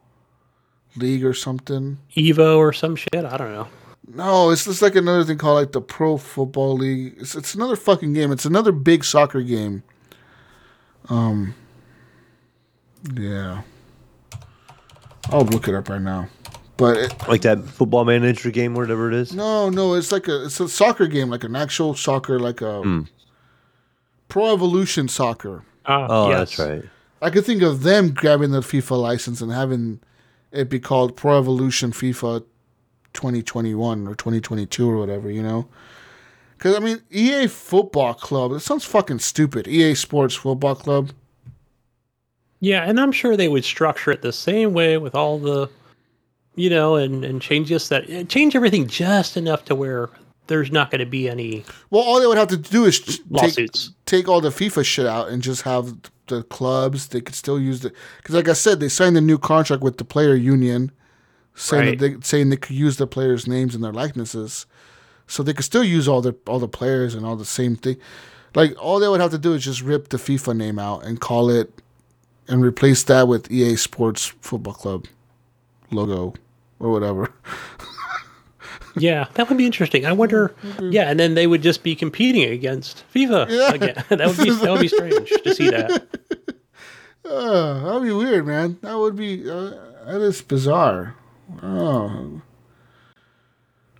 League or something. Evo or some shit. I don't know. No, it's just like another thing called like the Pro Football League. It's, it's another fucking game. It's another big soccer game. Um. Yeah. I'll look it up right now. But it, Like that football manager game, whatever it is. no, no, it's like a it's a soccer game, like an actual soccer, like a Pro Evolution Soccer. Ah, Oh, yes. that's right. I could think of them grabbing the FIFA license and having it be called Pro Evolution FIFA 2021 or 2022 or whatever, you know? Because, I mean, EA Football Club, that sounds fucking stupid. EA Sports Football Club. Yeah, and I'm sure they would structure it the same way with all the, you know, and and change just that change everything just enough to where there's not going to be any Well, all they would have to do is take, lawsuits. take all the FIFA shit out and just have the clubs. They could still use the. Because, like I said, they signed a new contract with the player union saying, Right. that they, saying they could use the players' names and their likenesses. So they could still use all the all the players and all the same thing. Like all they would have to do is just rip the FIFA name out and call it and replace that with EA Sports Football Club logo or whatever. Yeah, that would be interesting. I wonder. Yeah, and then they would just be competing against FIFA Yeah. again. that would be that would be strange to see that. Uh, that'd be weird, man. That would be uh, that is bizarre. Oh.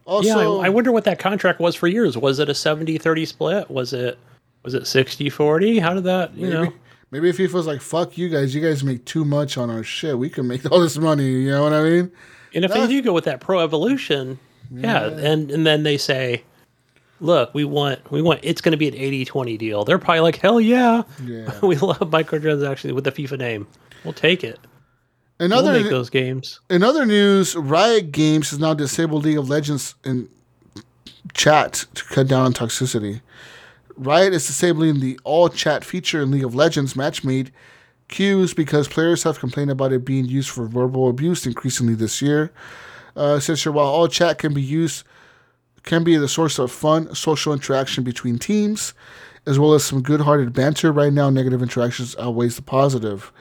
Also, yeah, I, I wonder what that contract was for years. Was it a 70-30 split? Was it was it 60-40? How did that, you know? Maybe if FIFA's like, fuck you guys, you guys make too much on our shit. We can make all this money. You know what I mean? And if That- they do go with that pro evolution, yeah, and and then they say, look, we want we want it's going to be an 80-20 deal. They're probably like, hell yeah, Yeah. we love microtransactions with the FIFA name. We'll take it. In We'll make those games. in other news, Riot Games has now disabled League of Legends in chat to cut down on toxicity. Riot is disabling the all chat feature in League of Legends match made queues because players have complained about it being used for verbal abuse increasingly this year. Uh, here, while all chat can be used, can be the source of fun, social interaction between teams, as well as some good-hearted banter. Right now, negative interactions outweighs the positive,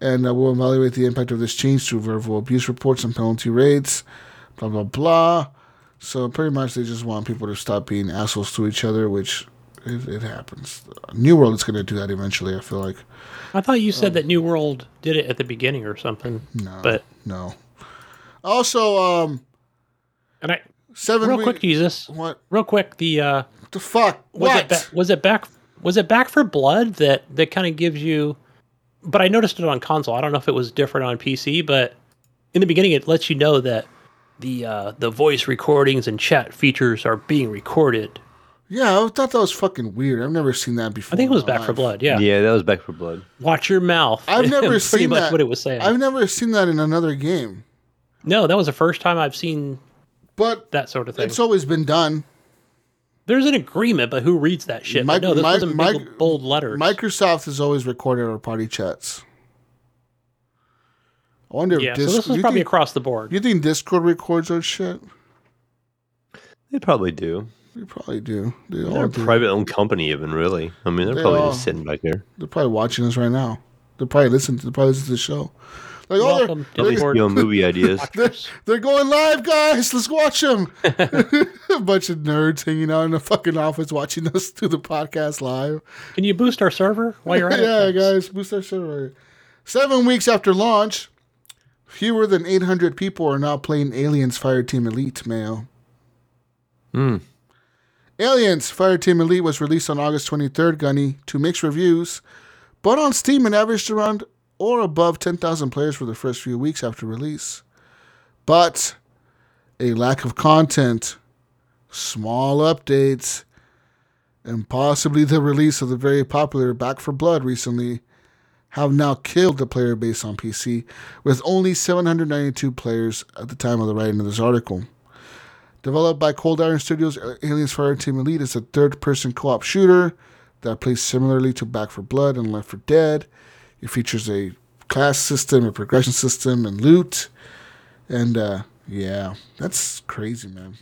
and uh, we'll evaluate the impact of this change through verbal abuse reports and penalty rates. Blah blah blah. So pretty much, they just want people to stop being assholes to each other, which It, it happens. New World is going to do that eventually. I feel like. I thought you said that New World did it at the beginning or something. No, But no. Also, um, and I seven. real week- quick, Jesus, What real quick, the uh, the fuck? was what? it ba- was it back was it Back 4 Blood that that kind of gives you but i noticed it on console i don't know if it was different on pc but in the beginning it lets you know that the uh the voice recordings and chat features are being recorded yeah, I thought that was fucking weird. I've never seen that before. i think it was my Back 4 Blood yeah. Yeah, that was Back 4 Blood. watch your mouth I've never pretty seen much that. what it was saying I've never seen that in another game, no that was the first time i've seen but that sort of thing it's always been done. there's an agreement but who reads that shit Mic- but no this mic- wasn't big mic- bold letters Microsoft has always recorded our party chats. I wonder yeah if so Dis- this was you probably think, across the board you think Discord records our shit? They probably do. They probably do. They They're all a do. private owned company, even really. I mean, they're They probably all- just sitting back there. They're probably watching us right now. They're probably listening. To, they're probably listening to the show. Like, oh, they're, to At least Discord. you movie ideas. they're, they're going live, guys. Let's watch them. a bunch of nerds hanging out in the fucking office watching us do the podcast live. can you boost our server while you're at yeah, it guys, boost our server. Seven weeks after launch, fewer than 800 people are now playing Aliens Fireteam Elite, Mayo. Hmm. Aliens Fireteam Elite was released on August 23rd, Gunny, to mixed reviews, but on Steam it averaged around or above 10,000 players for the first few weeks after release. But a lack of content, small updates, and possibly the release of the very popular Back 4 Blood recently have now killed the player base on PC, with only 792 players at the time of the writing of this article. Developed by Cold Iron Studios, Aliens Fireteam Elite is a third person co op shooter that plays similarly to Back 4 Blood and Left 4 Dead. It features a class system, a progression system, and loot. And uh, yeah, that's crazy, man.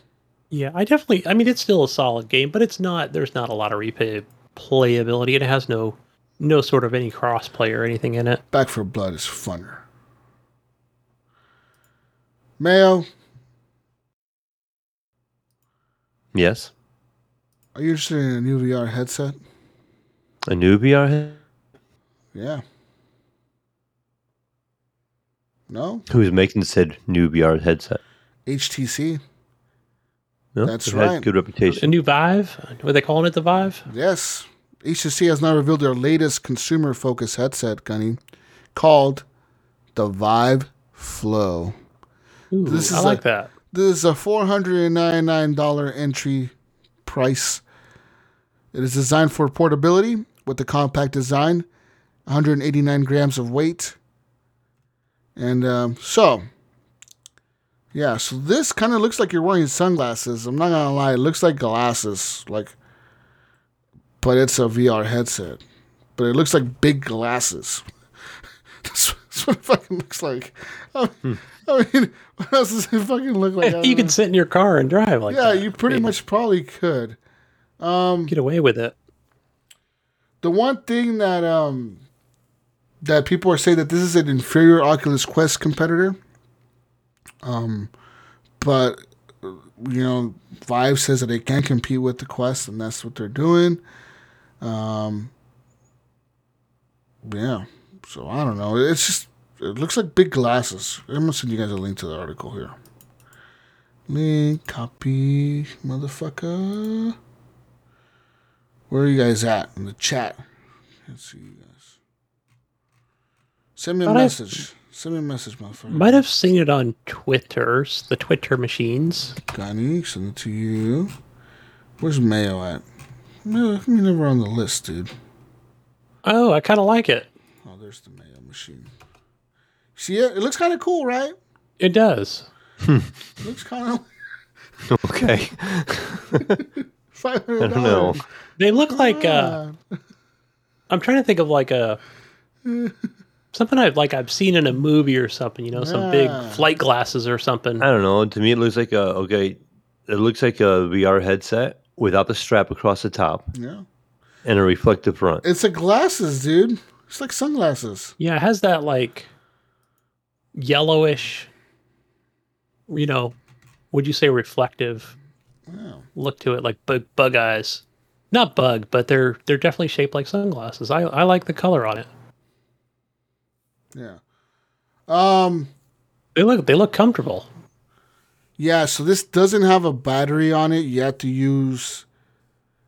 Yeah, I definitely. I mean, it's still a solid game, but it's not. There's not a lot of replay playability. It has no no sort of any crossplay or anything in it. Back 4 Blood is funner. Mayo, Yes. are you interested in a new VR headset? A new VR head? Yeah. No? Who's making said new VR headset? HTC? No, That's they've had right. Good reputation. A new Vive? What are they calling it? The Vive? Yes. HTC has now revealed their latest consumer focused headset, Gunny, called the Vive Flow. Ooh, This I is like a- that. This is a $499 entry price. It is designed for portability with the compact design, 189 grams of weight. And um, so, yeah, so this kind of looks like you're wearing sunglasses. I'm not going to lie, it looks like glasses, like, but it's a VR headset. But it looks like big glasses. that's, what it fucking looks like. I mean, I mean what else does it fucking look like? You can know. sit in your car and drive like Yeah, that. you pretty Maybe much probably could. Um, get away with it. the one thing that um that people are saying that this is an inferior Oculus Quest competitor. Um, but you know, Vive says that they can compete with the Quest, and that's what they're doing. Um, yeah. So I don't know. It's just it looks like big glasses. I'm gonna send you guys a link to the article here. Link copy, motherfucker. Where are you guys at in the chat? Let's see you guys. Send me a I- message. Send me a message, motherfucker. Might have seen it on Twitters, the Twitter machines. Gunny, send it to you. Where's Mayo at? No, you never on the list, dude. Oh, I kind of like it. Oh, there's the Mayo machine. See it? It looks kind of cool, right? It does. It looks kind of Okay. five I don't know. They look like. uh I'm trying to think of like a something I've like I've seen in a movie or something. You know, some big flight glasses or something. I don't know. To me, it looks like a okay. It looks like a VR headset without the strap across the top Yeah, and a reflective front. it's a glasses, dude. It's like sunglasses. Yeah, it has that like yellowish, you know, would you say reflective look to it, like bug, bug eyes. not bug, but they're they're definitely shaped like sunglasses. I I like the color on it. Yeah. Um. They look they look comfortable. Yeah. So this doesn't have a battery on it. You have to use.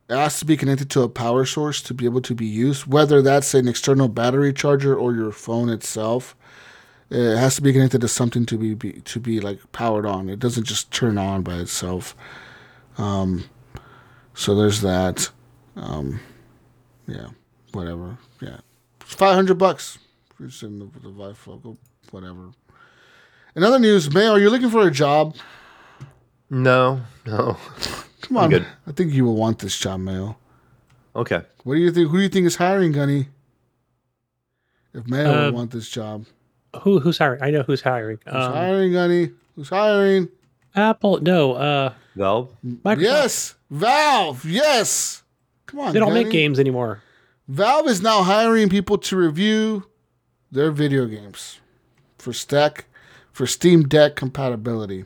It has to be connected to a power source to be able to be used. Whether that's an external battery charger or your phone itself, it has to be connected to something to be, be to be like powered on. It doesn't just turn on by itself. Um. So there's that. Um. Yeah. Whatever. Yeah. It's five hundred bucks. It's in the, the bifocal. Whatever. In other news, May, are you looking for a job? No, no. Come on. good. I think you will want this job, Mayo. Okay. What do you think? Who do you think is hiring, Gunny? If Mayo Uh, would want this job. Who who's hiring? I know who's hiring. Who's Um, hiring, Gunny? Who's hiring? Apple. No. Uh, Valve. Microsoft. Yes. Valve. Yes. Come on. They don't make games anymore. Valve is now hiring people to review their video games for stack for Steam Deck compatibility.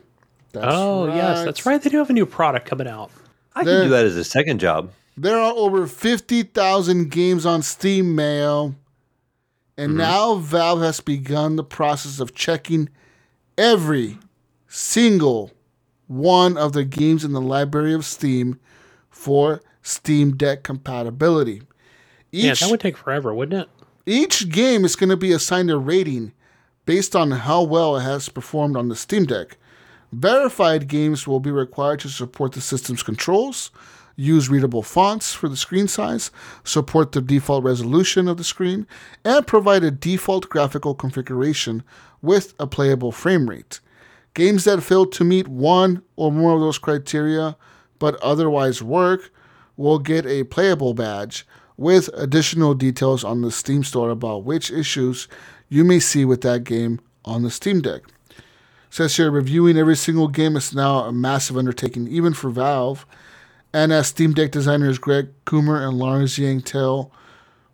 That's oh yes, that's right. They do have a new product coming out. I There- can do that as a second job. There are over 50,000 games on Steam Mail. And mm-hmm. now Valve has begun the process of checking every single one of the games in the library of Steam for Steam Deck compatibility. Yeah, that would take forever, wouldn't it? each game is going to be assigned a rating based on how well it has performed on the Steam Deck. Verified games will be required to support the system's controls, use readable fonts for the screen size, support the default resolution of the screen, and provide a default graphical configuration with a playable frame rate. Games that fail to meet one or more of those criteria but otherwise work will get a playable badge with additional details on the Steam store about which issues you may see with that game on the Steam Deck. Says here, reviewing every single game is now a massive undertaking, even for Valve. And as Steam Deck designers Greg Coomer and Lawrence Yang tell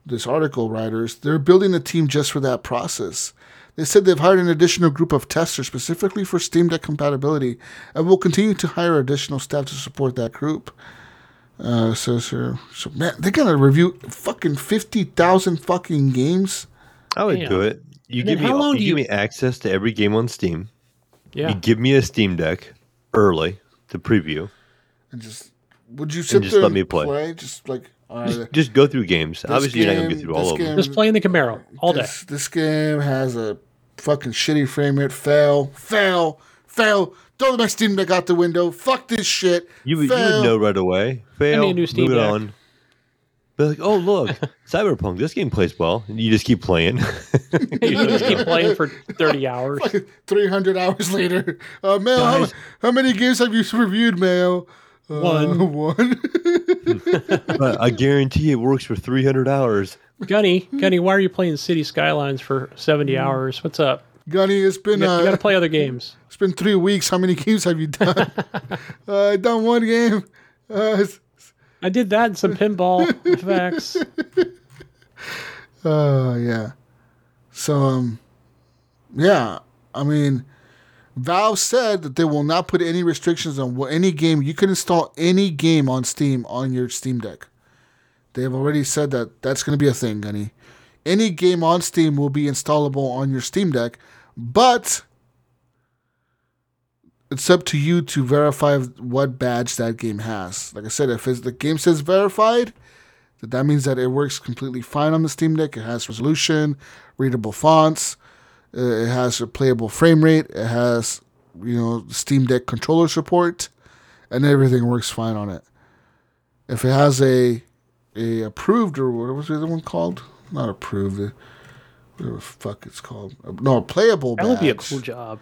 this article writers, they're building a team just for that process. They said they've hired an additional group of testers specifically for Steam Deck compatibility and will continue to hire additional staff to support that group. Uh, says here, so man, they're gonna review fucking 50,000 fucking games. I would Damn. do it. You And give me how long you do give you- me access to every game on Steam. Yeah. You give me a Steam Deck early to preview. And just, would you sit and just there let me play. Just like, all right, Just go through games. Obviously, you're not gonna game- get through this all of them. Just playing the Camaro all day. This, this game has a fucking shitty frame rate. Fail, fail, fail. Throw my Steam Deck out the window. Fuck this shit. You would, you would know right away. Fail. need a new Steam move it Deck. on. Be like, oh look, Cyberpunk. This game plays well. And you just keep playing. you just keep playing for thirty hours. 300 hours later. Uh, Mayo, how, how many games have you reviewed, Mayo? Uh, One. One. but I guarantee it works for 300 hours. Gunny, Gunny, why are you playing City Skylines for seventy hours? What's up? Gunny, it's been, You, got uh, to play other games. it's been three weeks. How many games have you done? uh, I done one game. Uh, it's- I did that and some Pinball FX. Uh, yeah. So, um, yeah. I mean, Valve said that they will not put any restrictions on any game you can install any game on Steam on your Steam Deck. They have already said that that's going to be a thing, Gunny. Any game on Steam will be installable on your Steam Deck, but it's up to you to verify what badge that game has. Like I said, if the game says verified, that means that it works completely fine on the Steam Deck. It has resolution, readable fonts, it has a playable frame rate, it has you know Steam Deck controller support, and everything works fine on it. If it has a a approved or what was the other one called? Not approved. uh, Whatever the fuck it's called. Uh, No, playable. That would be a cool job.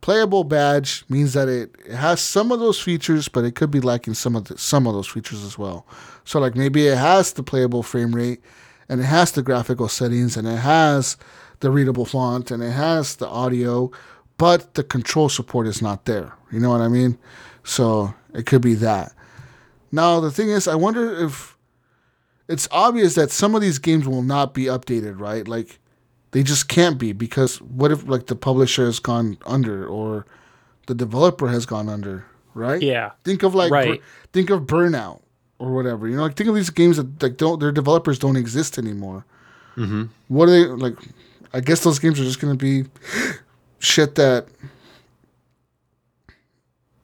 playable badge means that it, it has some of those features, but it could be lacking some of the, some of those features as well. So like maybe it has the playable frame rate, and it has the graphical settings, and it has the readable font, and it has the audio, but the control support is not there. You know what I mean? So it could be that. Now the thing is, I wonder if it's obvious that some of these games will not be updated, right? Like they just can't be because what if like the publisher has gone under or the developer has gone under, right? Yeah. Think of like Right. think of Burnout. or whatever. You know, like think of these games that like don't their developers don't exist anymore. Mm-hmm. What are they like? I guess those games are just gonna be shit that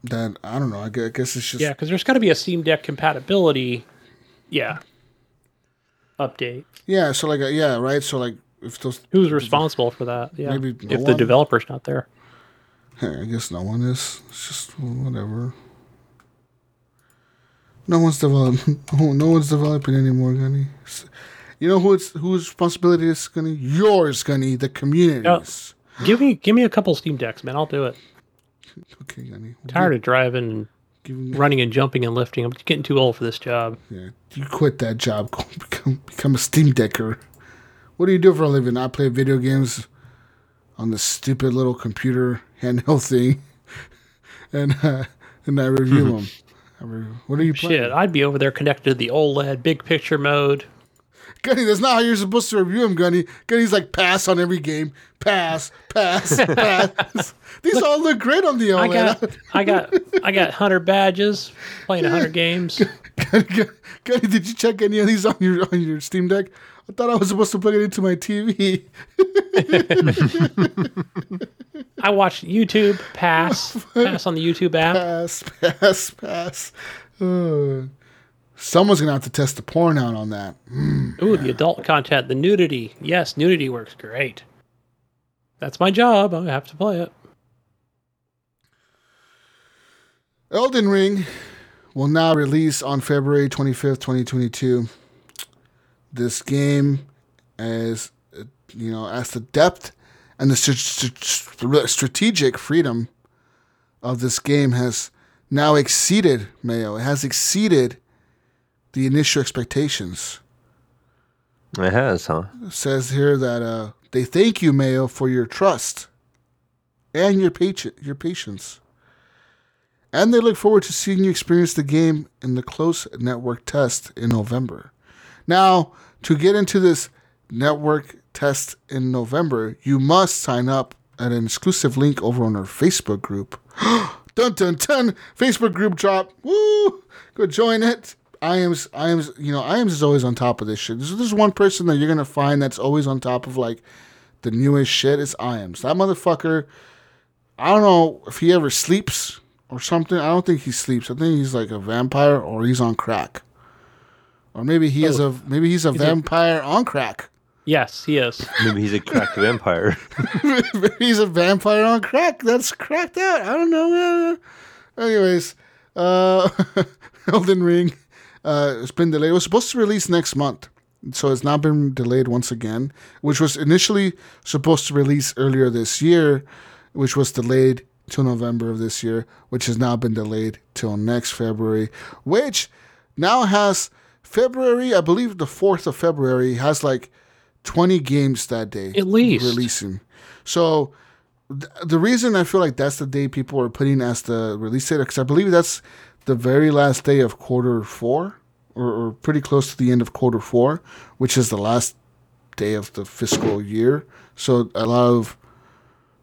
that I don't know. I gue- I guess it's just Yeah, because there's got to be a Steam Deck compatibility. Yeah. Update. yeah. So like uh, yeah, right. So like if those Who's responsible for that? Yeah. Maybe no if the developer's not there. Hey, I guess no one is. It's just whatever. No one's developing. No one's developing anymore, Gunny. You know who it's whose responsibility is, Gunny? Yours, Gunny. The communities. Give me give me a couple Steam Decks, man. I'll do it. Okay, Gunny. Tired of driving and running and jumping and lifting. I'm getting too old for this job. yeah, you quit that job. Become become a Steam Decker. What do you do for a living? I play video games on the stupid little computer handheld thing, and uh, and I review them. I re- what are you playing? Shit, I'd be over there connected to the OLED big picture mode. Gunny, that's not how you're supposed to review him, Gunny. Gunny's like pass on every game. Pass, pass, pass. These all look great on the OLED. I got I got I got hundred badges, playing hundred games. Gunny, Gunny, did you check any of these on your on your Steam Deck? I thought I was supposed to plug it into my TV. I watched YouTube pass pass on the YouTube app. Pass, pass, pass. Uh, someone's gonna have to test the porn out on that. Hmm. Ooh, the adult content, the nudity. Yes, nudity works great. That's my job. I have to play it. Elden Ring will now release on February 25th, 2022. This game as you know, as the depth and the st- st- strategic freedom of this game has now exceeded Mayo. It has exceeded the initial expectations. It has, huh? It says here that uh, they thank you, Mayo, for your trust and your patient your patience. And they look forward to seeing you experience the game in the close network test in November. Now, to get into this network test in November, you must sign up at an exclusive link over on our Facebook group. dun dun dun! Facebook group drop. Woo! Go join it. I am, I am, you know, I am is always on top of this shit. There's, there's one person that you're gonna find that's always on top of like the newest shit. It's Iams. That motherfucker. I don't know if he ever sleeps or something. I don't think he sleeps. I think he's like a vampire or he's on crack. Or maybe he is a maybe he's a vampire on crack. Yes, he is. Maybe he's a cracked vampire. Maybe he's a vampire on crack. That's cracked out. I don't know. man. Anyways, uh, Elden Ring. Uh, it's been delayed. It was supposed to release next month, so it's now been delayed once again. Which was initially supposed to release earlier this year, which was delayed till November of this year, which has now been delayed till next February. Which now has February, I believe the fourth of February has like twenty games that day At least. releasing. So th- the reason I feel like that's the day people are putting as the release date, because I believe that's the very last day of quarter four, or, or pretty close to the end of quarter four, which is the last day of the fiscal year. So a lot of,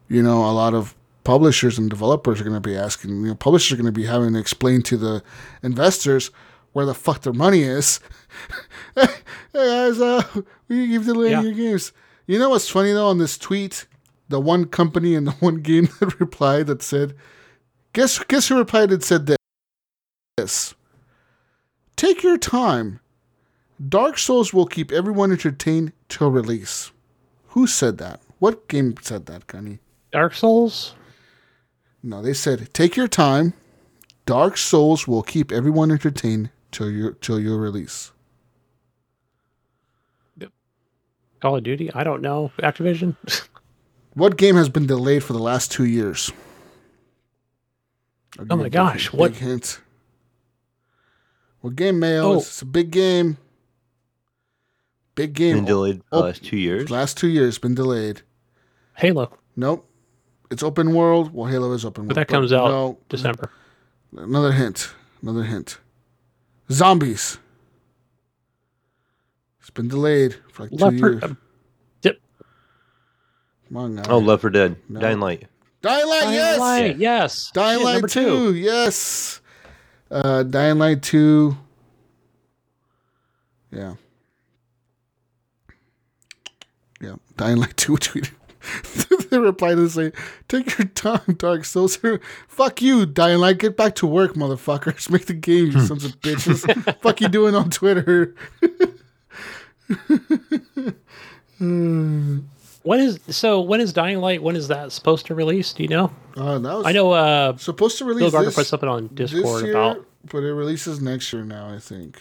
you know, a lot of publishers and developers are going to be asking, you know, publishers are going to be having to explain to the investors where the fuck their money is. hey guys, uh, we keep delaying Yeah. your games. You know what's funny though on this tweet? The one company and the one game that replied that said, guess guess who replied and said this. Take your time. Dark Souls will keep everyone entertained till release. Who said that? What game said that, Gunny? Dark Souls. No, they said take your time. Dark Souls will keep everyone entertained till your till your release. Call of Duty. I don't know. Activision. What game has been delayed for the last two years? Oh my gosh, what- hint? What game, Mayo? Oh. It's a big game. Big game. Been delayed Oh, the last two years. Last two years been delayed. Halo. Nope. It's open world. Well, Halo is open world. But that comes out No, December. another hint. Another hint. Zombies. It's been delayed for like two years. uh, Dip. Come on now. Oh, Left 4 Dead. No. Dying Light. Dying Light, Dying yes. Light, yes. Dying Shit, Light number 2, yes. Uh, Dying Light 2 Yeah. Yeah. Dying Light 2 tweeted. they replied to say, Take your time, Dark Souls. Fuck you, Dying Light. Get back to work, motherfuckers. Make the game, you sons of bitches. Fuck you doing on Twitter. When is so? When is Dying Light? When is that supposed to release? Do you know? Uh, that I know. Uh, supposed to Bill release Gardner this, put something on Discord year, about. but it releases next year now, I think.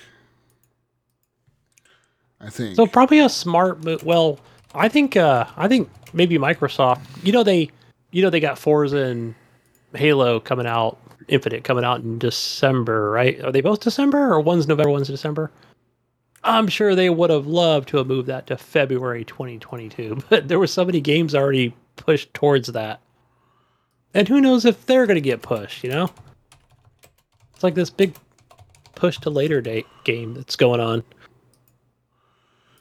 I think. So probably a smart move. Well, I think. Uh, I think maybe Microsoft. You know they. You know they got Forza and Halo coming out. Infinite coming out in December, right? Are they both December or one's November, one's December? I'm sure they would have loved to have moved that to February 2022, but there were so many games already pushed towards that. And who knows if they're going to get pushed, you know? It's like this big push to later date game that's going on.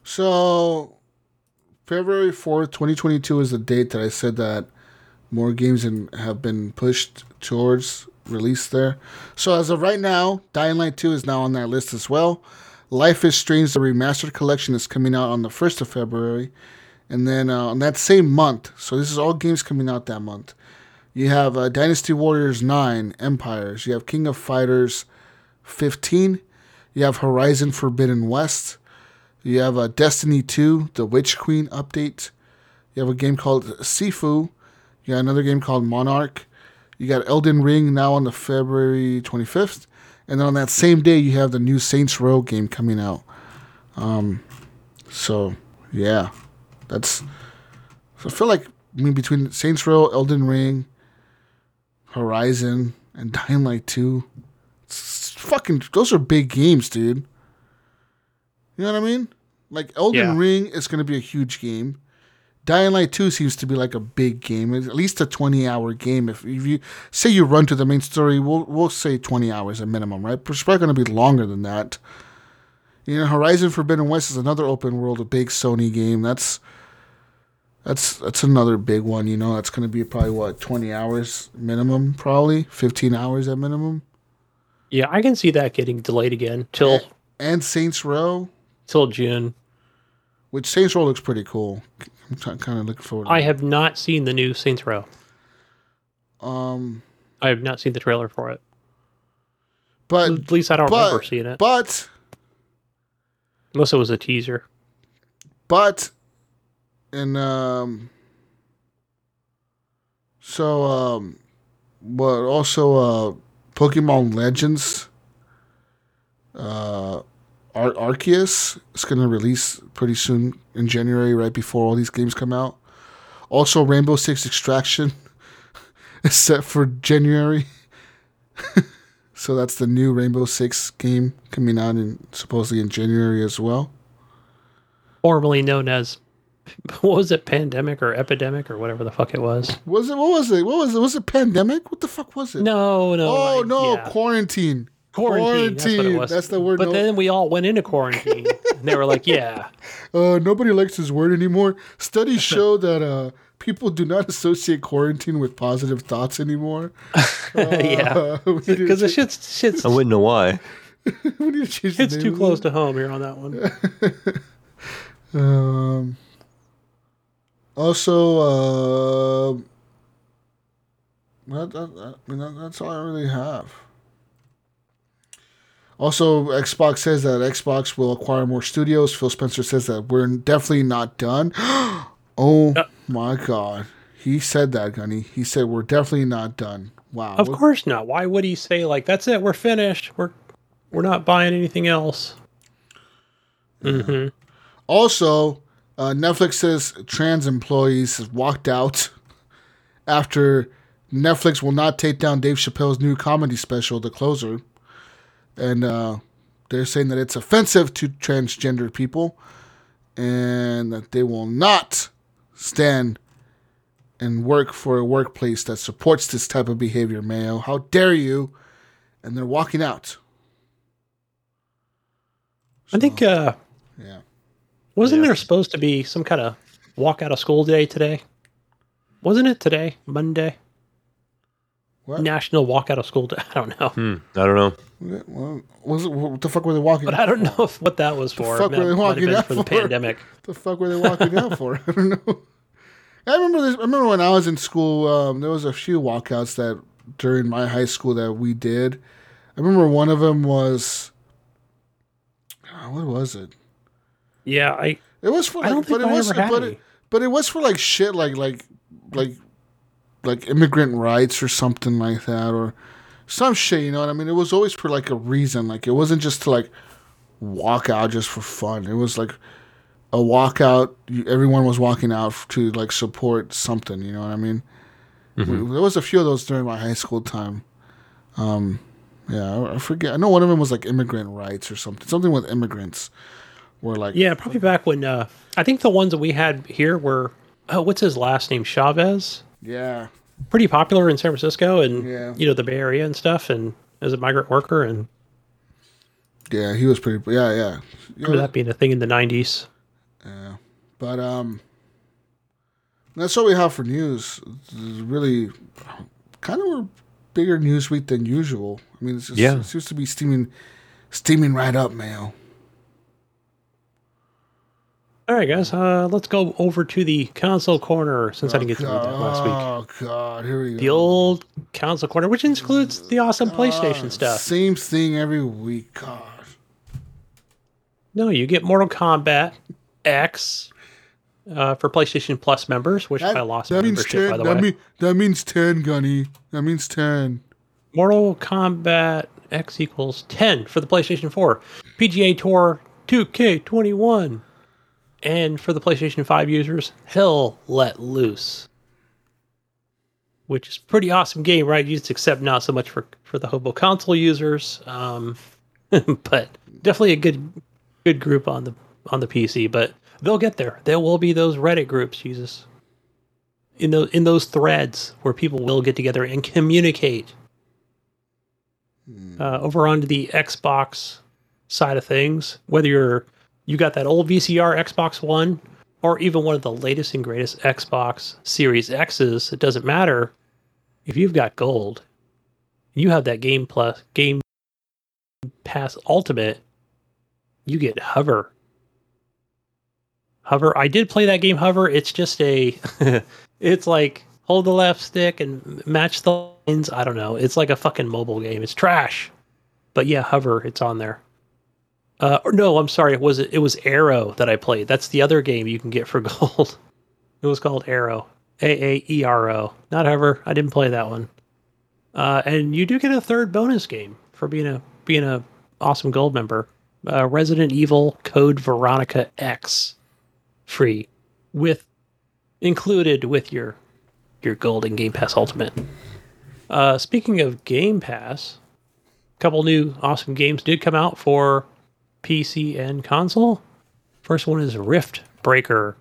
So, February 4th, 2022 is the date that I said that more games have been pushed towards release there. So, as of right now, Dying Light 2 is now on that list as well. Life is Strange, the remastered collection, is coming out on the 1st of February. And then uh, on that same month, so this is all games coming out that month. You have uh, Dynasty Warriors 9, Empires. You have King of Fighters 15. You have Horizon Forbidden West. You have uh, Destiny 2, the Witch Queen update. You have a game called Sifu. You got another game called Monark. You got Elden Ring now on the February 25th. And then on that same day, you have the new Saints Row game coming out. Um, so, yeah. That's. So I feel like I mean, between Saints Row, Elden Ring, Horizon, and Dying Light 2, it's fucking. Those are big games, dude. You know what I mean? Like Elden Yeah. Ring is going to be a huge game. Dying Light 2 seems to be like a big game, at least a 20 hour game. If, if you say you run to the main story, we'll, we'll say 20 hours at minimum, right? But it's probably going to be longer than that. You know, Horizon Forbidden West is another open world, a big Sony game. That's that's that's another big one. You know, that's going to be probably what 20 hours minimum, probably 15 hours at minimum. Yeah, I can see that getting delayed again till And Saints Row, till June. which Saints Row looks pretty cool. I'm kind of looking forward. to I have not seen the new Saints Row. um, I have not seen the trailer for it. but At least I don't but remember seeing it. but Unless it was a teaser. but and um so um but also uh Pokemon Legends uh Ar- Arceus is going to release pretty soon in January right before all these games come out. Also Rainbow Six Extraction is set for January. so that's the new Rainbow Six game coming out in supposedly in January as well. Formerly known as what was it, pandemic or epidemic or whatever the fuck it was. Was it? What was it? What was it? Was it pandemic? What the fuck was it? No, no. Oh like, no, yeah. quarantine. Quarantine. That's, what it Quarantine. was. That's the word. But no, then we all went into quarantine, and they were like, "Yeah, uh, nobody likes his word anymore. Studies show that uh, people do not associate quarantine with positive thoughts anymore. yeah," Uh, we, need to because the cha- shit's shit's I wouldn't know why. we need to change the it's name too close it. to home here on that one. Um. Also, uh, that, that, that- I mean, that, that's all I really have. Also, Xbox says that Xbox will acquire more studios. Phil Spencer says that we're definitely not done. oh Uh. my god. He said that, Gunny. He said we're definitely not done. Wow. Of What- course not. Why would he say like that's it? We're finished. We're we're not buying anything else. hmm Also, uh, Netflix says trans employees have walked out after Netflix will not take down Dave Chappelle's new comedy special, The Closer. And uh, they're saying that it's offensive to transgender people and that they will not stand and work for a workplace that supports this type of behavior, Mayo. How dare you? And they're walking out. I think uh Yeah. wasn't Yeah. there supposed to be some kind of walk out of school day today? Wasn't it today, Monday? What? National Walkout of School Day. I don't know, Hmm, I don't know. Well, was it, what the fuck were they walking? but I don't know if what that was for. The fuck That were they might walking out for the pandemic. the fuck were they walking out for? I don't know. I remember this. I remember when I was in school. Um, there was a few walkouts that during my high school that we did. I remember one of them was. ah, what was it? Yeah, I It was for I like, don't but think it I was, ever had but it, but it was for like shit, like like like like immigrant rights or something like that, or some shit. You know what I mean? It was always for like a reason. Like it wasn't just to like walk out just for fun. It was like a walkout. You, everyone was walking out to like support something. You know what I mean? Mm-hmm. There was a few of those during my high school time. Um, yeah, I- I forget. I know one of them was like immigrant rights or something. Something with immigrants. Were like yeah probably back when uh, I think the ones that we had here were oh what's his last name Chavez. Yeah. Pretty popular in San Francisco and Yeah. you know the Bay Area and stuff, and as a migrant worker, and Yeah, he was pretty. Yeah, yeah. remember that being a thing in the '90s. Yeah, But um, that's all we have for news. It's really kind of a bigger news week than usual. I mean, it's just, Yeah. it seems to be steaming, steaming right up, man. All right, guys, uh, let's go over to the console corner since I didn't get to read that last week. Oh God, here we go. The old console corner, which includes the awesome PlayStation stuff. Same thing every week. God. No, you get Mortal Kombat X uh, for PlayStation Plus members, which I lost means membership ten. by the that, way. mean, that means ten, Gunny. That means ten. Mortal Kombat X equals 10 for the PlayStation 4. PGA Tour 2K21. And for the PlayStation 5 users, Hell Let Loose. Which is a pretty awesome game, right? Just except not so much for, for the Hobo console users. Um, but definitely a good good group on the on the PC. But they'll get there. There will be those Reddit groups, Jesus. In those in those threads where people will get together and communicate uh, over onto the Xbox side of things, whether you're you got that old VCR Xbox One or even one of the latest and greatest Xbox Series X's, it doesn't matter. If you've got gold, you have that Game Plus Game Pass Ultimate, you get Hover. Hover. I did play that game Hover. It's just a it's like hold the left stick and match the lines. I don't know. It's like a fucking mobile game. It's trash. But yeah, Hover, it's on there. Uh, or no, I'm sorry. It was it was Aaero that I played. That's the other game you can get for gold. it was called Aaero. A A E R O. Not Hover. I didn't play that one. Uh, and you do get a third bonus game for being a being a awesome gold member. Uh, Resident Evil Code Veronica X, free, with included with your your gold golden Game Pass Ultimate. Uh, speaking of Game Pass, a couple new awesome games did come out for PC and console. First one is Rift Breaker.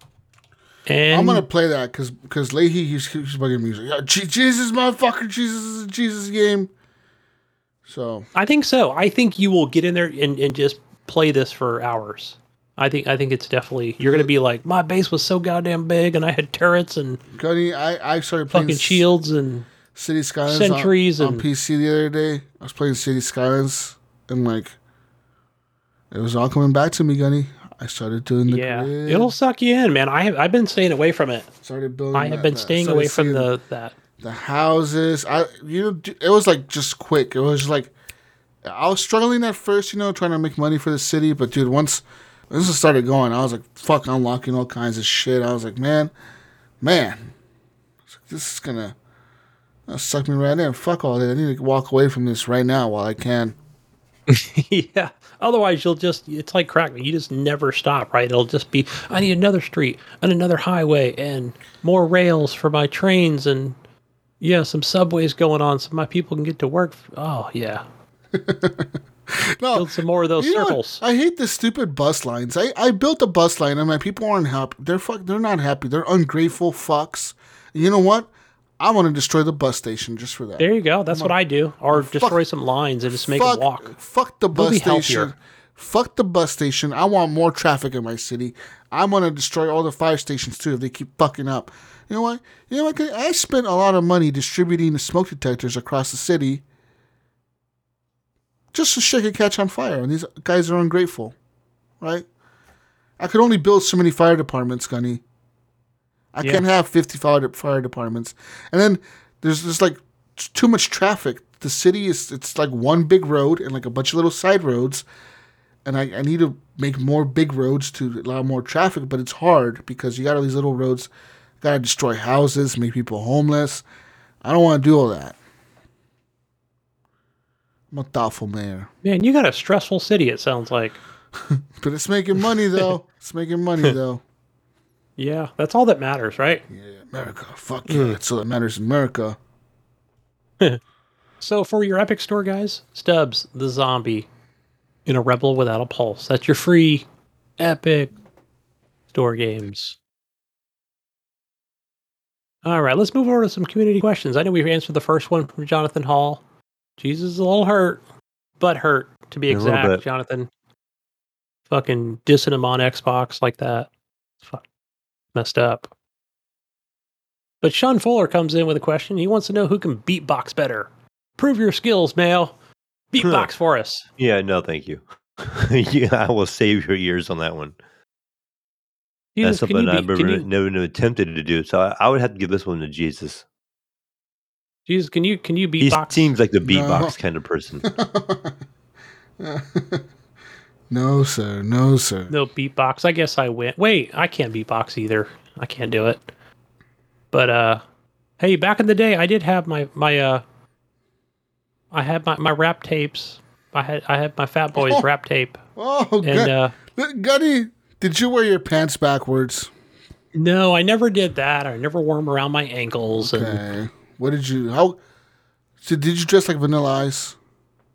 And I'm gonna play that because because Leahy he's he's bugging me. He's like, yeah, Jesus, motherfucker, Jesus is a Jesus game. So I think so. I think you will get in there and, and just play this for hours. I think I think it's definitely you're gonna be like, my base was so goddamn big and I had turrets and Gunny, I I started playing fucking shields and City Skylines Sentries on, on PC the other day. I was playing City Skylines and like it was all coming back to me, Gunny. I started doing the yeah, grid, it'll suck you in, man. I have I've been staying away from it. started building. I have that- been that- staying started away from the that. the houses. I you know it was like just quick. It was just like I was struggling at first, you know, trying to make money for the city. But dude, once this started going, I was like, fuck, unlocking all kinds of shit. I was like, man, man, like, this is gonna, gonna suck me right in. Fuck all that. I need to walk away from this right now while I can. yeah. Otherwise, you'll just, it's like crack. You just never stop, right? It'll just be, I need another street and another highway and more rails for my trains and, yeah, some subways going on so my people can get to work. Oh, yeah. No, Build some more of those circles. I hate the stupid bus lines. I, I built a bus line and my people aren't happy. They're fuck. They're not happy. They're ungrateful fucks. And you know what? I want to destroy the bus station just for that. There you go. That's what I do. Or destroy some lines and just make fuck, them walk. Fuck the bus station. healthier. Fuck the bus station. I want more traffic in my city. I'm gonna destroy all the fire stations too if they keep fucking up. You know what? You know what? I spent a lot of money distributing the smoke detectors across the city just so shit could catch on fire, and these guys are ungrateful, right? I could only build so many fire departments, Gunny. I Yeah. can't have 50 fire, departments. And then there's just like too much traffic. The city is, it's like one big road and like a bunch of little side roads. And I, I need to make more big roads to allow more traffic, but it's hard because you got all these little roads. Got to destroy houses, make people homeless. I don't want to do all that. I'm a thoughtful mayor. Man, you got a stressful city. It sounds like. But it's making money though. it's making money though. Yeah, that's all that matters, right? Yeah, America. Fuck yeah. That's all that matters in America. So for your epic store guys, Stubbs the zombie in a rebel without a pulse. That's your free epic store games. All right, let's move over to some community questions. I know we've answered the first one from Jonathan Hall. Jesus is a little hurt, but hurt to be exact. Jonathan, fucking dissing him on Xbox like that. Fuck messed up. But Sean Fuller comes in with a question. He wants to know who can beatbox better. Prove your skills, male. Beatbox for us. Yeah, no, thank you. yeah, I will save your ears on that one. Jesus, That's can you something I've never, you- never, never attempted to do. So I, I would have to give this one to Jesus. Jesus, can you can you He beatbox? seems like the No. beatbox kind of person. no, sir. No, sir. no beatbox. I guess I went. Wait, I can't beatbox either. I can't do it. But uh, hey, back in the day, I did have my my uh, I had my my rap tapes. I had I had my Fat Boys Oh. rap tape, Oh, and uh, Gunny, did you wear your pants backwards? no, I never did that. I never wore them around my ankles. And Okay. What did you? How? So did you dress like Vanilla Ice?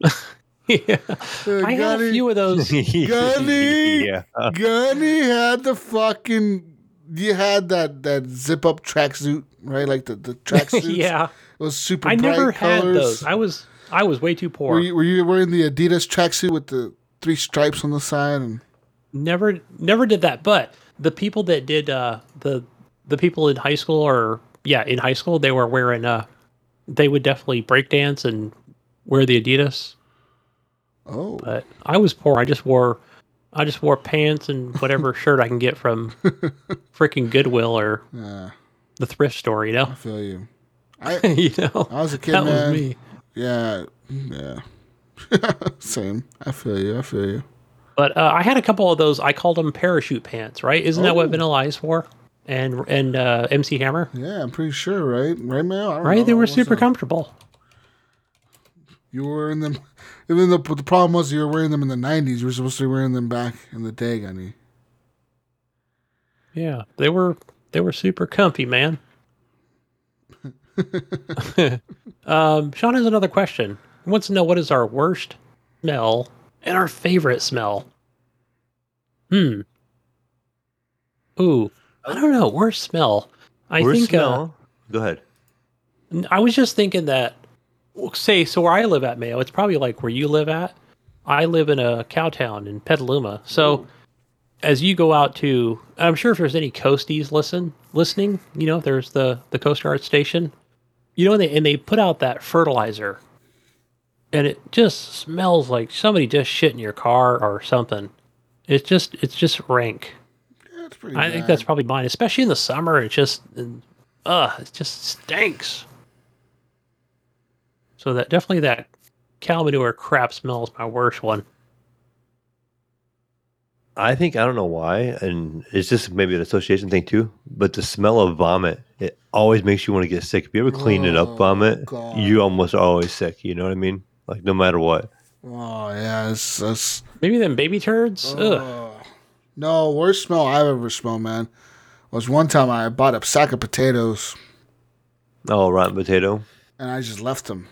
yeah, Uh, I had a few of those. Gunny! yeah. Gunny had the fucking. You had that that zip up tracksuit, right? Like the the tracksuit. yeah, it was super. I bright never had colors. those. I was I was way too poor. Were you, were you wearing the Adidas tracksuit with the three stripes on the side? And never never did that but the people that did uh the the people in high school or yeah in high school they were wearing uh they would definitely break dance and wear the adidas oh, but i was poor i just wore i just wore pants and whatever shirt i can get from freaking goodwill or yeah, the thrift store you know I feel you. I you know I was a kid, that man. was me Yeah, yeah. Same. I feel you. I feel you. but uh, i had a couple of those i called them parachute pants right isn't that Oh. what vanilla ice wore and and uh mc hammer Yeah, I'm pretty sure, right? Right, Mail? Right know. they were What's super up? comfortable You were wearing them. Even though but the problem was you were wearing them in the '90s. You were supposed to be wearing them back in the day, Gunny. Yeah, they were they were super comfy, man. um, Sean has another question. He wants to know what is our worst smell and our favorite smell. Hmm. Ooh, I don't know. Worst smell. I Worst think. Uh, smell? Go ahead. I was just thinking that, well, say, so where I live at Mayo, it's probably like where you live at. I live in a cow town in Petaluma. So as you go out to, I'm sure if there's any coasties listen listening, you know, there's the the Coast Guard station, you know, and they and they put out that fertilizer, and it just smells like somebody just shit in your car or something. It's just it's just rank. Yeah. I think that's probably mine, especially in the summer. It just, uh, it just stinks. So that definitely that cow manure crap smell is my worst one. I think I don't know why, and it's just maybe an association thing too. But the smell of vomit, it always makes you want to get sick. If you ever clean it Oh, up vomit, God. you almost are always sick. You know what I mean? Like no matter what. Oh yeah, it's, that's Maybe them baby turds. Oh. Ugh. Oh. no worst smell I've ever smelled, man. Was one time I bought a sack of potatoes Oh, rotten potato. and I just left them.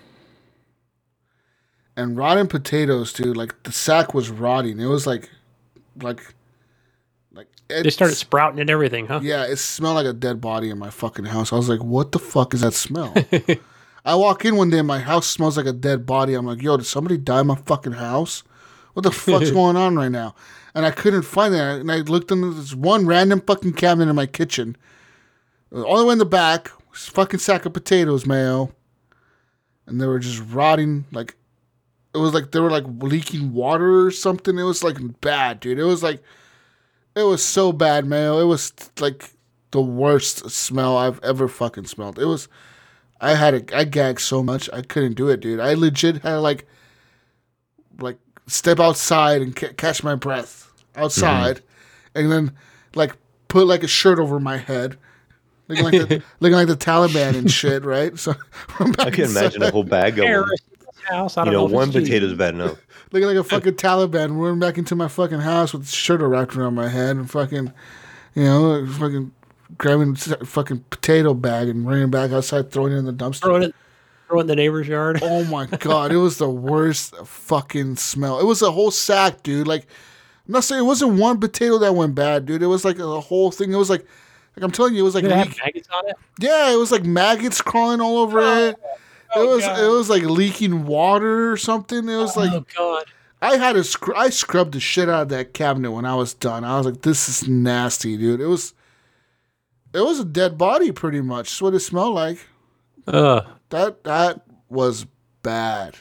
And rotten potatoes, dude. Like the sack was rotting. It was like, like, like They started sprouting and everything, huh? Yeah, it smelled like a dead body in my fucking house. I was like, what the fuck is that smell? I walk in one day and my house smells like a dead body. I'm like, yo, did somebody die in my fucking house? What the fuck's going on right now? And I couldn't find it. And I looked in this one random fucking cabinet in my kitchen. All the way in the back was a fucking sack of potatoes, mayo. And they were just rotting like it was like they were like leaking water or something. It was like bad, dude. It was like it was so bad, man. It was like the worst smell I've ever fucking smelled. It was I had a, I gagged so much I couldn't do it, dude. I legit had to like like step outside and ca- catch my breath outside, mm-hmm. and then like put like a shirt over my head, looking like the, looking like the Taliban and shit, right? So I can imagine a whole bag of house. I You don't know, know, if one it's Jesus. potato's bad enough. looking like a fucking Taliban, running back into my fucking house with a shirt wrapped around my head and fucking, you know, fucking grabbing s- fucking potato bag and running back outside, throwing it in the dumpster. Throwing it, throw in the neighbor's yard. Oh my god, it was the worst fucking smell. It was a whole sack, dude. Like, I'm not saying it wasn't one potato that went bad, dude. It was like a whole thing. It was like, like I'm telling you, it was like, Did it have maggots on it? yeah, it was like maggots crawling all over it. Oh. It oh, was God. it was like leaking water or something. It was like oh God. I had to scr- I scrubbed the shit out of that cabinet when I was done. I was like, this is nasty, dude. It was it was a dead body pretty much. That's what it smelled like. Ugh. That that was bad.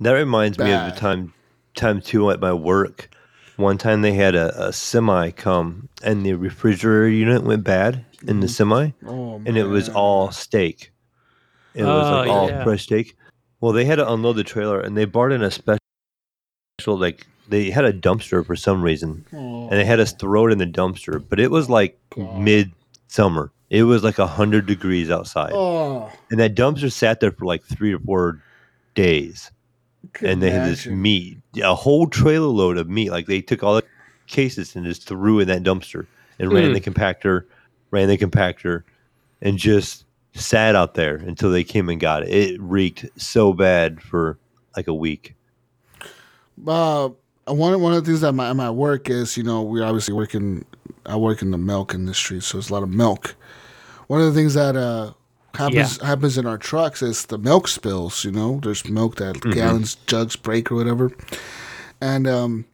That reminds me of Bad. the time, time two at my work. One time they had a, a semi come and the refrigerator unit went bad in the mm-hmm. semi, Oh and it was all steak. It was like Oh, all yeah. fresh steak. Well, they had to unload the trailer, and they brought in a special, like they had a dumpster for some reason, Oh, and they had us throw it in the dumpster. But it was like God. mid summer. It was like hundred degrees outside, oh and that dumpster sat there for like three or four days could and they had this meat, a whole trailer load of meat. Like they took all the cases and just threw in that dumpster and ran Hmm. the compactor, ran the compactor, and just sat out there until they came and got it. It reeked so bad for like a week. uh, one one of the things that my my work is, you know, we obviously work in I work in the milk industry, so there's a lot of milk. One of the things that uh happens happens in our trucks is the milk spills. You know, there's milk that gallons, jugs break or whatever, and um,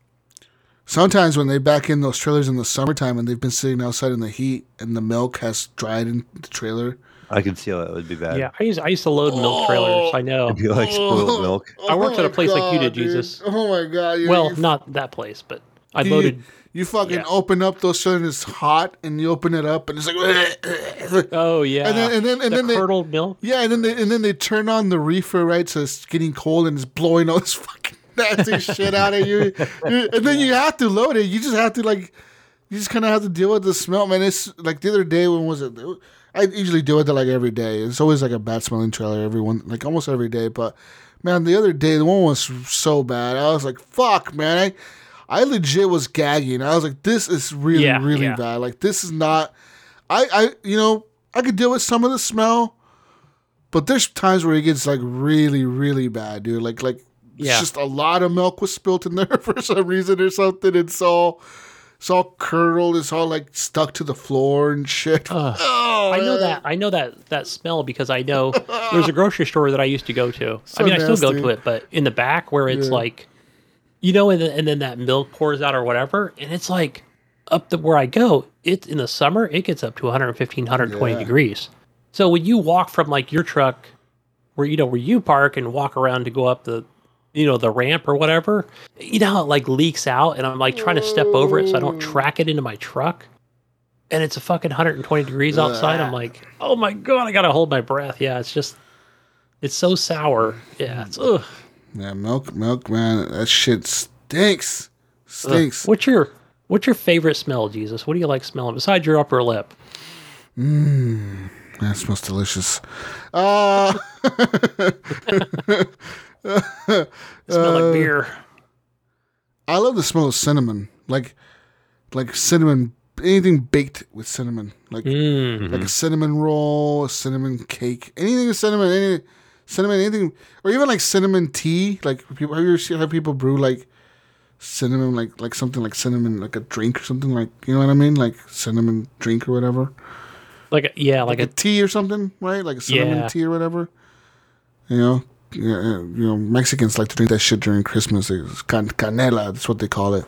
sometimes when they back in those trailers in the summertime and they've been sitting outside in the heat and the milk has dried in the trailer. I can see how that would be bad. Yeah, I used I used to load milk trailers. I know. It'd be like spoiled oh, milk. Oh I worked at a my place like you did, dude. Jesus. Oh my god! you- Well, you not that place, but I You- loaded. You fucking Yeah. open up those trailers and it's hot, and you open it up and it's like, Oh yeah. And then- and then- and the then they- curdled milk. yeah, and then they and then they turn on the reefer right, so it's getting cold and it's blowing all this fucking nasty shit out of you, You- and then you have to load it. You just have to like, you just kind of have to deal with the smell, man. It's like the other day when was it? I usually deal with it like every day. It's always like a bad smelling trailer every one, like almost every day. But man, the other day the one was so bad. I was like, fuck, man. I I legit was gagging. I was like, this is really, Yeah, really yeah. bad. Like this is not. I I you know I could deal with some of the smell, but there's times where it gets like really, really bad, dude. Like like Yeah. it's just a lot of milk was spilt in there for some reason or something. It's all it's all curdled. It's all like stuck to the floor and shit. Uh, Ugh. Oh, I know man. that. I know that that smell because I know there's a grocery store that I used to go to. So I mean, I still go to it, but in the back where it's Yeah. like, you know, and then, and then that milk pours out or whatever, and it's like up the where I go. It's in the summer. It gets up to 115, 120 Yeah. degrees. So when you walk from like your truck, where you know where you park and walk around to go up the, you know, the ramp or whatever, you know how it like leaks out, and I'm like trying to step over it so I don't track it into my truck and it's a fucking 120 degrees outside. I'm like, oh my god, I gotta hold my breath. Yeah, it's just, it's so sour. Yeah, it's ugh. Yeah, milk, milk, man. That shit stinks. Stinks. What's your What's your favorite smell, Jesus? What do you like smelling besides your upper lip? Mmm. That smells delicious. Uh, Smell like beer. I love the smell of cinnamon. Like, like cinnamon. Anything baked with cinnamon. Like, Mm. like a cinnamon roll, a cinnamon cake, anything with cinnamon, any cinnamon, anything, or even like cinnamon tea. Like people, have you ever seen how people brew like cinnamon, like like something like cinnamon, like a drink or something like you know what I mean, like cinnamon drink or whatever, Like a, yeah, like, like, a, a tea or something, right? Like a cinnamon Yeah. tea or whatever. You know, you know Mexicans like to drink that shit during Christmas. It's can- canela. That's what they call it.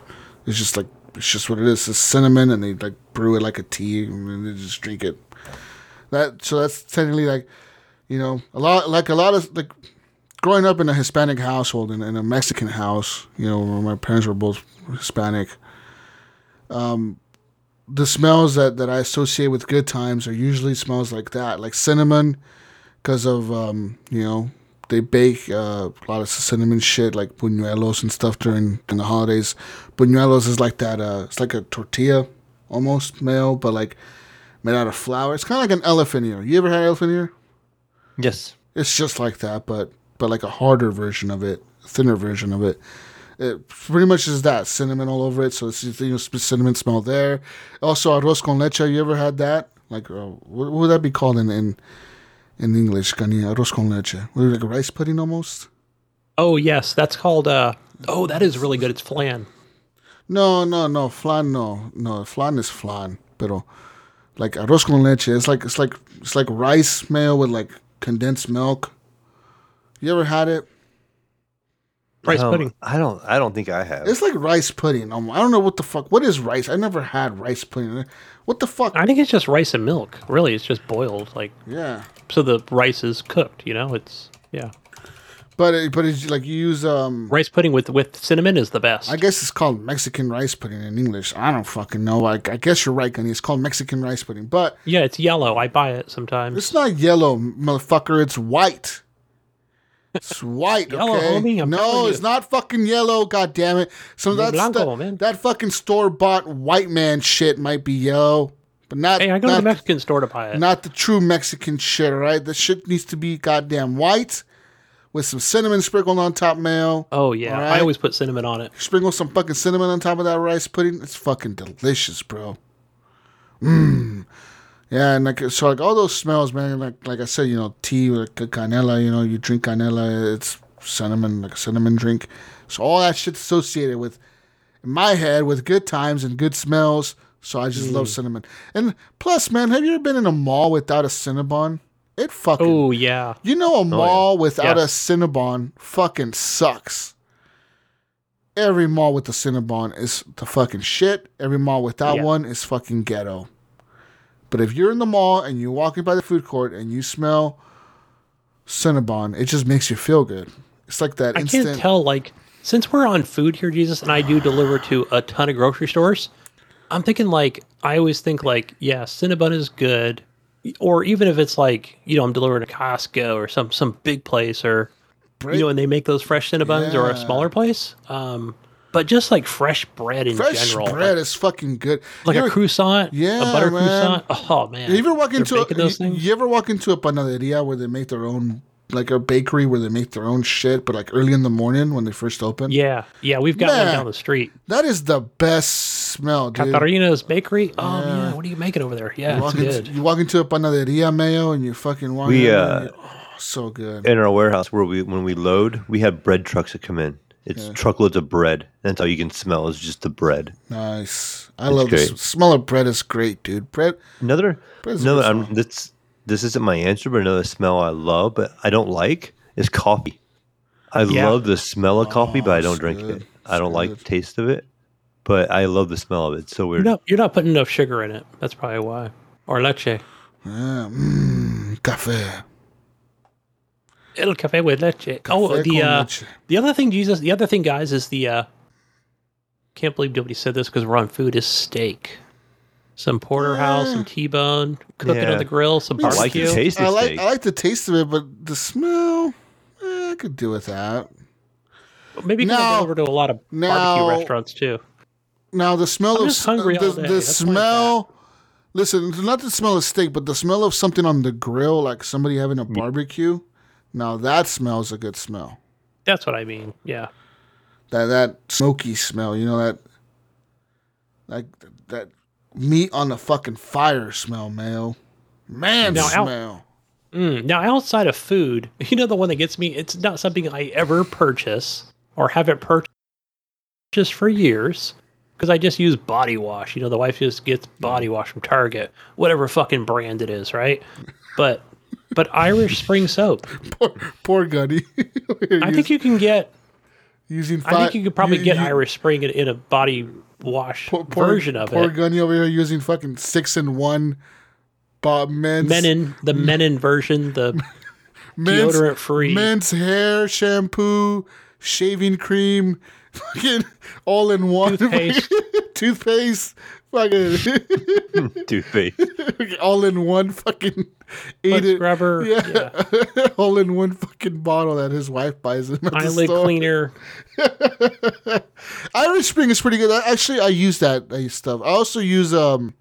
It's just like it's just what it is. It's cinnamon, and they like brew it like a tea, and they just drink it. That so that's technically like, you know, a lot like a lot of like growing up in a Hispanic household and in a Mexican house. You know, where my parents were both Hispanic. Um, the smells that that I associate with good times are usually smells like that, like cinnamon, because of um, you know they bake uh, a lot of cinnamon shit like buñuelos and stuff during, during the holidays. Buñuelos is like that. Uh, it's like a tortilla almost male, but like made out of flour. It's kind of like an elephant ear. You ever had elephant ear? Yes. It's just like that, but but like a harder version of it, thinner version of it. It pretty much is that cinnamon all over it. So it's you know cinnamon smell there. Also arroz con leche. You ever had that? Like uh, what, what would that be called in in in English? Cani arroz con leche. What, like rice pudding almost. Oh yes, that's called. uh Oh, that is really good. It's flan. No, no, no. Flan, no, no. Flan is flan, pero like arroz con leche. It's like it's like it's like rice meal with like condensed milk. You ever had it? Rice Um, pudding. I don't. I don't think I have. It's like rice pudding. Um, I don't know what the fuck. What is rice? I never had rice pudding. What the fuck? I think it's just rice and milk. Really, it's just boiled. Like Yeah, so, the rice is cooked. You know, it's yeah. but it, but it's like you use um. Rice pudding with with cinnamon is the best. I guess it's called Mexican rice pudding in English. I don't fucking know. Like I guess you're right, Gunny. It's called Mexican rice pudding, but yeah, it's yellow. I buy it sometimes. it's not yellow, motherfucker. It's white. It's white, Yellow, okay? homie, I'm no, it's not fucking yellow. God damn it! So that's blanco, that, man. that fucking store bought white man shit might be yellow, but not. hey, I go to the Mexican store to buy it. Not the true Mexican shit, all right? The shit needs to be goddamn white with some cinnamon sprinkled on top, mayo. oh yeah, Alright. I always put cinnamon on it. Sprinkle some fucking cinnamon on top of that rice pudding. It's fucking delicious, bro. Mmm. Yeah, and like so, like all those smells, man. Like like I said, you know, tea with like canela. You know, you drink canela. It's cinnamon, like a cinnamon drink. So all that shit's associated with, in my head, with good times and good smells. So I just love mm. cinnamon. And plus, man, have you ever been in a mall without a Cinnabon? It fucking Oh yeah, you know, a oh, mall without a Cinnabon fucking sucks. Every mall with a Cinnabon is the fucking shit. Every mall without Yeah. one is fucking ghetto. But if you're in the mall and you're walking by the food court and you smell Cinnabon, it just makes you feel good. It's like that I instant. can't tell. Like since we're on food here, Jesus, and I do deliver to a ton of grocery stores. I'm thinking like I always think like yeah, Cinnabon is good, or even if it's like you know I'm delivering to Costco or some some big place or Break- you know and they make those fresh Cinnabons or a smaller place. Um, but just like fresh bread in Fresh general, Fresh bread like, is fucking good. like You a ever- croissant, Yeah, a butter man. croissant. Oh man, You ever walk They're into a, those you, things? you ever walk into a panaderia where they make their own like a bakery where they make their own shit, but like early in the morning when they first open? Yeah, yeah, we've got Man. one down the street. That is the best smell, dude. Catarina's Bakery. Oh Yeah. man, what are you making over there? Yeah, You it's walk, into, good. you walk into a panaderia, mayo, and you fucking walk We, in uh, and you- oh, so good. in our warehouse where we when we load, we have bread trucks that come in. It's truckloads of bread. That's all you can smell is just the bread. nice. I love the great. s- smell of bread is great, dude. Bread. Another, Bread's a another. I'm, um, this this isn't my answer, but another smell I love, but I don't like is coffee. I Yeah. love the smell of coffee, but I don't drink good. it. I don't It's like the taste of it, but I love the smell of it. It's so weird. No, you're not putting enough sugar in it. That's probably why. Or leche. Yeah. Mmm. Cafe. El cafe with leche. oh, the con uh, leche. the other thing, Jesus. The other thing, guys, is the. uh Can't believe nobody said this because we're on food. Is steak. Some porterhouse, some T-bone, cook it Yeah. on the grill, some I like barbecue. the taste I of like steak. I like the taste of it, but the smell, eh, I could do with that. Maybe go over to a lot of now- barbecue restaurants too. Now the smell I'm of just s- hungry the, all day. the That's why I'm smell. Listen, not the smell of steak, but the smell of something on the grill, like somebody having a barbecue. Now that smells a good smell. That's what I mean. Yeah. That that smoky smell, you know that, like that meat on the fucking fire smell, Mayo. Man Now, smell. Mm, now, outside of food, you know the one that gets me. It's not something I ever purchase or haven't purchased for years because I just use body wash. You know, the wife just gets body wash from Target, whatever fucking brand it is, right? But but Irish Spring soap. poor, poor Gunny. I think you can get. using. I think you could probably you- get you- Irish Spring in, in a body wash poor- poor- version of Poor it. Poor Gunny over here using fucking six and one. Bob men's Menin, the Menin version, the men's, deodorant free. men's hair shampoo, shaving cream, fucking all in one Toothpaste. toothpaste, fucking Toothpaste. all in one fucking foot ate it. scrubber, Yeah. yeah. all in one fucking bottle that his wife buys him at the eyelid store. cleaner. Irish Spring is pretty good. Actually, I use that stuff. I also use um.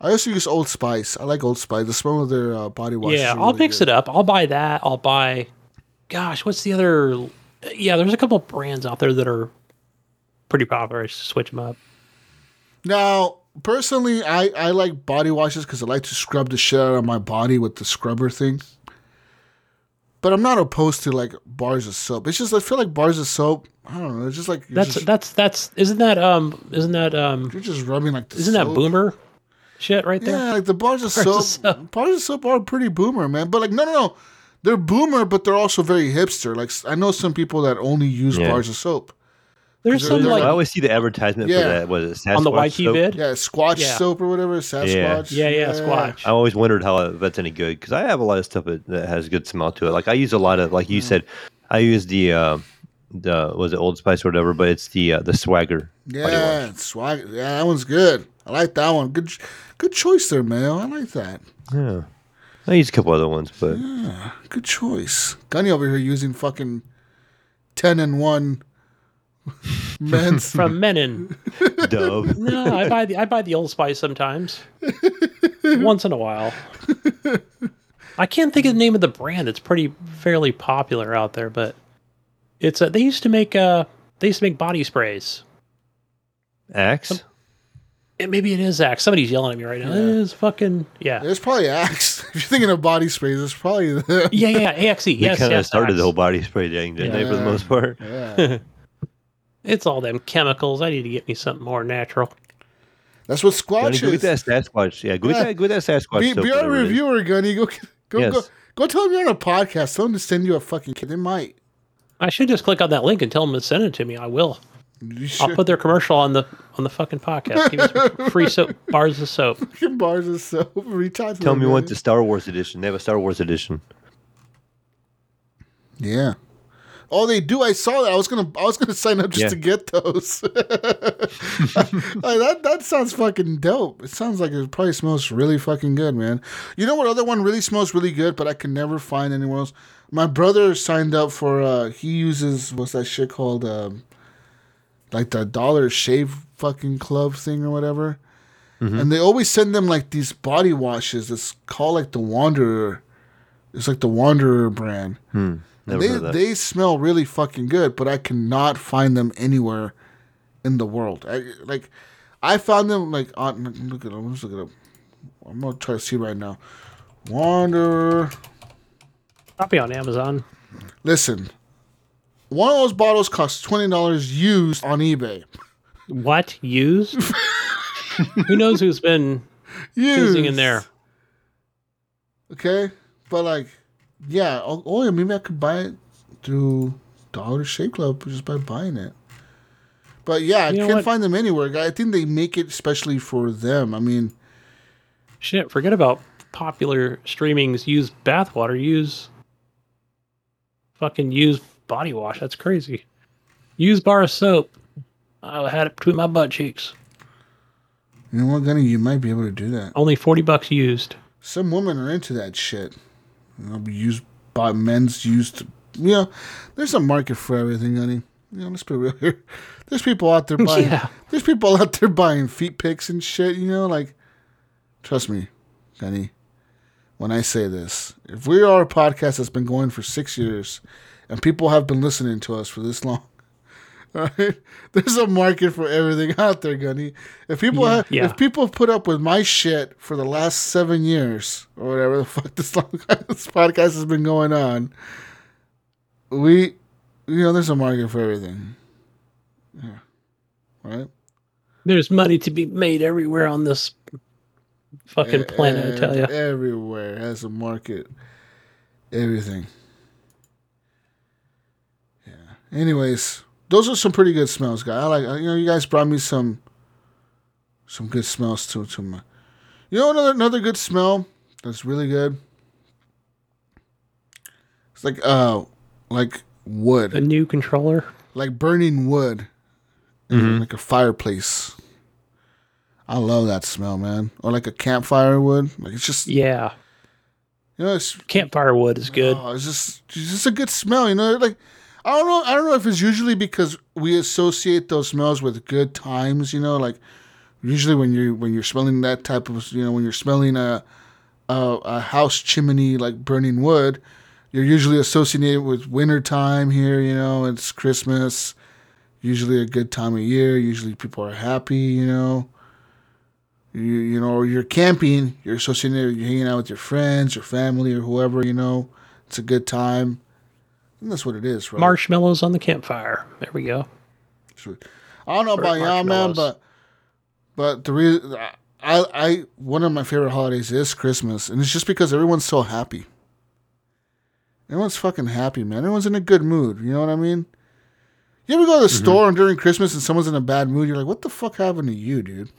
I also use Old Spice. I like Old Spice. The smell of their uh, body wash. Yeah, I'll mix it up. I'll buy that. I'll buy. Gosh, what's the other? Yeah, there's a couple brands out there that are pretty popular. I should switch them up. Now, personally, I, I like body washes because I like to scrub the shit out of my body with the scrubber thing. But I'm not opposed to like bars of soap. It's just I feel like bars of soap. I don't know. It's just like That's just, that's that's isn't that um isn't that um you're just rubbing like the isn't that boomer shit right there? Yeah, like the bars of Bars soap. of soap. Bars of soap are pretty boomer, man. But like, no, no, no. They're boomer, but they're also very hipster. Like I know some people that only use Yeah. bars of soap. There's some they're like I always see the advertisement Yeah. for that. Was it on the Sasquatch YT soap? vid. Yeah, Squatch Yeah. soap or whatever. Sasquatch. Yeah, yeah, Squatch. I always wondered how if that's any good because I have a lot of stuff that, that has good smell to it. Like I use a lot of, like you said, I use the uh, the was it Old Spice or whatever, but it's the uh, the Swagger. Yeah, wash. swag. Yeah, that one's good. I like that one. Good, good choice there, Mayo. I like that. yeah. I use a couple other ones, but yeah, Good choice. Gunny over here using fucking ten and one men's. from Menin. Dove. No, I buy the I buy the Old Spice sometimes, once in a while. I can't think of the name of the brand. It's pretty fairly popular out there, but it's uh, they used to make uh they used to make body sprays. Axe. It, maybe it is Axe. Somebody's yelling at me right now. It is fucking yeah. It's probably Axe. If you're thinking of body sprays, it's probably the. Yeah, yeah, yeah, AXE. They Yes, kind of yes, started Axe. the whole body spray thing, didn't they? For the most part. Yeah. It's all them chemicals. I need to get me something more natural. That's what Gunny, Squatch go is. get that Sasquatch. Yeah, go Yeah. get that. Go get that Sasquatch. Be, soap, be our whatever it is. reviewer, Gunny. Go, go, Yes. go, go. Tell them you're on a podcast. Tell them to send you a fucking kid. They might. I should just click on that link and tell them to send it to me. I will. I'll put their commercial on the on the fucking podcast. Give me some free soap bars of soap. bars of soap. Reach out Tell them, me you want the Star Wars edition. They have a Star Wars edition. Yeah. Oh, they do. I saw that. I was gonna. I was gonna sign up just Yeah. to get those. Like, that that sounds fucking dope. It sounds like it probably smells really fucking good, man. You know what other one really smells really good, but I can never find anywhere else. My brother signed up for. uh He uses what's that shit called? Um, like the Dollar Shave fucking club thing or whatever. And they always send them like these body washes. It's called like the Wanderer. It's like the Wanderer brand. Never they heard of that. they smell really fucking good, but I cannot find them anywhere in the world. I, like I found them like on look at them. Let's look it up. I'm gonna try to see right now. Wanderer. Probably on Amazon. Listen, one of those bottles costs twenty dollars used on eBay. What used? Who knows who's been Used using in there? Okay, but like, yeah. Oh, yeah, maybe I could buy it through Dollar Shave Club just by buying it. But yeah, I You know can't what? find them anywhere. I think they make it especially for them. I mean, Shit, forget about popular streamings. Use bathwater. Use fucking use body wash. That's crazy. Use bar of soap. I had it between my butt cheeks. you know what, Gunny? You might be able to do that. Only forty bucks used. Some women are into that shit. You know, used by men's used. You know, there's a market for everything, honey. You know, let's be real here. There's people out there buying. Yeah. There's people out there buying feet pics and shit. You know, like, trust me, honey. When I say this, if we are a podcast that's been going for six years, and people have been listening to us for this long, all right, there's a market for everything out there, Gunny. If people Yeah. have, Yeah. if people have put up with my shit for the last seven years or whatever the fuck this long this podcast has been going on, we, you know, there's a market for everything. Yeah. Right. There's money to be made everywhere on this Fucking planet, I tell you. Everywhere has a market. Everything. Yeah. Anyways, those are some pretty good smells, guys. I like. You know, you guys brought me some. Some good smells too. To my. You know another another good smell that's really good. It's like uh, like wood, A new controller. like burning wood, in like a fireplace. I love that smell, man. Or like a campfire wood. Like it's just Yeah. you know, it's Campfire wood is good. Oh, it's just it's just a good smell, you know. Like I don't know, I don't know if it's usually because we associate those smells with good times, you know. Like usually when you when you're smelling that type of, you know, when you're smelling a a, a house chimney like burning wood, you're usually associated with winter time here, you know. It's Christmas, usually a good time of year. Usually people are happy, you know. You you know, you're camping, you're associated, you're hanging out with your friends, your family, or whoever, you know. It's a good time. And that's what it is, right? Marshmallows on the campfire. There we go. Sweet. I don't know Or about y'all, man, but but the reason I I one of my favorite holidays is Christmas, and it's just because everyone's so happy. Everyone's fucking happy, man. Everyone's in a good mood. You know what I mean? You ever go to the Mm-hmm. store during Christmas and someone's in a bad mood? You're like, what the fuck happened to you, dude?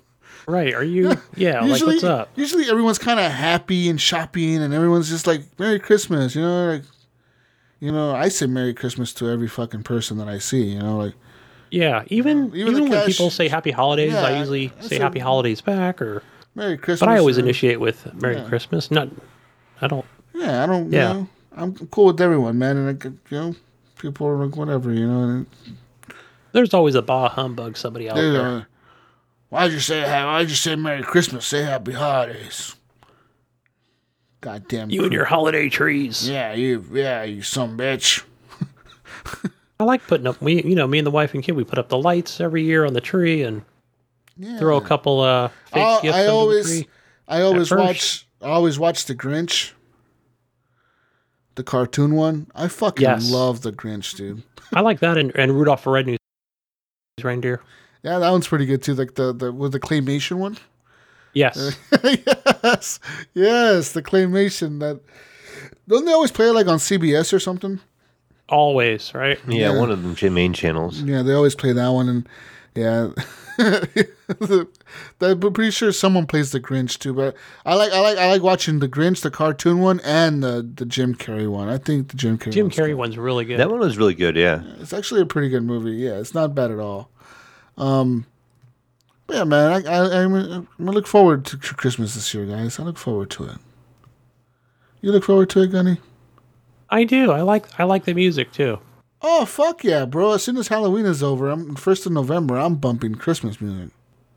Right. Are you? Yeah. like, usually, what's up? Usually everyone's kind of happy and shopping, and everyone's just like Merry Christmas. You know, like you know, I say Merry Christmas to every fucking person that I see. You know, like Yeah. Even Even even, when people say Happy Holidays, Yeah, I usually I say say- Happy Holidays back, or Merry Christmas. but I always or- initiate with Merry Yeah. Christmas. Not. I don't. Yeah, I don't. Yeah. You know, I'm cool with everyone, man, and I, you know, people are like whatever, you know. And There's always a bah humbug somebody out there. why'd you say Why'd you say Merry Christmas? Say Happy Holidays. Goddamn. You and your holiday trees. Yeah, you. Yeah, you some bitch. I like putting up. We, you know, me and the wife and kid, we put up the lights every year on the tree and Yeah. throw a couple uh fake I, gifts I under always, the tree. I always watch. I always watch the Grinch. The cartoon one. I fucking Yes. love the Grinch, dude. I like that and, and Rudolph the Red-Nosed Reindeer. Yeah, that one's pretty good too. Like the the with the claymation one. Yes. yes, yes, the claymation that don't they always play like on CBS or something? Always, right? Yeah, Yeah. one of the main channels. Yeah, they always play that one, and yeah, I'm pretty sure someone plays the Grinch too. But I like I like I like watching the Grinch, the cartoon one, and the the Jim Carrey one. I think the Jim Carrey. Jim one's Carrey good. one's really good. That one was really good. Yeah, It's actually a pretty good movie. Yeah, it's not bad at all. Um, but yeah, man, I, I I'm, I'm gonna look forward to Christmas this year, guys. I look forward to it. You look forward to it, Gunny? I do. I like I like the music too. Oh fuck yeah, bro! As soon as Halloween is over, I'm first of November. I'm bumping Christmas music.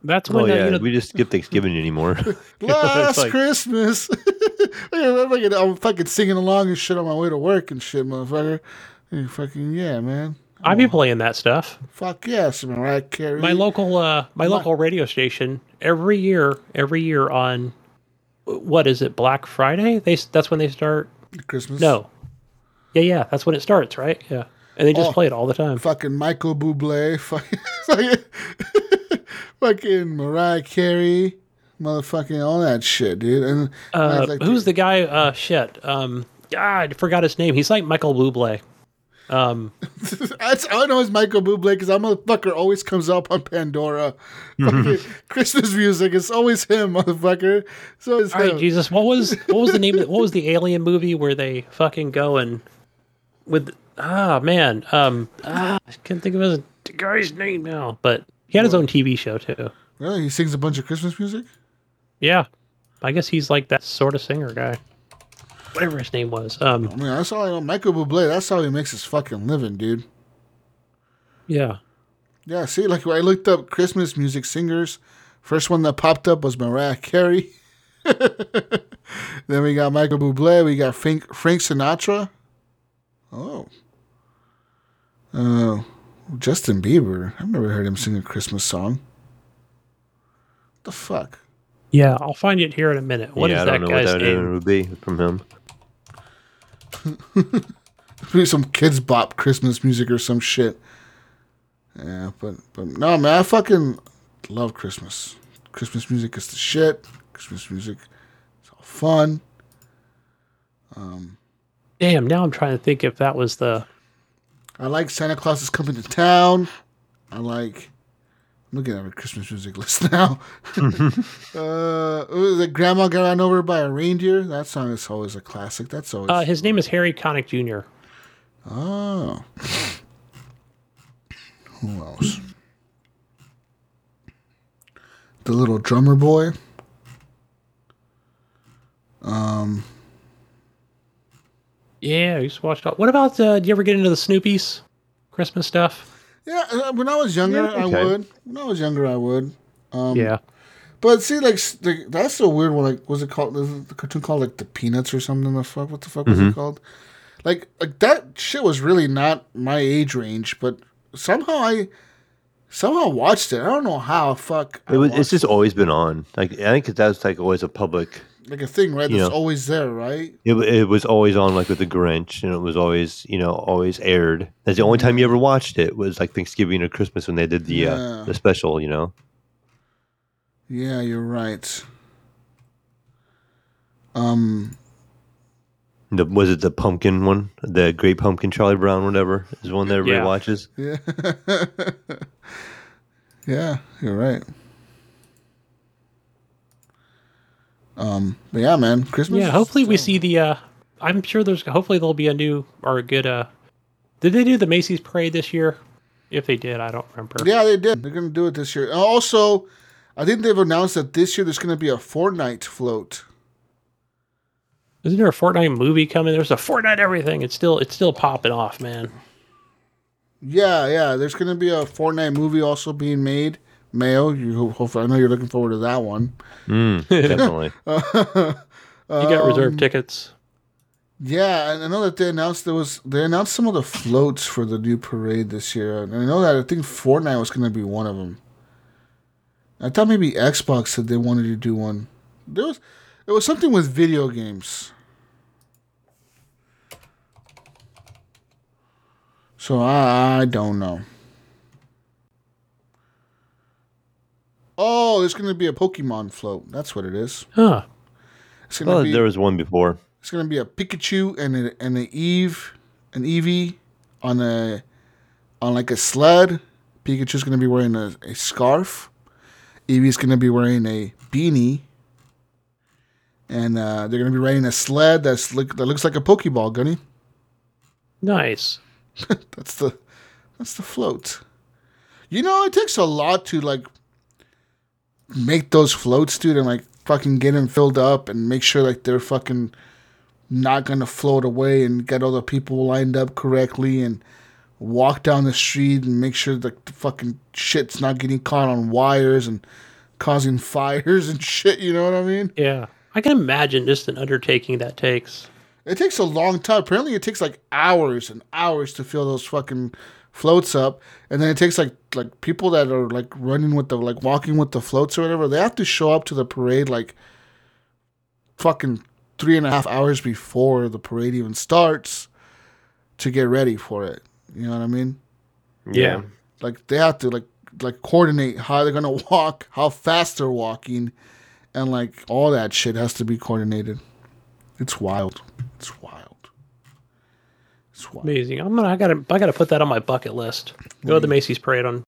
That's oh when uh, yeah. you know, we just skip Thanksgiving anymore. Last like- Christmas. I'm, fucking, I'm fucking singing along and shit on my way to work and shit, motherfucker. Hey, fucking yeah, man. I be playing that stuff. Fuck yes, Mariah Carey. My local uh my local radio station every year every year on what is it Black Friday? They that's when they start. Christmas. No. Yeah, yeah, that's when it starts, right? Yeah. And they just Oh. play it all the time. Fucking Michael Bublé. Fucking, fucking, Mariah Carey. Motherfucking all that shit, dude. And Uh, like who's the guy? Uh, shit. Um, ah, I forgot his name. He's like Michael Bublé. Um, That's all I know is Michael Bublé because that motherfucker always comes up on Pandora. Fucking Christmas music. It's always him, motherfucker. So it's all right, him. Jesus. What was what was the name? Of, what was the alien movie where they fucking go and with ah man um ah, I can't think of his the guy's name now, but he had his own TV show too. Really? He sings a bunch of Christmas music? Yeah, I guess he's like that sort of singer guy. Whatever his name was. Um, I mean, that's all I know. Michael Bublé, that's how he makes his fucking living, dude. yeah. Yeah, see, like when I looked up Christmas music singers, first one that popped up was Mariah Carey. then we got Michael Bublé. We got Frank, Frank Sinatra. Oh. Uh, Justin Bieber. I've never heard him sing a Christmas song. What the fuck? Yeah, I'll find it here in a minute. What is yeah, I that don't know guy's what that name? would be from him. Maybe some Kidz Bop Christmas music or some shit. Yeah, but but no man, I fucking love Christmas. Christmas music is the shit. Christmas music. It's all fun. Um, Damn, now I'm trying to think if that was the. I like Santa Claus is coming to town. I like. I'm looking at my Christmas music list now. uh, the Grandma got run over by a reindeer. That song is always a classic. That's always. Uh, his name is Harry Connick Jr. oh. Who else? The little drummer boy. Um. Yeah, I used to watch. What about? Uh, do you ever get into the Snoopy's Christmas stuff? Yeah, uh, when I was younger, Yeah, I would. When I was younger, I would. Um, yeah. But see, like, that's a weird one. Like, was it called was the cartoon called like the Peanuts or something? The fuck, what the fuck was Mm-hmm. it called? Like, like that shit was really not my age range, but somehow I somehow watched it. I don't know how. Fuck, It was. It's just always been on. Like I think that's like always a public. It. like a thing, right? you That's know. always there, right? It, it was always on like with the Grinch, and it was always you know always aired. That's the only time you ever watched it was like Thanksgiving or Christmas when they did the Yeah. uh, the special. You know. Yeah, you're right. Um, The, was it the pumpkin one? The Great Pumpkin Charlie Brown, whatever, is one that everybody Yeah. watches. yeah, yeah, you're right. Um, but yeah, man, Christmas. Yeah. Hopefully, we see the. uh I'm sure there's. Hopefully, there'll be a new or a good. uh Did they do the Macy's parade this year? If they did, I don't remember. Yeah, they did. They're gonna do it this year. And also, I think they've announced that this year there's gonna be a Fortnite float. Isn't there a Fortnite movie coming? There's a Fortnite everything. It's still. It's still popping off, man. Yeah, yeah. There's gonna be a Fortnite movie also being made. Mayo, you ho- hopefully I know you're looking forward to that one. Mm, definitely. You got Um, reserved tickets. Yeah, and I know that they announced there was they announced some of the floats for the new parade this year, and I know that I think Fortnite was going to be one of them. I thought maybe Xbox said they wanted to do one. There was it was something with video games. So I, I don't know. Oh, there's going to be a Pokemon float. That's what it is. Huh. It's going to Well, be there was one before. it's gonna be a Pikachu and a, and an Eve, an Eevee on a on like a sled. Pikachu's gonna be wearing a, a scarf. Eevee's gonna be wearing a beanie. And uh, they're gonna be riding a sled that's look, that looks like a Pokeball, Gunny. Nice. That's the that's the float. You know, it takes a lot to like make those floats, dude, and like fucking get them filled up and make sure like they're fucking not gonna float away and get all the people lined up correctly and walk down the street and make sure the fucking shit's not getting caught on wires and causing fires and shit. You know what I mean? Yeah. I can imagine just an undertaking that takes. It takes a long time. Apparently, it takes like hours and hours to fill those fucking floats up, and then it takes like like people that are like running with the like walking with the floats or whatever. They have to show up to the parade like fucking three and a half hours before the parade even starts to get ready for it. You know what I mean? Yeah. Like they have to like like coordinate how they're gonna walk, how fast they're walking, and like all that shit has to be coordinated. It's wild. It's wild. It's wild. Amazing. I'm gonna. I gotta. I gotta put that on my bucket list. Go to the Macy's parade on.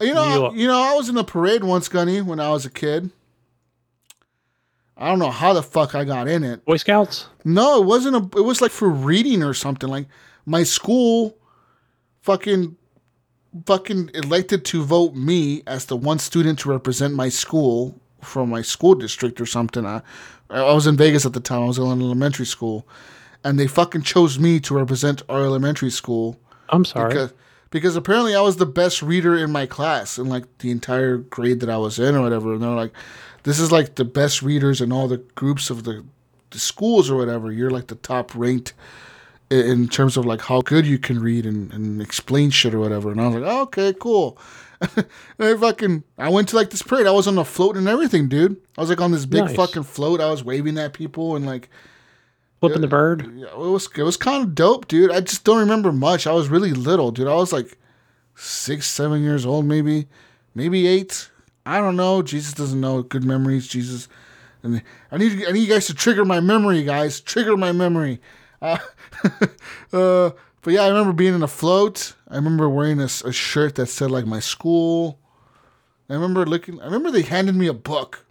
You know, You know, I was in the parade once, Gunny, when I was a kid. I don't know how the fuck I got in it. Boy Scouts. No, it wasn't a. It was like for reading or something. Like my school, fucking, fucking elected to vote me as the one student to represent my school from my school district or something. I, I was in Vegas at the time. I was in elementary school, and they fucking chose me to represent our elementary school I'm sorry. because because apparently I was the best reader in my class in like the entire grade that I was in or whatever. And they're like, this is like the best readers in all the groups of the, the schools or whatever. You're like the top ranked i- in terms of like how good you can read and, and explain shit or whatever. And I was like, oh, okay, cool. and I fucking I went to like this parade. I was on a float and everything, dude. I was like on this big Nice. fucking float. I was waving at people and like Flipping the bird. yeah, it was it was kind of dope, dude. I just don't remember much. I was really little, dude. I was like six, seven years old, maybe, maybe eight. I don't know. Jesus doesn't know good memories. Jesus, and I need I need you guys to trigger my memory, guys. Trigger my memory. Uh, uh, but yeah, I remember being in a float. I remember wearing a, a shirt that said like my school. I remember looking. I remember they handed me a book.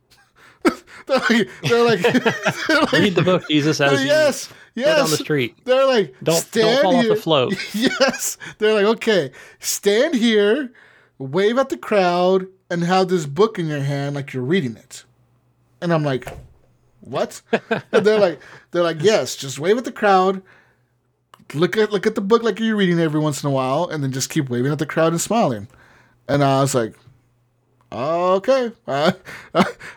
They're like, they're like, they're like Read the book, Jesus, as yes, yes. down the street. They're like, Don't don't stand fall here. off the float. Yes. They're like, okay, stand here, wave at the crowd, and have this book in your hand like you're reading it. And I'm like, what? and they're like, they're like, yes, just wave at the crowd. Look at look at the book like you're reading every once in a while, and then just keep waving at the crowd and smiling. And I was like, okay, uh,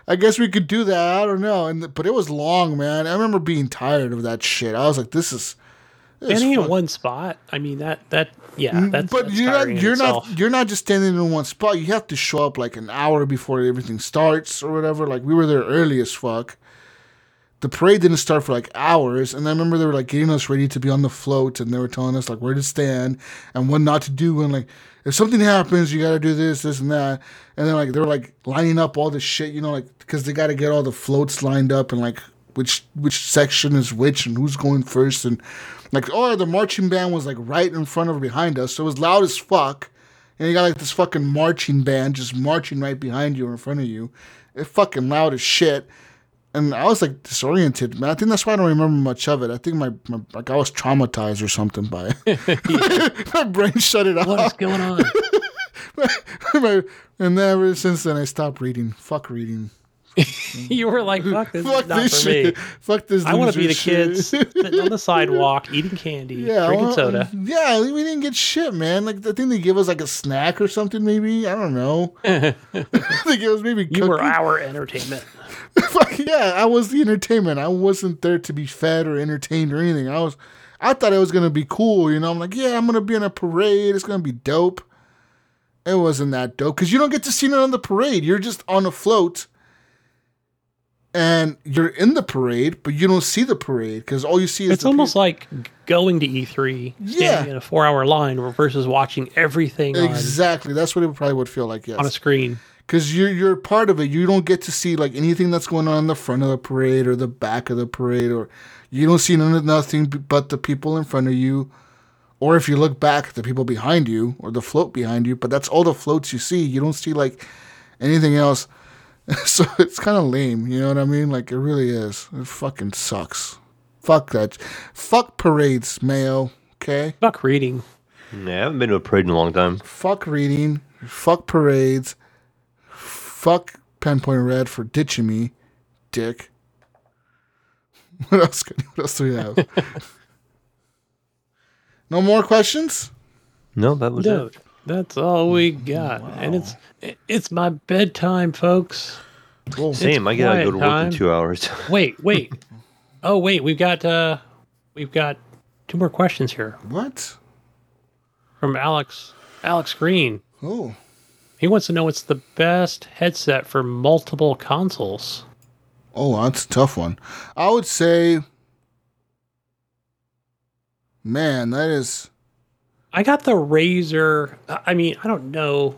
I guess we could do that. I don't know. And but it was long, man. I remember being tired of that shit. I was like, this is. this is Standing in one spot. I mean that that yeah. That's Mm, but that's you're not you're itself. not you're not just standing in one spot. You have to show up like an hour before everything starts or whatever. Like we were there early as fuck. The parade didn't start for like hours, and I remember they were like getting us ready to be on the float, and they were telling us like where to stand and what not to do, and like if something happens, you got to do this, this, and that, and then like they were like lining up all the shit, you know, like because they got to get all the floats lined up and like which which section is which and who's going first, and like oh the marching band was like right in front of or behind us, so it was loud as fuck. And you got like this fucking marching band just marching right behind you or in front of you. It fucking loud as shit. And I was like disoriented, man. I think that's why I don't remember much of it. I think my, my like I was traumatized or something by it. my brain shut it off. What is going on? And then ever since then I stopped reading. Fuck reading. you were like, fuck this Fuck not this for me. Fuck this. I want to be the shit. kids sitting on the sidewalk eating candy, Yeah, drinking well, soda. Yeah, we didn't get shit, man. Like I think they give us like a snack or something, maybe. I don't know. they give us maybe. You were our entertainment. Fuck yeah, I was the entertainment. I wasn't there to be fed or entertained or anything. I was, I thought it was gonna be cool. You know, I'm like, yeah, I'm gonna be in a parade. It's gonna be dope. It wasn't that dope because you don't get to see it on the parade. You're just on a float, and you're in the parade, but you don't see the parade because all you see is It's almost like going to E3, standing Yeah. in a four-hour line versus watching everything on, exactly. That's what it probably would feel like. on a screen. because you're you're part of it. You don't get to see like anything that's going on in the front of the parade or the back of the parade, or you don't see none of nothing but the people in front of you, or if you look back, the people behind you or the float behind you. But that's all the floats you see. You don't see like anything else. so it's kind of lame. You know what I mean? Like it really is. It fucking sucks. Fuck that. Fuck parades, Mayo. Okay. Fuck reading. Yeah, I haven't been to a parade in a long time. fuck reading, fuck parades, fuck Penpoint Red for ditching me, dick. What else? can- What else do we have? no more questions. No, that was No, it. That's all we got, and it's it's my bedtime, folks. Cool. Same. I gotta go quiet to work time. in two hours. Wait, wait. oh, wait. We've got uh, we've got two more questions here What? from Alex Alex Green. Oh, He wants to know what's the best headset for multiple consoles. oh, that's a tough one. I would say, man, that is. I got the Razer. I mean, I don't know.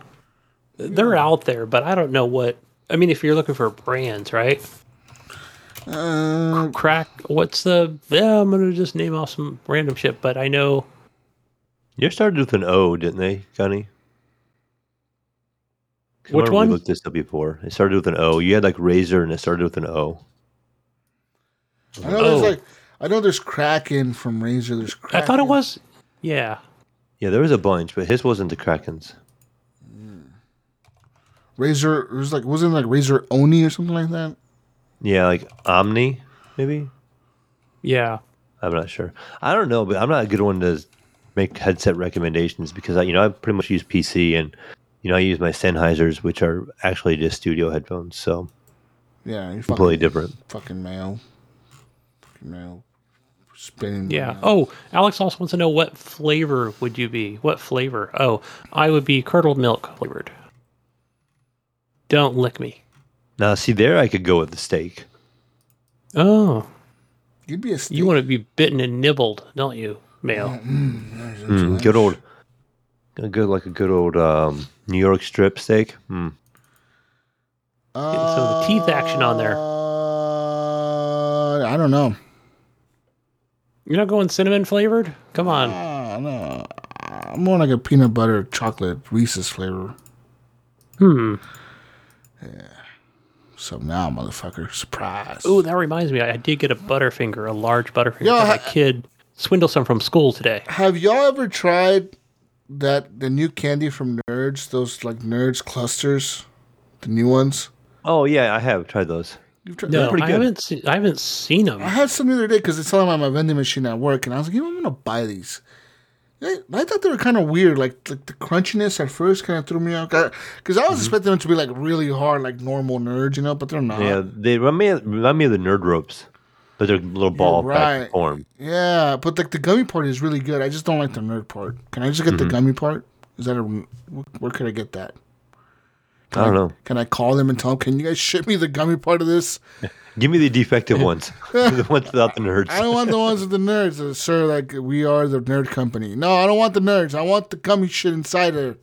They're out there, but I don't know what. I mean, if you're looking for brands, right? Uh, Crack. What's the? Yeah, I'm gonna just name off some random shit, but I know. You started with an O, didn't they, Gunny? 'Cause I Which one? We looked this up before. It started with an O. You had like Razer, and it started with an O. I know there's Oh. like, I know there's Kraken from Razer. There's Kraken. I thought it was. Yeah. Yeah, there was a bunch, but his wasn't the Krakens. Razer It was like wasn't it like Razer Oni or something like that. Yeah, like Omni, maybe. Yeah. I'm not sure. I don't know, but I'm not a good one to make headset recommendations because I, you know, I pretty much use PC and you know I use my Sennheisers, which are actually just studio headphones, so Yeah, you're completely fucking, different. fucking male. Fucking male. Spinning. Yeah. Oh, Alex also wants to know what flavor would you be? What flavor? Oh, I would be curdled milk flavored. Don't lick me. Now, see there, I could go with the steak. Oh, You'd be a steak. you want to be bitten and nibbled, don't you, male? Mm, good old, a good like a good old um, New York strip steak. Mm. Getting some of the teeth action on there. Uh, I don't know. You're not going cinnamon flavored? Come on. Uh, no. I'm more like a peanut butter chocolate Reese's flavor. Hmm. Yeah. So now, motherfucker, surprise. Ooh, that reminds me. I did get a Butterfinger, a large Butterfinger. Yeah, for my kid swindle some from school today. Have y'all ever tried that the new candy from Nerds? Those like Nerds clusters, the new ones. Oh yeah, I have tried those. You've tried. No, pretty I haven't. Seen, I haven't seen them. I had some the other day because it's them on my vending machine at work, and I was like, you know, I'm gonna buy these. I, I thought they were kind of weird, like like the crunchiness at first kind of threw me off. Because I was mm-hmm. expecting them to be like really hard, like normal nerds, you know, but they're not. Yeah, they remind me remind me of the nerd ropes, but they're little ball right. pack form. Yeah, but like the gummy part is really good. I just don't like the nerd part. Can I just get the mm-hmm. gummy part? Is that a where could I get that? I don't know. Can I call them and tell them, can you guys ship me the gummy part of this? Give me the defective ones, the ones without the nerds. I don't want the ones with the nerds. Uh, sir, like we are the nerd company. No, I don't want the nerds. I want the gummy shit inside there.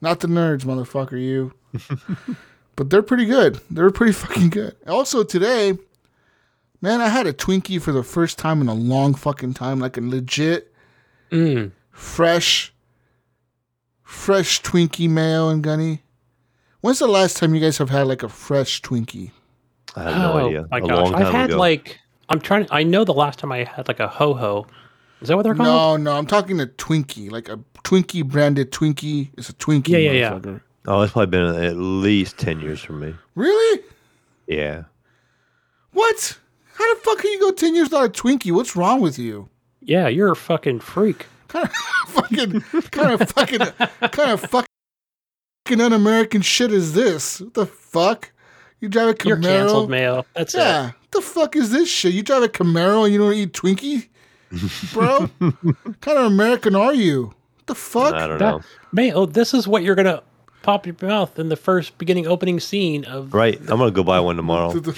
Not the nerds, motherfucker, you. but they're pretty good. They're pretty fucking good. Also today, man, I had a Twinkie for the first time in a long fucking time, like a legit Mm. fresh, fresh Twinkie mayo and gunny. When's the last time you guys have had like a fresh Twinkie? I have no oh, idea. My a gosh, long time I've had ago. like. I'm trying. I know the last time I had like a ho ho. Is that what they're called? No, no, I'm talking a Twinkie, like a Twinkie branded Twinkie. It's a Twinkie, Yeah, yeah, yeah. oh, it's probably been at least ten years for me. Really? Yeah. What? How the fuck can you go ten years without a Twinkie? What's wrong with you? Yeah, you're a fucking freak. kind of fucking kind of fucking kind of fucking un-American shit is this? What the fuck? You drive a Camaro? You're canceled, Mayo. That's Yeah. it. The fuck is this shit? You drive a Camaro and you don't eat Twinkie, bro? what kind of American are you? What the fuck? I don't That, know. Mayo, this is what you're gonna pop your mouth in the first beginning opening scene of. Right. I'm gonna go buy one tomorrow. the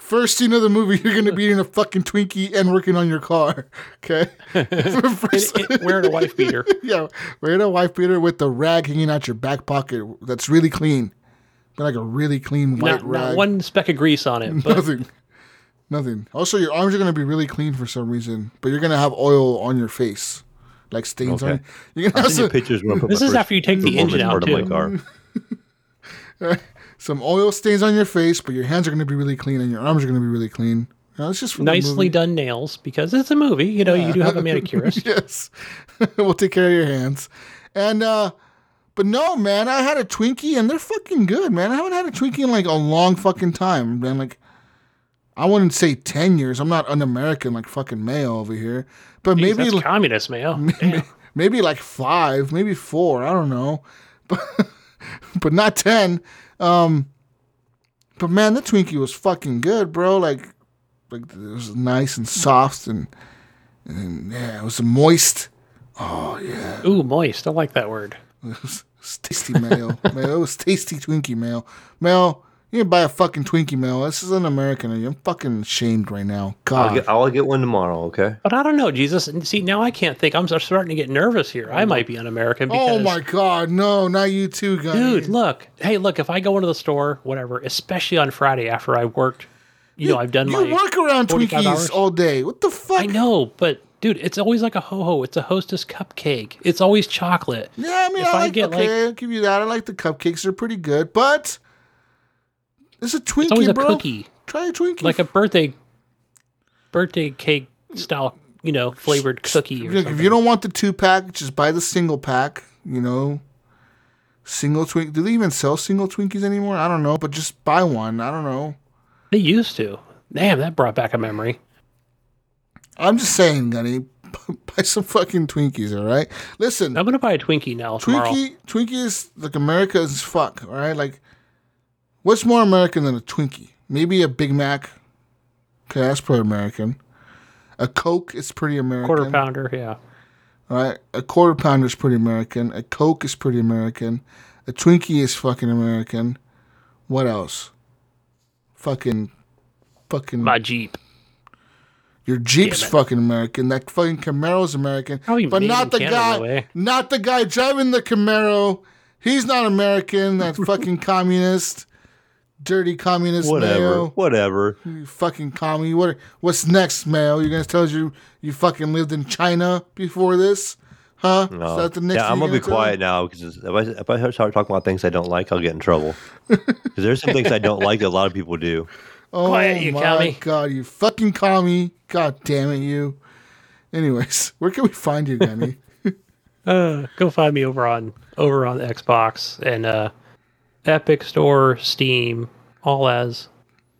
first scene of the movie, you're gonna be eating a fucking Twinkie and working on your car. Okay. First- It- it- wearing a wife beater. yeah, wearing a wife beater with the rag hanging out your back pocket that's really clean, but like a really clean white Not, rag. not one speck of grease on it, but Nothing. Nothing. Also, your arms are gonna be really clean for some reason, but you're gonna have oil on your face, like stains on. Okay. it. You're gonna I'll have send you some, pictures when I put This is first after you take the performance engine out, part of my too. car. Some oil stains on your face, but your hands are gonna be really clean and your arms are gonna be really clean. It's just for nicely done nails because it's a movie. You know, you do have a manicurist. yes. we'll take care of your hands. And uh but no, man, I had a Twinkie and they're fucking good, man. I haven't had a Twinkie in like a long fucking time, man. Like I wouldn't say ten years. I'm not un-American like fucking Mayo over here. But Jeez, maybe that's communist, Mayo. Damn. maybe like five, maybe four. I don't know, but but not ten. Um, but man, the Twinkie was fucking good, bro. Like, like it was nice and soft and and yeah, it was moist. Oh yeah, Ooh, moist. I like that word. it was, it was tasty mayo. mayo, it was tasty Twinkie mayo. Mayo, you can buy a fucking Twinkie mayo. This is an American. I'm fucking ashamed right now. I'll God. get, I'll get one tomorrow. Okay. But I don't know, Jesus. And See, now I can't think. I'm starting to get nervous here. I might be an American. Oh because. oh my God, no, not you too, guy. Dude, look. Hey, look. If I go into the store, whatever, especially on Friday after I worked, you know, I've done you my. work around Twinkies hours? all day. What the fuck? I know, but dude, it's always like a ho ho. It's a Hostess cupcake. It's always chocolate. Yeah, I mean, If I I like. get, okay, like- I'll give you that. I like the cupcakes; they're pretty good. But it's a Twinkie, It's always a bro. cookie, Try a Twinkie. like a birthday, birthday cake style, you know, flavored cookie Look, something. if you don't want the two pack, just buy the single pack. You know, single Twink. Do they even sell single Twinkies anymore? I don't know, but just buy one. I don't know. They used to. Damn, that brought back a memory. I'm just saying, Gunny, buy some fucking Twinkies. All right. Listen, I'm gonna buy a Twinkie now tomorrow. Twinkie, Twinkie is like America is fuck. All right, like what's more American than a Twinkie? Maybe a Big Mac. Okay, that's pretty American. A Coke is pretty American. Quarter pounder, yeah. All right, a quarter pounder is pretty American. A Coke is pretty American. A Twinkie is fucking American. What else? Fucking, fucking. My Jeep. Your Jeep's fucking American. That fucking Camaro's American. Probably but not the Canada, guy. Not the guy driving the Camaro. He's not American. That fucking communist. Dirty communist Whatever. Mayo. Whatever. You fucking commie. What? What's next, Mayo? You're gonna tell us you you fucking lived in China before this, huh? Is No. that the next? yeah, I'm gonna you're be tell? quiet now because if I if I start talking about things I don't like, I'll get in trouble. Because there's some things I don't like that a lot of people do. Oh Quiet, you my commie. god, you fucking commie! God damn it, you. Anyways, where can we find you, Gunny? Uh, go find me over on over on Xbox and uh, Epic Store, Steam, all as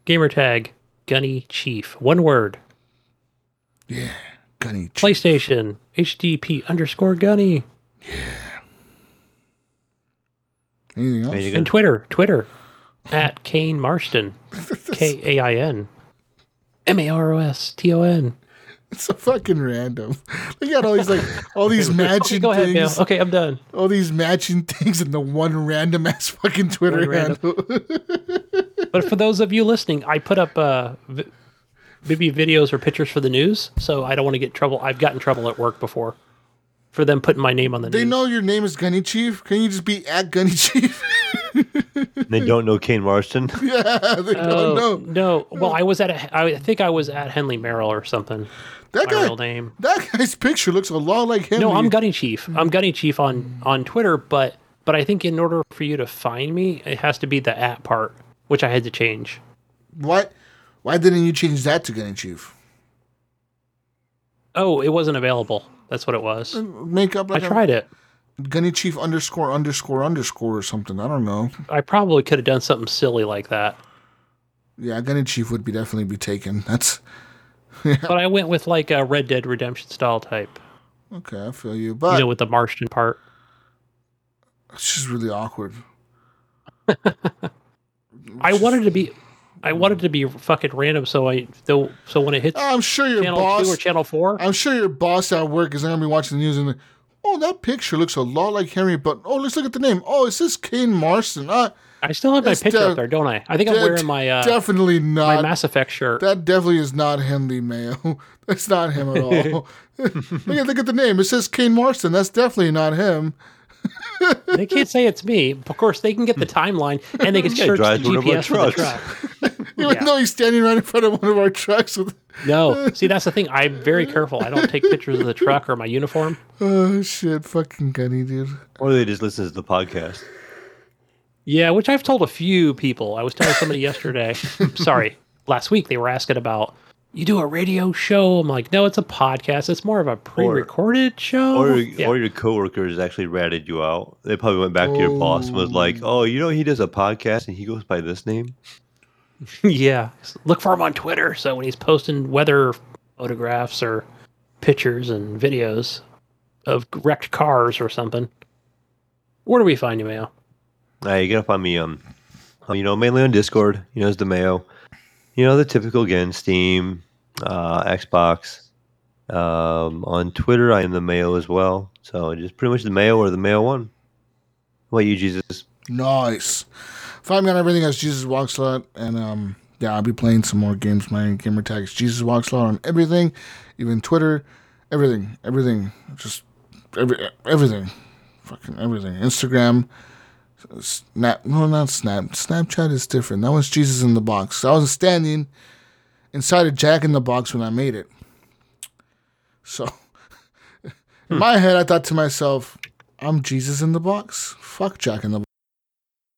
gamertag Gunny Chief. One word. yeah, Gunny. Ch- PlayStation HDP underscore Gunny Yeah. Anything else? And? Twitter Twitter at Kain Marston K A I N M A R O S T O N. It's so fucking random. They got all these like all these matching Okay, go ahead, Mail. things. Okay, I'm done. All these matching things in the one random ass fucking Twitter One random- handle. But for those of you listening, I put up uh, vi- maybe videos or pictures for the news, so I don't want to get in trouble. I've gotten trouble at work before for them putting my name on the they news. know your name is Gunny Chief. Can you just be at Gunny Chief? They don't know Kain Marston. yeah, they Oh, don't know. no. Well, I was at a. I think I was at Henley Merrill or something. That My guy, real name. that guy's picture looks a lot like him. No, I'm Gunny Chief. I'm Gunny Chief on on Twitter, but but I think in order for you to find me, it has to be the at part, which I had to change. What? Why didn't you change that to Gunny Chief? Oh, it wasn't available. That's what it was. Uh, make up I like a tried it. Gunny Chief underscore underscore underscore or something. I don't know. I probably could have done something silly like that. Yeah, Gunny Chief would be definitely be taken. That's But I went with like a Red Dead Redemption style type. okay. I feel you, but you know, with the Martian part. it's just really awkward. I wanted to be, I wanted to be fucking random. So I, though, so when it hits I'm sure your channel boss. two or channel four, I'm sure your boss at work is gonna be watching the news and. Oh, that picture looks a lot like Henry, but oh, let's look at the name. Oh, it says Kain Marston. Uh, I still have my It's picture de- up there, don't I? I think I'm wearing my uh, definitely my not. Mass Effect shirt. that definitely is not Henley Mayo. That's not him at all. look at look at the name. It says Kain Marston. That's definitely not him. they can't say it's me. Of course, they can get the timeline and they can This guy search the drives one of our GPS for the truck. Even Yeah. though he's standing right in front of one of our trucks with. No, see that's the thing. I'm very careful. I don't take pictures of the truck or my uniform. Oh shit! Fucking gunny, dude. Or they just listen to the podcast. Yeah, which I've told a few people. I was telling somebody yesterday. sorry, last week they were asking about you do a radio show. I'm like, no, it's a podcast. It's more of a pre-recorded show. Or, Yeah. or your coworkers actually ratted you out. They probably went back to your boss and was like, "Oh, oh you know, he does a podcast and he goes by this name." yeah, look for him on Twitter. So when he's posting weather photographs or pictures and videos of wrecked cars or something, where do we find you, Mayo? Uh, you gotta find me um, you know, mainly on Discord. You know, as the Mayo. You know, the typical again, Steam, uh, Xbox. Um, on Twitter, I am the Mayo as well. So just pretty much the Mayo or the Mayo one. What you, Jesus? Nice. Find me on everything as Jesus Walks a lot, and um, yeah, I'll be playing some more games. My gamer tag is Jesus Walks a lot on everything, even Twitter, everything, everything, just every everything, fucking everything. Instagram, Snap, no, not Snap. Snapchat is different. That was Jesus in the box. I was standing inside a Jack in the Box when I made it. So, in my head, I thought to myself, I'm Jesus in the box. Fuck Jack in the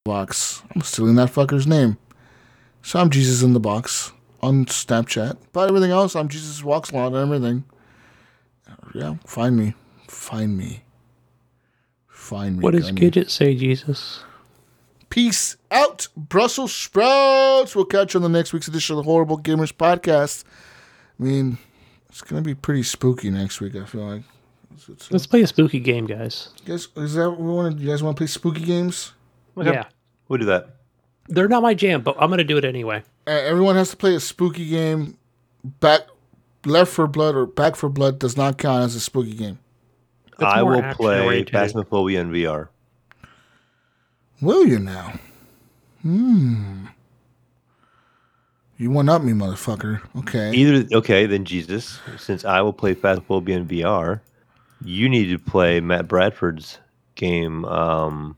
box. I'm stealing that fucker's name. So I'm Jesus in the box on Snapchat. But everything else, I'm Jesus walks a lot and everything. Yeah, find me. Find me. Find me. What does Gidget say, Jesus? Peace out, Brussels sprouts. We'll catch you on the next week's edition of the Horrible Gamers podcast. I mean, it's gonna be pretty spooky next week. I feel like. Is it so? Let's play a spooky game, guys. Guys, is that what we want? You guys want to play spooky games? Yeah, We'll do that. they're not my jam, but I'm gonna do it anyway. Uh, everyone has to play a spooky game. Back, left for blood or Back 4 Blood does not count as a spooky game. It's I will play oriented. Phasmophobia in VR. Will you now? Hmm. You one up me, motherfucker. Okay. Either okay, then Jesus, since I will play Phasmophobia in VR, you need to play Matt Bradford's game. Um,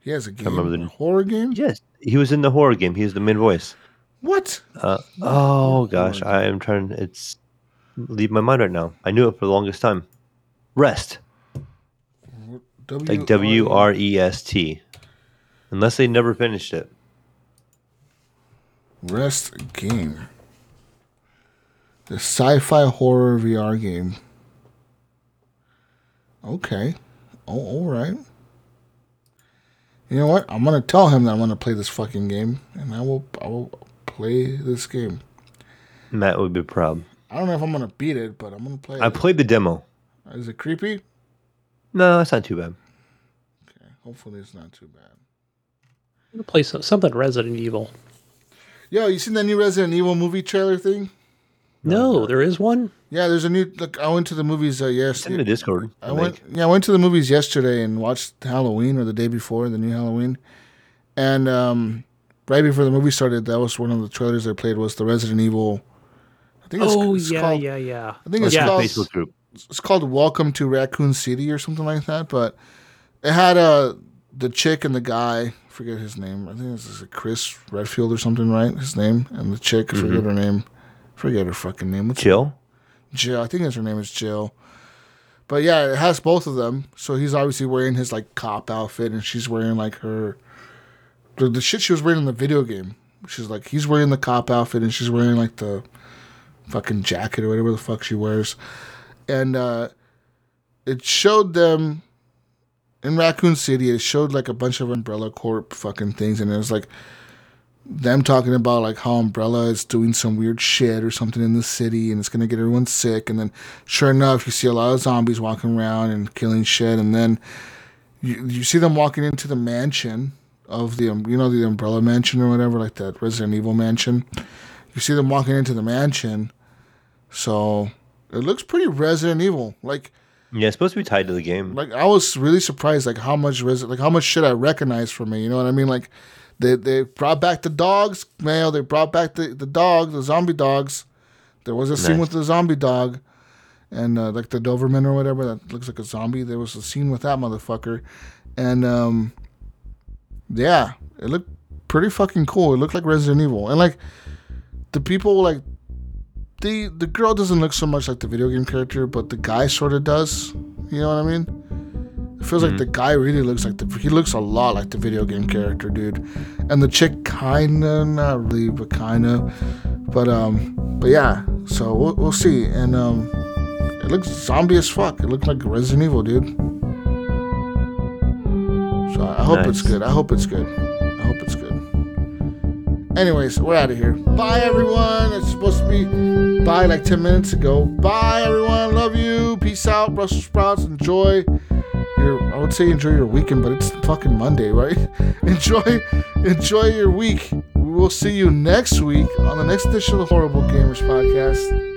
He has a game. remember the- horror game. Yes, he was in the horror game. He was the main voice. What? Uh, oh gosh, I am trying. It's leave my mind right now. I knew it for the longest time. Rest, like W R E S T. Unless they never finished it. Rest game. The sci-fi horror VR game. Okay. Oh, all right. You know what? I'm gonna tell him that I'm gonna play this fucking game, and I will. I will play this game. Matt would be proud. I don't know if I'm gonna beat it, but I'm gonna play. I it. played the demo. Is it creepy? No, it's not too bad. Okay. Hopefully, it's not too bad. I'm gonna play some, something Resident Evil. Yo, you seen that new Resident Evil movie trailer thing? No, there is one. Yeah, there's a new. Look, I went to the movies uh, Send me yesterday. the Discord. I went. Yeah, I went to the movies yesterday and watched Halloween or the day before the new Halloween, and um, right before the movie started, that was one of the trailers they played was the Resident Evil. I think it's, Oh it's yeah, called, yeah, yeah. I think it's yeah. called Facebook group. it's called Welcome to Raccoon City or something like that. But it had uh, the chick and the guy. I forget his name. I think this is Chris Redfield or something, right? His name and the chick. I forget her name. Forget her fucking name. What's Chill. Jill. I think that's her name is Jill. But yeah, it has both of them. So he's obviously wearing his like cop outfit, and she's wearing like her the, the shit she was wearing in the video game. She's like he's wearing the cop outfit, and she's wearing like the fucking jacket or whatever the fuck she wears. And uh, it showed them in Raccoon City. It showed like a bunch of Umbrella Corp fucking things, and it was like them talking about like how Umbrella is doing some weird shit or something in the city and it's gonna get everyone sick. And then, sure enough, you see a lot of zombies walking around and killing shit. And then you you see them walking into the mansion of the you know the Umbrella Mansion or whatever, like that Resident Evil mansion. You see them walking into the mansion, so it looks pretty Resident Evil. Like Yeah, it's supposed to be tied to the game. like I was really surprised like how much res- like how much shit I recognize from me. You know what I mean? Like they they brought back the dogs, man. They brought back the the dog, the zombie dogs. There was a scene Nice. with the zombie dog, and uh, like the Doberman or whatever that looks like a zombie. There was a scene with that motherfucker, and um, yeah, it looked pretty fucking cool. It looked like Resident Evil, and like the people like the the girl doesn't look so much like the video game character, but the guy sort of does. You know what I mean? It feels like the guy really looks like the he looks a lot like the video game character, dude. And the chick kinda not really, but kinda. But um but yeah, so we'll, we'll see. And um it looks zombie as fuck. It looks like Resident Evil, dude. So I hope it's good. I hope it's good. Anyways, we're out of here. Bye, everyone. It's supposed to be bye like 10 minutes ago. Bye, everyone. Love you. Peace out. Brussels sprouts. Enjoy your, I would say enjoy your weekend, but it's fucking Monday, right? enjoy, enjoy your week. We will see you next week on the next edition of the Horrible Gamers Podcast.